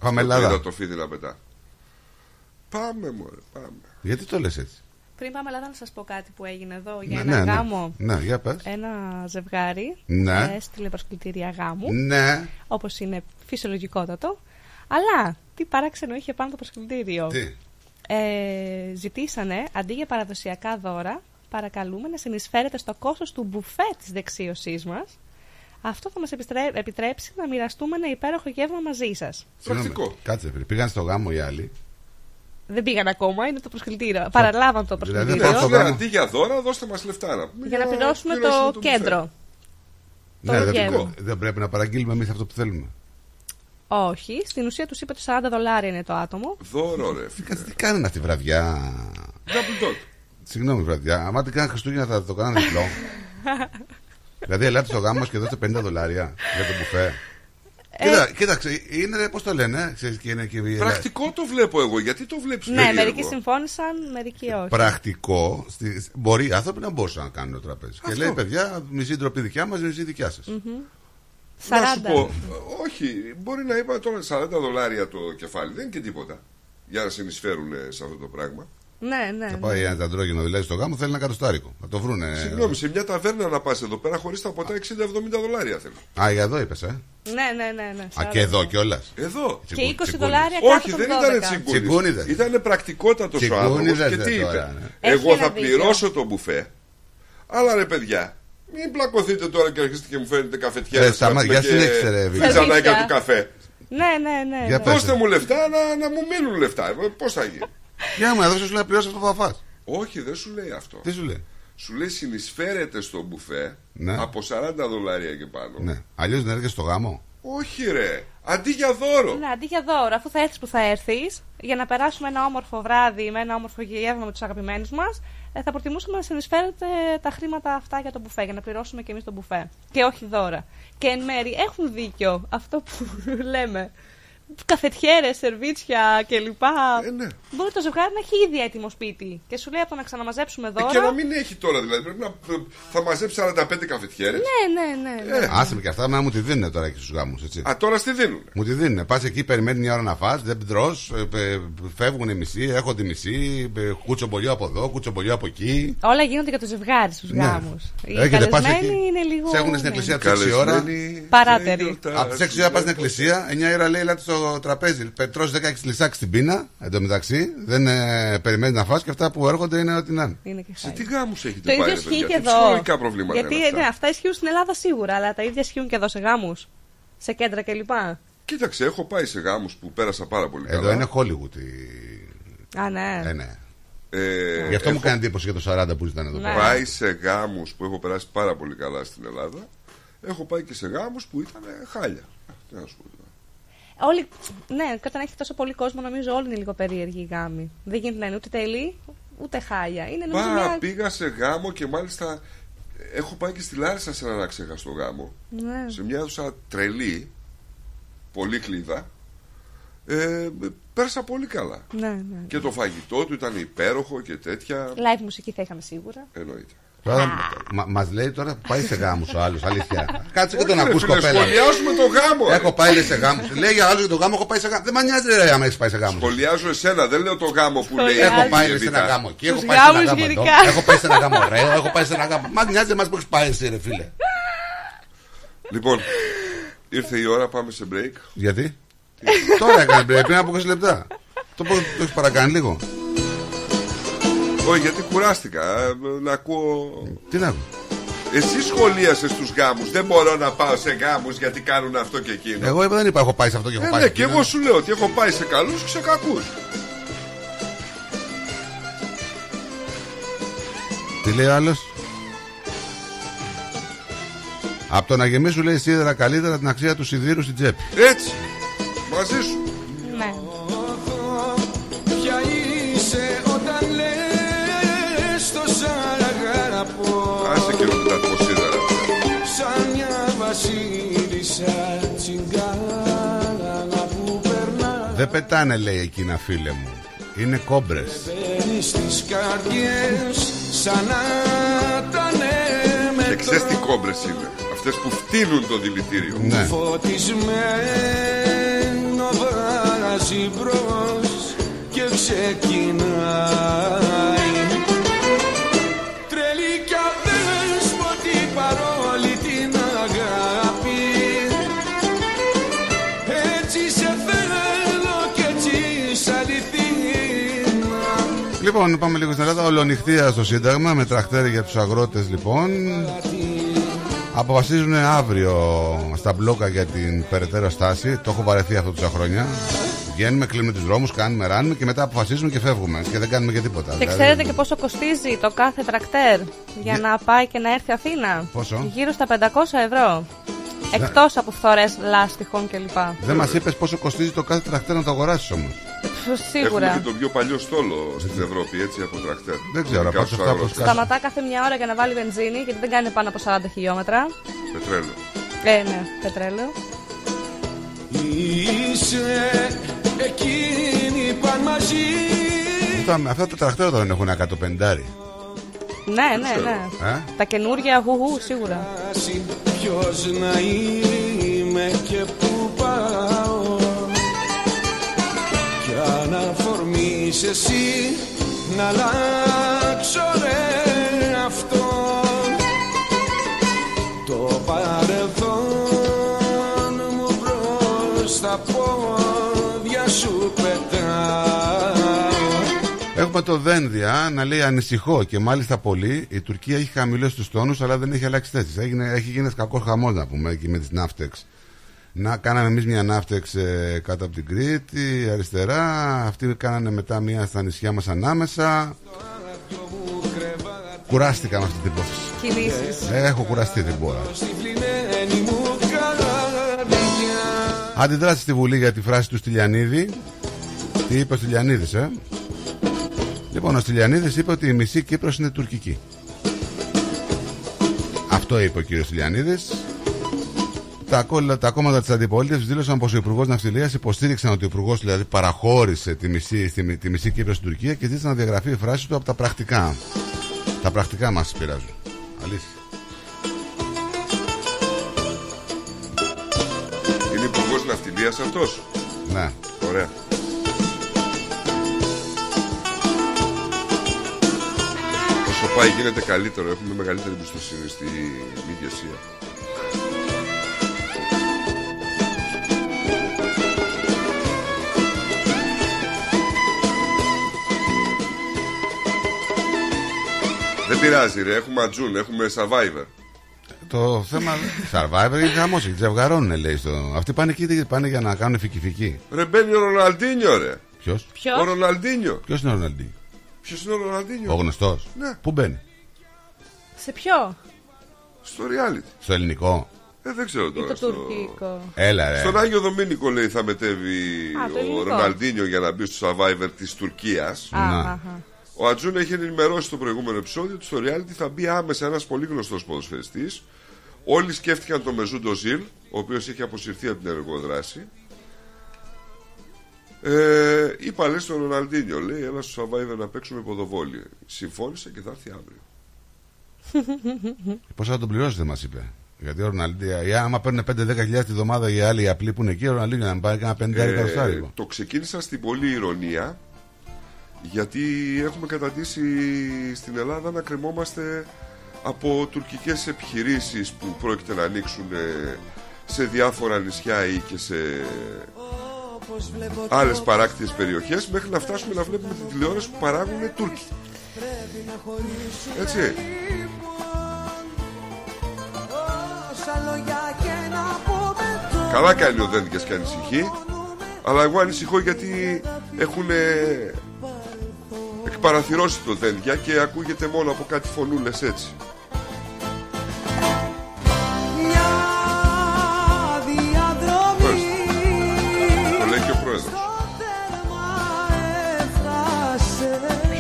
Πάμε Αυτό Ελλάδα. είδα το φίδι να πετά. Πάμε, μωρέ, πάμε. Γιατί το λες έτσι; Πριν πάμε Ελλάδα να σας πω κάτι που έγινε εδώ για Ναι, ένα ναι, ναι. γάμο. Ναι, για πες. Ένα ζευγάρι Ναι. έστειλε προσκλητήρια γάμου. Ναι. Όπως είναι φυσιολογικότατο. Αλλά τι παράξενο είχε πάνω το προσκλητήριο. Τι; Ε, ζητήσανε αντί για παραδοσιακά δώρα, παρακαλούμε να συνεισφέρετε στο κόστος του μπουφέ της δεξίωσής μας. Αυτό θα μας επιστρέ- επιτρέψει να μοιραστούμε ένα υπέροχο γεύμα μαζί σας. Συγγνώμη, Κάτσε, φίλε. Πήγαν στο γάμο οι άλλοι. Δεν πήγαν ακόμα, είναι το προσκλητήριο. Παραλάβαν το Δηλαδή, προσκλητήριο. πάω στο Ναι, γάμο. αντί για δώρα, δώστε μας λεφτά να πούμε. για να πληρώσουμε πληρώσουμε το το κέντρο. Το Ναι, δεν, γεύμα. δεν πρέπει να παραγγείλουμε εμείς αυτό που θέλουμε. Όχι, στην ουσία τους είπε ότι 40 δολάρια είναι το άτομο. Δώρο, ρε. Κάτσε, τι κάνουν αυτή η βραδιά; Double dog. Συγγνώμη, βραδιά. Αν την κάνουν Χριστούγεννα θα το κάνουν διπλό. [laughs] δηλαδή, ελάτε στο γάμο μας και δώστε 50 δολάρια για το μπουφέ. Ε, Κοίτα, κοίταξε, είναι πώς το λένε, ξέρεις και είναι και η- Πρακτικό το βλέπω εγώ. Γιατί το βλέπεις Ναι, μερικοί συμφώνησαν, μερικοί όχι. Πρακτικό, στη, μπορεί, άνθρωποι να μπορούσαν να κάνουν το τραπέζι. Και Αυτό. λέει, παιδιά, μισή ντροπή δικιά μας, μισή δικιά σας. Μμμ. Να σου 40. πω, όχι, μπορεί να είπα τώρα 40 δολάρια το κεφάλι, δεν είναι και τίποτα. Για να συνεισφέρουν ε, σε αυτό το πράγμα. Ναι, ναι. Θα ναι. πάει ένα αντρόγινο δηλαδή στο γάμο, θέλει ένα κατοστάρικο. Θα το βρούνε. Συγγνώμη, σε μια ταβέρνα να πας εδώ πέρα χωρίς τα ποτά 60-70 δολάρια θέλω. Α, για εδώ είπες, ε. Ναι, ναι, ναι. ναι Α, και εδώ κιόλας. Εδώ. Και 20 δολάρια Όχι, κάτω δεν των ήταν 12. τσιγκούνιδες. Τσιγκούνιδες. Ήταν πρακτικότατος ο Τσιγκούνιδες άνθρωπος και δεν τι τώρα, είπε; ναι. Έχει Εγώ ένα θα δίκιο. πληρώσω το μπουφέ. Αλλά ρε παιδιά, μην πλακωθείτε τώρα και αρχίσετε και μου φέρνετε καφετιέρα. Ρε, σταμά- για συνέχισε, ρε, Βίκυ. Φιτζανάκια Σερβίτσια. του καφέ. Ναι, ναι, ναι. Για ναι. πες. Δώστε μου λεφτά να, να μου μείνουν λεφτά. Πώς θα γίνει; Για μου, εδώ σου λέει να πληρώσεις αυτό που θα φας. Όχι, δεν σου λέει αυτό. Τι σου λέει; Σου λέει συνεισφέρετε στο μπουφέ Ναι. από 40 δολάρια και πάνω. Ναι. Αλλιώς δεν έρχεσαι στο γάμο; Όχι ρε, αντί για δώρο. Ναι, αντί για δώρο, αφού θα έρθεις που θα έρθεις, για να περάσουμε ένα όμορφο βράδυ με ένα όμορφο γεύμα με τους αγαπημένους μας, θα προτιμούσαμε να συνεισφέρετε τα χρήματα αυτά για το μπουφέ, για να πληρώσουμε και εμείς το μπουφέ. Και όχι δώρα. Και εν μέρη έχουν δίκιο αυτό που [laughs] λέμε. Καφετιέρες, σερβίτσια κλπ. Ε, ναι. Μπορεί το ζευγάρι να έχει ήδη έτοιμο σπίτι. Και σου λέει από το να ξαναμαζέψουμε Ε, δώρα. και να μην έχει τώρα δηλαδή. Πρέπει να θα μαζέψει 45 καφετιέρες. Ναι, ναι, ναι. ναι. Ε. Άσε με και αυτά, να μου τη δίνουν τώρα και στους γάμους, έτσι. Α, τώρα στη δίνουν. Μου τη δίνουν. Πας εκεί, περιμένεις μια ώρα να φας, δεν τρώ, φεύγουν οι μισοί, έρχονται οι μισοί, ε, κούτσομπολιό από εδώ, κούτσομπολιό από εκεί. Όλα γίνονται για το ζευγάρι στους Ναι. γάμους. Οι Έρχεται, πας καλεσμένοι εκεί, είναι λίγο. σε έχουν στην ναι. εκκλησία από τις 6 ώρα. Καλεσμένοι Παράτεροι. και γιορτάζουν. Από τις 6 ώρα πας στην εκκλησία, 9 ώρα λέει ελάτε στο τραπέζι. Πετρό 16 λισάκι στην πείνα, εν τω μεταξύ. Δεν ε, περιμένεις να φας και αυτά που έρχονται είναι ό,τι να είναι. Είναι και Σε χάρη. τι γάμους έχετε Το ίδιο πάει, ρε ισχύει παιδιά, και τι εδώ. ψυχολογικά προβλήματα Γιατί είναι αυτά. ναι, αυτά ισχύουν στην Ελλάδα σίγουρα, αλλά τα ίδια ισχύουν και εδώ σε γάμους. Σε κέντρα κλπ. Α, Κοίταξε, έχω πάει σε γάμους που πέρασα πάρα πολύ καλά. Εδώ είναι Hollywood. η- ναι. Ε, ναι. Ε, Γι' αυτό μου έχω κάνει εντύπωση για το 40 που ήταν εδώ Ναι. πέρα. πάει σε γάμους που έχω περάσει πάρα πολύ καλά στην Ελλάδα. Έχω πάει και σε γάμους που ήταν χάλια. Τι να σου πω τώρα. Όλοι, ναι, και όταν έχει τόσο πολύ κόσμο, νομίζω όλοι είναι λίγο περίεργοι οι γάμοι. Δεν γίνεται να είναι ούτε τέλειοι, ούτε χάλια. Είναι νομίζω Πά, μια. πήγα σε γάμο και μάλιστα έχω πάει και στη Λάρισα σε έναν αξέχαστο γάμο. Ναι. Σε μια αίθουσα τρελή, πολύ κλίδα. Ε, πέρασα πολύ καλά. Ναι, ναι. Και το φαγητό του ήταν υπέροχο και τέτοια. Live μουσική θα είχαμε σίγουρα. Εννοείται. Τώρα μα μας λέει τώρα που πάει σε γάμους ο άλλος, αλήθεια. Κάτσε και Όχι, τον ρε ακούς φίλε, κοπέλα. Σχολιάζουμε το γάμο. ρε. Έχω πάει λέει, σε γάμους. Λέει για άλλο για τον γάμο, έχω πάει σε γάμο. Δεν με νοιάζει ρε άμα έχεις πάει σε γάμο. Σχολιάζω εσένα, δεν λέω το γάμο που λέει. Έχω η πάει λέει, σε Εβίτα. ένα γάμο εκεί, έχω Τους πάει σε ένα γάμους γάμο εδώ. γενικά. Έχω πάει σε ένα γάμο ωραίο, έχω πάει σε ένα γάμο. Μα νοιάζει μα που έχεις πάει εσύ, ρε φίλε. Λοιπόν, ήρθε η ώρα, πάμε σε break. Γιατί; Τώρα έκανε break, πριν από 20 λεπτά. Το πώ το έχεις παρακάνει λίγο. Όχι, γιατί κουράστηκα ε, να ακούω. Τι να πω. Εσύ σχολίασες τους γάμους. Δεν μπορώ να πάω σε γάμους γιατί κάνουν αυτό και εκείνο. Εγώ είπα, δεν είπα, έχω πάει σε αυτό και έχω Ε, πάει ναι, σε και εκείνο. εγώ σου λέω ότι έχω πάει σε καλούς και σε κακούς. Τι λέει ο άλλος; Από το να γεμίσουν λέει σίδερα καλύτερα την αξία του σιδήρου στην τσέπη. Έτσι. Μαζί σου. βασίλισσα τσιγκάνα που περνά Δεν πετάνε λέει εκείνα φίλε μου. Είναι κόμπρες. Στις καρδιές σαν να τα Και ε, ξέρεις τι κόμπρες είναι; Αυτές που φτύνουν το δηλητήριο. Ναι. Φωτισμένο βάζει μπρος και ξεκινάει. Λοιπόν πάμε λίγο στην Ελλάδα Ολονυχτία στο Σύνταγμα Με τρακτέρι για τους αγρότες λοιπόν Αποφασίζουν αύριο στα μπλόκα για την περαιτέρω στάση. Το έχω βαρεθεί αυτό τόσα χρόνια. Βγαίνουμε, κλείνουμε τους δρόμους, κάνουμε, ράνουμε και μετά αποφασίζουμε και φεύγουμε. Και δεν κάνουμε και τίποτα. Και Δηλαδή, ξέρετε και πόσο κοστίζει το κάθε τρακτέρ για να πάει και να έρθει Αθήνα; Πόσο; Γύρω στα 500 ευρώ. Εκτός από φθορές λάστιχων κλπ. Δεν μας είπες πόσο κοστίζει το κάθε τρακτέρ να το αγοράσεις όμως. Σίγουρα. Έχουμε και τον πιο παλιό στόλο στην Ευρώπη, έτσι, από τρακτέρ. Δεν ξέρω, Δικά πάντως τους αυτά αγρότες. πως Σταματά κάθε μια ώρα για να βάλει βενζίνη γιατί δεν κάνει πάνω από 40 χιλιόμετρα. Πετρέλαιο. Ε, ναι, πετρέλαιο. Είσαι εκείνη παν μαζί Αυτά, αυτά τα τρακτέρ δεν έχουν 150. Ναι, ναι, ναι. Ε; Τα καινούργια γουγού σίγουρα. Ποιος να είμαι και που πάω Κι αν αφορμείς εσύ να αλλάξω ρε αυτό Το παρελθόν μου μπρος στα πόδια Έχουμε το Δένδια να λέει ανησυχώ και μάλιστα πολύ. Η Τουρκία έχει χαμηλώσει τους τόνους, αλλά δεν έχει αλλάξει θέσει. Έγινε, έχει γίνει ένας κακός χαμός να πούμε εκεί με τις ναύτεξ. Να, κάναμε εμείς μια ναύτεξ ε, κάτω από την Κρήτη, αριστερά. Αυτοί κάνανε μετά μια στα νησιά μας ανάμεσα. Κουράστηκα με αυτή την υπόθεση. Κινήσεις. Ε, Έχω κουραστεί, δεν μπορώ. Στη φλινένη μου καρδιά Αντιδράσει στη Βουλή για τη φράση του Στυλιανίδη. Τι είπε ο Στυλιανίδης, ε; Λοιπόν, ο Στυλιανίδης είπε ότι η μισή Κύπρος είναι τουρκική. Αυτό είπε ο κύριος Στυλιανίδης. Τα, κόλλα- τα κόμματα της αντιπολίτευσης δήλωσαν πως ο Υπουργός Ναυτιλίας υποστήριξαν ότι ο Υπουργός δηλαδή παραχώρησε τη μισή, στη, τη μισή Κύπρος στην Τουρκία και ζήτησαν να διαγραφεί η φράση του από τα πρακτικά. Τα πρακτικά μας πειράζουν. Αλήθεια. Είναι υπουργός ναυτιλίας αυτός. Ναι. Ωραία. Όσο πάει γίνεται καλύτερο, έχουμε μεγαλύτερη εμπιστοσύνη στη ηγεσία. Δεν πειράζει ρε, έχουμε Ατζούν, έχουμε Survivor. Το θέμα. Survivor είναι χαμός. Ζευγαρώνουν, λέει. Στο... Αυτοί πάνε εκεί πάνε για να κάνουν φικι-φικι. Ρε μπαίνει ο Ροναλντίνιο ρε. Ποιος; Ο Ροναλντίνιο. Ποιος είναι ο Ροναλντίνιο; Ποιος είναι ο Ροναλντίνιο. Ο γνωστός. Ναι. Πού μπαίνει; Σε ποιο; Στο reality. Στο ελληνικό. Ε, δεν ξέρω Ή τώρα. το στο- τουρκικό. Έλα ρε. Στον Άγιο Δομήνικο λέει θα μετέβει Α, το ο ελληνικό. Ροναλντίνιο για να μπει στο Survivor της Τουρκίας. Α, αχα. Ο Ατζούν έχει ενημερώσει στο προηγούμενο επεισόδιο ότι στο reality θα μπει άμεσα ένας πολύ γνωστός ποδοσφαιριστής. Όλοι σκέφτηκαν τον Μεζούντο Ζιλ, ο οποίος έχει αποσυρθεί από την εργοδράση. Ε, είπα λέει στον Ροναλντίνιο, λέει, έλα στο Survivor να παίξουμε ποδοβόλη. Συμφώνησε και θα έρθει αύριο. Πόσα θα τον πληρώσει δεν μας είπε. Γιατί ο Ροναλντίνιο, ή άμα παίρνουν 5-10 τη βδομάδα οι άλλοι απλοί που είναι εκεί, ο Ροναλντίνιο να μην πάρει κανένα 50 Ε, εκατοστάρικο. το ξεκίνησα στην πολύ ηρωνία γιατί έχουμε καταντήσει στην Ελλάδα να κρεμόμαστε από τουρκικές επιχειρήσεις που πρόκειται να ανοίξουν ε, σε διάφορα νησιά ή και σε άλλες παράκτιες περιοχές μέχρι να φτάσουμε να βλέπουμε την τηλεόραση που παράγουν Τούρκοι. Έτσι. Όσα λόγια και να πούμε τώρα Καλά κάνει ο Δέντικας και ανησυχεί Αλλά εγώ ανησυχώ γιατί έχουν εκπαραθυρώσει το Δέντια Και ακούγεται μόνο από κάτι φωνούλες έτσι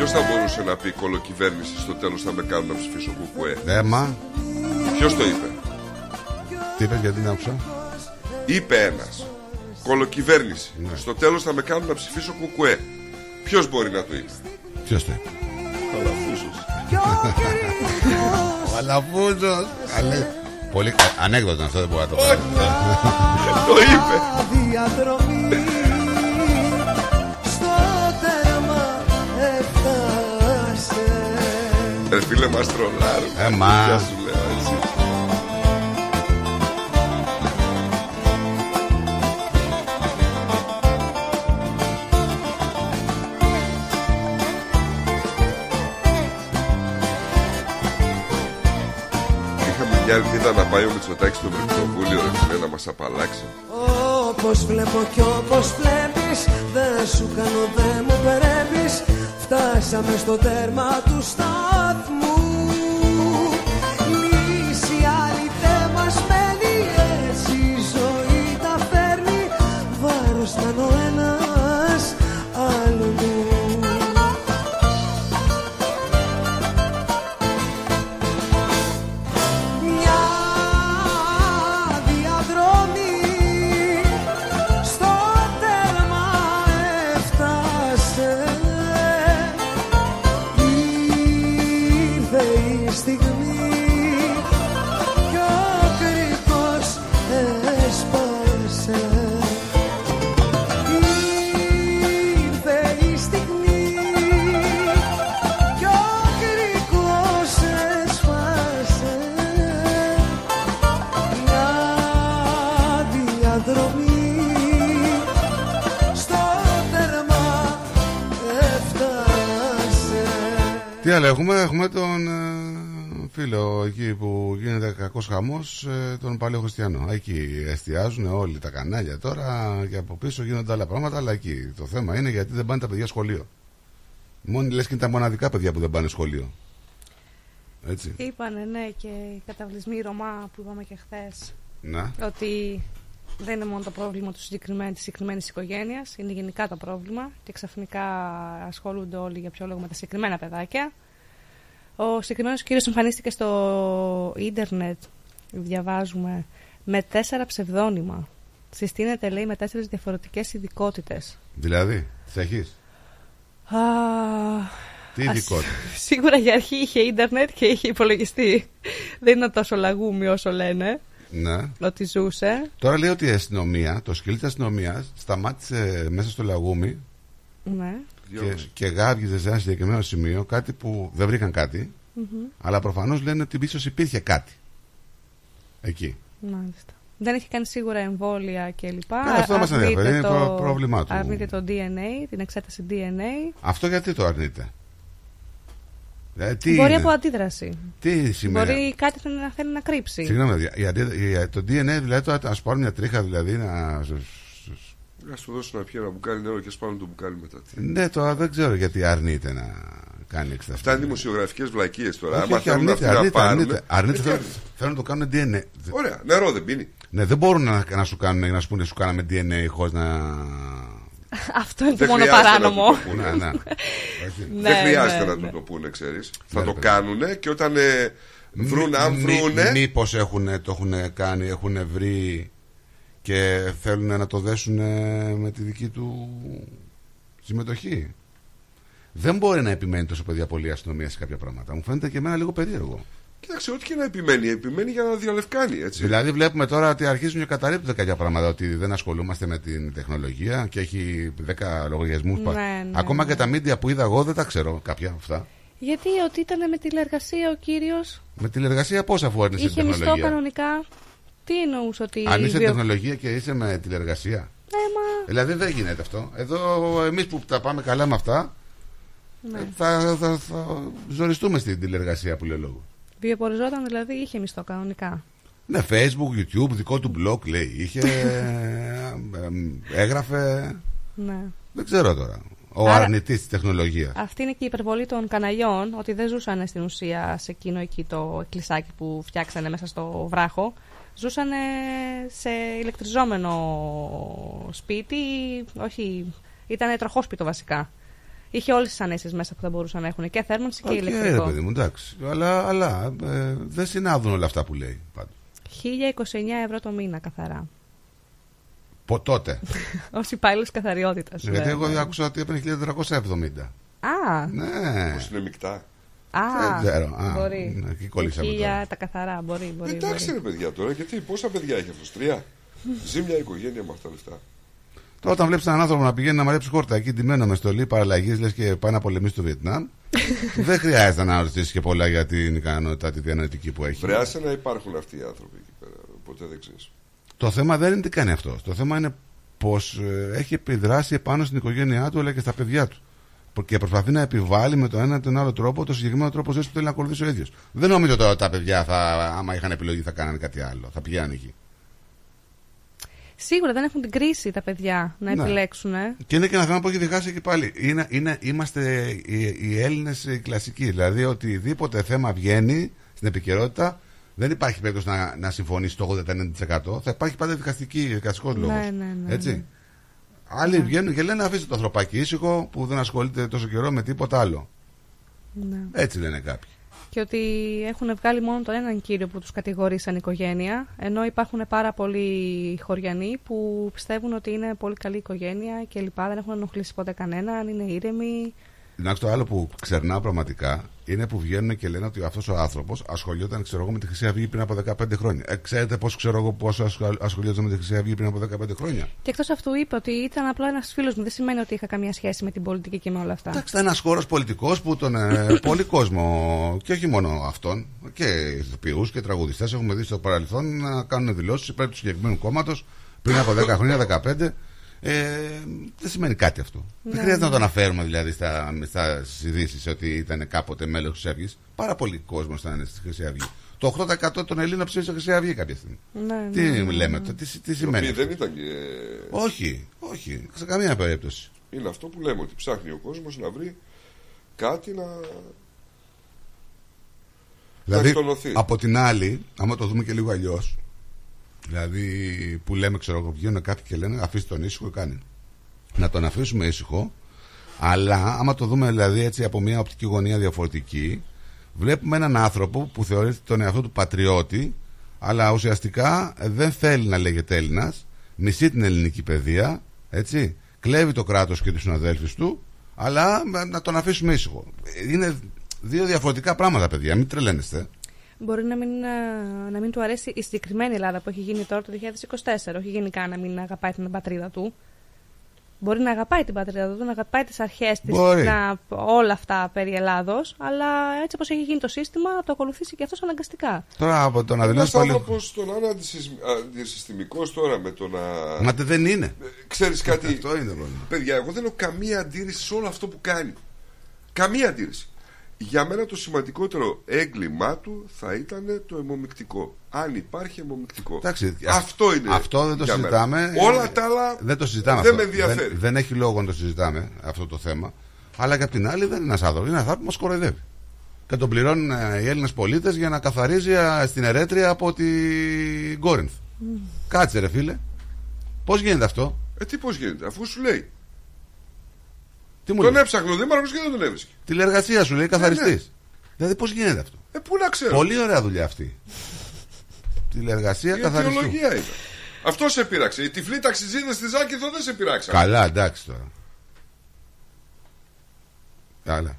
έφτασε Ποιος θα μπορούσε να πει κολοκυβέρνηση στο τέλος θα με κάνουν να ψηφίσω κουκουέ Έμα. Ποιος το είπε; Τι είπε, γιατί δεν άκουσα; Είπε ένας Κολοκυβέρνηση. Ναι. Στο τέλος θα με κάνουν να ψηφίσω κουκουέ. Ποιος μπορεί να το είπε; Ποιος το είπε; Καλαφούσος. Ο Αλαφούζος. Καλέ. Πολύ κα- ανέκδοτο αυτό δεν μπορώ να το πω. Το είπε. Ρε φίλε μας τρολάρουν. Ε, μα. Γεια σου λέω έτσι. Είχαμε μια ελπίδα να πάει ο Μητσοτάκης στο Ευρωκοινοβούλιο ρε φίλε να μας απαλλάξει. Όπως βλέπω κι όπως βλέπεις Δεν σου κάνω δεν μου περέπεις Φτάσαμε στο τέρμα του σταθμού Τι άλλο έχουμε, έχουμε τον ε, φίλο εκεί που γίνεται κακός χαμός, ε, τον Παλαιό Χριστιανό. Εκεί εστιάζουν όλοι τα κανάλια τώρα και από πίσω γίνονται άλλα πράγματα, αλλά εκεί το θέμα είναι γιατί δεν πάνε τα παιδιά σχολείο. Μόνοι λες και είναι τα μοναδικά παιδιά που δεν πάνε σχολείο. Έτσι. Είπανε, ναι, και οι καταβλισμοί Ρωμά που είπαμε και χθες. Να. Ότι δεν είναι μόνο το πρόβλημα του συγκεκριμένου, της συγκεκριμένης οικογένειας, είναι γενικά το πρόβλημα και ξαφνικά ασχολούνται όλοι για ποιο λόγο με τα συγκεκριμένα παιδάκια. Ο συγκεκριμένος κύριος εμφανίστηκε στο ίντερνετ, διαβάζουμε, με τέσσερα ψευδόνυμα. Συστήνεται, λέει, με τέσσερις διαφορετικές ειδικότητες. Δηλαδή, τις έχεις; Α, Τι ας- ειδικότητα. [laughs] Σίγουρα για αρχή είχε ίντερνετ και είχε υπολογιστή. Δεν είναι τόσο λαγούμι όσο λένε Ναι. ότι ζούσε. Τώρα λέει ότι η αστυνομία, το σκυλί της αστυνομίας σταμάτησε μέσα στο λαγούμι Ναι. Και, και γάβγιζε σε ένα συγκεκριμένο σημείο κάτι που δεν βρήκαν κάτι, Μμμ. αλλά προφανώς λένε ότι ίσως υπήρχε κάτι. Εκεί. Μάλιστα. Δεν είχε κάνει σίγουρα εμβόλια κλπ. Ναι, αυτό μας Αρνείται ενδιαφέρει, είναι το- προ- πρόβλημά του. Αρνείται το DNA, την εξέταση DNA. Αυτό γιατί το αρνείται; Ε, τι Μπορεί είναι; από αντίδραση. Τι σημαίνει; Μπορεί κάτι θέλει να θέλει να κρύψει. Συγγνώμη, η- η αντί- η- το DNA δηλαδή τώρα να σου πάρουν μια τρίχα δηλαδή να. Να σου δώσω να πιει ένα μπουκάλι νερό και σπάνω το μπουκάλι μετά. Ναι, τώρα δεν ξέρω γιατί αρνείται να κάνει εξεταστική. Αυτά είναι δημοσιογραφικές βλακίες τώρα. Όχι, Άμα όχι, θέλουν αρνείται, αυτοί να αρνείται, πάρουν. αρνείται, αρνείται, Ε, θέλουν, τι θέλουν να το κάνουν DNA. Ωραία, νερό δεν πίνει. Ναι, δεν μπορούν να, να σου κάνουν να σου πούνε σου κάναμε DNA χωρίς να. [laughs] Αυτό είναι το Δεν μόνο χρειάζεται να παράνομο. του το πούνε. Ναι, [laughs] ναι. Ναι, δεν χρειάζεται ναι, να ναι. του το πούνε, ξέρεις. Θα Ναι, το ρε, κάνουνε και όταν ε, βρουν, αν βρούνε. Μήπως το έχουν κάνει, έχουν βρει και θέλουν να το δέσουν με τη δική του συμμετοχή. Δεν μπορεί να επιμένει τόσο παιδιά πολύ η αστυνομία σε κάποια πράγματα. Μου φαίνεται και εμένα λίγο περίεργο. Κοίταξε, ό,τι και να επιμένει, επιμένει για να διαλευκάνει. Έτσι. Δηλαδή, βλέπουμε τώρα ότι αρχίζουν και καταρρύπτουν κάποια πράγματα. Ότι δεν ασχολούμαστε με την τεχνολογία και έχει 10 λογαριασμούς. Ναι, ναι, Ακόμα και τα μίντια που είδα εγώ δεν τα ξέρω κάποια αυτά. Γιατί ότι ήταν με τηλεργασία ο κύριος; Με τηλεργασία πώς αφού αρνείσαι την Είχε μισθό τεχνολογία; κανονικά. Τι εννοούσε ότι. Αν είσαι βιο- τεχνολογία και είσαι με τηλεργασία. Ε, μα. Δηλαδή δεν γίνεται αυτό. Εδώ εμείς που τα πάμε καλά με αυτά Ναι. ε, θα, θα, θα ζοριστούμε στην τηλεργασία που λέει ο λόγος. Βιοποριζόταν δηλαδή, είχε μισθό κανονικά. Ναι, Facebook, YouTube, δικό του blog λέει. Είχε. [laughs] ε, ε, έγραφε. Ναι. Δεν ξέρω τώρα. Ο Άρα- αρνητής της τεχνολογίας. Αυτή είναι και η υπερβολή των καναλιών, ότι δεν ζούσαν στην ουσία σε εκείνο εκεί το εκκλησάκι που φτιάξανε μέσα στο βράχο. Ζούσαν σε ηλεκτριζόμενο σπίτι, όχι, ήταν τροχόσπιτο βασικά. Είχε όλες τις ανέσεις μέσα που θα μπορούσαν να έχουν και θέρμανση και Οκ, ρε ηλεκτρικό. παιδί μου, εντάξει. Αλλά, αλλά ε, δεν συνάδουν όλα αυτά που λέει. Πάντως. 1029 ευρώ το μήνα καθαρά. Πο, τότε. [laughs] Ως υπάλληλος καθαριότητας. Γιατί εγώ άκουσα ότι έπαιρνε 1470. Α, Ναι. Πώς είναι μεικτά. Α, Δεν ξέρω. Α, μπορεί. ναι, εκεί κολλήσαμε Εκεί τώρα. για τα καθαρά, μπορεί. μπορεί, Εντάξει μπορεί. ρε παιδιά τώρα, γιατί πόσα παιδιά έχει αυτός, τρία; Ζει μια οικογένεια με αυτά τα λεφτά. Τώρα, όταν βλέπεις έναν άνθρωπο να πηγαίνει να μαρέψει χόρτα εκεί ντυμένο με στολή παραλλαγής, λες και πάει να πολεμήσει στο Βιετνάμ, [laughs] δεν χρειάζεται να ρωτήσει και πολλά για την ικανότητα τη διανοητική που έχει. Βρεάσε να υπάρχουν αυτοί οι άνθρωποι εκεί πέρα. Ποτέ δεν ξέρεις. Το θέμα δεν είναι τι κάνει αυτός. Το θέμα είναι πω έχει επιδράσει επάνω στην οικογένειά του αλλά και στα παιδιά του. Προ- Και προσπαθεί να επιβάλλει με τον ένα ή τον άλλο τρόπο το συγκεκριμένο τρόπο ζωής που θέλει να ακολουθήσει ο ίδιος. Δεν νομίζω τώρα ότι τα παιδιά, θα, άμα είχαν επιλογή, θα κάνανε κάτι άλλο. Θα πηγαίνανε εκεί. Σίγουρα δεν έχουν την κρίση τα παιδιά να Ναι. επιλέξουν. Ε. Και είναι και ένα θέμα που έχει διχάσει και πάλι. Είναι, είναι, είμαστε οι, οι Έλληνες κλασικοί. Δηλαδή, οτιδήποτε θέμα βγαίνει στην επικαιρότητα, δεν υπάρχει περίπτωση να, να συμφωνήσει το 80-90%. Θα υπάρχει πάντα δικαστική, δικαστικός λόγος. Ναι, ναι, ναι, Έτσι. Ναι. Άλλοι βγαίνουν και λένε αφήστε το ανθρωπάκι ήσυχο που δεν ασχολείται τόσο καιρό με τίποτα άλλο. Ναι. Έτσι λένε κάποιοι. Και ότι έχουν βγάλει μόνο τον έναν κύριο που τους κατηγορεί σαν οικογένεια, ενώ υπάρχουν πάρα πολλοί χωριανοί που πιστεύουν ότι είναι πολύ καλή οικογένεια και λοιπά, δεν έχουν ενοχλήσει ποτέ κανέναν, είναι ήρεμοι. Εντάξει, το άλλο που ξερνάω πραγματικά είναι που βγαίνουν και λένε ότι αυτός ο άνθρωπος ασχολιόταν, ξέρω εγώ, με τη Χρυσή Αυγή πριν από 15 χρόνια. Ε, ξέρετε πώς ξέρω εγώ πόσο ασχολ- ασχολιόταν με τη Χρυσή Αυγή πριν από 15 χρόνια; Και εκτός αυτού είπε ότι ήταν απλά ένας φίλος μου, δεν σημαίνει ότι είχα καμία σχέση με την πολιτική και με όλα αυτά. Εντάξει, ήταν ένας χώρος πολιτικός που τον ε, [laughs] πολύ κόσμο, και όχι μόνο αυτόν, και ηθοποιούς και τραγουδιστές έχουμε δει στο παρελθόν να κάνουν δηλώσεις υπέρ του συγκεκριμένου κόμματος πριν από 10 χρόνια, 15. Ε, δεν σημαίνει κάτι αυτό. Ναι, δεν χρειάζεται ναι. να το αναφέρουμε δηλαδή στα, στα ειδήσει ότι ήταν κάποτε μέλος τη Αυγή. Πάρα πολύ κόσμος ήταν στη Χρυσή Αυγή. Το 8% των Ελλήνων ψήφισε Χρυσή Αυγή κάποια στιγμή. Ναι, Τι ναι, ναι, λέμε, ναι. το- τι, τι Οι σημαίνει. οποίοι αυτό; δεν ήταν και... Όχι, όχι, σε καμία περίπτωση. Είναι αυτό που λέμε, ότι ψάχνει ο κόσμος να βρει κάτι να... Δηλαδή, εκτονωθεί. από την άλλη, άμα το δούμε και λίγο αλλιώς, δηλαδή που λέμε, ξέρω εγώ, βγαίνουν κάποιοι και λένε αφήστε τον ήσυχο, κάνει. Να τον αφήσουμε ήσυχο, αλλά άμα το δούμε δηλαδή έτσι από μια οπτική γωνία διαφορετική, βλέπουμε έναν άνθρωπο που θεωρείται τον εαυτό του πατριώτη, αλλά ουσιαστικά δεν θέλει να λέγεται Έλληνας, μισεί την ελληνική παιδεία, έτσι, κλέβει το κράτος και τους συναδέλφους του, αλλά να τον αφήσουμε ήσυχο. Είναι δύο διαφορετικά πράγματα, παιδιά, μην τρελαίνεστε. Μπορεί να μην, ε, να μην του αρέσει η συγκεκριμένη Ελλάδα που έχει γίνει τώρα το 2024, όχι γενικά να μην αγαπάει την πατρίδα του. Μπορεί να αγαπάει την πατρίδα του, να αγαπάει τις αρχές της, Μπορεί. να, όλα αυτά περί Ελλάδος, αλλά έτσι όπως έχει γίνει το σύστημα, το ακολουθήσει και αυτός αναγκαστικά. Τώρα από το να Ένας δηλώσει πάλι. άνθρωπος το να είναι αντισυσ- αντισυστημικός τώρα με το να... Μα τε- δεν είναι. Ξέρεις κάτι, Αυτό είναι το πρόβλημα. παιδιά, εγώ δεν έχω καμία αντίρρηση σε όλο αυτό που κάνει. Καμία αντίρρηση. Για μένα το σημαντικότερο έγκλημά του θα ήταν το αιμομικτικό. Αν υπάρχει αιμομικτικό. Εντάξει, αυτό είναι. Αυτό δεν το για μένα. συζητάμε. Όλα τα άλλα δεν το συζητάμε δεν αυτό. με ενδιαφέρει. Δεν, δεν έχει λόγο να το συζητάμε αυτό το θέμα. Αλλά και απ' την άλλη δεν είναι ένας άνθρωπος. Είναι ένας άνθρωπος που μας κοροϊδεύει. Και τον πληρώνουν ε, οι Έλληνες πολίτες για να καθαρίζει ε, στην ερέτρια από την Κόρινθ. Κάτσε ρε φίλε. Πώς γίνεται αυτό; Ε, τι πώς γίνεται, αφού σου λέει. Τι μου τον λέει. έψαχνε ο Δήμαρχος και δεν τον έβρισκε. Τηλεργασία σου λέει καθαριστή. ναι. Δηλαδή πώς γίνεται αυτό; Ε, πού να ξέρω. Πολύ ωραία δουλειά αυτή. Τηλεργασία Η καθαριστού. αιτιολογία ήταν. Αυτό σε πείραξε. Οι τυφλοί ταξιτζίδε στη Ζάκηθο δεν σε πειράξαν. Καλά, εντάξει τώρα. Καλά.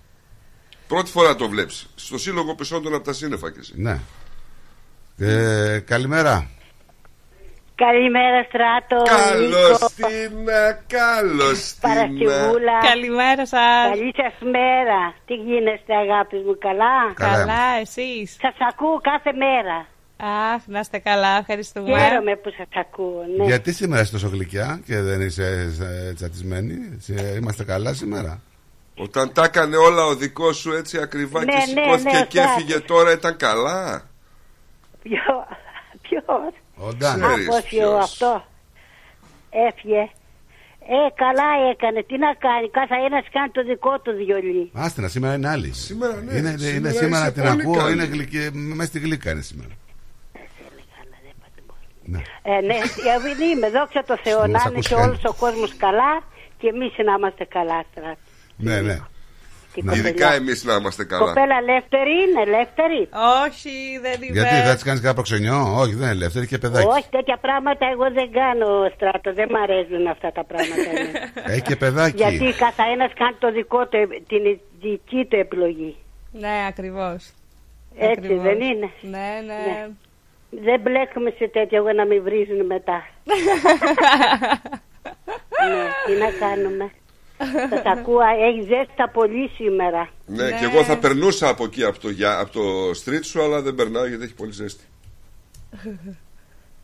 Πρώτη φορά το βλέπεις. Στο σύλλογο πεσόντων από τα σύννεφα και εσύ. Ναι. Ε, καλημέρα. Καλημέρα Στράτο. Καλώς Νίκο, την, καλώς την. [laughs] Παρασκευούλα. Καλημέρα σας. Καλή σας μέρα. Τι γίνεστε αγάπης μου, καλά; Καλά Καλά, εσείς; Σας ακούω κάθε μέρα. Αχ, να είστε καλά, ευχαριστούμε. Χαίρομαι που σας ακούω. Ναι. Γιατί σήμερα είσαι τόσο γλυκιά και δεν είσαι ε, τσατισμένη; Σε- Είμαστε καλά σήμερα; Όταν τα έκανε όλα ο δικός σου έτσι ακριβά Ναι, και ναι, σηκώθηκε ναι, και ο έφυγε τώρα ήταν καλά; Ποιο, ποιος; Ο Ντάνι. Α, Ξέρεις πώς ποιος. ο αυτό. Έφυγε. Ε, καλά έκανε. Τι να κάνει. Κάθε ένας κάνει το δικό του βιολί. Άστινα, σήμερα είναι άλλη. Σήμερα, ναι. Είναι, είναι Σήμερα σήμερα είσαι την πολύ ακούω, καλή. είναι γλυκή, μέσα στη γλύκα είναι σήμερα. Ναι. Ε, ναι, γιατί είμαι, δόξα τω Θεώ, Μας να είναι ακούς και χαίρομαι. όλος ο κόσμος καλά και εμείς να είμαστε καλά, στράτη. Ναι, ναι. Η κοπελιά. Ειδικά εμείς να είμαστε καλά. Κοπέλα ελεύθερη είναι, ελεύθερη. Όχι, δεν είμαι. Γιατί θα της κάνεις κάποιο προξενιό, Όχι, δεν είναι ελεύθερη και παιδάκι. Όχι, τέτοια πράγματα εγώ δεν κάνω στράτο. Δεν μ' αρέσουν αυτά τα πράγματα. ναι. Έχει και παιδάκι. Γιατί κάθε ένα κάνει το δικό του, την δική του επιλογή. Ναι, ακριβώς. Έτσι δεν είναι. Ναι, ναι. Δεν μπλέκουμε σε τέτοια εγώ να με βρίζουν μετά. [laughs] ναι, τι να κάνουμε. Σας ακούω, έχεις ζέστα πολύ σήμερα. Ναι, και εγώ θα περνούσα από εκεί, από το, για- από το street σου, αλλά δεν περνάω γιατί έχει πολύ ζέστη.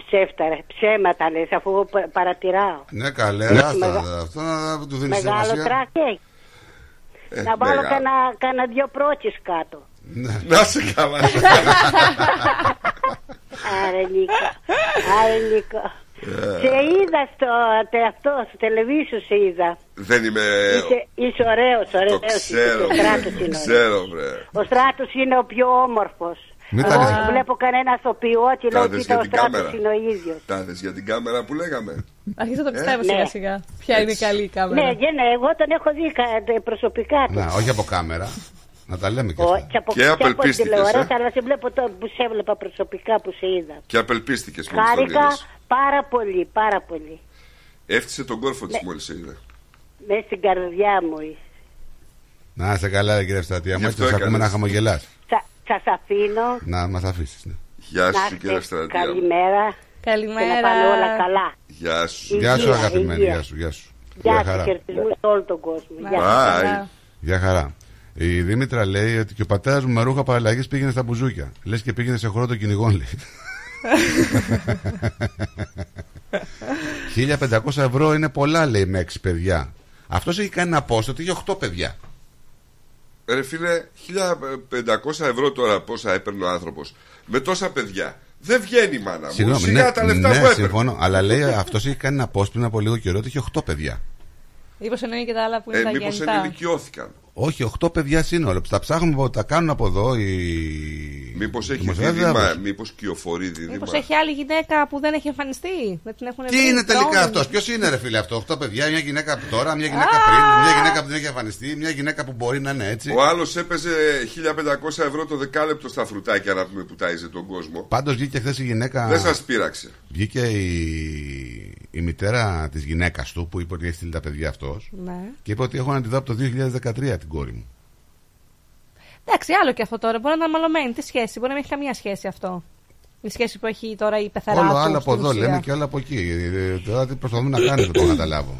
Ψεύτα, ρε, ψέματα λες, αφού εγώ πα- παρατηράω. Ναι, καλέ, Ναι. άστα, Μεγα- αυτό να του δίνεις Μεγάλο σημασία. τράκι έχει. Ε, να βάλω μεγάλο. κανένα, κανένα δυο πρότσες κάτω. Να σε καλά. Άρε Νίκο, άρε Νίκο. Σε είδα στο τε, αυτό, στο τελεβίσιο σε είδα. δεν είμαι. Είσαι, είσαι ωραίος, Το ωραίος. ξέρω, Ο Στράτος το είναι ωραίος. ξέρω, βρε. Ο Στράτος είναι ο πιο όμορφος. Μην τα Εγώ λες. βλέπω κανένα ηθοποιό και λέω Τα ότι δες ο για την Στράτος κάμερα. είναι ο ίδιος. Τα δες για την κάμερα που λέγαμε. Αρχίζω να το πιστεύω Ναι. σιγά σιγά. Ποια είναι η καλή η κάμερα. Ναι, ναι, ναι, εγώ τον έχω δει κα- προσωπικά τους. Να, όχι από κάμερα. Να τα λέμε και Ο- αυτά. και από, Και και από απελπίστηκες, τηλεόραση, ε; αλλά σε βλέπω τώρα που σε έβλεπα προσωπικά που σε είδα. Και απελπίστηκες μόλις τον Χάρηκα είδες. πάρα πολύ, πάρα πολύ. Έφτιασε τον κόρφο της Ναι. μόλις σε είδε. Μέσα στην καρδιά μου είσαι. Να είσαι καλά, ρε, κύριε Ευστρατεία. Γι' Μα αυτό και ακούμε έκανες. να χαμογελάς. Σα σας αφήνω. Να μα αφήσεις. Ναι. Γεια να σου, κύριε είστε Ευστρατεία. Καλημέρα. Καλημέρα. Και να πάνε όλα καλά. Γεια σου. Γεια σου, Υγεία, αγαπημένη. υγεία. Γεια σου, γεια σου. Γεια Γεια σας, χαρά. χαιρετισμού σε όλο τον κόσμο. Γεια Bye. σας. Γεια χαρά. Η Δήμητρα λέει ότι και ο πατέρας μου με ρούχα παραλλαγής πήγαινε στα μπουζούκια. Λες και πήγαινε σε χώρο των κυνηγών, λέει. 1500 ευρώ είναι πολλά, λέει, με 6 παιδιά. Αυτός έχει κάνει ένα post ότι έχει 8 παιδιά. Ρε φίλε, 1500 ευρώ τώρα πόσα έπαιρνε ο άνθρωπος. Με τόσα παιδιά. Δεν βγαίνει μάνα μου. Συγγνώμη, Σιγά ναι, τα λεφτά ναι, που έπαιρνε. συμφωνώ. Αλλά λέει αυτός έχει κάνει ένα post πριν από λίγο καιρό ότι έχει 8 παιδιά. Μήπως εννοεί και τα άλλα που είναι Ε, τα Μήπως γεννητά. ενηλικιώθηκαν. Όχι, 8 παιδιά σύνολο. Τα ψάχνουμε από τα κάνουν από εδώ οι. Μήπως έχει δημοσιογράφοι. δίδυμα, μήπως κυοφορεί δίδυμα; Μήπως έχει άλλη γυναίκα που δεν έχει εμφανιστεί; Δεν την έχουν Τι βρει, είναι τελικά τρώνε. αυτός, ποιος είναι ρε φίλε αυτό, 8 παιδιά, μια γυναίκα από τώρα, μια γυναίκα πριν, μια γυναίκα που δεν έχει εμφανιστεί, μια γυναίκα που μπορεί να είναι έτσι. Ο άλλος έπαιζε 1500 ευρώ το δεκάλεπτο στα φρουτάκια να πούμε που τάιζε τον κόσμο. Πάντως βγήκε χθες η γυναίκα. Δεν σας πείραξε. Βγήκε η, η μητέρα της γυναίκας του που είπε ότι έχει στείλει τα παιδιά αυτός Ναι. και είπε ότι έχω να τη δω από το 2013 την κόρη μου. Εντάξει, άλλο και αυτό τώρα. Μπορεί να είναι μαλωμένη. Τι σχέση, μπορεί να μην έχει καμία σχέση αυτό. Η σχέση που έχει τώρα η πεθερά Όλο του. άλλο από στην εδώ ουσία. λέμε και άλλο από εκεί. Ε, Τώρα τι προσπαθούμε να κάνουμε, δεν το καταλάβω.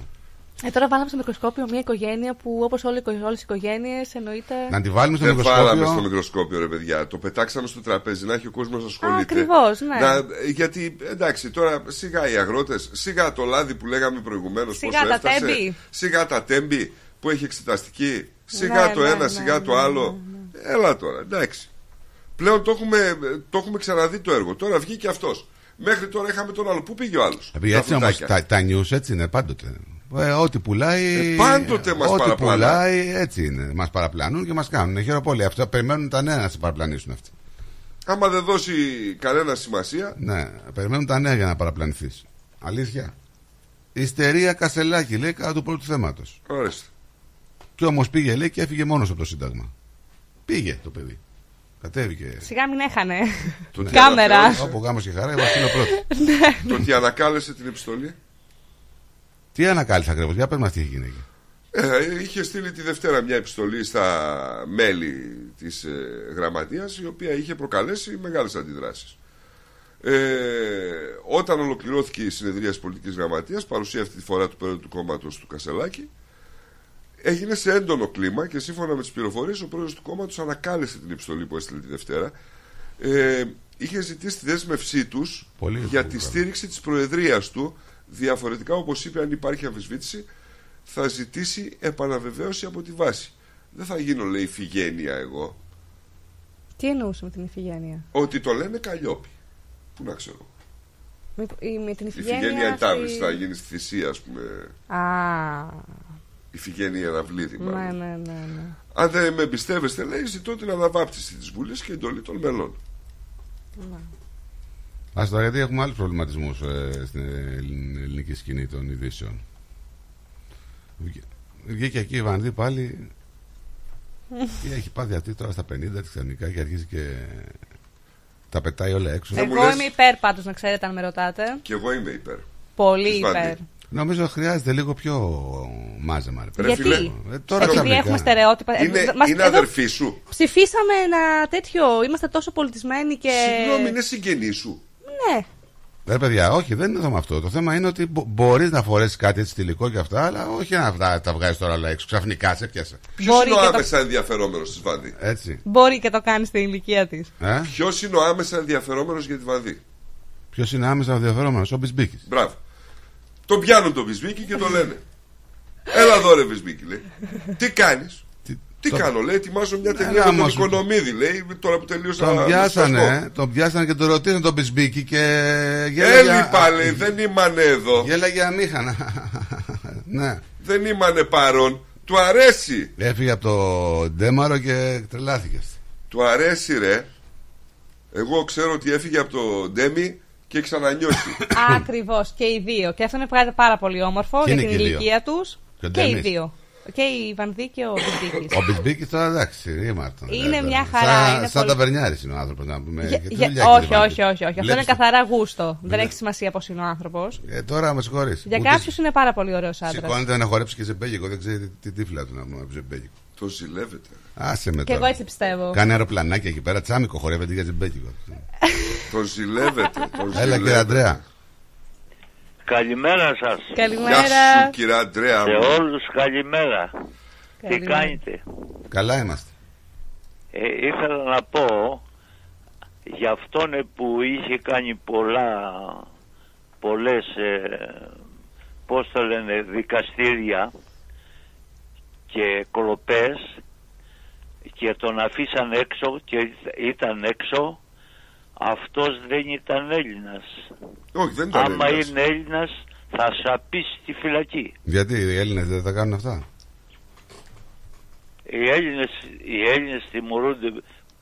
Ε, τώρα βάλαμε στο μικροσκόπιο μια οικογένεια που όπως όλες οι οικογένειες εννοείται. Να τη βάλουμε στο Δεν βάλαμε στο μικροσκόπιο. μικροσκόπιο, ρε παιδιά. Το πετάξαμε στο τραπέζι να έχει ο κόσμος να ασχολείται. ακριβώς, ναι. Να- γιατί εντάξει, τώρα σιγά οι αγρότες, σιγά το λάδι που λέγαμε προηγουμένως Σιγά πόσο τα έφτασε. τέμπη. Σιγά τα τέμπη που έχει εξεταστική. Σιγά Ναι, το ναι, ένα, ναι, σιγά ναι, το άλλο. Έλα τώρα, εντάξει. Πλέον το έχουμε, το έχουμε ξαναδεί το έργο. Τώρα βγήκε αυτός. Μέχρι τώρα είχαμε τον άλλο. Πού πήγε ο άλλος; Επειδή έτσι όμως τα, τα news έτσι είναι πάντοτε. Ε, ό,τι πουλάει. Ε, πάντοτε μας Ό,τι παραπλανά. πουλάει έτσι είναι. Μας παραπλανούν και μας κάνουν. Χειροπόλοι. Αυτά περιμένουν τα νέα να σε παραπλανήσουν αυτοί. Άμα δεν δώσει κανένα σημασία, Ναι, περιμένουν τα νέα για να παραπλανηθείς. Αλήθεια. Ιστερία Κασελάκη λέει κατά του πρώτου θέματος. ορίστε. Και όμως πήγε λέει και έφυγε μόνος από το Σύνταγμα. Πήγε το παιδί. Κατέβηκε. Σιγά μην έχανε. Το τι Κάμερα. αναφέρεις, Όπου γάμος και χαρά, εγώ στείλω πρώτο. [laughs] Το ότι ανακάλεσε την επιστολή; Τι ανακάλυψε ακριβώς, για πες μας τι έχει γίνει εκεί. Ε, είχε στείλει τη Δευτέρα μια επιστολή στα μέλη της ε, γραμματείας η οποία είχε προκαλέσει μεγάλες αντιδράσεις. Ε, όταν ολοκληρώθηκε η συνεδρία της πολιτικής γραμματείας παρουσία αυτή τη φορά του πρόεδρου του κόμματος του Κασελάκη έγινε σε έντονο κλίμα και σύμφωνα με τις πληροφορίες ο πρόεδρος του κόμματος ανακάλεσε την επιστολή που έστειλε τη Δευτέρα ε, είχε ζητήσει τη δέσμευσή τους Πολύ για πολύ τη καλό. στήριξη της προεδρίας του διαφορετικά όπως είπε αν υπάρχει αμφισβήτηση θα ζητήσει επαναβεβαίωση από τη βάση. Δεν θα γίνω, λέει, φυγένεια εγώ. Τι εννοούσε με την ηφηγένεια. Ότι το λένε καλλιόπι. Πού να ξέρω. Με, η- με την Η ηφηγένεια. φυγένεια εντάβηση αυτή- θα γίνει στη θυσία, ας πούμε. Α, Η φυγένεια αναβλήτη, ναι, μάλλον. ναι, ναι. ναι. Αν δεν με εμπιστεύεστε, λέει, ζητώ την αναβάπτιση της Βουλής και εντολή των μελών. Α τώρα γιατί έχουμε άλλους προβληματισμούς στην ελληνική σκηνή των ειδήσεων. Βγε- Βγήκε εκεί η Βανδύ πάλι Ή έχει πάθει αυτή τώρα στα 50 της ξαφνικά και αρχίζει και τα πετάει όλα έξω. Εγώ είμαι υπέρ πάντως να ξέρετε αν με ρωτάτε. Και εγώ είμαι υπέρ. Πολύ Της Βανδί. υπέρ. Νομίζω χρειάζεται λίγο πιο μάζεμα. ρε παιδί. Γιατί; φίλε. Ε, τώρα Επειδή ξαφνικά. έχουμε στερεότυπα. Ε, Είναι, μας- είναι εδώ αδερφή σου. Ψηφίσαμε ένα τέτοιο. Είμαστε τόσο πολιτισμένοι και. Συγγνώμη, είναι συγγενή σου. Ναι. Ρε παιδιά, όχι, δεν είναι θέμα αυτό. Το θέμα είναι ότι μπορείς να φορέσεις κάτι έτσι τυλικό και αυτά, αλλά όχι να τα, τα βγάζεις τώρα όλα έξω. Ξαφνικά σε πιάσε. Ποιος Μπορεί είναι ο και το- άμεσα ενδιαφερόμενος της Βανδί. Έτσι. Μπορεί και το κάνεις στην ηλικία της. Ε; Ποιος είναι ο άμεσα ενδιαφερόμενος για τη Βανδί. Ποιος είναι άμεσα ενδιαφερόμενος, ο Μπισμπίκης. Μπράβο. Τον πιάνουν τον Βυσβίκη και το λένε. Έλα εδώ ρε Βυσβίκη, λέει. Τι κάνεις; Τι το- κάνω, λέει, ετοιμάζω μια ταινία Έλα, με τον όμως. Οικονομίδη, λέει, τώρα που τελείωσα Τον να πιάσανε, σπαστώ. τον πιάσανε και τον ρωτήσανε τον Μπισμπίκη και γέλαγε. Έλειπα, λέει, δεν ήμανε εδώ. Γέλαγε αμήχανα. ναι. Δεν ήμανε παρόν. Του αρέσει. Έφυγε από το ντέμαρο και τρελάθηκε. Του αρέσει, ρε. Εγώ ξέρω ότι έφυγε από το Ντέμι και έχει ξανανιώσει. [laughs] Ακριβώς και οι δύο. Και αυτό είναι πράγματι πάρα πολύ όμορφο Ποιοι για είναι την και οι δύο; ηλικία τους. Και ο Και οι Ντέμις. δύο. Και η Βανδί και ο Μπισμπίκη. Ο Μπισμπίκη τώρα εντάξει, ρήμαρτον. Είναι μια χαρά, Σαν, είναι σαν πολύ- ταβερνιάρης είναι ο άνθρωπος να πούμε. Για- Και τι για- δουλειά έχει όχι, τη Βάνη. όχι, όχι, όχι. Αυτό Βλέπεις είναι το- καθαρά γούστο. Δεν Βλέ- έχει σημασία πώς είναι ο άνθρωπος. Ε, τώρα με συγχωρείς. Για κάποιους είναι πάρα πολύ ωραίος άντρας. Σηκώνεται να χορέψει και σε μπέγικο, δεν ξέρει τι, τι τύφλα του να πούμε σε μπέγικο. Το ζηλεύεται. Άσε με Και τώρα. εγώ έτσι πιστεύω. Κάνει αεροπλανάκια εκεί πέρα, τσάμικο χορεύεται για ζεμπέκικο. Τον ζηλεύεται. Τον Έλα ζηλεύεται. κύριε Αντρέα. Καλημέρα σας. Καλημέρα. Γεια σου κύριε Αντρέα Σε μου. όλους καλημέρα. Τι Καλημέρα. κάνετε; Καλά είμαστε. Ε, ήθελα να πω για αυτόν που είχε κάνει πολλά πολλές ε, πώς το λένε δικαστήρια και κλοπές και τον αφήσαν έξω και ήταν έξω αυτός δεν ήταν Έλληνας Όχι, δεν ήταν άμα Έλληνας. είναι Έλληνας θα σαπίσει στη φυλακή Γιατί οι Έλληνες δεν τα κάνουν αυτά; οι Έλληνες, οι Έλληνες τιμωρούνται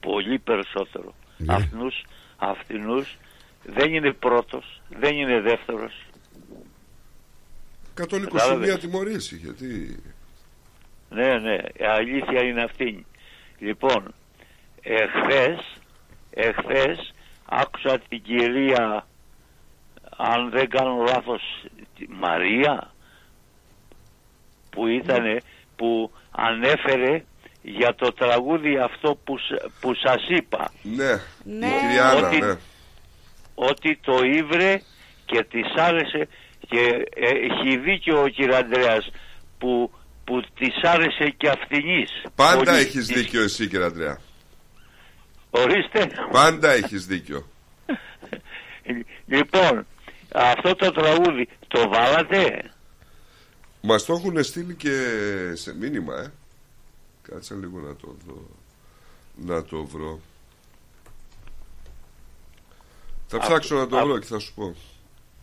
πολύ περισσότερο. Ναι. Αυτούς, αυτινούς δεν είναι πρώτος, δεν είναι δεύτερος. Κατολικό Κατάλαβες; σημεία τιμωρήσει. Γιατί. Ναι, ναι, η αλήθεια είναι αυτή. Λοιπόν, εχθές, εχθές άκουσα την κυρία, αν δεν κάνω λάθος, τη Μαρία, που ήταν, που ανέφερε για το τραγούδι αυτό που, σ- που σας είπα. Ναι, Ναι. η κυρία Άννα, Ότι- ναι. ότι το ήβρε και της άρεσε και ε, έχει δίκιο ο κύριο Ανδρέας που, που της άρεσε και αυτινής. Πάντα Πολύ. έχεις δίκιο εσύ κύριε Αντρέα. Ορίστε. Πάντα έχεις δίκιο. [laughs] Λοιπόν, αυτό το τραγούδι το βάλατε; Μας το έχουν στείλει και σε μήνυμα, ε. Κάτσε λίγο να το δω. Να το βρω. Θα Αυτό- ψάξω να το α- βρω και θα σου πω.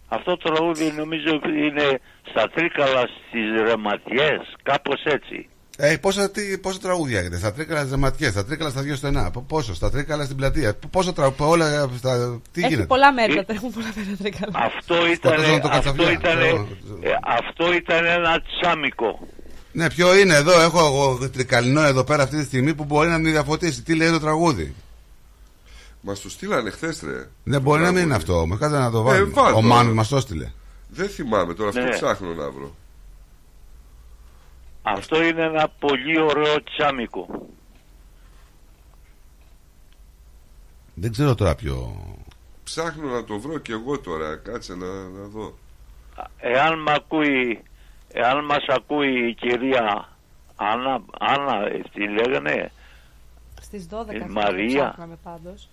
Αυτό το τραγούδι νομίζω είναι στα τρίκαλα στις ρεματιές, κάπως έτσι. Ε, πόσα, τι, πόσα τραγούδια έχετε, στα τρίκαλα στις δεματιέ, στα τρίκαλα στα δύο στενά, πο- πόσο, στα τρίκαλα στην πλατεία, πο- πόσο τραγούδια, όλα στα. Τι Έχει γίνεται; πολλά μέρη τα τρέχουν [laughs] πολλά μέρη τα τρίκαλα. Αυτό ήταν, Σκοτώσαν το αυτό Κατσαβιά. ήταν, Εγώ- ε, αυτό ήταν ένα τσάμικο. Ναι, ποιο είναι εδώ, έχω εγώ τρικαλινό εδώ πέρα αυτή τη στιγμή που μπορεί να με διαφωτίσει. Τι λέει το τραγούδι; Μας το στείλανε χθες ρε. Δεν μπορεί να μην είναι αυτό όμως, κάτσε να το βάλουμε. βάλ' Ο το. Μάνος μας το έστειλε. Δεν θυμάμαι τώρα, αυτό Ναι. ψάχνω να βρω. Αυτό είναι ένα πολύ ωραίο τσάμικο. Δεν ξέρω τώρα ποιο. Ψάχνω να το βρω και εγώ τώρα, κάτσε να, να δω. Εάν, μ ακούει, εάν μας ακούει η κυρία Άννα, Άννα ε, τι λέγανε, Στις 12 Η θα το Μαρία. ψάχναμε πάντως.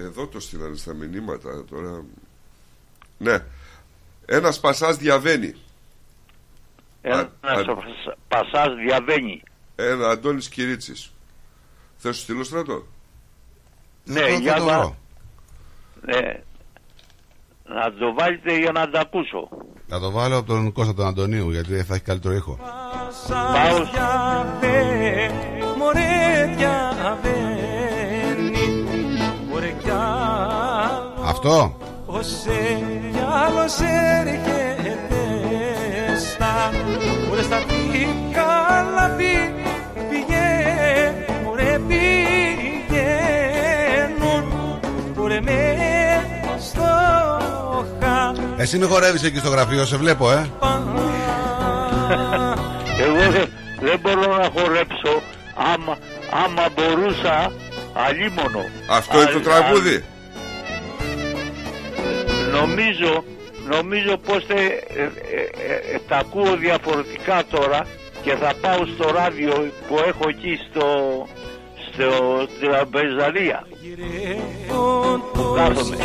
Εδώ το στείλανε στα μηνύματα τώρα. Ναι. Ένας πασάς διαβαίνει. ένας α- πασ- πασάς διαβαίνει. Ένα Αντώνης Κυρίτσης. Θες σου στείλω στρατό; Ναι, θα το για να, βρω. ναι, να το βάλετε για να τα ακούσω. Θα το βάλω από τον Κώστα τον Αντωνίου γιατί θα έχει καλύτερο ήχο. Πάω. αυτό; Εσύ μη χορεύεις εκεί στο γραφείο, σε βλέπω, ε. Εγώ δεν, μπορώ να χορέψω άμα, άμα μπορούσα αλίμονο. Αυτό είναι το τραγούδι α- νομίζω, νομίζω πως τε, ε, ε, ε, ε, τα ακούω διαφορετικά τώρα και θα πάω στο ράδιο που έχω εκεί στο, στο τραπεζαρία. Που κάθομαι.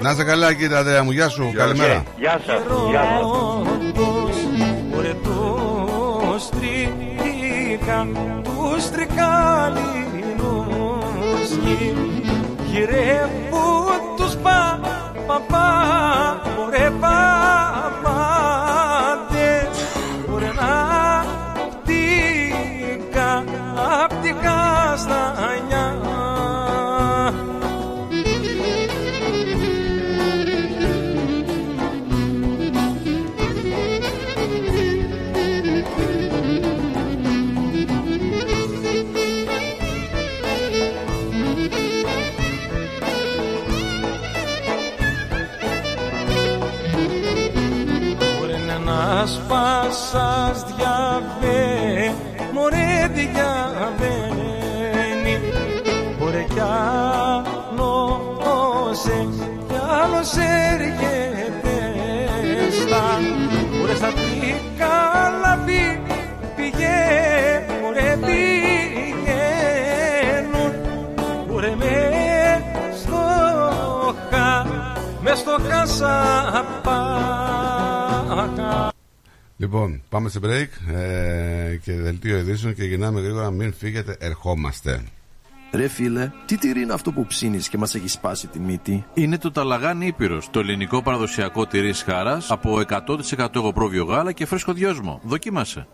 Να είσαι καλά, κύριε Ανδρέα μου, γεια σου, καλημέρα. Γεια σας, γεια σας. Ωραία τους τρίχα τους τρικάλινους γη γυρεύουν τους πα πα πα ωραία παπάντες ωραία να πτύκα απ' την καστανιά να σπάσας διαβαίνει Μωρέ διαβαίνει. Μπορεί κι άλλος κι άλλος έρχεται στα. Μπορεί στα τρικάλαβη πηγαίνει Μωρέ πηγαίνουν. Μπορεί με στο χα μες στο κασαπάκα Λοιπόν, πάμε σε break ε, και δελτίο ειδήσεων και γυρνάμε γρήγορα. Μην φύγετε, ερχόμαστε. Ρε φίλε, τι τυρί είναι αυτό που ψήνεις και μας έχει σπάσει τη μύτη; Είναι το Ταλαγάνι Ήπειρος, το ελληνικό παραδοσιακό τυρί χάρας από 100% εγωπρόβιο γάλα και φρέσκο δυόσμο. Δοκίμασε.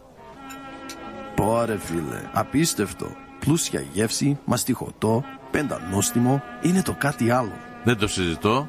Πόρε φίλε, απίστευτο. Πλούσια γεύση, μαστιχωτό, πεντανόστιμο, είναι το κάτι άλλο. Δεν το συζητώ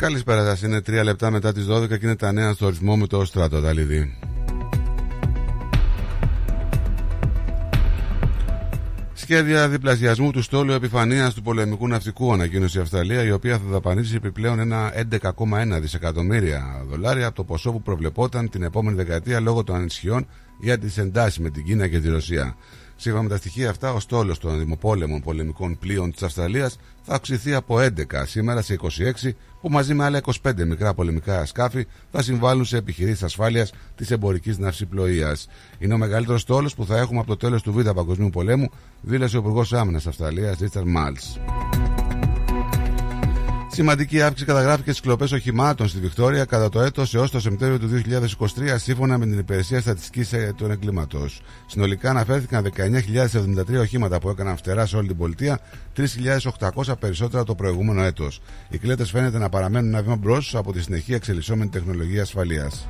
Καλησπέρα σας. Είναι τρία λεπτά μετά τις 12 και είναι τα νέα στο ρυθμό με το στράτο Δαλίδη. Σχέδια διπλασιασμού του στόλου επιφανείας του πολεμικού ναυτικού ανακοίνωσε η Αυστραλία, η οποία θα δαπανίσει επιπλέον ένα 11,1 δισεκατομμύρια δολάρια από το ποσό που προβλεπόταν την επόμενη δεκαετία λόγω των ανησυχιών για τις εντάσεις με την Κίνα και τη Ρωσία. Σύμφωνα με τα στοιχεία αυτά, ο στόλος των δημοπόλεμων πολεμικών πλοίων της Αυστραλίας θα αυξηθεί από 11 σήμερα σε 26, που μαζί με άλλα 25 μικρά πολεμικά σκάφη θα συμβάλλουν σε επιχειρήσεις ασφάλειας της εμπορικής ναυσιπλοείας. Είναι ο μεγαλύτερος στόλος που θα έχουμε από το τέλος του Β' Παγκοσμίου Πολέμου, δήλωσε ο Υπουργός Άμυνας Αυστραλίας, Ρίτσαρντ Μάλς. Σημαντική αύξηση καταγράφηκε στις κλοπές οχημάτων στη Βικτόρια κατά το έτος έως το Σεπτέμβριο του 2023, σύμφωνα με την Υπηρεσία Στατιστικής του Εγκλήματος. Συνολικά αναφέρθηκαν 19.073 οχήματα που έκαναν φτερά σε όλη την πολιτεία, 3.800 περισσότερα το προηγούμενο έτος. Οι κλέτες φαίνεται να παραμένουν ένα βήμα μπρος από τη συνεχή εξελισσόμενη τεχνολογία ασφαλείας.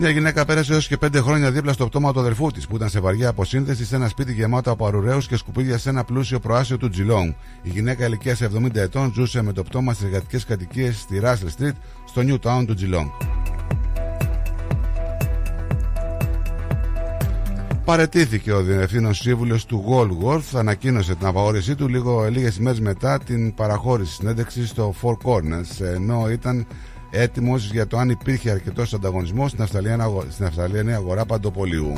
Μια γυναίκα πέρασε έως και πέντε χρόνια δίπλα στο πτώμα του αδερφού της, που ήταν σε βαριά αποσύνθεση σε ένα σπίτι γεμάτο από αρουραίους και σκουπίδια σε ένα πλούσιο προάσιο του Τζιλόγκ. Η γυναίκα ηλικίας 70 ετών ζούσε με το πτώμα στις εργατικές κατοικίες στη Russell Street, στο New Town του Τζιλόγκ. Παρετήθηκε ο διευθύνων σύμβουλος του Walworth, ανακοίνωσε την απαγόρευσή του λίγο, λίγες ημέρες μετά την παραχώρηση συνέντευξης στο Four Corners, ενώ ήταν έτοιμος για το αν υπήρχε αρκετός ανταγωνισμός στην Αυστραλία, στην Αυστραλία αγορά παντοπολίου.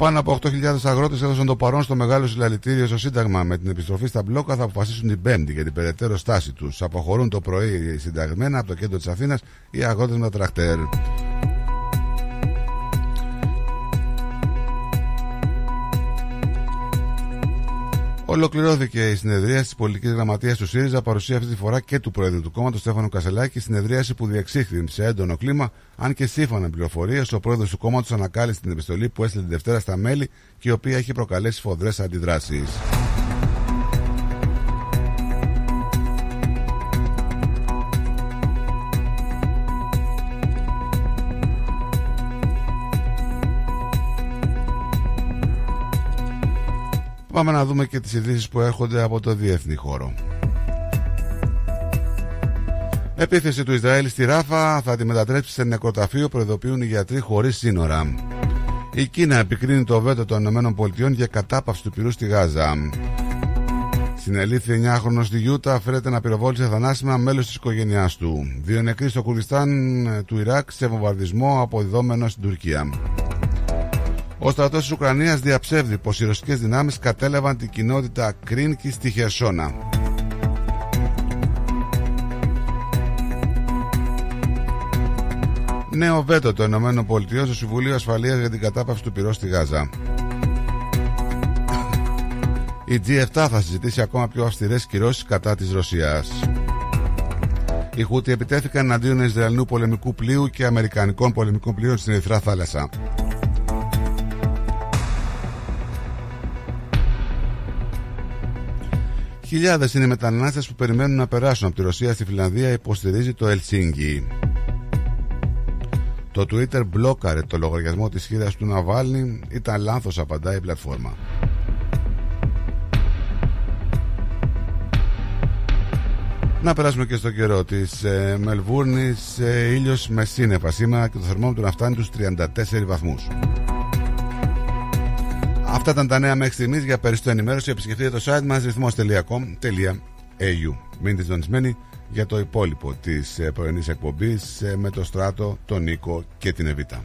Πάνω από 8.000 αγρότες έδωσαν το παρόν στο μεγάλο συλλαλητήριο στο Σύνταγμα. Με την επιστροφή στα μπλόκα θα αποφασίσουν την Πέμπτη για την περαιτέρω στάση τους. Αποχωρούν το πρωί συνταγμένα από το κέντρο της Αθήνας οι αγρότες με τα τρακτέρ. Ολοκληρώθηκε η συνεδρία της πολιτικής γραμματείας του ΣΥΡΙΖΑ, παρουσία αυτή τη φορά και του Πρόεδρου του κόμματος Στέφανο Κασελάκη, συνεδρίαση που διεξήχθη σε έντονο κλίμα, αν και σύμφωνα με πληροφορίες, ο Πρόεδρος του κόμματος ανακάλυψε την επιστολή που έστειλε την Δευτέρα στα μέλη και η οποία έχει προκαλέσει φοδρέ αντιδράσεις. Πάμε να δούμε και τις ειδήσεις που έρχονται από το διεθνή χώρο. Επίθεση του Ισραήλ στη Ράφα θα τη μετατρέψει σε νεκροταφείο, προειδοποιούν οι γιατροί χωρίς σύνορα. Η Κίνα επικρίνει το βέτο των ΗΠΑ για κατάπαυση του πυρού στη Γάζα. Συνελήφθη 9χρονο στη Γιούτα, φέρεται να πυροβόλησε θανάσιμα μέλος της οικογένειάς του. Δύο νεκροί στο Κουρδιστάν του Ιράκ σε βομβαρδισμό αποδιδόμενο στην Τουρκία. Ο στρατός της Ουκρανίας διαψεύδει πως οι ρωσικές δυνάμεις κατέλαβαν την κοινότητα Κρίνκη στη Χερσόνα. Νέο βέτο των ΗΠΑ στο Συμβουλίο Ασφαλείας για την κατάπαυση του πυρός στη Γάζα. Η G7 θα συζητήσει ακόμα πιο αυστηρές κυρώσεις κατά της Ρωσίας. Οι Χούτι επιτέθηκαν εναντίον Ισραηλινού πολεμικού πλοίου και Αμερικανικών πολεμικών πλοίων στην Ερυθρά θάλασσα. Χιλιάδες είναι οι μετανάστες που περιμένουν να περάσουν από τη Ρωσία στη Φιλανδία, υποστηρίζει το Ελσίνγκι. Το Twitter μπλόκαρε το λογαριασμό της χείρας του Ναβάλνη Ήταν λάθος απαντάει η πλατφόρμα Να περάσουμε και στο καιρό της ε, Μελβούρνης. Ε, ήλιος με σύννεφα σήμερα και το θερμόμετρο να φτάνει τους 34 βαθμούς. Αυτά ήταν τα νέα μέχρι στιγμής. Για περισσότερη ενημέρωση επισκεφτείτε το site μας ρυθμό.com.au. Μείνετε συντονισμένοι για το υπόλοιπο της ε, πρωινής εκπομπής ε, με το Στράτο, τον Νίκο και την Εβίτα.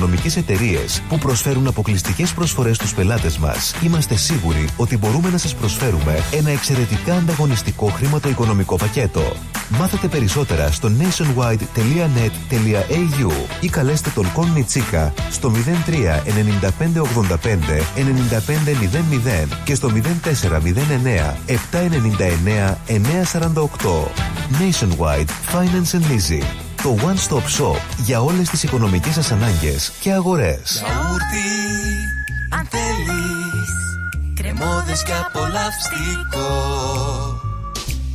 οικονομικές εταιρείες που προσφέρουν αποκλειστικές προσφορές στους πελάτες μας, είμαστε σίγουροι ότι μπορούμε να σας προσφέρουμε ένα εξαιρετικά ανταγωνιστικό χρηματοοικονομικό πακέτο. Μάθετε περισσότερα στο nationwide.net.au ή καλέστε τον Κον Τσίκα στο 03 95 85 95 και στο 0409 799 948. Nationwide Finance and Leasing το One Stop Shop για όλες τις οικονομικές σας ανάγκες και αγορές. Γιαούρτι, αν θέλεις, κρεμόδες και απολαυστικό.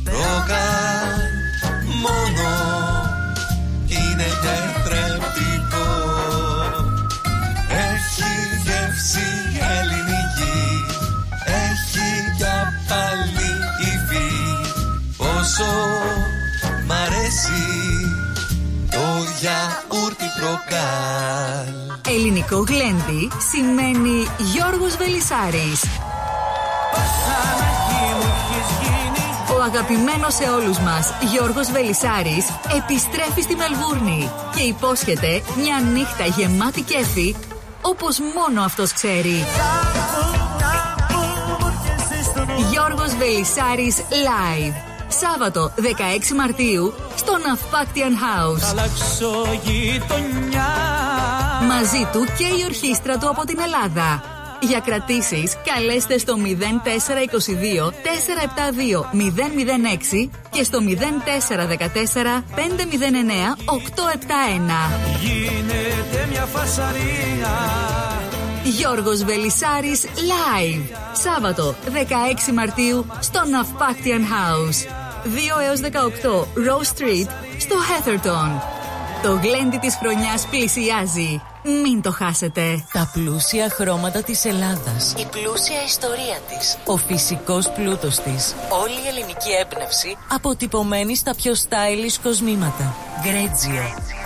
Ρόγαν, μόνο, είναι τετρεπτικό. Έχει γεύση ελληνική, έχει για πάλι υφή. Πόσο μ' αρέσει γιαούρτι προκάλ. Ελληνικό γλέντι σημαίνει Γιώργος Βελισάρης. Ο αγαπημένος σε όλους μας Γιώργος Βελισάρης επιστρέφει στη Μελβούρνη και υπόσχεται μια νύχτα γεμάτη κέφι όπως μόνο αυτός ξέρει. Γιώργος Βελισάρης Live Σάββατο 16 Μαρτίου στο Ναυπάκτιαν House. Μαζί του και η ορχήστρα του από την Ελλάδα. Για κρατήσεις καλέστε στο 0422 472 006 και στο 0414 509 871. Γίνεται μια φασαρία Γιώργος Βελισάρης Live Σάββατο 16 Μαρτίου στο Ναυπάκτιαν House 2 έως 18 Rose Street στο Heatherton. Το γλέντι της χρονιάς πλησιάζει. Μην το χάσετε. Τα πλούσια χρώματα της Ελλάδας. Η πλούσια ιστορία της. Ο φυσικός πλούτος της. Όλη η ελληνική έμπνευση αποτυπωμένη στα πιο stylish κοσμήματα. Γκρέτζιο.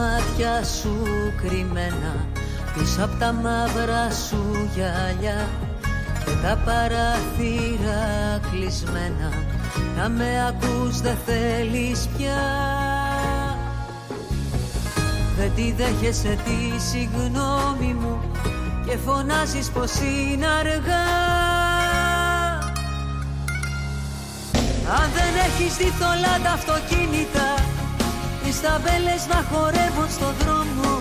Μάτια σου κρυμμένα Πίσω απ' τα μαύρα σου γυαλιά Και τα παραθύρα κλεισμένα. Να με ακούς δεν θέλεις πια. Δεν τη δέχεσαι τη συγγνώμη μου Και φωνάζεις πως είναι αργά. Αν δεν έχεις δει θολά τα αυτοκίνητα τις ταμπέλες να χορεύουν στον δρόμο.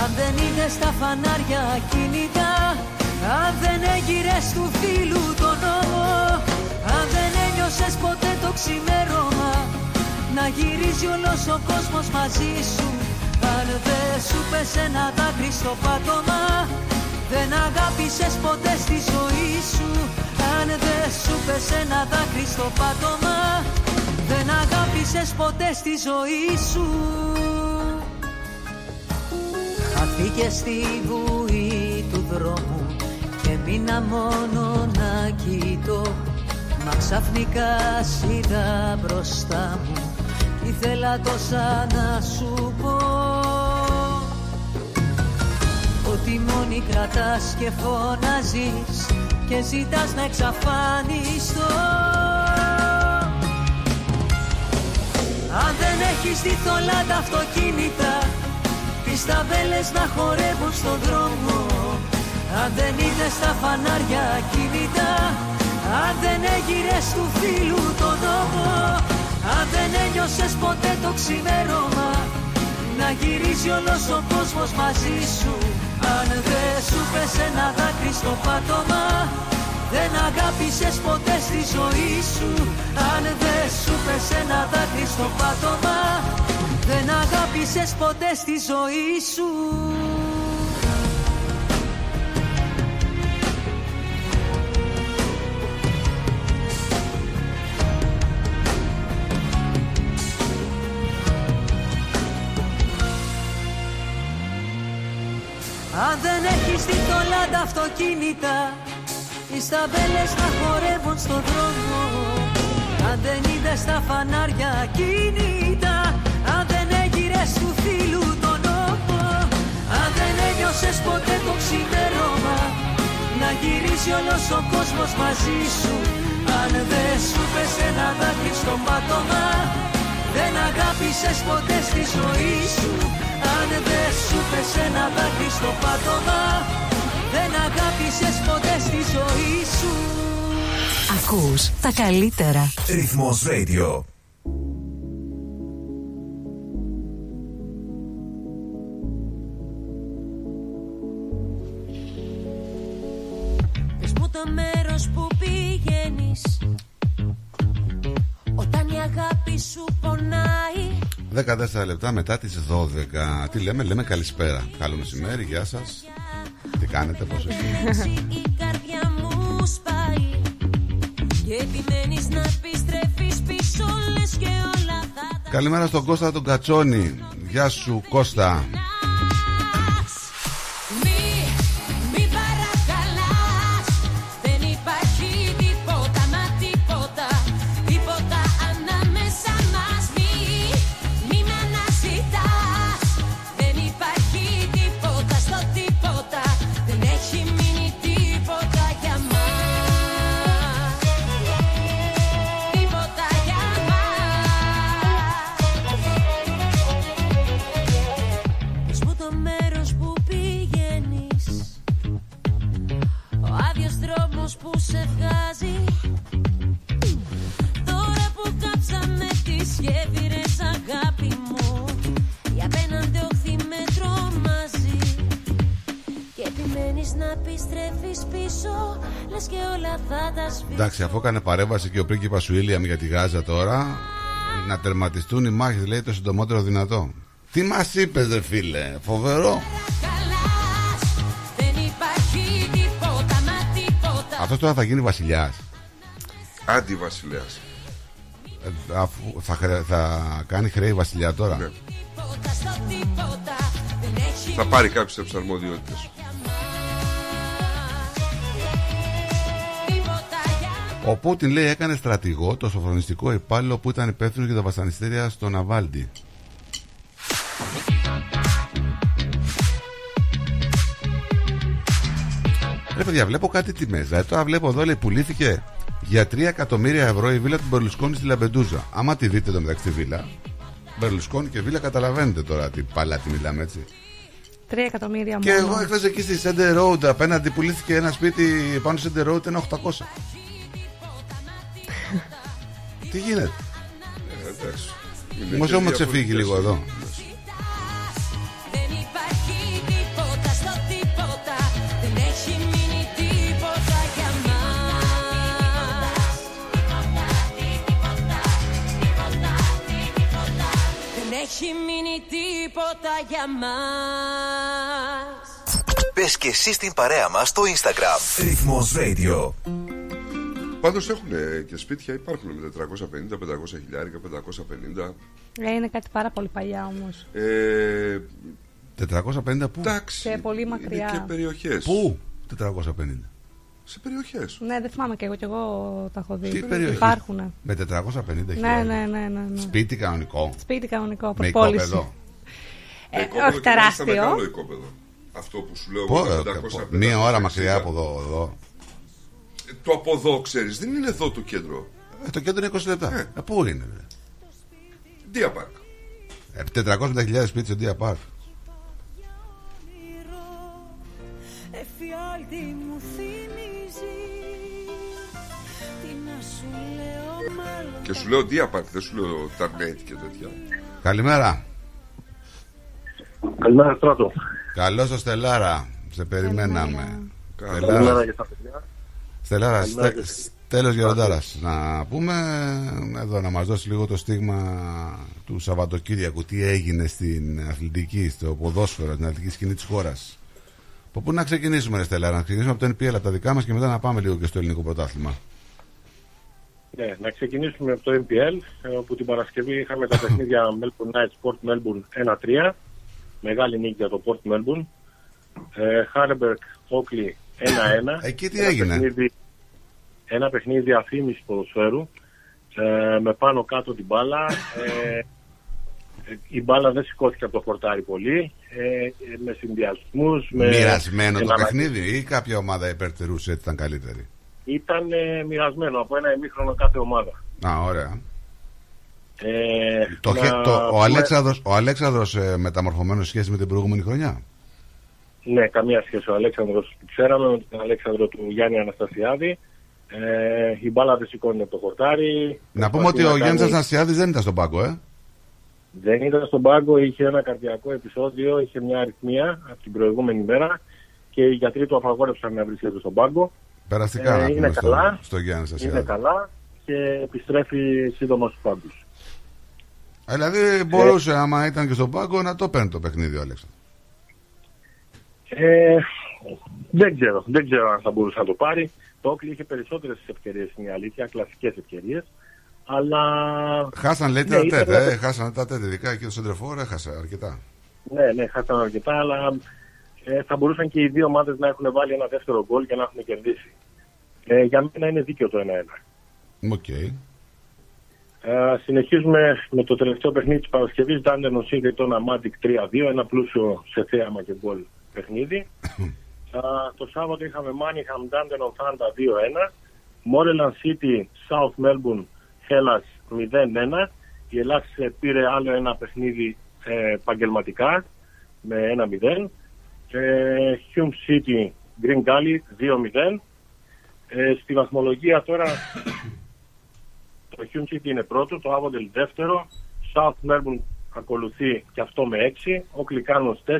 Αν δεν είδες τα φανάρια κινητά Αν δεν έγειρες του φίλου τον νόμο Αν δεν ένιωσες ποτέ το ξημέρωμα Να γυρίζει όλος ο κόσμος μαζί σου. Αν δεν σου πες ένα δάκρυ στο πάτωμα Δεν αγάπησες ποτέ στη ζωή σου. Αν δεν σου πες ένα δάκρυ στο πάτωμα δεν αγάπησες ποτέ στη ζωή σου. Χαθήκε στη βουή του δρόμου Και μείνα μόνο να κοιτώ. Μα ξαφνικά σ' είδα μπροστά μου Κι ήθελα τόσα να σου πω. Ότι μόνη κρατάς και φωνάζεις Και ζητάς να εξαφανιστώ Αν δεν έχεις δει θολά τα αυτοκίνητα Τις ταμπέλες να χορεύουν στον δρόμο. Αν δεν είδες τα φανάρια κινητά Αν δεν έγειρες του φίλου τον νόμο Αν δεν ένιωσες ποτέ το ξημέρωμα Να γυρίζει όλος ο κόσμος μαζί σου. Αν δεν σου πες ένα δάκρυ στο πάτωμα δεν αγάπησες ποτέ στη ζωή σου. Αν δεν σου πες ένα δάκρυ στο πάτωμα Δεν αγάπησες ποτέ στη ζωή σου. Αν δεν έχεις δει θολά τα αυτοκίνητα τις ταμπέλες να χορεύουν στον δρόμο. Αν δεν είδες τα φανάρια κινητά Αν δεν έγειρες του φίλου τον νόμο Αν δεν ένιωσες ποτέ το ξημέρωμα Να γυρίσει όλος ο κόσμος μαζί σου. Αν δεν σου πες ένα δάκρυ στο πάτωμα Δεν αγάπησες ποτέ στη ζωή σου. Αν δεν σου πες ένα δάκρυ στο πάτωμα δεν αγάπησες ποτέ στη ζωή σου Ακούς τα καλύτερα. Ρυθμός Radio. Πες μου το μέρος που πηγαίνεις Όταν η αγάπη σου πονάει 14 λεπτά μετά τις 12. Τι λέμε, λέμε καλησπέρα. Καλό μεσημέρι, γεια σας. Τι κάνετε, πώς είστε; Η καρδιά μου σπάει Και επιμένεις να επιστρέφεις πίσω πίσω λες και όλα θα Καλημέρα στον Κώστα τον Κατσόνη. Γεια σου Κώστα. Να επιστρέφεις πίσω Λες και όλα θα τα σβήσεις Εντάξει, αφού έκανε παρέμβαση και ο πρίγκιπας Σουίλιαμ για τη Γάζα τώρα, να τερματιστούν οι μάχες λέει το συντομότερο δυνατό. Τι μας είπες ρε φίλε, φοβερό. Δεν υπάρχει τίποτα μα τίποτα Αυτός τώρα θα γίνει βασιλιάς. Αντιβασιλέας. Ε, αφού θα, χρε- θα κάνει χρέη βασιλιά τώρα. Ναι. Τίποτα στο τίποτα Δεν έχει Θα πάρει κάποιες από τις αρμοδιότητες. Ο Πούτιν λέει έκανε στρατηγό το σωφρονιστικό υπάλληλο που ήταν υπεύθυνο για τα βασανιστήρια στο Ναβάλνι. Ρε παιδιά, βλέπω κάτι τιμές. Δηλαδή τώρα βλέπω εδώ λέει πουλήθηκε για 3 εκατομμύρια ευρώ η βίλα του Μπερλουσκόνι στη Λαμπεντούζα. Άμα τη δείτε εδώ μεταξύ τη βίλα, Μπερλουσκόνη και βίλα καταλαβαίνετε τώρα τι παλάτι μιλάμε έτσι. Τρία εκατομμύρια Και μόνο. εγώ εχθές εκεί στη Center Road απέναντι πουλήθηκε ένα σπίτι πάνω σε Center Road ένα 800. Τι γίνεται; Ε, εντάξει. Είναι Δημοσιό και μου ξεφύγει διαφορετικές λίγο εδώ. Δεν υπάρχει τίποτα στο τίποτα Δεν έχει μείνει τίποτα για μας Δεν έχει μείνει τίποτα για μας Μπες και εσύ στην παρέα μας στο Instagram. Ρυθμός Radio. Πάντως έχουν και σπίτια, υπάρχουν με 450, 500 χιλιάρικα, 550. Ε, είναι κάτι πάρα πολύ παλιά όμως. Ε, 450 πού; εντάξει. Και πολύ μακριά. Είναι και περιοχές. Πού; 450. Σε περιοχές. Ναι, δεν θυμάμαι και εγώ, και εγώ τα έχω δει. Τι περιοχή; Υπάρχουν. Με 450 Ναι, χιλιάρικα. ναι, ναι, ναι, ναι. Σπίτι κανονικό. Σπίτι κανονικό, Με προπόληση. οικόπεδο. Ε, Οικόπεδο όχι και μάλιστα τεράστιο. Μεγάλο οικόπεδο. Αυτό που σου λέω Πού, εγώ, ε, 500, πού, Μία ώρα 560. μακριά από εδώ. εδώ. Ε, Το από εδώ ξέρεις, δεν είναι εδώ το κέντρο. Ε, το κέντρο είναι 20 λεπτά. Ε, πού είναι, ρε; Dia Park. Ε, 450.000 σπίτι στο Dia Park. Εφιάλτη μου θυμίζει Τι να σου λέω μάλλον Και σου λέω Dia Park, δεν σου λέω Tarnet και τέτοια. Καλημέρα. Καλημέρα, Στράτο. Καλό το Στελάρα. Σε περιμέναμε. Καλημέρα για τα παιδιά. Στελάρας, Καλημέρα στε, και εσύ. τέλος Γεροντάρας. Να πούμε εδώ να μας δώσει λίγο το στίγμα του Σαββατοκύριακου. Τι έγινε στην αθλητική, στο ποδόσφαιρο, στην αθλητική σκηνή της χώρας. Από πού να ξεκινήσουμε, ρε Στελάρα, να ξεκινήσουμε από το NPL, από τα δικά μας και μετά να πάμε λίγο και στο ελληνικό πρωτάθλημα. Ναι, να ξεκινήσουμε από το MPL, ε, όπου την Παρασκευή είχαμε τα παιχνίδια [laughs] Melbourne Night Sport Melbourne 1-3. Μεγάλη νίκη για το Port Melbourne. Ε, Harburg Oakley 1-1. Εκεί τι Ένα έγινε; παιχνίδι- ένα παιχνίδι διαφήμιση ποδοσφαίρου ε, με πάνω κάτω την μπάλα. Ε, ε, η μπάλα δεν σηκώθηκε από το χορτάρι πολύ. Ε, ε, με συνδυασμούς. Μοιρασμένο το παιχνίδι ή κάποια ομάδα υπερτερούσε έτσι ήταν καλύτερη; Ήταν ε, μοιρασμένο από ένα ημίχρονο κάθε ομάδα. Α, ωραία. Ε, Το, να χε- το, ο πούμε- Αλέξανδρος, ο Αλέξανδρος ε, μεταμορφωμένος σχέση με την προηγούμενη χρονιά; Ναι, καμία σχέση. Ο Αλέξανδρος που ξέραμε με τον Αλέξανδρο του Γιάννη Αναστασιάδη. Ε, η μπάλα δεν σηκώνει από το χορτάρι. Να πούμε Προσπαθεί ότι ο να Γιάννης κάνει- Αναστασιάδης δεν ήταν στον πάγκο, ε. Δεν ήταν στον πάγκο, είχε ένα καρδιακό επεισόδιο, είχε μια αριθμία από την προηγούμενη μέρα και οι γιατροί του απαγόρευσαν να βρίσκεται στον πάγκο. Περαστικά Ε, να είναι πούμε στο, καλά. στο Γιάννη Είναι Αναστασιάδη. καλά και επιστρέφει σύντομα στους πάγκους. Ε, Δηλαδή μπορούσε άμα ήταν και στον πάγκο να το παίρνει το παιχνίδι ο Αλέξανδρος. Ε, δεν ξέρω, δεν ξέρω αν θα μπορούσε να το πάρει. Το Όκλι είχε περισσότερες ευκαιρίες, είναι η αλήθεια, κλασικές ευκαιρίες. Αλλά. Χάσαν λέει Ναι, τα ήταν- τέτα, ε, χάσαν τα τέτα, ειδικά εκεί το Σεντρεφόρ έχασε αρκετά. Ναι, ναι, χάσαν αρκετά, αλλά ε, θα μπορούσαν και οι δύο ομάδες να έχουν βάλει ένα δεύτερο γκολ και να έχουν κερδίσει. Ε, για μένα είναι δίκαιο το 1-1. Οκ. Ε, συνεχίζουμε με το τελευταίο παιχνίδι της Παρασκευής. Ντάντερνον Σίγκριτον Αμάντικ 3-2. Ένα πλούσιο σε θέαμα και γκολ παιχνίδι. Ε, το Σάββατο είχαμε Μάνιχαμ Ντάντερνον Θάντα 2-1. Μόρελαν City South Melbourne Hellas 0-1. Η Ελλάς ε, πήρε άλλο ένα παιχνίδι ε, επαγγελματικά με 1-0. Ε, Hume City Green Gully 2-0. Ε, στη βαθμολογία τώρα το Hume City είναι πρώτο, το Avondale δεύτερο, South Melbourne ακολουθεί και αυτό με 6, ο Κλικάνος 4,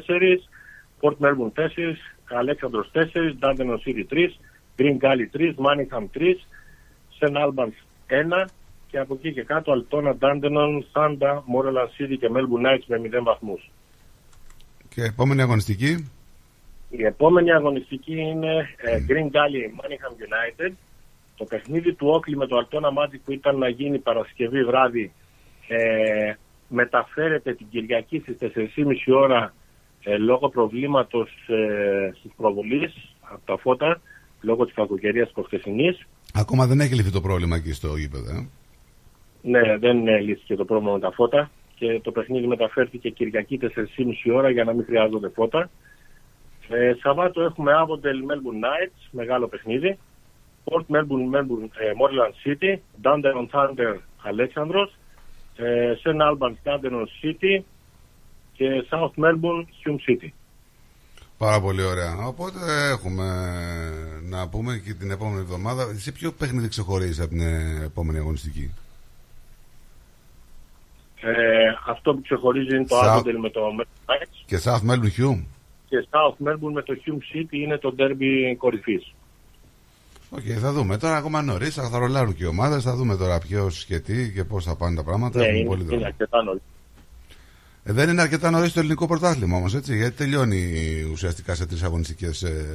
Port Melbourne 4, Αλέξανδρος 4, Dandenong City 3, Green Gully 3, Manningham 3, St. Albans 1 και από εκεί και κάτω Αλτόνα, Dandenong, Sanda, Moreland City και Melbourne Knights με 0 βαθμούς. Και επόμενη αγωνιστική; Η επόμενη αγωνιστική είναι ε, Green Gully Manningham United. Το παιχνίδι του Όκλι με το Altona Magic που ήταν να γίνει Παρασκευή βράδυ ε, μεταφέρεται την Κυριακή στις 4.30 ώρα ε, λόγω προβλήματος ε, στις προβολής από τα φώτα λόγω της κακοκαιρίας προχθεσινής. Ακόμα δεν έχει λυθεί το πρόβλημα εκεί στο γήπεδο. ε; Ναι, δεν ε, λύθηκε το πρόβλημα με τα φώτα και το παιχνίδι μεταφέρθηκε Κυριακή 4.30 ώρα για να μην χρειάζονται φώτα. Ε, Σαββάτο έχουμε Avondale Melbourne Knights, μεγάλο παιχνίδι. Port Melbourne, Melbourne ε, Moreland City, Dandenong Thunder Αλέξανδρος, ε, St. Albans Dandenong City και South Melbourne Hume City. Πάρα πολύ ωραία. Οπότε έχουμε να πούμε και την επόμενη εβδομάδα. Σε ποιο παιχνίδι ξεχωρίζεις από την επόμενη αγωνιστική; Ε, αυτό που ξεχωρίζει είναι το South- Avondale με το Melbourne Knights Και South Melbourne Hume. και South Melbourne με το Hume City είναι το derby κορυφής. Οκ, θα δούμε. Τώρα ακόμα νωρίς, θα θα ρολάρουν και οι ομάδες. Θα δούμε τώρα ποιος και τι και πώς θα πάνε τα πράγματα. Ναι, Έχουμε είναι, πολύ είναι δρόμο. αρκετά νωρίς. Ε, δεν είναι αρκετά νωρίς το ελληνικό πρωτάθλημα όμως, έτσι. Γιατί τελειώνει ουσιαστικά σε τρεις αγωνιστικές ε,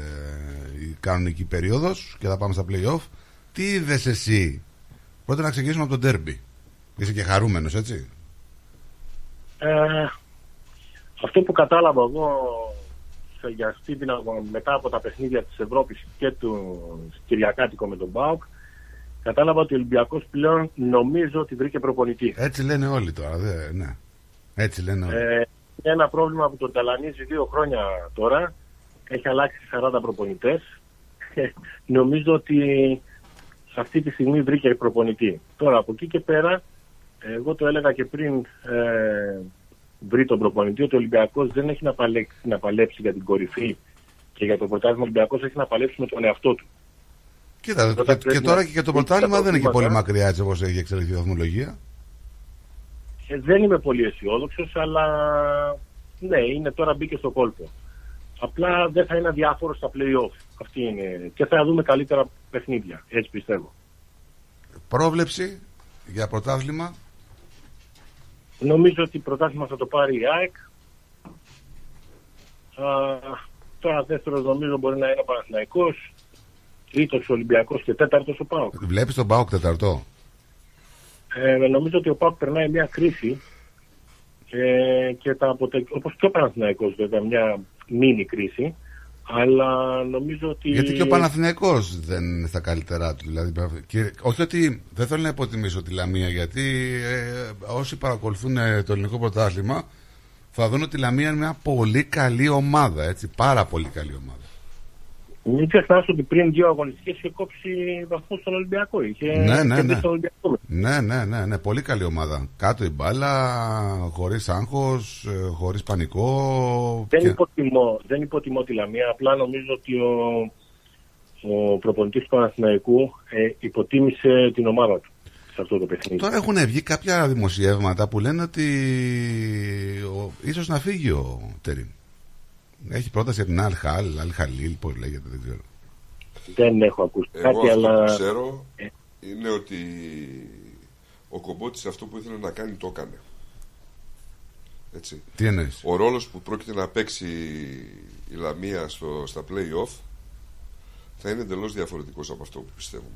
η κανονική περίοδος και θα πάμε στα playoff. Τι είδες εσύ, Πρώτα να ξεκινήσουμε από το derby. Είσαι και χαρούμενος, έτσι; Ε, αυτό που κατάλαβα εγώ σε- για αυτή την αγω- μετά από τα παιχνίδια της Ευρώπης και του Κυριακάτικο με τον ΠΑΟΚ κατάλαβα ότι ο Ολυμπιακός πλέον νομίζω ότι βρήκε προπονητή. Έτσι λένε όλοι τώρα. Δε, ναι. Έτσι λένε όλοι. Ε, είναι ένα πρόβλημα που τον ταλανίζει δύο χρόνια τώρα. Έχει αλλάξει 40 προπονητές. Ε, [laughs] νομίζω ότι αυτή τη στιγμή βρήκε προπονητή. Τώρα από εκεί και πέρα, εγώ το έλεγα και πριν ε, βρει τον προπονητή, ότι ο Ολυμπιακός δεν έχει να παλέξει, να παλέψει για την κορυφή και για το πρωτάθλημα. Ο Ολυμπιακός έχει να παλέψει με τον εαυτό του. Κοίτα, Τότε και, πρέπει και τώρα να- και για το να- πρωτάθλημα τα δεν είναι και πολύ προβλήματα. μακριά έτσι όπως έχει εξελιχθεί η βαθμολογία. Ε, δεν είμαι πολύ αισιόδοξος, αλλά ναι, είναι τώρα μπήκε στο κόλπο. Απλά δεν θα είναι αδιάφορο στα play-off. Αυτή είναι. Και θα δούμε καλύτερα παιχνίδια. Έτσι πιστεύω. Πρόβλεψη για πρωτάθλημα; Νομίζω ότι η πρωτάθλημα θα το πάρει η ΑΕΚ. Α, τώρα δεύτερος νομίζω μπορεί να είναι ο Παναθηναϊκός. Τρίτος ο Ολυμπιακός και τέταρτος ο ΠΑΟΚ. Βλέπεις τον Πάοκ τεταρτό. Ε, νομίζω ότι ο ΠΑΟΚ περνάει μια κρίση και, και τα αποτε... όπως και ο Παναθηναϊκός βέβαια μια μίνι κρίση αλλά νομίζω ότι Γιατί και ο Παναθηναϊκός δεν είναι στα καλύτερά του. Δηλαδή, και, όχι ότι δεν θέλω να υποτιμήσω τη Λαμία, γιατί ε, όσοι παρακολουθούν ε, το ελληνικό πρωτάθλημα θα δουν ότι η Λαμία είναι μια πολύ καλή ομάδα. Έτσι, πάρα πολύ καλή ομάδα. Μην ξεχνάς ότι πριν δύο αγωνιστικές είχε κόψει βαθμούς στον Ολυμπιακό είχε Ναι, ναι, κερδίσει ναι. τον Ολυμπιακό. Ναι, ναι, ναι, ναι, πολύ καλή ομάδα. Κάτω η μπάλα, χωρίς άγχος, ε, χωρίς πανικό. δεν, Και- υποτιμώ, δεν υποτιμώ τη Λαμία απλά νομίζω ότι ο, ο προπονητής του Παναθηναϊκού ε, υποτίμησε την ομάδα του σε αυτό το παιχνίδι Τώρα έχουν βγει κάποια δημοσιεύματα που λένε ότι ο, ίσως να φύγει ο Τερίμ. Έχει πρόταση από την Αλ Χαλ, Αλ Χαλίλ, πώς λέγεται, δεν ξέρω. δεν έχω ακούσει Εγώ κάτι αυτό αλλά που ξέρω είναι ότι ο Κομπότης αυτό που ήθελε να κάνει το έκανε. Έτσι. Τι εννοείς; Ο ρόλος που πρόκειται να παίξει η Λαμία στο, στα play-off θα είναι εντελώς διαφορετικός από αυτό που πιστεύουμε.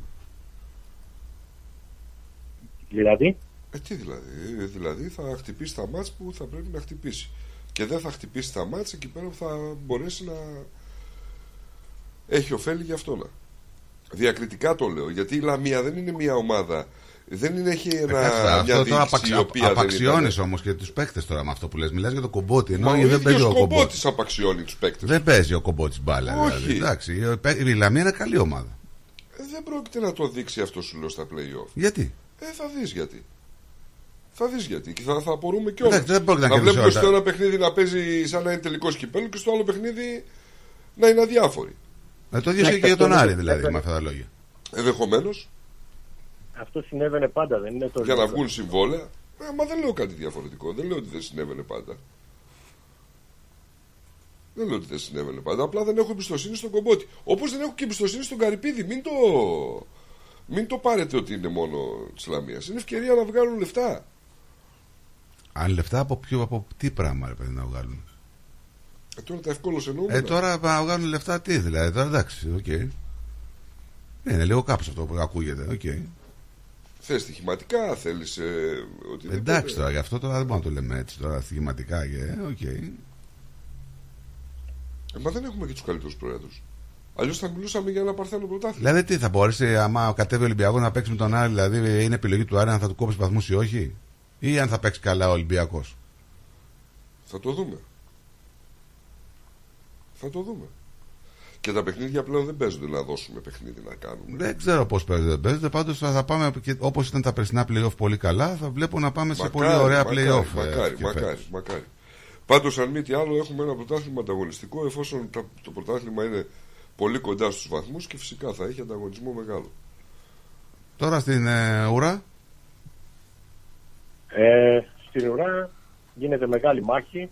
Δηλαδή; Ε, τι δηλαδή. Ε, Δηλαδή θα χτυπήσει τα μάτς που θα πρέπει να χτυπήσει. Και δεν θα χτυπήσει τα μάτς εκεί πέρα που θα μπορέσει να έχει ωφέλη για αυτό να. Διακριτικά το λέω. Γιατί η Λαμία δεν είναι μια ομάδα. Δεν είναι, έχει ένα, Κάτσε, μια αυτό τώρα διοίκηση απαξι... η οποία απαξιώνεις δεν όμως και τους παίκτες τώρα με αυτό που λες. Μιλάς για το κομπότι. Ενώ Μα ο δεν παίζει ίδιος ο κομπότι. Κομπότης απαξιώνει τους παίκτες. Δεν παίζει ο κομπότης μπάλα. Όχι. Δηλαδή. Εντάξει, η- η Λαμία είναι καλή ομάδα. Ε, δεν πρόκειται να το δείξει αυτό σου λέω στα play-off. Γιατί; Ε, θα δεις γιατί. Θα δεις γιατί. Και θα, θα απορούμε κιόλας. Εντάξει, δεν πρόκειται να να κερδίσει βλέπουμε όλα. στο ένα παιχνίδι να παίζει σαν να είναι τελικός κυπέλος και στο άλλο παιχνίδι να είναι αδιάφοροι. Ε, το ίδιο ισχύει και για τον Άρη δηλαδή με αυτά τα λόγια. Ενδεχομένως Αυτό συνέβαινε πάντα, δεν είναι το για να βγουν συμβόλαια. Ε, μα δεν λέω κάτι διαφορετικό. Δεν λέω ότι δεν συνέβαινε πάντα. Δεν λέω ότι δεν συνέβαινε πάντα. Απλά δεν έχω εμπιστοσύνη στον κομπότη. Όπως δεν έχω και εμπιστοσύνη στον Καρυπίδη. Μην το, μην το πάρετε ότι είναι μόνο της Λαμίας. Είναι ευκαιρία να βγάλουν λεφτά. Αν λεφτά από, ποιο, από τι πράγμα ρε παιδί να βγάλουν; Ε, τώρα τα ευκόλως εννοούμενα. Ε, τώρα να βγάλουν λεφτά τι δηλαδή. Τώρα εντάξει, οκ. Είναι λίγο κάπως αυτό που ακούγεται. οκ. Θες στοιχηματικά, θέλεις. Ε, οτιδήποτε. Εντάξει τώρα, γι' αυτό τώρα δεν μπορούμε να το λέμε έτσι τώρα στοιχηματικά και οκ. Ε, μα δεν έχουμε και τους καλύτερους προέδρους. Αλλιώς θα μιλούσαμε για ένα παρθένο πρωτάθλημα. Δηλαδή τι θα μπορέσει, άμα κατέβει ο Ολυμπιακός να παίξει με τον Άρη, δηλαδή είναι επιλογή του Άρη αν θα του κόψεις βαθμούς ή όχι, ή αν θα παίξει καλά ο Ολυμπιακός. Θα το δούμε. Θα το δούμε. Και τα παιχνίδια πλέον δεν παίζονται να δώσουμε παιχνίδι να κάνουμε. Δεν ξέρω πώς παίζεται, δεν παίζεται. Πάντως θα πάμε όπως ήταν τα περσινά playoff πολύ καλά, θα βλέπω να πάμε σε πολύ ωραία μακάρι, playoff. ε, Μακάρι, και μακάρι, φέτος. μακάρι. Πάντως, αν μη τι άλλο, έχουμε ένα πρωτάθλημα ανταγωνιστικό εφόσον τα- το πρωτάθλημα είναι πολύ κοντά στους βαθμούς και φυσικά θα έχει ανταγωνισμό μεγάλο. Τώρα στην ε, ουρά, Ε, στην ουρά γίνεται μεγάλη μάχη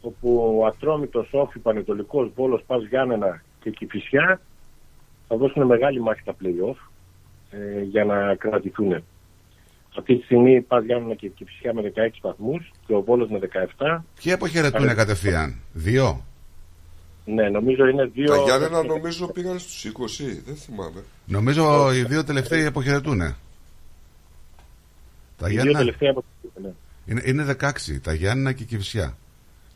όπου ο Ατρόμητος, Όφη, Πανετολικός, Βόλος, Πας Γιάννενα και Κηφισιά θα δώσουν μεγάλη μάχη στα play-off ε, για να κρατηθούν. Αυτή τη στιγμή Πας Γιάννενα και Κηφισιά με 16 βαθμούς και ο Βόλος με 17. ποιοι αποχαιρετούν Κάνε- κατευθείαν, δύο; Ναι, νομίζω είναι δύο... Τα Γιάννενα νομίζω πήγαν στους 20, δεν θυμάμαι. Νομίζω οι δύο τελευταίοι αποχαιρετούν. Τα Οι δύο Γιάννενα τελευταίοι από ναι. είναι, είναι 16, τα Γιάννενα και η Κυφσιά.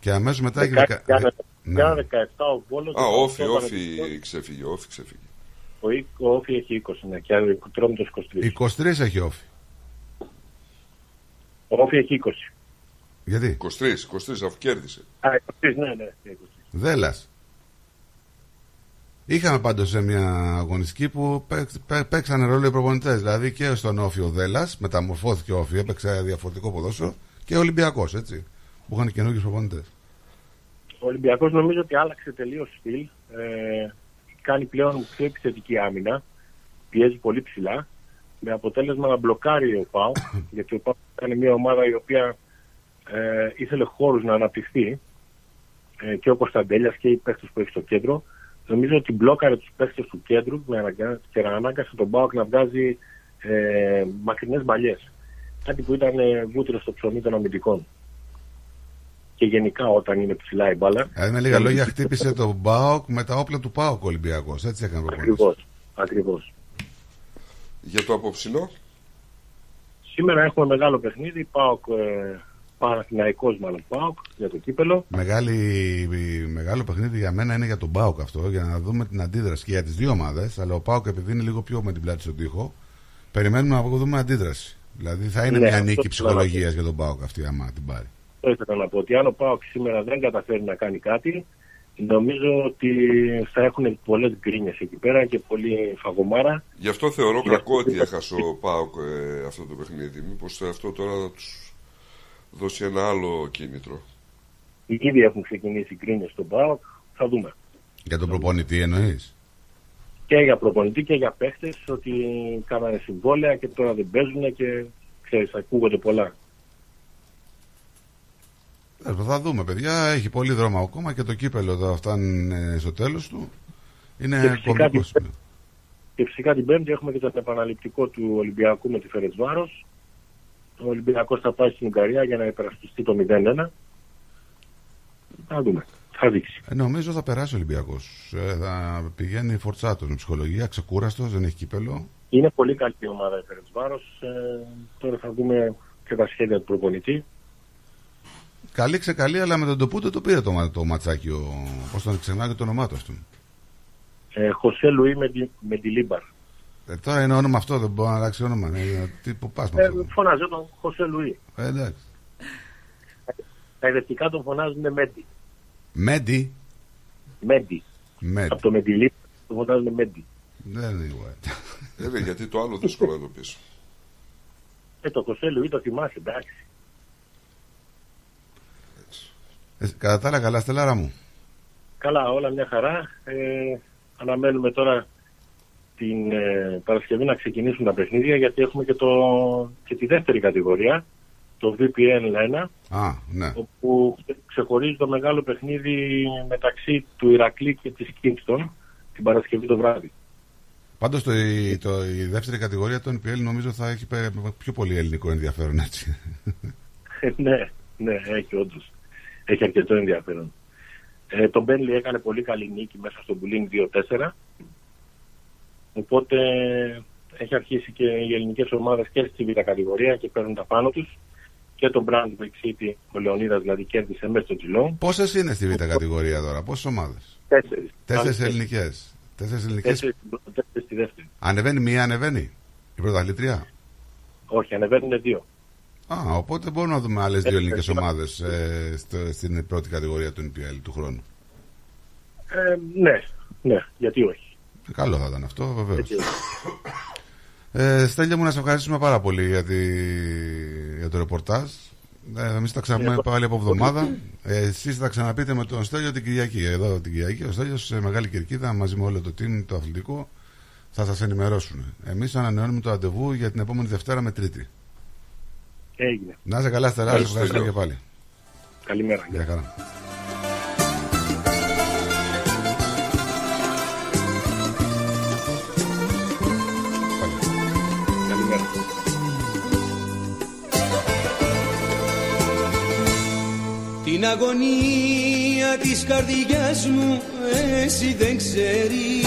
Και αμέσως μετά έχει 16 δεκα- Γιάννενα, Ναι. Γιάννενα 17 ο Βόλος. Α, 18 όφι, ο όφι Πανετολικός, ξέφυγε, όφι ξέφυγε. Ο Ι- ο Όφι έχει 20, ναι, και ο Ατρόμητος 23. 23 έχει όφη. Ο Όφι έχει 20. Γιατί; 23, 23 αφού κέρδισε. Α, 23, ναι, ναι. 20. Δέλλα. Είχαμε πάντως σε μια αγωνιστική που παίξ- παί- παίξανε ρόλο οι προπονητές. Δηλαδή και στον Όφη ο Δέλλα, μεταμορφώθηκε ο Όφη, έπαιξε διαφορετικό ποδόσφαιρο και ο Ολυμπιακός, έτσι. Που είχαν καινούργιους προπονητές. Ο Ολυμπιακός νομίζω ότι άλλαξε τελείως στυλ. Ε, κάνει πλέον πιο επιθετική άμυνα. Πιέζει πολύ ψηλά. Με αποτέλεσμα να μπλοκάρει ο Πάου. [coughs] γιατί ο Πάου ήταν μια ομάδα η οποία ε, ήθελε χώρους να αναπτυχθεί. Ε, και ο Κωνσταντέλιας και οι παίχτε που έχει στο κέντρο. Νομίζω ότι μπλόκαρε τους παίχτε του κέντρου με αναγκα- και ανάγκασε τον Πάουκ να βγάζει ε, μακρινές μπαλιές. Κάτι που ήταν ε, βούτυρο στο ψωμί των αμυντικών. Και γενικά όταν είναι ψηλά η μπάλα. Δηλαδή με λίγα λόγια [laughs] χτύπησε τον Μπάοκ με τα όπλα του Πάοκ ο Ολυμπιακός. Έτσι έκανε προπονητή. Ακριβώς. Ακριβώς. Για το απόψινό, Σήμερα έχουμε μεγάλο παιχνίδι. Πάοκ, ε, Παναθηναϊκός μάλλον Πάοκ για το κύπελλο. Μεγάλη, μεγάλο παιχνίδι για μένα είναι για τον Πάοκ αυτό, για να δούμε την αντίδραση και για τις δύο ομάδες. Αλλά ο Πάοκ, επειδή είναι λίγο πιο με την πλάτη στον τοίχο, περιμένουμε να δούμε αντίδραση. Δηλαδή θα είναι Ναι, μια αυτό νίκη θέλω ψυχολογίας να για τον Πάοκ αυτή, άμα την πάρει. Το ήθελα να πω ότι αν ο Πάοκ σήμερα δεν καταφέρει να κάνει κάτι, νομίζω ότι θα έχουν πολλές γκρίνιες εκεί πέρα και πολύ φαγωμάρα. γι' αυτό θεωρώ Για κακό αυτό ότι που- έχασε ο Πάοκ ε, αυτό το παιχνίδι. Μήπως αυτό τώρα θα τους δώσει ένα άλλο κίνητρο. Ήδη έχουν ξεκινήσει γκρίνιε στον Πάοκ. Θα δούμε. Για τον προπονητή εννοείς; Και για προπονητή και για παίχτες ότι κάνανε συμβόλαια και τώρα δεν παίζουν και ξέρεις, ακούγονται πολλά. Ε, Θα δούμε, παιδιά. Έχει πολύ δρόμο ακόμα και το κύπελο εδώ φτάνει στο τέλος του. Και Είναι φυσικά κομβικός. την- Και φυσικά την Πέμπτη έχουμε και τον επαναληπτικό του Ολυμπιακού με τη Φερετσβάρο. Ο Ολυμπιακός θα πάει στην Ουγγαρία για να υπερασπιστεί το 0-1. Θα δούμε. Θα δείξει. Ε, νομίζω θα περάσει ο Ολυμπιακός. Ε, θα πηγαίνει φορτσάτος με ψυχολογία, ξεκούραστος, δεν έχει κύπελο. Είναι πολύ καλή η ομάδα η Φερετσβάρος. Ε, τώρα θα δούμε και τα σχέδια του προπονητή. Καλή ξεκαλή, αλλά με τον Τοπούτο το πήρε το, μα- το ματσάκι. Ο... Πώς τον ξεχνάει το όνομά του αυτόν. Ε, Χωσέ Λουί με, τη- Μεντιλίμπαρ. Ε, τώρα είναι όνομα αυτό, δεν μπορεί να αλλάξει όνομα. Ε, τι, πού πας με Ε, αυτό. φωνάζε τον Χωσέ Λουί. Ε, εντάξει. Χαϊδευτικά τον φωνάζουν Μέντι. Μέντι; Μέντι. Μέντι. Από το Μεντιλί τον φωνάζουν Μέντι. Δεν είναι εγώ. Ε, ναι, γιατί το άλλο δύσκολο να το πεις. Ε, το Χωσέ Λουί το θυμάσαι, εντάξει. Ε, κατά τα άλλα, καλά, στελάρα μου. Καλά, όλα μια χαρά. Ε, αναμένουμε τώρα την ε, Παρασκευή να ξεκινήσουν τα παιχνίδια γιατί έχουμε και, το, και τη δεύτερη κατηγορία, το VPN 1, Α, ναι. όπου ξεχωρίζει το μεγάλο παιχνίδι μεταξύ του Ηρακλή και της Kingston την Παρασκευή το βράδυ. Πάντως το, η- το, η δεύτερη κατηγορία του NPL νομίζω θα έχει πε- πιο πολύ ελληνικό ενδιαφέρον έτσι. [laughs] ναι, ναι, έχει όντως. Έχει αρκετό ενδιαφέρον. Ε, το Μπένλι έκανε πολύ καλή νίκη μέσα στο Bullying 2-4. Οπότε έχει αρχίσει και οι ελληνικές ομάδες και στη β' κατηγορία και παίρνουν τα πάνω τους. Και το Brunswick City, ο Λεωνίδας δηλαδή, κέρδισε μέσα στο Τζιλόν. Πόσες είναι στη β' κατηγορία τώρα, πόσες ομάδες; Τέσσερις. Τέσσερις ελληνικές. Τέσσερις ελληνικές. Τέσσερις τέσσερις στη δεύτερη. Ανεβαίνει μία, ανεβαίνει. Η πρωταθλήτρια; Όχι, ανεβαίνουν δύο. Α, οπότε μπορούμε να δούμε άλλες δύο Ε, ελληνικές ε, ομάδες ε, στο- στην πρώτη κατηγορία του NPL του χρόνου. Ε, ναι, ναι, γιατί όχι. Ε, Καλό θα ήταν αυτό, βεβαίως. Γιατί όχι. Ε, Στέλια μου, να σε ευχαριστήσουμε πάρα πολύ για, τη... για το ρεπορτάζ. Ε, Εμείς τα ξαναπούμε Εγώ- πάλι από εβδομάδα. Ε, Εσείς θα ξαναπείτε με τον Στέλιο την Κυριακή. Εδώ την Κυριακή. Ο Στέλιος σε μεγάλη κερκίδα μαζί με όλο το team, το αθλητικό, θα σας ενημερώσουν. Εμείς ανανεώνουμε το ραντεβού για την επόμενη Δευτέρα με Τρίτη. Έγινε. Να είσαι καλά, Στελά. Ευχαριστώ. Ευχαριστώ και πάλι. Καλημέρα. Γεια χαρά. Την αγωνία της καρδιάς μου εσύ δεν ξέρεις.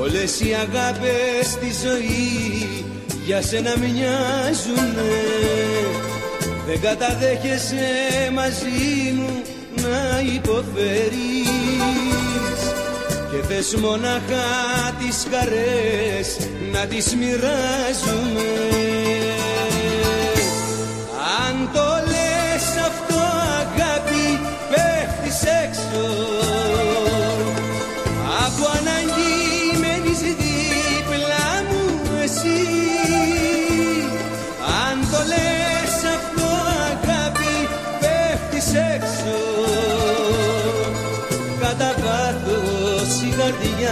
Όλες οι αγάπες στη ζωή για σένα μοιάζουνε. Δεν καταδέχεσαι μαζί μου να υποφέρεις. Και θες μονάχα τις χαρές να τις μοιράζουμε αν το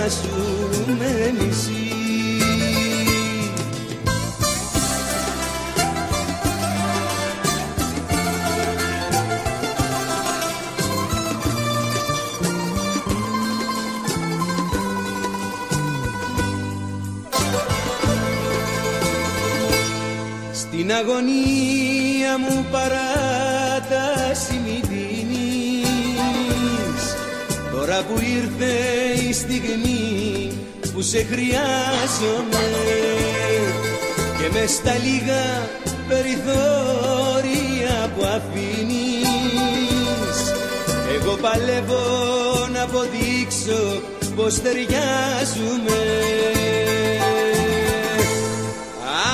σου με μισεί. Στην αγωνία μου παράταση Τώρα που ήρθε η στιγμή που σε χρειάζομαι Και μες στα λίγα περιθώρια που αφήνεις Εγώ παλεύω να αποδείξω πως ταιριάζουμε.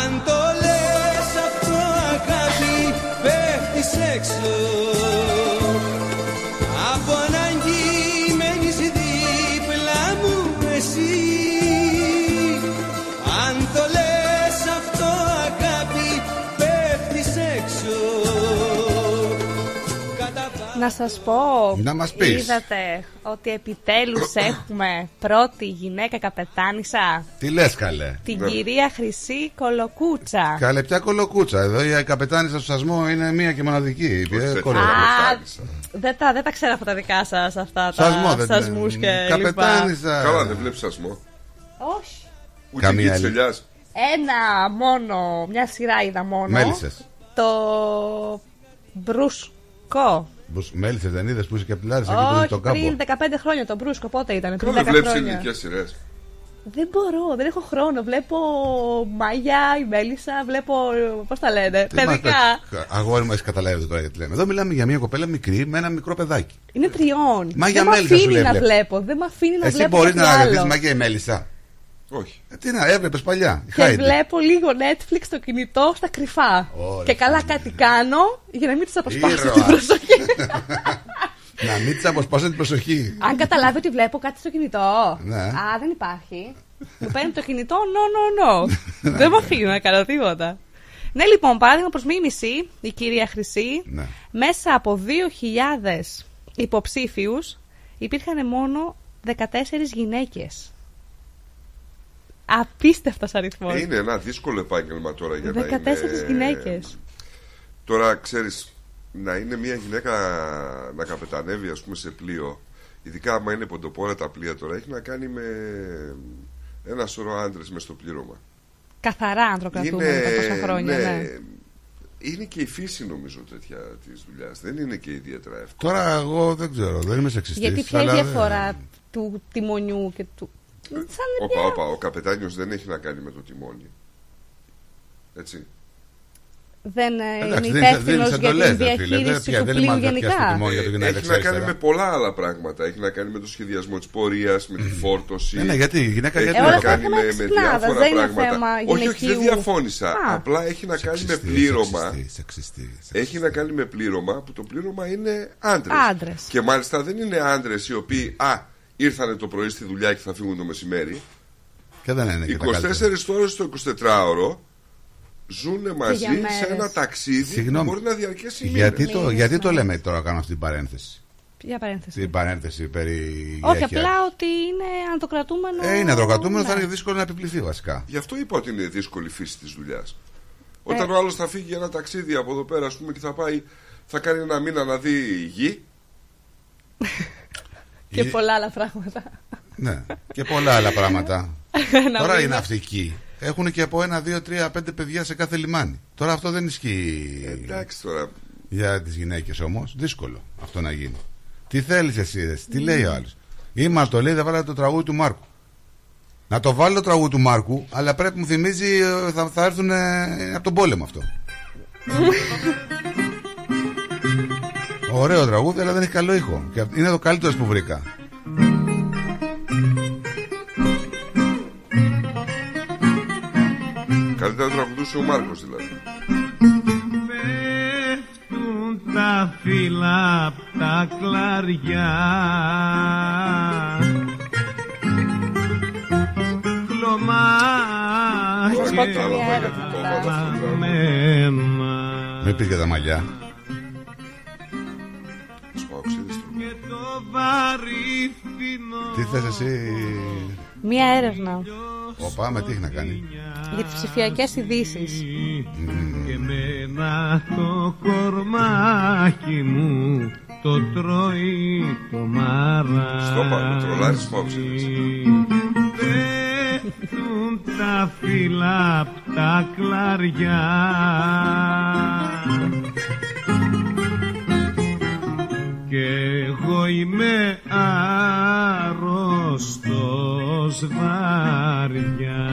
Αν το λες αυτό αγάπη πέφτεις έξω Να σας πω, Να μας πεις. είδατε ότι επιτέλους έχουμε πρώτη γυναίκα καπετάνισσα, Τι λες, καλέ; την κυρία Χρυσή Κολοκούτσα. Καλέ, πια κολοκούτσα; Εδώ η καπετάνισσα του σασμό είναι μία και μοναδική. Ε, Α, κολοκούτσα. δεν τα, δεν τα ξέρω από τα δικά σας αυτά Σασμό, τα δεν- σασμούς και λοιπά. Καπετάνισσα. Καλά, δεν βλέπεις σασμό. Όχι. Ούτε Καμία εκεί τη άλλη. ελιά. Ένα μόνο, μια σειρά είδα μόνο. Μέλισσες. Το Μπρουσκό. Μέλισσε δεν είδες που είσαι και από τη Λάρισα εκεί που είναι Όχι, το κάμπο; πριν 15 χρόνια το Μπρούσκο, πότε ήταν, πριν Δεν 10 βλέπει χρόνια. ελληνικέ σειρές. Δεν μπορώ, δεν έχω χρόνο. Βλέπω Μάγια, η Μέλισσα, βλέπω. Πώς τα λένε, Τι παιδικά. μας- Αγόρι μου, έχει καταλάβει τώρα γιατί λέμε. Εδώ μιλάμε για μια κοπέλα μικρή με ένα μικρό παιδάκι. Είναι τριών. Μα δεν για με Μέλισσα σου αφήνει λέει, να βλέπω. βλέπω. Δεν με αφήνει να Εσύ βλέπω. μπορείς κάτι να άλλο. δει μαγιά η Μέλισσα; Όχι. Ε, τι να έβλεπε παλιά. η Και Χάιντι. βλέπω λίγο Netflix στο κινητό στα κρυφά. Ωραία, και καλά κάτι κάνω για να μην του αποσπάσω Ήρωας. την προσοχή. [laughs] Να μην τη αποσπάσω την προσοχή. Αν καταλάβει ότι βλέπω κάτι στο κινητό. Ναι. Α, δεν υπάρχει. Μου παίρνει το κινητό, no, no, no. δεν με αφήνει να κάνω τίποτα. Ναι, λοιπόν, παράδειγμα προς μίμηση, η κυρία Χρυσή, Ναι. μέσα από 2.000 υποψήφιους υπήρχαν μόνο 14 γυναίκες. Απίστευτος αριθμός. Είναι ένα δύσκολο επάγγελμα τώρα για να 14 είναι... γυναίκες. Τώρα ξέρεις να είναι μια γυναίκα να καπετανεύει ας πούμε σε πλοίο ειδικά άμα είναι ποντοπόρα τα πλοία τώρα έχει να κάνει με ένα σωρό άντρες μες στο πλήρωμα. Καθαρά ανδροκρατούμενο τα τόσα χρόνια. Ναι. Είναι και η φύση νομίζω τέτοια της δουλειάς. Δεν είναι και ιδιαίτερα εύκολο. Τώρα εγώ δεν ξέρω, δεν είμαι σεξιστής. Γιατί ποια είναι η αλλά- διαφορά του τιμονιού και του. Σαν Όπα, μια- όπα, ο καπετάνιος δεν έχει να κάνει με το τιμόνι. Έτσι. δεν ε, Εντάξει, είναι δίνεις- υπεύθυνος δίνεις για εντολές, την ρε φίλε, δεν διαχείριση πια- του δεν πλοίου είμαστε πια στο γενικά. τιμόνι για το United Έχει να Express, κάνει ε. με πολλά άλλα πράγματα. Έχει να κάνει με το σχεδιασμό της πορείας, με τη φόρτωση. Ε, ναι, γιατί η γυναίκα έχει γιατί να να αυτό κάνει είναι με, θέμα με εξυπνάδας, διάφορα δεν είναι πράγματα. θέμα όχι, όχι, δεν γυναικείου. διαφώνησα. Α. Απλά έχει να κάνει με Σεξιστής, πλήρωμα. σεξιστής, σεξιστής, Έχει να κάνει με πλήρωμα που το πλήρωμα είναι άντρες. Άντρες. Και μάλιστα δεν είναι άντρες οι οποίοι α, ήρθανε το πρωί στη δουλειά και θα φύγουν το μεσημέρι. Και δεν είναι και τα 24 καλύτερα. ώρες το 24ωρο ζουν μαζί για μέρες. σε ένα ταξίδι που Συγγνώμη. μπορεί να διαρκέσει μήνες. Γιατί το, Μήνες, γιατί ναι. το λέμε τώρα, κάνω αυτή την παρένθεση; Ποια παρένθεση. Την παρένθεση περί. Όχι, υγεία. απλά ότι είναι αντοκρατούμενο. Ε, είναι αδροκρατούμενο, θα Ναι. είναι δύσκολο να επιπληθεί βασικά. Γι' αυτό είπα ότι είναι δύσκολη η φύση της δουλειάς. Όταν ο άλλος θα φύγει για ένα ταξίδι από εδώ πέρα, ας πούμε, και θα πάει, θα κάνει ένα μήνα να δει γη. [laughs] Και πολλά άλλα πράγματα. Ναι, και πολλά άλλα πράγματα. Να Τώρα μην- οι ναυτικοί έχουν και από ένα, δύο, τρία, πέντε παιδιά σε κάθε λιμάνι. Τώρα αυτό δεν ισχύει Εντάξει τώρα. για τις γυναίκες όμως. Δύσκολο αυτό να γίνει. Τι θέλεις εσύ, ρε, τι λέει ο άλλος; Είμαι το λέει, θα βάλω το τραγούδι του Μάρκου. Να το βάλω το τραγούδι του Μάρκου, αλλά πρέπει μου θυμίζει ε, θα, θα έρθουν ε, από τον πόλεμο αυτό. [laughs] Ωραίο τραγούδι, αλλά δεν έχει καλό ήχο. Και είναι το καλύτερο που βρήκα. Καλύτερα να τραγουδούσε ο Μάρκος δηλαδή. Πέφτουν τα φύλλα απ' τα κλαριά Ωραία, Κλωμάκια κατάλαβα γιατί το έβαλα βαρύθινο Τι θες εσύ, Μία έρευνα Οπά, με τι έχει να κάνει; για τις ψηφιακές ειδήσεις. και μένα το κορμάκι μου το τρώει το μάρα Στο πάμε, τρολάρεις σπάω ξύδι. Πέφτουν τα φύλλα απ' τα κλαριά και εγώ είμαι άρρωστος βαριά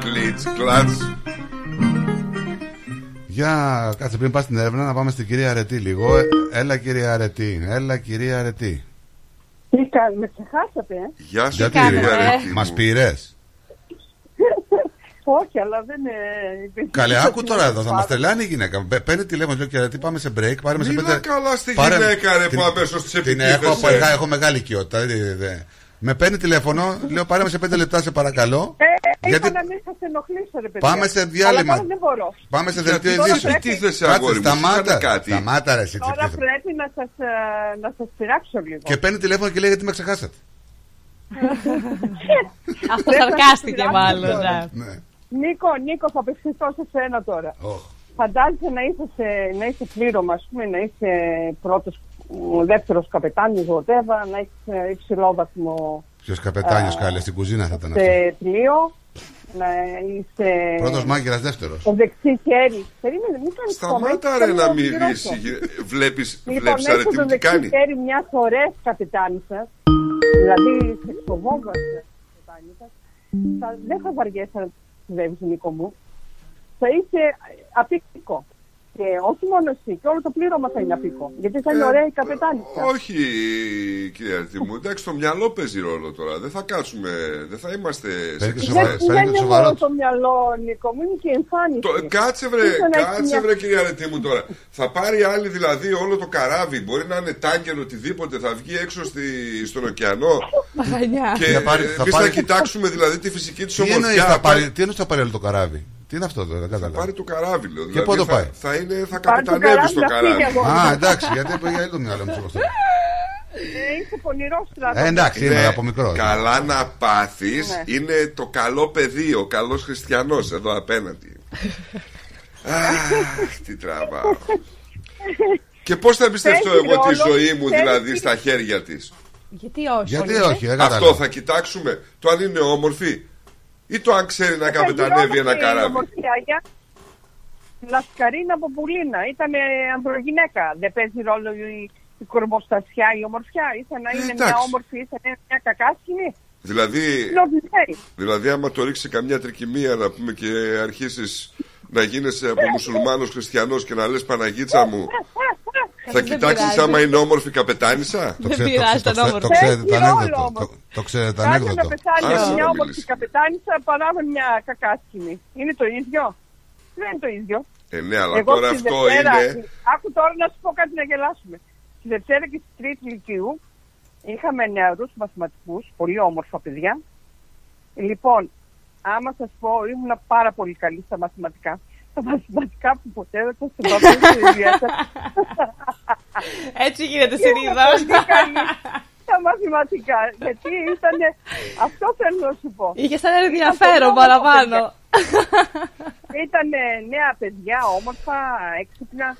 Κλίτς, κλάτς. Για κάτσε πριν πας στην έρευνα να πάμε στην κυρία Αρετή λίγο. Ε, Έλα κυρία Αρετή, έλα κυρία Αρετή. Τι κάνουμε, με ξεχάσατε, ε; Γεια σου Γιατί κύριε κάνουμε, Αρέτη μας μου. πήρες; Όχι, αλλά δεν είναι... Καλέ, άκου τώρα εδώ, θα μας τρελάνει η γυναίκα. Παι- Παίρνει τηλέφωνο, λέω κυρία Αρετή, πάμε σε break. Πάρε σε Μιλά πέντε... καλά στη Πάρε- γυναίκα ρε την- που αμέσως της Την έχω, από- επιτίθεσαι. έχω μεγάλη οικειότητα. δεν- δεν- Με παίρνει τηλέφωνο, λέω πάρε με σε πέντε λεπτά σε παρακαλώ. Ε, Γιατί είπα να μην σας ενοχλήσω, ρε παιδιά. Πάμε σε διάλειμμα. Αλλά τώρα δεν μπορώ. πάμε σε Γιατί δελτίο τώρα ειδήσεων. επιτίθεσαι, Κάτσε, αγόρι μου, σου σταμάτα. έκανε κάτι. Σταμάτα ρε εσύ. Τώρα τι- πρέπει να σας, ε, να σας πειράξω λίγο. Και παίρνει τηλέφωνο και λέει γιατί με ξεχάσατε; [laughs] Αυτό Πρέπει να σαρκάστηκε σας μάλλον. πειράξω ναι. Ναι. Νίκο, Νίκο, θα απευθυνθώ σε σένα τώρα. Οχ. Φαντάζεσαι να είσαι, σε, να είσαι πλήρωμα, ας πούμε, να είσαι πρώτος, μ, δεύτερος καπετάνιος, whatever, να έχεις ε, υψηλό βαθμό Ποιος καπετάνιος Α, καλές στην κουζίνα θα ήταν αυτός; σε πλοίο, να είσαι Πρώτος μάγκυρα, δεύτερος. το δεξί χέρι. Περίμενε, μην κάνεις Σταμάτα comment, ρε θέλω να πληρώσω. μιλήσει. Βλέπεις, Λοιπόν, βλέπεις έχεις αρετή το μου τι δεξί κάνει. χέρι μιας ωραίες καπετάνισσα, δηλαδή σεξοβόμβασε. καπετάνι θα, θα, δεν θα βαριέσαι να ταξιδεύεις Νίκο μου. Θα είσαι απίκο. Και όχι μόνο εσύ, και όλο το πλήρωμα θα είναι απίκο. Γιατί θα είναι Ε, ωραία η καπετάνισσα. Όχι, κυρία Αρτιμού. Εντάξει, το μυαλό παίζει ρόλο τώρα. Δεν θα κάτσουμε, δεν θα είμαστε Παίρνει και σεξιστές. σοβαρά- Δεν είναι μόνο το μυαλό, Νίκο μου, είναι και η εμφάνιση. Το, κάτσε βρε, Ίσως να έχει κάτσε μια- βρε κυρία Ρετή μου τώρα. Θα πάρει άλλη δηλαδή όλο το καράβι, μπορεί να είναι τάγκερ οτιδήποτε, θα βγει έξω στη, στον ωκεανό. Μαγανιά. Και Θα πάρει- ε, θα εμείς πάρει- θα κοιτάξουμε δηλαδή τη φυσική της Τι εννοείς ομορφιά. θα πάρει, τι εννοείς θα πάρει όλο το καράβι; Τι είναι αυτό τώρα, δεν Θα κατάλαβα. πάρει το καράβι, λέω. Και Δηλαδή, πού το θα, πάει; Θα, είναι, θα Πάρει το καπετανεύει καράβι στο να φύγει καράβι. από- Α, εντάξει, γιατί πήγα άλλο το μυαλό μου σε αυτό. Ε, είσαι πονηρός στράτο. Ε, εντάξει, είναι Είναι από μικρό. Καλά να πάθεις Ναι. Είναι το καλό παιδί Ο καλός χριστιανός εδώ απέναντι [laughs] Αχ, τι τραβάω Και πώς θα εμπιστευτώ Παίζει εγώ τη ρόλο, ζωή μου παίζει- Δηλαδή στα χέρια της; Γιατί όχι. Γιατί Πολύτε. όχι, δεν Αυτό κατάλαβα. θα κοιτάξουμε Το αν είναι όμορφη Ή το αν ξέρει να καπετανεύει ένα καράβι Για... Λασκαρίνα από Πουλίνα. Ήταν ανδρογυναίκα. Δεν παίζει ρόλο η, η κορμοστασιά, η ομορφιά. Ήθελε να είναι μια εντάξει. όμορφη, ήθελε μια κακάσκηνη. Δηλαδή Λογιστή. Δηλαδή, άμα το ρίξει καμιά τρικυμία να πούμε και αρχίσεις να γίνεσαι από μουσουλμάνος χριστιανός και να λες Παναγίτσα μου, θα Δεν κοιτάξεις πειράζει. άμα είναι όμορφη καπετάνισσα. Το Δεν ξέρετε- πειράζει, το ήταν ξέρετε- όμορφο. το ξέρετε το Παίζει ρόλο ανέκδοτο. όμως. Το- Το ξέρετε το Κάτσε να ανέκδοτο. πεθάνει Άσε να μια μιλήσεις. όμορφη καπετάνισσα παρά με μια κακάσκηνη. Είναι το ίδιο; Δεν είναι το ίδιο. Ε, ναι, αλλά Εγώ τώρα στη αυτό Δευτέρα, είναι. Άκου τώρα να σου πω κάτι να γελάσουμε. Στη Δευτέρα και στη Τρίτη Λυκείου είχαμε νεαρούς μαθηματικούς, πολύ όμορφα παιδιά. Λοιπόν, άμα σας πω, ήμουν πάρα πολύ καλή στα μαθηματικά. Τα μαθηματικά που ποτέ δεν θα συμπαθήσω ιδιαίτερα. Έτσι γίνεται Ήμουν συνήθω. πολύ καλή στα μαθηματικά. Γιατί ήταν. Αυτό θέλω να σου πω. Είχες ένα ενδιαφέρον παραπάνω. Ήταν νέα παιδιά, όμορφα, έξυπνα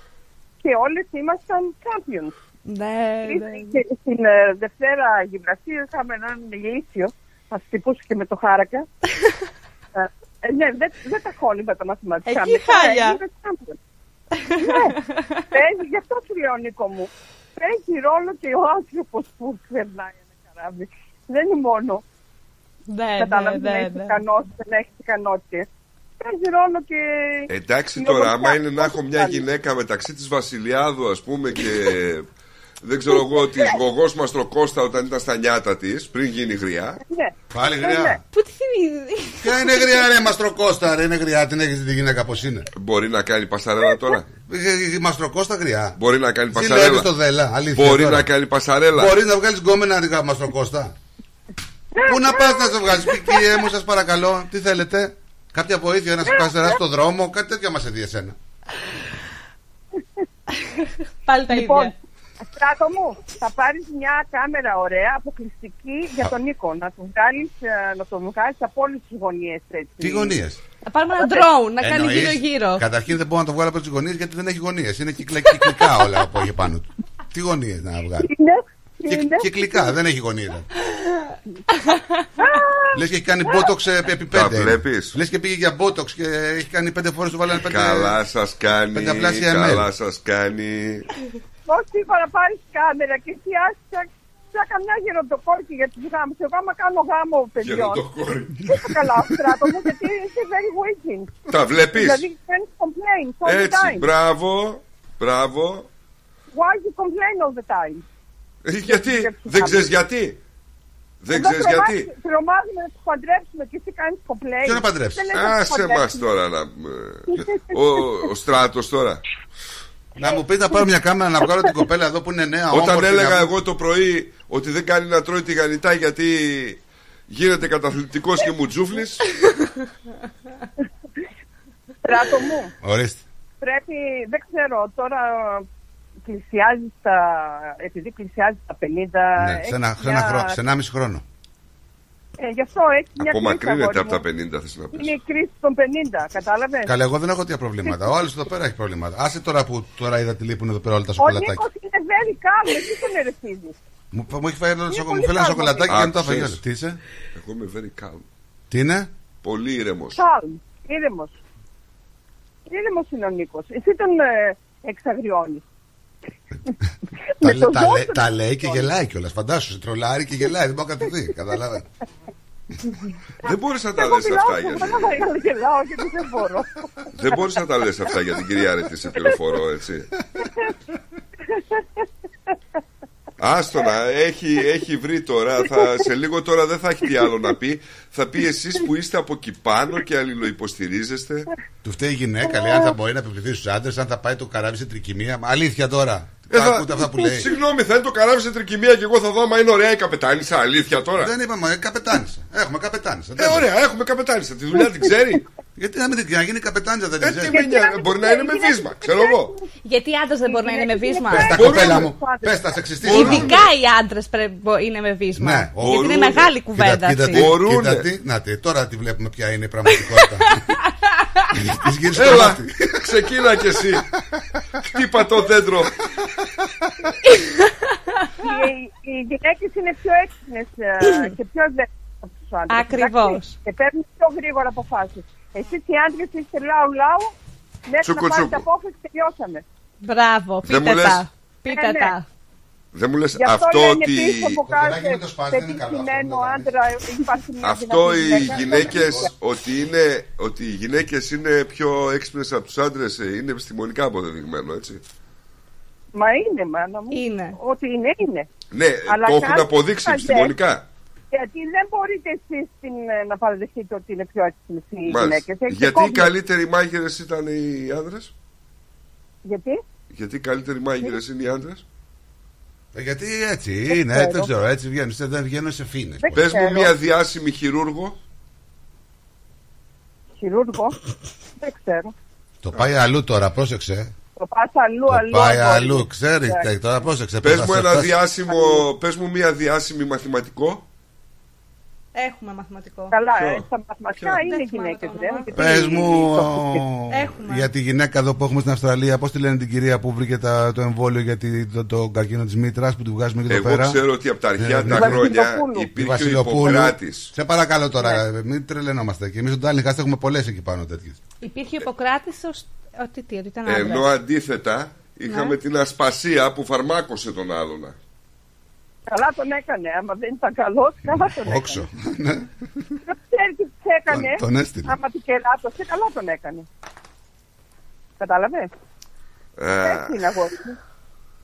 και όλες ήμασταν champions. Ναι, ναι. Και στην ε, Δευτέρα γυμναστήριο είχαμε έναν ηλίθιο, θα χτυπούσε και με το χάρακα. [laughs] Ε, ε, ναι, δεν, δεν τα χώνει τα μαθηματικά. Εκεί Μετά χάλια. έγινε champion. ναι, παίζει, γι' αυτό σου λέω Νίκο μου. Παίζει ρόλο και ο άνθρωπος που περνάει ένα καράβι. Δεν είναι μόνο Ναι, κατάλαβε ναι, να ναι, έχει ναι. ικανότητες, να έχει ικανότητες. Παίζει ρόλο και. Εντάξει η τώρα, ομορφιά. άμα είναι να έχω μια γυναίκα μεταξύ της Βασιλιάδου ας πούμε και δεν ξέρω εγώ της γογός Μαστροκώστα όταν ήταν στα νιάτα της πριν γίνει γριά Ναι. Πάλι Ναι, γριά; ναι. Πού τη θυμίζει; Ποια είναι γριά, ρε Μαστροκώστα, ρε είναι γριά. Την έχεις τη γυναίκα πώς είναι; Μπορεί να κάνει πασαρέλα τώρα Ε, Η Μαστροκώστα γριά. Μπορεί να κάνει Τι πασαρέλα λέτε στο δέλα, αλήθεια. Μπορεί τώρα. να κάνει πασαρέλα Μπορείς να βγάλεις γκόμενα αντικά Μαστροκώστα. Πού να πας να σε βγάλεις, Πικίε μου, σας παρακαλώ, τι θέλετε; Κάποια βοήθεια να σε καστερά στο δρόμο, κάτι τέτοιο μας έδιε εσένα. Πάλι τα Λοιπόν, ίδια. Στράτο μου, θα πάρεις μια κάμερα ωραία, αποκλειστική για τον Νίκο. Να τους βγάλεις να τον βγάλεις από όλες τις γωνίες έτσι. Τι γωνίες; Να πάρουμε ένα drone να κάνει Εννοείς, γύρω-γύρω. Καταρχήν δεν μπορώ να το βγάλω από τις γωνίες γιατί δεν έχει γωνίες. Είναι κυκλα, κυκλικά όλα από εκεί πάνω του. Τι γωνίες να βγάλει. Είναι, Κυ, είναι. κυκλικά, δεν έχει γωνίε. Λες και έχει κάνει μπότοξ επί Τα πέντε. βλέπεις; Λες και πήγε για μπότοξ και έχει κάνει πέντε φορές του βάλανε πέντε. Καλά σας κάνει Πενταπλάσια Καλά ML. σας κάνει Πώς είπα να πάρεις κάμερα και εσύ άρχισα σαν καμιά γεροντοκόρκη για τους γάμους. Εγώ άμα κάνω γάμο παιδιών. Γεροντοκόρη. Δεν είσαι καλά στράτο μου γιατί είσαι very waiting. Τα βλέπεις; Δηλαδή κάνεις complaints all the Έτσι time. μπράβο Μπράβο Why you complain all the time; Ε, Γιατί; Δεν ξέρεις γιατί; Δεν Εδώ ξέρεις τρομάζει- γιατί; Τρομάζουμε να τους παντρέψουμε και εσύ κάνεις complain. Ποιο να παντρέψεις; Δεν έχεις Άσε παντρέψει. μας τώρα να... Ο, ο Στράτος τώρα Να μου πεις να πάρω μια κάμερα να βγάλω την κοπέλα εδώ που είναι νέα. Όταν όμορφη, έλεγα να- εγώ το πρωί ότι δεν κάνει να τρώει τηγανιτά γιατί γίνεται καταθλιπτικός και μουτζούφλης Στράτο μου, Ορίστε. πρέπει, δεν ξέρω, τώρα πλησιάζει τα, επειδή πλησιάζει τα 50. Ναι, έχει σε ένα, σε μια- ένα χρόνο, σε ένα μισή χρόνο. Ε, γι' αυτό έχει μια κρίση, Απομακρύνεται αγόρι από τα μου. 50 θες να πεις Είναι η κρίση των 50, κατάλαβες; Καλά, εγώ δεν έχω τέτοια προβλήματα. Ο άλλος εδώ πέρα έχει προβλήματα. Άσε τώρα που τώρα είδα τι λείπουν εδώ πέρα όλα τα Ο σοκολατάκια. Νίκος είναι very calm, εσύ τον ερεθίζεις. Μου, μου έχει φάει ένα, σοκο... πολύ μου φέρει ένα calm, σοκολατάκι και δεν το Άκουσες. έφαγε. Τι είσαι, Εγώ είμαι very calm τι είναι, Πολύ ήρεμος Calm, ήρεμος. Ήρεμος είναι ο Νίκος. Εσύ τον ε, εξαγριώνεις. [laughs] τα, Με λέ- το τα, ζώο λέ- τον τα λέει και εξαγριώνεις. γελάει κιόλας. Φαντάσου, σε τρολάρει και γελάει. Δεν μπορεί να κρατηθεί. Καταλαβαίνω. [laughs] Δεν μπορείς να τα Εγώ λες μιλάω αυτά σου, γιατί. δεν θα γελάω γιατί δεν μπορώ. [laughs] Δεν μπορείς να τα λες αυτά για την κυρία Ρετή, σε πληροφορώ, έτσι. Άστονα, έχει, έχει βρει τώρα. Θα, σε λίγο τώρα δεν θα έχει τι άλλο να πει. Θα πει εσείς που είστε από εκεί πάνω και αλληλοϊποστηρίζεστε. Του φταίει η γυναίκα, λέει, αν θα μπορεί να επιβληθεί στους άντρες, αν θα πάει το καράβι σε τρικυμία. Μα Αλήθεια τώρα. Ε, Τα θα- ακούτε αυτά που λέει. Συγγνώμη, θα είναι το καράβι σε τρικυμία και εγώ θα δω άμα είναι ωραία η καπετάνισσα. Αλήθεια τώρα. Δεν είπαμε, ε, καπετάνισσα. Έχουμε καπετάνισσα. Ε, ωραία, έχουμε καπετάνισσα. Τη δουλειά την ξέρει. [laughs] Γιατί να μην την να γίνει καπετάνισσα δεν Ε, την τι ξέρει. με νοιάζει, μπορεί να είναι με βίσμα, ξέρω εγώ. Γιατί άντρες δεν μπορεί να είναι με βίσμα; Πες τα Μπορούν. κοπέλα μου. Πες τα σεξιστή. Ειδικά οι άντρες πρέπει να είναι με βίσμα. Ναι, Γιατί είναι μπορούν. μεγάλη Κοίτα, κουβέντα κοίτα, αυτή. τι, Μπορούνε. κοίτα τι, να τι, τώρα τη βλέπουμε ποια είναι η πραγματικότητα. [laughs] Της γύρισε το Έλα, μάτι. ξεκίνα κι εσύ. Χτύπα το δέντρο. Οι, οι γυναίκες είναι πιο έξυπνες και πιο ευαίσθητε από του άντρε. Ακριβώς. Και παίρνουν πιο γρήγορα αποφάσεις. Εσείς οι άντρες είστε λαού λαού, μέχρι Τσούκου, να πάρετε τσούκου. απόφαση τελειώσαμε. Μπράβο, Δεν πείτε μου λες. τα. Πείτε Ε, ναι. τα. Δεν μου λες Γι' αυτό, αυτό λένε ότι πίσω από κεράκι κάθε με το σπάζι δεν είναι καλό, πετυχημένο αυτό, άντρα υπάρχει μια αυτό δυνατή οι γυναίκα. γυναίκες ότι, είναι, ότι οι γυναίκες είναι πιο έξυπνες από τους άντρες ε, είναι επιστημονικά αποδεδειγμένο έτσι Μα είναι, μάνα μου. Είναι. Ότι είναι, είναι. Ναι, Αλλά το έχουν κάτι αποδείξει μαζεύει. επιστημονικά Γιατί δεν μπορείτε εσείς να παραδεχτείτε ότι είναι πιο έξυπνες οι Μάλιστα. γυναίκες. Γιατί οι καλύτεροι μάγειρες ήταν οι άντρες Γιατί; Γιατί οι καλύτεροι μάγειρες είναι οι άντρες Ε, Γιατί έτσι είναι, ξέρω. δεν ξέρω, έτσι βγαίνουν, σε- δεν βγαίνουν σε φίνες. Δεν Πες μου ξέρω. μια διάσημη χειρούργο Χειρούργο; δεν ξέρω. Το πάει αλλού τώρα, πρόσεξε. Το πας αλλού, Το αλλού. πάει αλλού. αλλού, ξέρεις. Εντάξει. Τώρα πρόσεξε. Πες θα μου σε ένα φτάσει- διάσημο Πες μου μια διάσημη μαθηματικό Έχουμε μαθηματικό. Καλά, Ποιο; ε, στα μαθηματικά Ποιο; είναι Δεν θυμάμαι γυναίκες. το όνομα. Πες μου Έχουμε. για τη γυναίκα εδώ που έχουμε στην Αυστραλία, πώς τη λένε την κυρία που βρήκε τα- το εμβόλιο για τη- το, το καρκίνο της μήτρας που τη βγάζουμε και εδώ Εγώ πέρα; ξέρω ότι από τα αρχαία Ε, τα τη χρόνια Βασιλοπούλου. Τη υπήρχε ο Βασιλοπούλου. Ιπποκράτης Σε παρακαλώ τώρα, ε, μην τρελαινόμαστε. Και εμείς στον Τάλιγκαστ έχουμε πολλές εκεί πάνω τέτοιες. Υπήρχε ο Ιπποκράτης ότι τι, ότι ήταν Ενώ άντρας. αντίθετα είχαμε Ναι. την ασπασία που φαρμάκωσε τον άλλον Καλά τον έκανε. Άμα δεν ήταν καλός, καλά τον έκανε. Όξο. Ναι. Δεν ξέρει τι τη έκανε. Τον- τον έστειλε. Άμα την κεράτωσε, καλά τον έκανε. Κατάλαβε. Ε, Έτσι είναι αγόρι μου.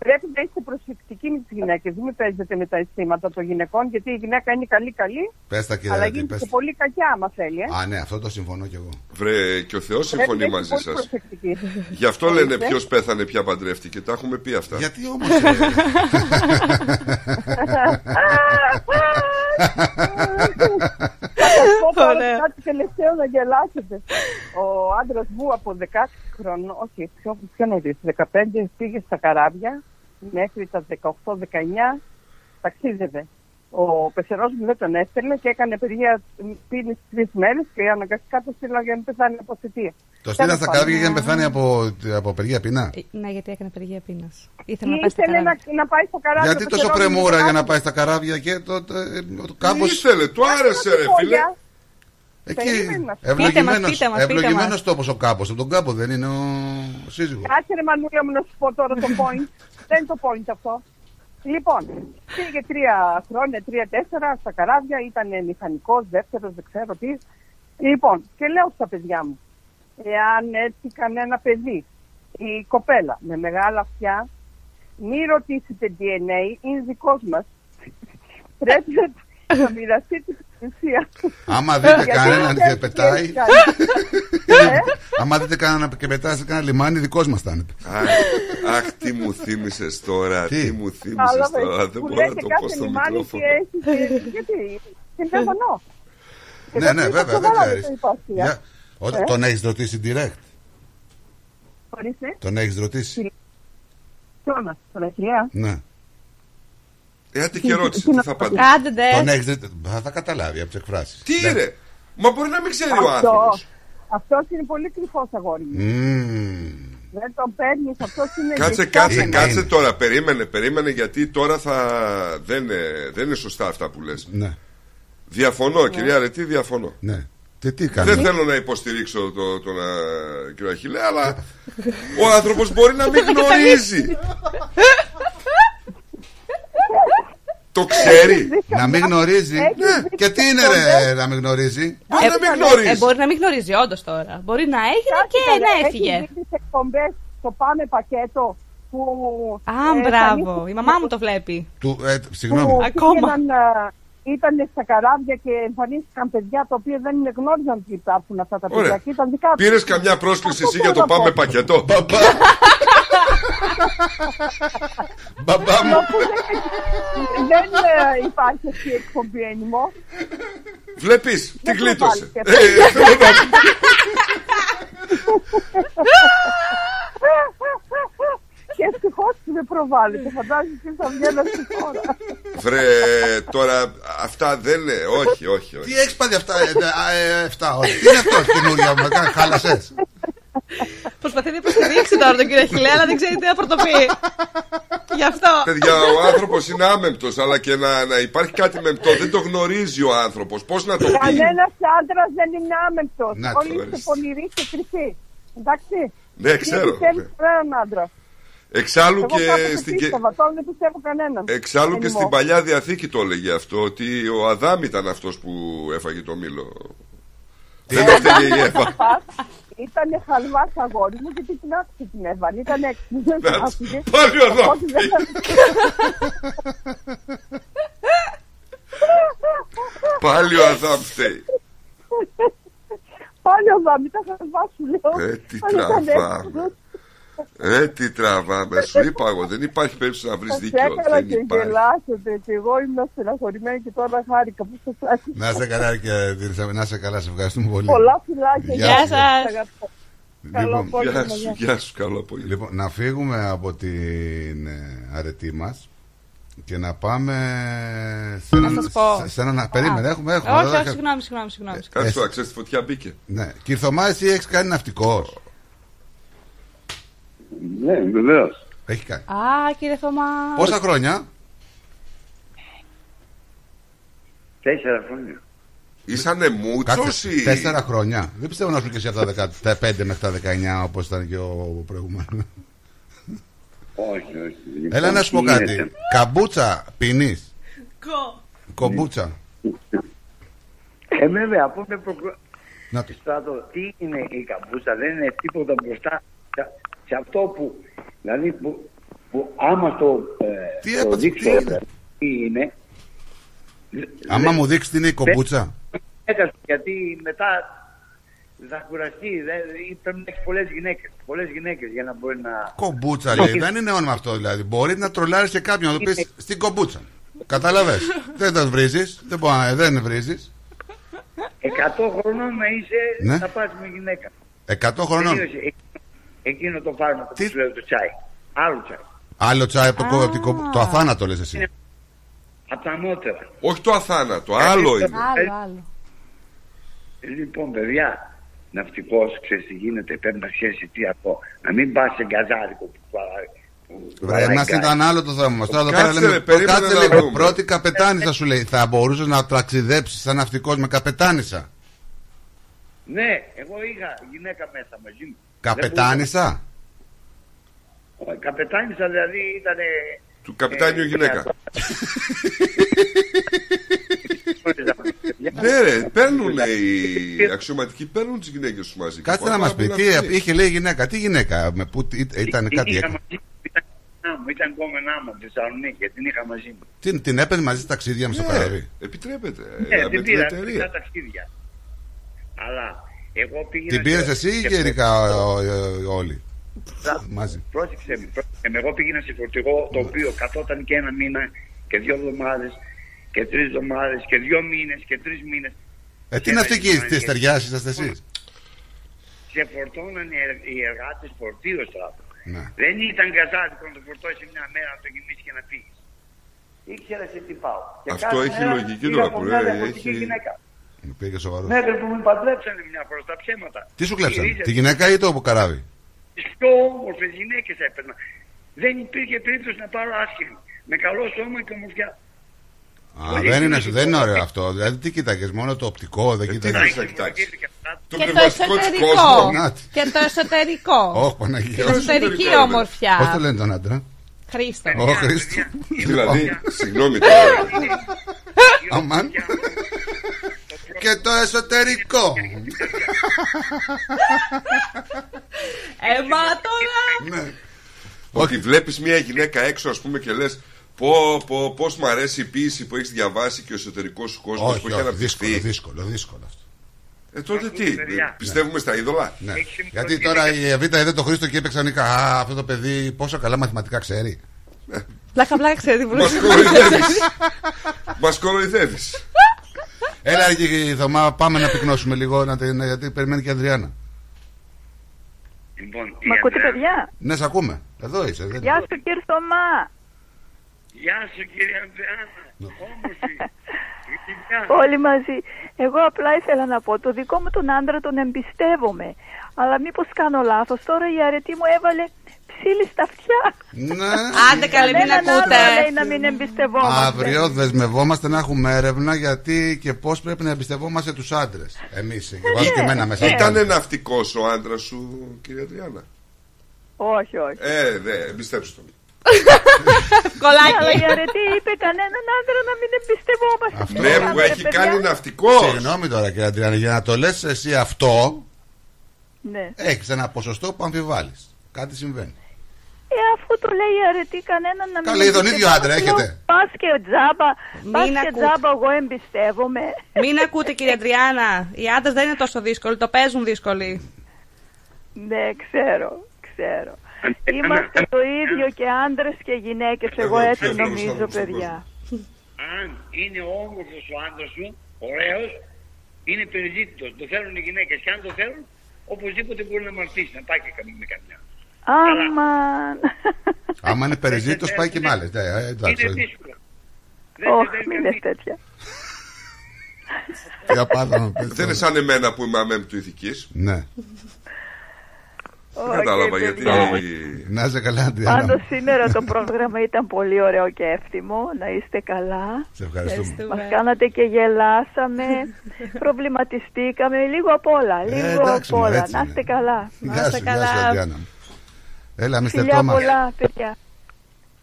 Πρέπει να είστε προσεκτικοί με τι γυναίκε. Μην παίζετε με τα αισθήματα των γυναικών, γιατί η γυναίκα είναι καλή-καλή, Πε τα κύριε αλλά Ρατη, γίνεται πες και τα. πολύ κακιά άμα θέλει. Ε. Α, ναι, αυτό το συμφωνώ κι εγώ. Βρε και ο Θεός Πρέπει συμφωνεί να είστε μαζί πολύ σας προσεκτικοί. Γι' αυτό λένε Ορίστε. ποιος πέθανε ποια παντρεύτηκε Τα έχουμε πει αυτά Γιατί όμω. Θα σας πω τώρα Ωραία. κάτι τελευταίο να γελάσετε. Ο άντρας μου από 16 χρονών, όχι, πιο, πιο νωρίς, 15 πήγε στα καράβια μέχρι τα 18-19 ταξίδευε. Ο πεσερός μου δεν τον έστελνε και έκανε παιδιά πίνει τρεις μέρες και αναγκαστικά το στείλα για να πεθάνει από θητεία. Το στείλα στα Τέλος καράβια για να πάντων. πεθάνει από, από απεργία πείνα; Ε, Ναι, γιατί έκανε απεργία πείνας. Ήθελε να πάει στα Ήθελε να, καράβια. να πάει στο καράβι. Γιατί ο τόσο πεσερός μου πρεμούρα δεν για να άφησε. πάει στα καράβια και το, το, το, το Τι κάμπος ήθελε, του άρεσε ρε φίλε Πόδια. Εκεί Περίμενε να σου Πείτε μας, ευλογημένος, πείτε μας, πείτε ευλογημένος μας. τόπος ο κάμπος. Από τον κάμπο δεν είναι ο σύζυγος. Κάτσε ρε Μανούλα μου να σου πω τώρα το point. [laughs] Δεν είναι το point αυτό. Λοιπόν, πήγε τρία χρόνια, τρία-τέσσερα στα καράβια, ήταν μηχανικός, δεύτερος, δεν ξέρω τι. Λοιπόν, και λέω στα παιδιά μου, εάν έτσι κανένα παιδί, η κοπέλα με μεγάλα αυτιά, μη ρωτήσετε DNA, είναι δικός μας. [laughs] Πρέπει να μοιραστεί την ουσία. Άμα δείτε Γιατί κανέναν δεν και πετάει, ξέρει κανείς. Ε, άμα δείτε κανέναν και πετάει σε κανένα λιμάνι, δικός μας θα είναι. Αχ, Αχ τι μου θύμισες τώρα Τι; Τι μου θύμισες Κατάλαβες, τώρα Δεν που μπορώ να λέτε το κάθε πω στο λιμάνι μικρόφωνο και έχει- Γιατί, συμφωνώ. Και Ναι, δεν ναι, είναι βέβαια, δεν σοβαρά ξέρεις. το υπόθεση, ε. Για- Ό, Ε. Τον έχεις ρωτήσει direct; Ορίστε, Τον έχεις ρωτήσει; ποιον, τον Αχιλέα. Ναι. Ε, άντε και ρώτησε, τι θα απαντήσεις; Άντε ντε. Τον έχεις ρωτήσει. Θα θα καταλάβει από τις εκφράσεις. Τι Ναι. ρε, μα μπορεί να μην ξέρει ο Αυτό, άνθρωπος αυτός είναι πολύ κρυφός αγόρι μου. Μμμ. Δεν τον παίρνεις, αυτός είναι... Κάτσε, δεξιά κάτσε, Είναι, κάτσε είναι. τώρα, περίμενε, περίμενε γιατί τώρα θα... Δεν, είναι, δεν είναι σωστά αυτά που λες Ναι, Διαφωνώ, κυρία Ρετή, διαφωνώ ναι. Τι, τι Δεν κάνει. θέλω να υποστηρίξω το- τον α, κύριο Αχιλέα, αλλά [laughs] ο άνθρωπος μπορεί να μην [laughs] γνωρίζει. Το Το ξέρει. Να μην γνωρίζει. Ναι, και τι είναι ρε να μην γνωρίζει; Μπορεί να μην γνωρίζει. Ε, μπορεί να μην γνωρίζει, όντως τώρα. Μπορεί να έγινε Κάτσε, και καλέ, να έχει έφυγε. δει τις εκπομπές στο Πάμε Πακέτο που... Α, ε, μπράβο. εμφανίστηκε- Η μαμά μου το βλέπει. Του, ε, συγγνώμη. που Ακόμα. πήγαιναν, ε, ήταν στα καράβια και εμφανίστηκαν παιδιά τα οποία δεν γνώριζαν ότι υπάρχουν αυτά τα παιδιά. Ωραία. Και ήταν δικά τους. Πήρες καμιά πρόσκληση Αυτό εσύ για το θέλω να πάμε πω. [laughs] πακετό. Μπαμπά μου. Αφού δεν- Δεν ε, υπάρχει αυτή η εκπομπή anymore. Βλέπεις, τι Δεν γλίτωσε. προβάλλεται. Ε, θέλω να- Και ευτυχώς που δεν προβάλλεται. Φαντάζεσαι τι θα βγαίνει στη χώρα. Βρε, τώρα αυτά δεν είναι. Όχι, όχι, όχι. Τι έχεις πάθει αυτά, ε, ε, ε, εφτά ώρες. Τι είναι αυτό, καινούργια μου, χάλασες; Προσπαθεί να υποστηρίξει τώρα τον κύριο Χιλέ, αλλά δεν ξέρει τι να πρωτοποιεί. Γι' αυτό. Παιδιά, ο άνθρωπος είναι άμεμπτος, αλλά και να, να υπάρχει κάτι μεμπτό δεν το γνωρίζει ο άνθρωπος. Πώς να το πει; Κανένας άντρας δεν είναι άμεμπτος. Να το Όλοι είστε ορίστε. πονηροί και κρυφοί. Εντάξει. Ναι, ξέρω. Δεν πιστεύει κανέναν άντρα. Εξάλλου Εγώ και κάποτε στην, και- πίστευα, τώρα δεν πιστεύω κανέναν. εξάλλου και Anymore. στην παλιά διαθήκη το έλεγε αυτό, ότι ο Αδάμ ήταν αυτός που έφαγε το μήλο. Δεν το φταίει η Εύα. [laughs] Ήταν χαλβά αγόρι μου και την άφησε την έβαλε. Ήταν έξυπνη. Δεν Να την της- άφησε. πάλι ο Αδάμ Οπότε δεν θα- Πάλι ο Αδάμ φταίει. Πάλι ο Δάμ, ήταν χαλβά σου λέω. Ε, τι Αν ήταν τραβάμε. Έξυπνος, Ε, τι τραβάμε. Σου είπα εγώ, δεν υπάρχει περίπτωση να βρεις Θα σε δίκιο. έκανα Δεν και υπάρχει. γελάσετε και εγώ ήμουν στεναχωρημένη και τώρα χάρηκα που σας άκουσα. Να είσαι καλά και να είσαι καλά, σε ευχαριστούμε πολύ. Πολλά φιλάκια. Γεια Γεια σας. σας. Αγαπώ. Καλό Λοιπόν, απόγευμα, Γεια σου, γεια. γεια σου, καλό απόγευμα. Λοιπόν, να φύγουμε από την ε, αρετή μας και να πάμε σε Να έναν... σας πω. σε- σε έναν... Περίμενε, Α. έχουμε, έχουμε. Όχι, εδώ όχι, θα- συγγνώμη, συγγνώμη. συγγνώμη. Κάτσε τώρα, ξέρεις τη φωτιά μπήκε. Ναι. Κυρθωμά, εσύ έχεις κάνει ναυτικός. Ναι, βεβαίως. Έχει κάνει. Α, κύριε Θωμά. Πόσα χρόνια; Τέσσερα χρόνια. Ήσανε μούτσος Κάτσε, ή... τέσσερα χρόνια. Δεν πιστεύω να σου και εσύ από τα 15 μέχρι τα 19 όπως ήταν και ο προηγούμενος. Όχι, όχι. Έλα να σου πω Τι κάτι. γίνεται. Καμπούτσα πίνεις; Κο. Κομπούτσα. Ε, βέβαια, από με προκρο... Να το. Στράτο, τι είναι η καμπούσα, δεν είναι τίποτα μπροστά σε, σε αυτό που, δηλαδή που, που άμα το, ε, Τι το έπαθες, δείξω τι είναι; δηλαδή, τι είναι, Άμα μου δείξει τι είναι η κομπούτσα. έκανα, γιατί μετά θα κουραστεί, δεν, πρέπει να έχει πολλές γυναίκες, πολλές γυναίκες για να μπορεί να... Κομπούτσα λέει. Δεν είναι όνομα αυτό δηλαδή. Μπορεί να τρολάρεις και κάποιον να του πεις στην κομπούτσα. Κατάλαβε. [laughs] δεν τον βρίζεις. Δεν, μπορεί να- δεν βρίζεις. 100 χρονών να είσαι, Ναι. να πας με γυναίκα. 100 χρονών. Τελείωσε. Ε- Εκείνο το φάρμακο που σου λέω το τσάι. Άλλο τσάι. Άλλο τσάι από το, κο- από την κο- το αθάνατο λες εσύ. Από τα ανώτερα. Όχι το αθάνατο, άλλο είναι. Άλλο, άλλο. Λοιπόν, παιδιά, ναυτικός, ξέρεις τι γίνεται, πρέπει να ξέρει τι αυτό. Να μην πας σε γκαζάρικο που παράει. Βρε, μας ήταν άλλο το θέμα μας. Τώρα εδώ Κάτσε, πέρα λέμε. ρε, περίμενε Κάτσε να λίγο. δούμε. Πρώτη καπετάνισσα σου λέει. Θα μπορούσες να ταξιδέψεις σαν ναυτικός με καπετάνισσα. Ναι, εγώ είχα γυναίκα μέσα μαζί μου. Καπετάνισσα. Δεν μπορούσα. Καπετάνισσα δηλαδή ήταν. Του καπιτάνιου γυναίκα. [laughs] Ναι, ρε, παίρνουν οι αξιωματικοί, παίρνουν τις γυναίκες τους μαζί. Κάτσε Και να μας πάρα πει. πολλά Τι αυτή. είχε λέει η γυναίκα. Τι γυναίκα. Με που, ή- ήταν κάτι Είχα έκο- μαζί μου, ήταν κόμενά μου, ήταν κόμενά μου από τη Θεσσαλονίκη και την είχα μαζί μου. Την, την έπαιρνε μαζί στα ταξίδια με στο Ναι, καράβι. Επιτρέπεται. Ναι, ε, με την την πήρα, εταιρεία. πήρα ταξίδια. Αλλά εγώ πήγαινα. Την πήρες και- εσύ ή και- γενικά ο- ο- όλοι; Μαζί. Πρόσεξε με, πρόσεξε με. Εγώ πήγαινα σε φορτηγό το οποίο καθόταν και ένα μήνα και δύο εβδομάδες και τρεις εβδομάδες και δύο μήνες και τρεις μήνες. Ε, τι είναι αυτή εκεί, τη στεριά είσαστε εσείς; Σε φορτώναν οι, ερ- οι εργάτες φορτίο στράτο. Ναι. Δεν ήταν καζάδικο να το φορτώσει μια μέρα να το γεμίσει και να φύγεις. Ήξερα σε τι πάω. Και Αυτό κάθε έχει μέρα λογική πήγα τώρα από που μια λέει, διαφορετική έχει- γυναίκα. Μου πήγε σοβαρό. Μέχρι που με παντρέψανε μια φορά στα ψέματα. Τι σου κλέψανε, Γυρίζανε. τη γυναίκα ή το καράβι; Τι πιο όμορφες γυναίκες έπαιρνα. Δεν υπήρχε περίπτωση να πάρω άσχημη. Με καλό σώμα και ομορφιά. Α, δεν είναι, δεν είναι ωραίο αυτό. Δηλαδή, τι κοίταγες, μόνο το οπτικό, δεν κοίταγες; θα κοιτάξεις. Το Και το πνευματικό της εσωτερικό. κόσμου. Να τη. Και το εσωτερικό. [laughs] Όχι, Παναγία. Την εσωτερική εσωτερικό, ομορφιά. Πώς το λένε τον άντρα; Χρήστο. Ω, Χρήστο. Δηλαδή, συγγνώμη [laughs] τώρα. Αμάν. Και το εσωτερικό. Εμάτωνα. Ναι. Ότι βλέπεις μια γυναίκα έξω ας πούμε και λες Πω, πω, πώς μ' αρέσει η ποίηση που έχεις διαβάσει και ο εσωτερικός σου κόσμος Όχι, που έχει όχι, δύσκολο, αναπτυχθεί. δύσκολο, δύσκολο αυτό. Ε, τότε τι, πιστεύουμε στα είδωλα. Ναι. Γιατί τώρα η Εβίτα είδε το Χρήστο και είπε ξαφνικά Α, αυτό το παιδί πόσο καλά μαθηματικά ξέρει. Πλάκα, πλάκα, ξέρει τι Μας κοροϊδεύεις. Μας κοροϊδεύεις. [laughs] Έλα, εκεί, Θωμά, πάμε να πυκνώσουμε λίγο, να την, γιατί περιμένει και η Ανδριάννα. Λοιπόν, Μ' ακούτε, παιδιά; Ναι, σε ακούμε. Εδώ είσαι. Δεν... Γεια σου, κύριε Θωμά. Γεια σου κύριε Ανδριάννα. Όμορφη. Όλοι μαζί. Εγώ απλά ήθελα να πω, το δικό μου τον άντρα τον εμπιστεύομαι. Αλλά μήπως κάνω λάθος. Τώρα η αρετή μου έβαλε ψήλη στα αυτιά. Ναι. Άντε καλή, μην Κανέναν ακούτε. άλλο λέει να μην εμπιστευόμαστε. Αύριο δεσμευόμαστε να έχουμε έρευνα γιατί και πώς πρέπει να εμπιστευόμαστε τους άντρες. Εμείς. Και βάζω και εμένα μέσα. Ήταν ναυτικός ο άντρας σου, κυρία Τριάννα. Όχι, όχι. Ε, δε, εμπιστέψτε τον. [laughs] Κολλάκι. Αλλά η αρετή είπε κανέναν άντρα να μην εμπιστευόμαστε. Ναι, Κάναμε, που ρε έχει παιδιά. κάνει ναυτικός. Συγγνώμη τώρα, κύριε Αντριάννη, για να το λες εσύ αυτό, Ναι. έχεις ένα ποσοστό που αμφιβάλλεις. Κάτι συμβαίνει. Ε, αφού το λέει η αρετή κανέναν να μην Καλά, ή τον ίδιο άντρα έχετε. Πα και τζάμπα, πας Μην και ακούτε. τζάμπα, εγώ εμπιστεύομαι. Μην ακούτε κύριε Αντριάννα. Οι άντρε δεν είναι τόσο δύσκολοι, το παίζουν δύσκολοι. Ναι, ξέρω, ξέρω. Είμαστε το ίδιο και άντρε και γυναίκε. Εγώ έτσι ξέρω, νομίζω, ξέρω, παιδιά. Αν είναι όμορφο ο άντρα σου, ωραίο, είναι περιζήτητο. Το θέλουν οι γυναίκε. Και αν το θέλουν, οπωσδήποτε μπορεί να μαρτήσει, να πάει και καμία με καμιά. Αμαν. Άμα είναι περιζήτητος, πάει και με άλλε. Ναι, ε, εντάξει. Είναι δύσκολο. Όχι, μην είναι τέτοια. Για πάντα να πεις Δεν τώρα. είναι σαν εμένα που είμαι αμέμ του ηθικής. Ναι. Δεν κατάλαβα γιατί. Να είσαι καλά, Αντριάννα. Πάντως σήμερα το πρόγραμμα ήταν πολύ ωραίο και εύθυμο. Να είστε καλά. Σε ευχαριστούμε. Μας κάνατε και γελάσαμε, προβληματιστήκαμε, λίγο απ' όλα. Λίγο Ε, εντάξει, απ' μωρέ, όλα. έτσι Να είναι. είστε καλά. Γεια σου, γεια σου, Αντριάννα. Έλα, Μίστερ Φιλιά Τόμας. πολλά, παιδιά.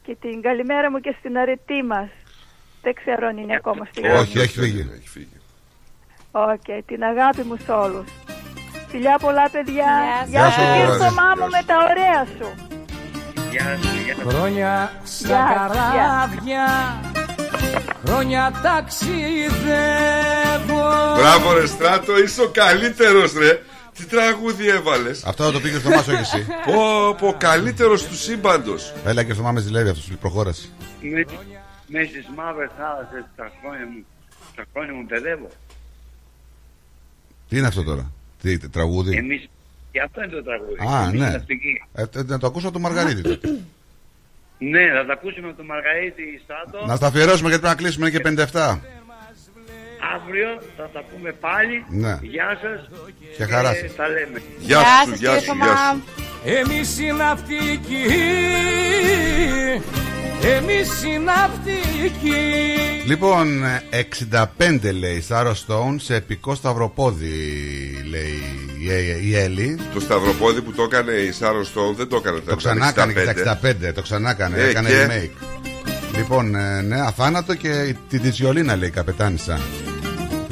Και την καλημέρα μου και στην Αρετή μας. Δεν ξέρω αν είναι ακόμα στη γραμμή. Όχι, έχει φύγει. Οκ, την αγάπη μου σε όλους. Φιλιά πολλά, παιδιά. Γεια Γεια σου, σου, κύριε Ρόζη. Θωμά μου, με τα ωραία σου. Γεια σου, γεια σου. Χρόνια στα Γεια, καράβια Χρόνια ταξιδεύω Μπράβο, ρε Στράτο, είσαι ο καλύτερος, ρε. Τι τραγούδι έβαλες; Αυτό το πήγε στο Μάσο, όχι εσύ. Πω, πω, καλύτερος του σύμπαντος. Έλα και στο Μάμε ζηλεύει αυτός, προχώρασε. Με, με στις μαύρες θάλασσες τα χρόνια μου, τα χρόνια μου παιδεύω. Τι είναι αυτό τώρα, τι, τι, τραγούδι; Εμείς, και αυτό είναι το τραγούδι. Α, Εμείς ναι. ναυτικοί. Ε, ε, να το ακούσω από τον Μαργαρίτη τότε. Ναι, θα τα ακούσουμε από τον Μαργαρίτη Στάτο. Να στα αφιερώσουμε γιατί πρέπει να κλείσουμε είναι και 57. Αύριο θα τα πούμε πάλι. Ναι. Γεια σας. Και χαρά και σας. τα λέμε. Γεια σου, γεια σου, γεια σου. Εμείς οι ναυτικοί Εμείς οι ναυτικοί Λοιπόν, ε, 65 λέει Σάρο Στόουν σε επικό σταυροπόδι, λέει η, η, η Έλλη. Το σταυροπόδι που το έκανε η Σάρον Στόουν δεν το έκανε Το ξανά έκανε και τα 65, το ξανά έκανε, Ε, έκανε και; remake. Λοιπόν, ε, ναι, αθάνατο και την Τιτσιολίνα λέει η καπετάνισσα.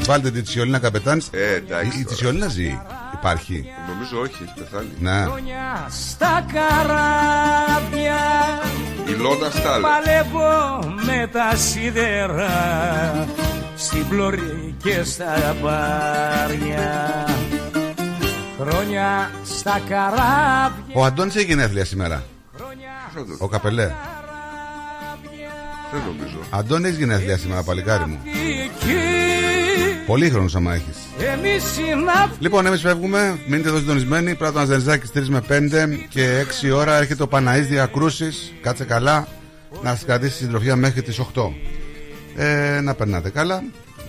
Βάλτε την Τιτσιολίνα καπετάνισσα. Ε, εντάξει. Η, η τώρα. Τιτσιολίνα ζει, υπάρχει. Νομίζω όχι, έχει πεθάνει. Ναι. Χρόνια στα καράβια Η Λόνα Στάλ. Παλεύω με τα σίδερα Στην πλωρή και στα μπάρια Χρόνια στα καράβια Ο Αντώνης έχει γενέθλια σήμερα. Ο Καπελέ. Δεν νομίζω. Αντώνη έχεις γενέθλια σήμερα, παλικάρι μου. Εκεί Πολύ χρόνο άμα έχεις. εμείς οι ναυτικοί Λοιπόν, εμείς φεύγουμε. Μείνετε εδώ συντονισμένοι. Πρέπει να Ζενζάκη 3 με 5 και 6 ώρα έρχεται ο Παναή Διακρούσης. Κάτσε καλά να σας κρατήσει συντροφιά μέχρι τις 8. Ε, να περνάτε καλά,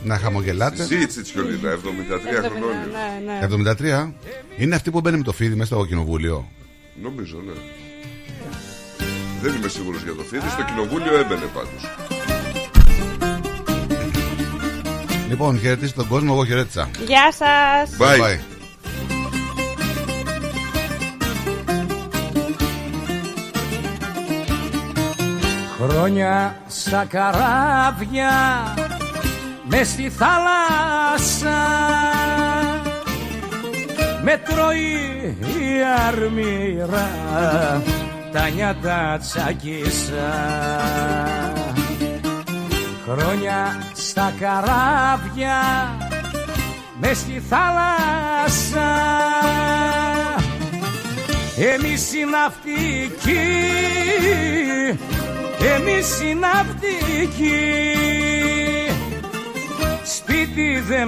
να χαμογελάτε. Ζει η Τσιτσιολίνα, 73 χρόνια. Ναι, ναι. 73. Είναι αυτή που μπαίνει με το φίδι μέσα στο κοινοβούλιο. Νομίζω, ναι. Δεν είμαι σίγουρος για το φίδι. Στο κοινοβούλιο έμπαινε πάντως. Λοιπόν, χαιρετίστε τον κόσμο, εγώ χαιρέτησα. Γεια σας. Bye. Bye. Χρόνια στα καράβια με στη θάλασσα με τρώει η αρμύρα τα νιάτα τσακίσα Χρόνια στα καράβια μες στη θάλασσα. Εμείς οι ναυτικοί εμείς οι ναυτικοί. Σπίτι δεν